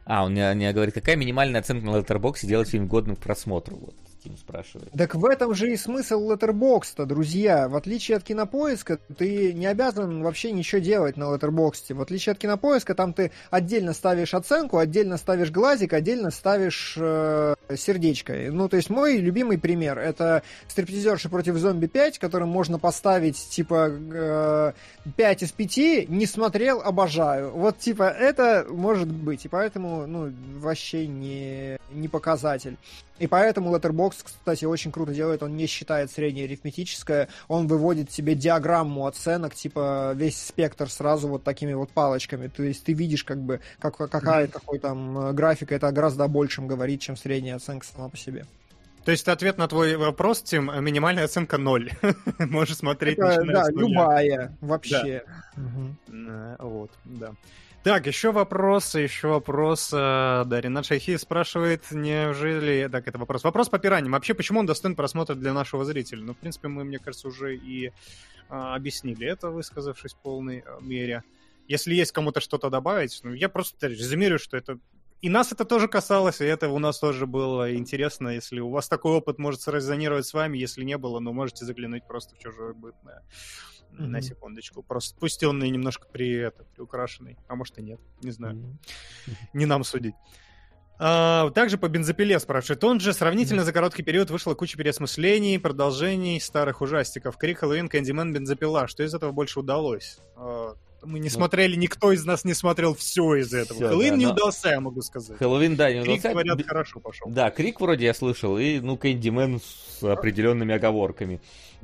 А, он мне, мне говорит, какая минимальная оценка на Letterboxd делать фильм годным к просмотру? Вот, Тим спрашивает. Так в этом же и смысл Letterboxd, друзья. В отличие от Кинопоиска, ты не обязан вообще ничего делать на Letterboxd. В отличие от Кинопоиска, там ты отдельно ставишь оценку, отдельно ставишь глазик, отдельно ставишь э, сердечко. Ну, то есть мой любимый пример это стриптизерши против зомби 5, которым можно поставить типа э, 5 из 5, не смотрел, обожаю. Вот типа это может быть. И поэтому, ну, вообще не, не показатель. И поэтому Letterboxd, кстати, очень круто делает, он не считает среднее арифметическое, он выводит тебе диаграмму оценок, типа весь спектр сразу вот такими вот палочками. То есть ты видишь как бы, как, какая, какой там э, график, это гораздо о большем говорит, чем средняя оценка сама по себе. То есть ответ на твой вопрос, Тим, минимальная оценка 0. Можешь смотреть, Это, начиная да, с нуля. любая, вообще. Мгм. Э, Вот, да. Так, еще вопрос, еще вопрос. э, Да, Ренат Шахи спрашивает, неужели... Так, это вопрос. Вопрос по пираньям. Вообще, почему он достоин просмотра для нашего зрителя? Ну, в принципе, мы, мне кажется, уже и а, объяснили это, высказавшись в полной э, мере. Если есть кому-то что-то добавить, ну, я просто резюмирую, что это... И нас это тоже касалось, и это у нас тоже было интересно. Если у вас такой опыт может срезонировать с вами, если не было, ну, можете заглянуть просто в чужой быт на, на секундочку. Просто пусть он и немножко при, это, приукрашенный, а может и нет, не знаю М. не нам судить. А, также по бензопиле спрашивает. Он же сравнительно за короткий период вышла куча переосмыслений, продолжений старых ужастиков. Крик, Хэллоуин, Кэндимен, бензопила. Что из этого больше удалось? А, мы не Ну. смотрели, никто из нас не смотрел все из этого. Всё, Хэллоуин да, не но- удался, я могу сказать. Хэллоуин, да, не Крик, удался. говорят, хорошо пошел. Да, Крик вроде я слышал, и, ну, Кэндимен с определенными оговорками.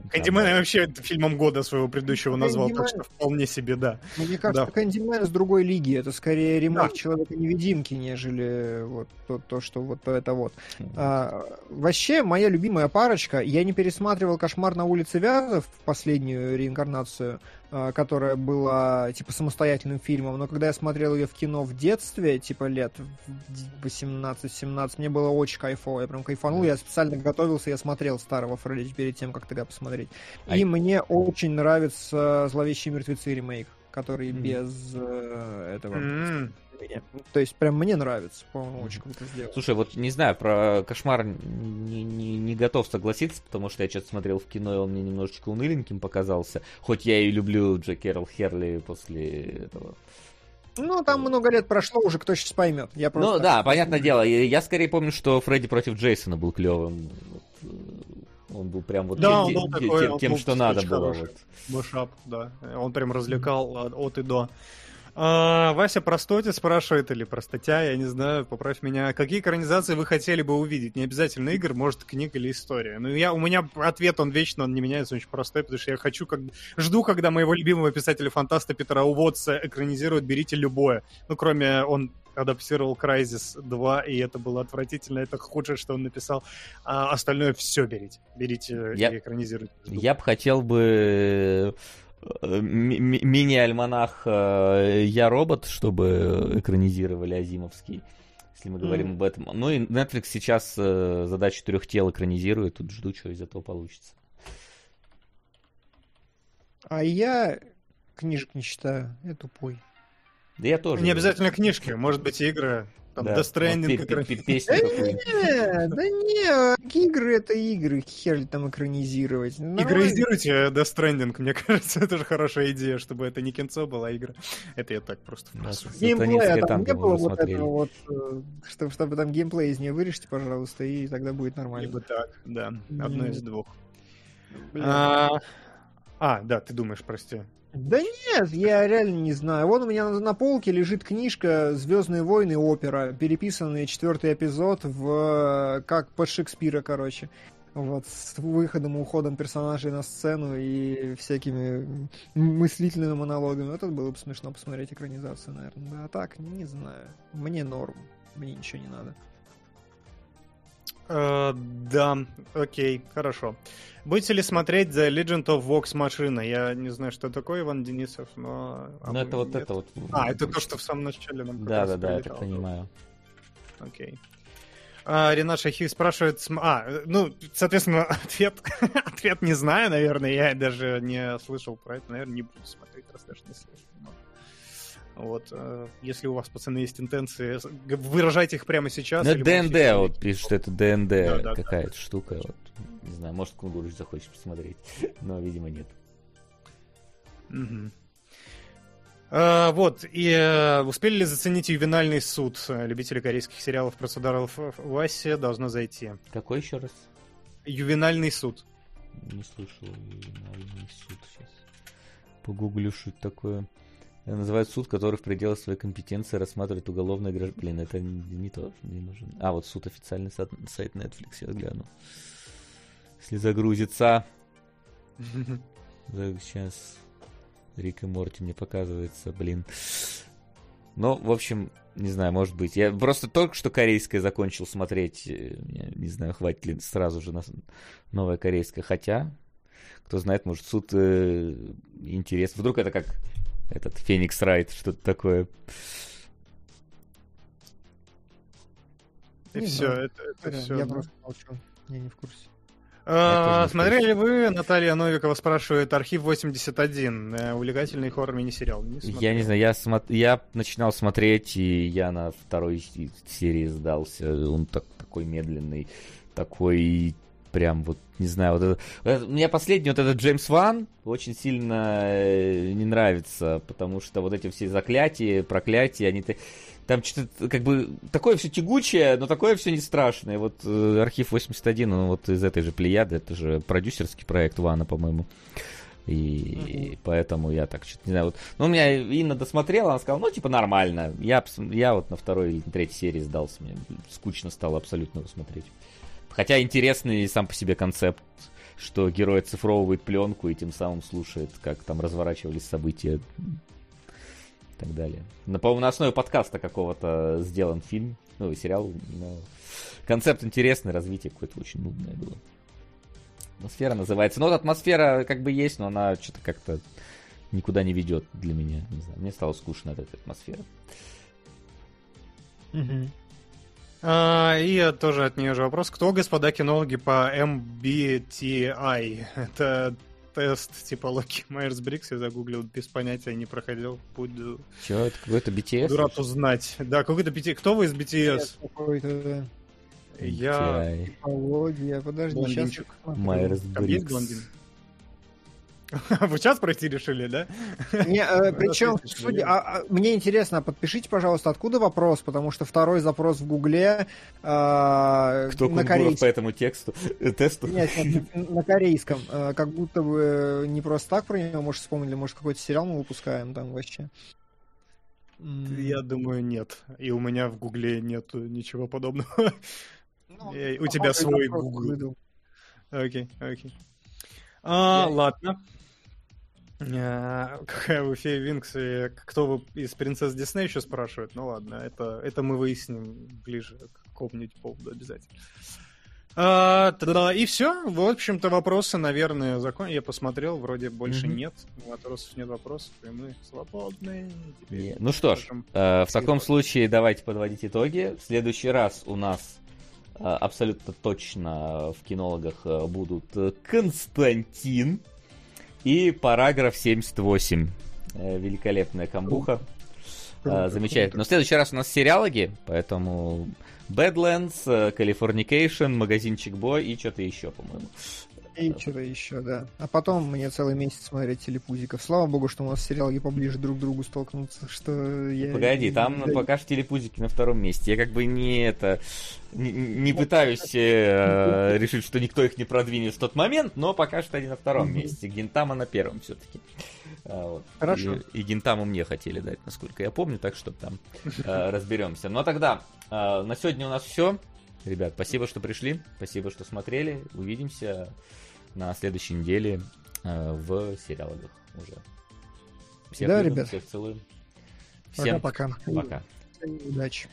Кэндимен я вообще фильмом года своего предыдущего назвал, так Кэндимен. что вполне себе, да. Мне кажется, Да. Кэндимен с другой лиги. Это скорее ремейк Да. Человека-невидимки, нежели вот то, то, что вот это вот. А, вообще, моя любимая парочка, я не пересматривал «Кошмар на улице Вязов», последнюю реинкарнацию, которая была, типа, самостоятельным фильмом, но когда я смотрел ее в кино в детстве, типа, лет в 18-17, мне было очень кайфово, я прям кайфанул, я специально готовился, я смотрел старого Фредди перед тем, как тогда посмотреть. А- И мне очень нравится «Зловещие мертвецы» ремейк, который Мгм. без э, этого... М, То есть, прям мне нравится, по-моему, очень круто сделано. Слушай, вот не знаю, про кошмар не, не, не готов согласиться, потому что я что-то смотрел в кино, и он мне немножечко уныленьким показался. Хоть я и люблю Джек Эрл Херли после этого. Ну, там много лет прошло, уже кто сейчас поймет. Я просто... Ну да, понятное дело. Я, скорее помню, что Фредди против Джейсона был клевым. Вот, э, он был прям вот Да, тем, он был тем- такой, тем- он тем, был что надо было. хороший. Вот. Мышап, да. Он прям развлекал от и до. А, Вася Простоти спрашивает, или Простотя, я не знаю, поправь меня, какие экранизации вы хотели бы увидеть? Не обязательно игр, может, книг или история. Ну, я, у меня ответ, он вечно, он не меняется, очень простой, потому что я хочу, как, жду, когда моего любимого писателя-фантаста Петра Уводца экранизируют «Берите любое». Ну, кроме, он адаптировал Crysis 2, и это было отвратительно, это худшее, что он написал. А остальное все берите. Берите Я- и экранизируйте. Я бы хотел бы э, мини-альманах э, «Я робот», чтобы экранизировали Азимовский, если мы говорим Мгм. об этом. Ну и Netflix сейчас э, задачу трех тел экранизирует, тут жду, что из этого получится. А я книжек не читаю, я тупой. Да я тоже. Не обязательно книжки, может быть, игры. Там Да, Death Stranding, вот пе- который- пе- пе- песню какую-нибудь. Не, да не, игры это игры, хер ли там экранизировать. Нормально. Игроизируйте Death Stranding, мне кажется, это же хорошая идея, чтобы это не кинцо была игра. Это я так просто Да, вбрасываю. с- Геймплея сатанинские там не было вот этого вот, э, чтобы, чтобы там геймплей из нее вырежьте, пожалуйста, и тогда будет нормально. Либо так, да, одно из двух. А, а, да, ты думаешь, прости. Да нет, я реально не знаю. Вон у меня на, на полке лежит книжка «Звездные войны. Опера», переписанный четвертый эпизод в как под Шекспира, короче. Вот, с выходом и уходом персонажей на сцену и всякими мыслительными монологами. Это было бы смешно посмотреть экранизацию, наверное. А так, не знаю. Мне норм. Мне ничего не надо. Э, да, окей, хорошо. Будете ли смотреть The Legend of Vox Machina? Я не знаю, что такое, Иван Денисов, но... Ну, это вот это вот... А, это то, что в самом начале нам Да, да, да, я так понимаю. Окей. А, Ренат Шахи спрашивает... А, ну, соответственно, ответ, ответ не знаю, наверное. Я даже не слышал про это. Наверное, не буду смотреть, раз даже не слышал. Вот, э, если у вас, пацаны, есть интенции, выражайте их прямо сейчас. Ну, ДНД, вот пишет, что это ДНД да, да, какая-то да. штука. Вот. Не знаю, может, Кунгуруш захочешь посмотреть, но, видимо, нет. Угу. А, вот, и э, успели ли заценить ювенальный суд? Любители корейских сериалов про судоров в Асе должно зайти. Какой еще раз? Ювенальный суд. Не слышал ювенальный суд сейчас. Погуглю, что это такое. Называют суд, который в пределах своей компетенции рассматривает уголовное гражданство. Блин, это не, не то, не нужен. А, вот суд официальный сайт, сайт Netflix, я гляну. Если загрузится. Сейчас Рик и Морти мне показывается, блин. Ну, в общем, не знаю, может быть. Я просто только что корейское закончил смотреть. Я не знаю, хватит ли сразу же на новое корейское. Хотя, кто знает, может, суд э, интересно. Вдруг это как этот Феникс Райт, что-то такое. И все, это, это все. Я просто молчу, я не в курсе. А, смотрели вы, Наталья Новикова спрашивает, Архив 81, э, увлекательный хоррор мини-сериал? Не я не знаю, я, смо... я начинал смотреть, и я на второй серии сдался. Он так, такой медленный, такой прям вот, не знаю, вот это... Мне последний вот этот Джеймс Ван очень сильно э, не нравится, потому что вот эти все заклятия, проклятия, они... Там что-то как бы такое все тягучее, но такое все не страшное. Вот э, Архив 81, он вот из этой же плеяды, это же продюсерский проект Вана, по-моему. И, mm-hmm. поэтому я так что-то не знаю. Вот, ну, у меня Инна досмотрела, она сказала, ну, типа, нормально. Я, я вот на второй или третьей серии сдался, мне скучно стало абсолютно его смотреть. Хотя интересный сам по себе концепт, что герой оцифровывает пленку и тем самым слушает, как там разворачивались события и так далее. На, по-моему, на основе подкаста какого-то сделан фильм, ну, сериал, но концепт интересный, развитие какое-то очень нудное было. Атмосфера называется. Ну, вот атмосфера как бы есть, но она что-то как-то никуда не ведет для меня. Не знаю, мне стало скучно от этой атмосферы. Угу. А, и тоже от нее же вопрос. Кто, господа кинологи, по MBTI? Это тест типа Локи Майерс Брикс, я загуглил, без понятия не проходил. Буду... Че, это какой-то BTS? Буду рад узнать. Да, какой-то BTS. Кто вы из BTS? Какой-то, Я... Типология, подожди, сейчас... Майерс Брикс. Вы сейчас пройти решили, да? Не, э, причем, судя, а, а, мне интересно, подпишите, пожалуйста, откуда вопрос, потому что второй запрос в Гугле э, Кто на корейском. по этому тексту, э, тесту? Нет, нет, на корейском. Э, как будто бы не просто так про него, может, вспомнили, может, какой-то сериал мы выпускаем там вообще. Я думаю, нет. И у меня в Гугле нет ничего подобного. Ну, у тебя свой Google. Окей, окей. А, ладно. А, какая вы фея Винкс и кто из принцесс Дисней еще спрашивают? Ну ладно, это, это мы выясним ближе к какому-нибудь поводу обязательно. А, и все. В общем-то, вопросы, наверное, закон. Я посмотрел, вроде больше mm-hmm. нет. Вопросов нет вопросов, и мы свободны. Теперь ну что ж, э, в таком случае давайте подводить итоги. В следующий раз у нас э, абсолютно точно в кинологах э, будут Константин и параграф 78. Э, великолепная камбуха. Круто, Замечательно. Но в следующий раз у нас сериалоги, поэтому Badlands, Californication, магазинчик Бой и что-то еще, по-моему. Что-то еще, да. А потом мне целый месяц смотреть телепузиков. Слава богу, что у нас сериалы поближе друг к другу столкнутся, что я... Погоди, там да. пока что телепузики на втором месте. Я как бы не это... Не, не пытаюсь э, решить, что никто их не продвинет в тот момент, но пока что они на втором месте. Гентама на первом все-таки. А, вот. Хорошо. И, и Гинтаму мне хотели дать, насколько я помню, так что там э, разберемся. Ну а тогда э, на сегодня у нас все. Ребят, спасибо, что пришли, спасибо, что смотрели. Увидимся на следующей неделе э, в сериалах уже. Всех Да, любим, ребят. Всех целуем. Всем Пока-пока. пока. Удачи.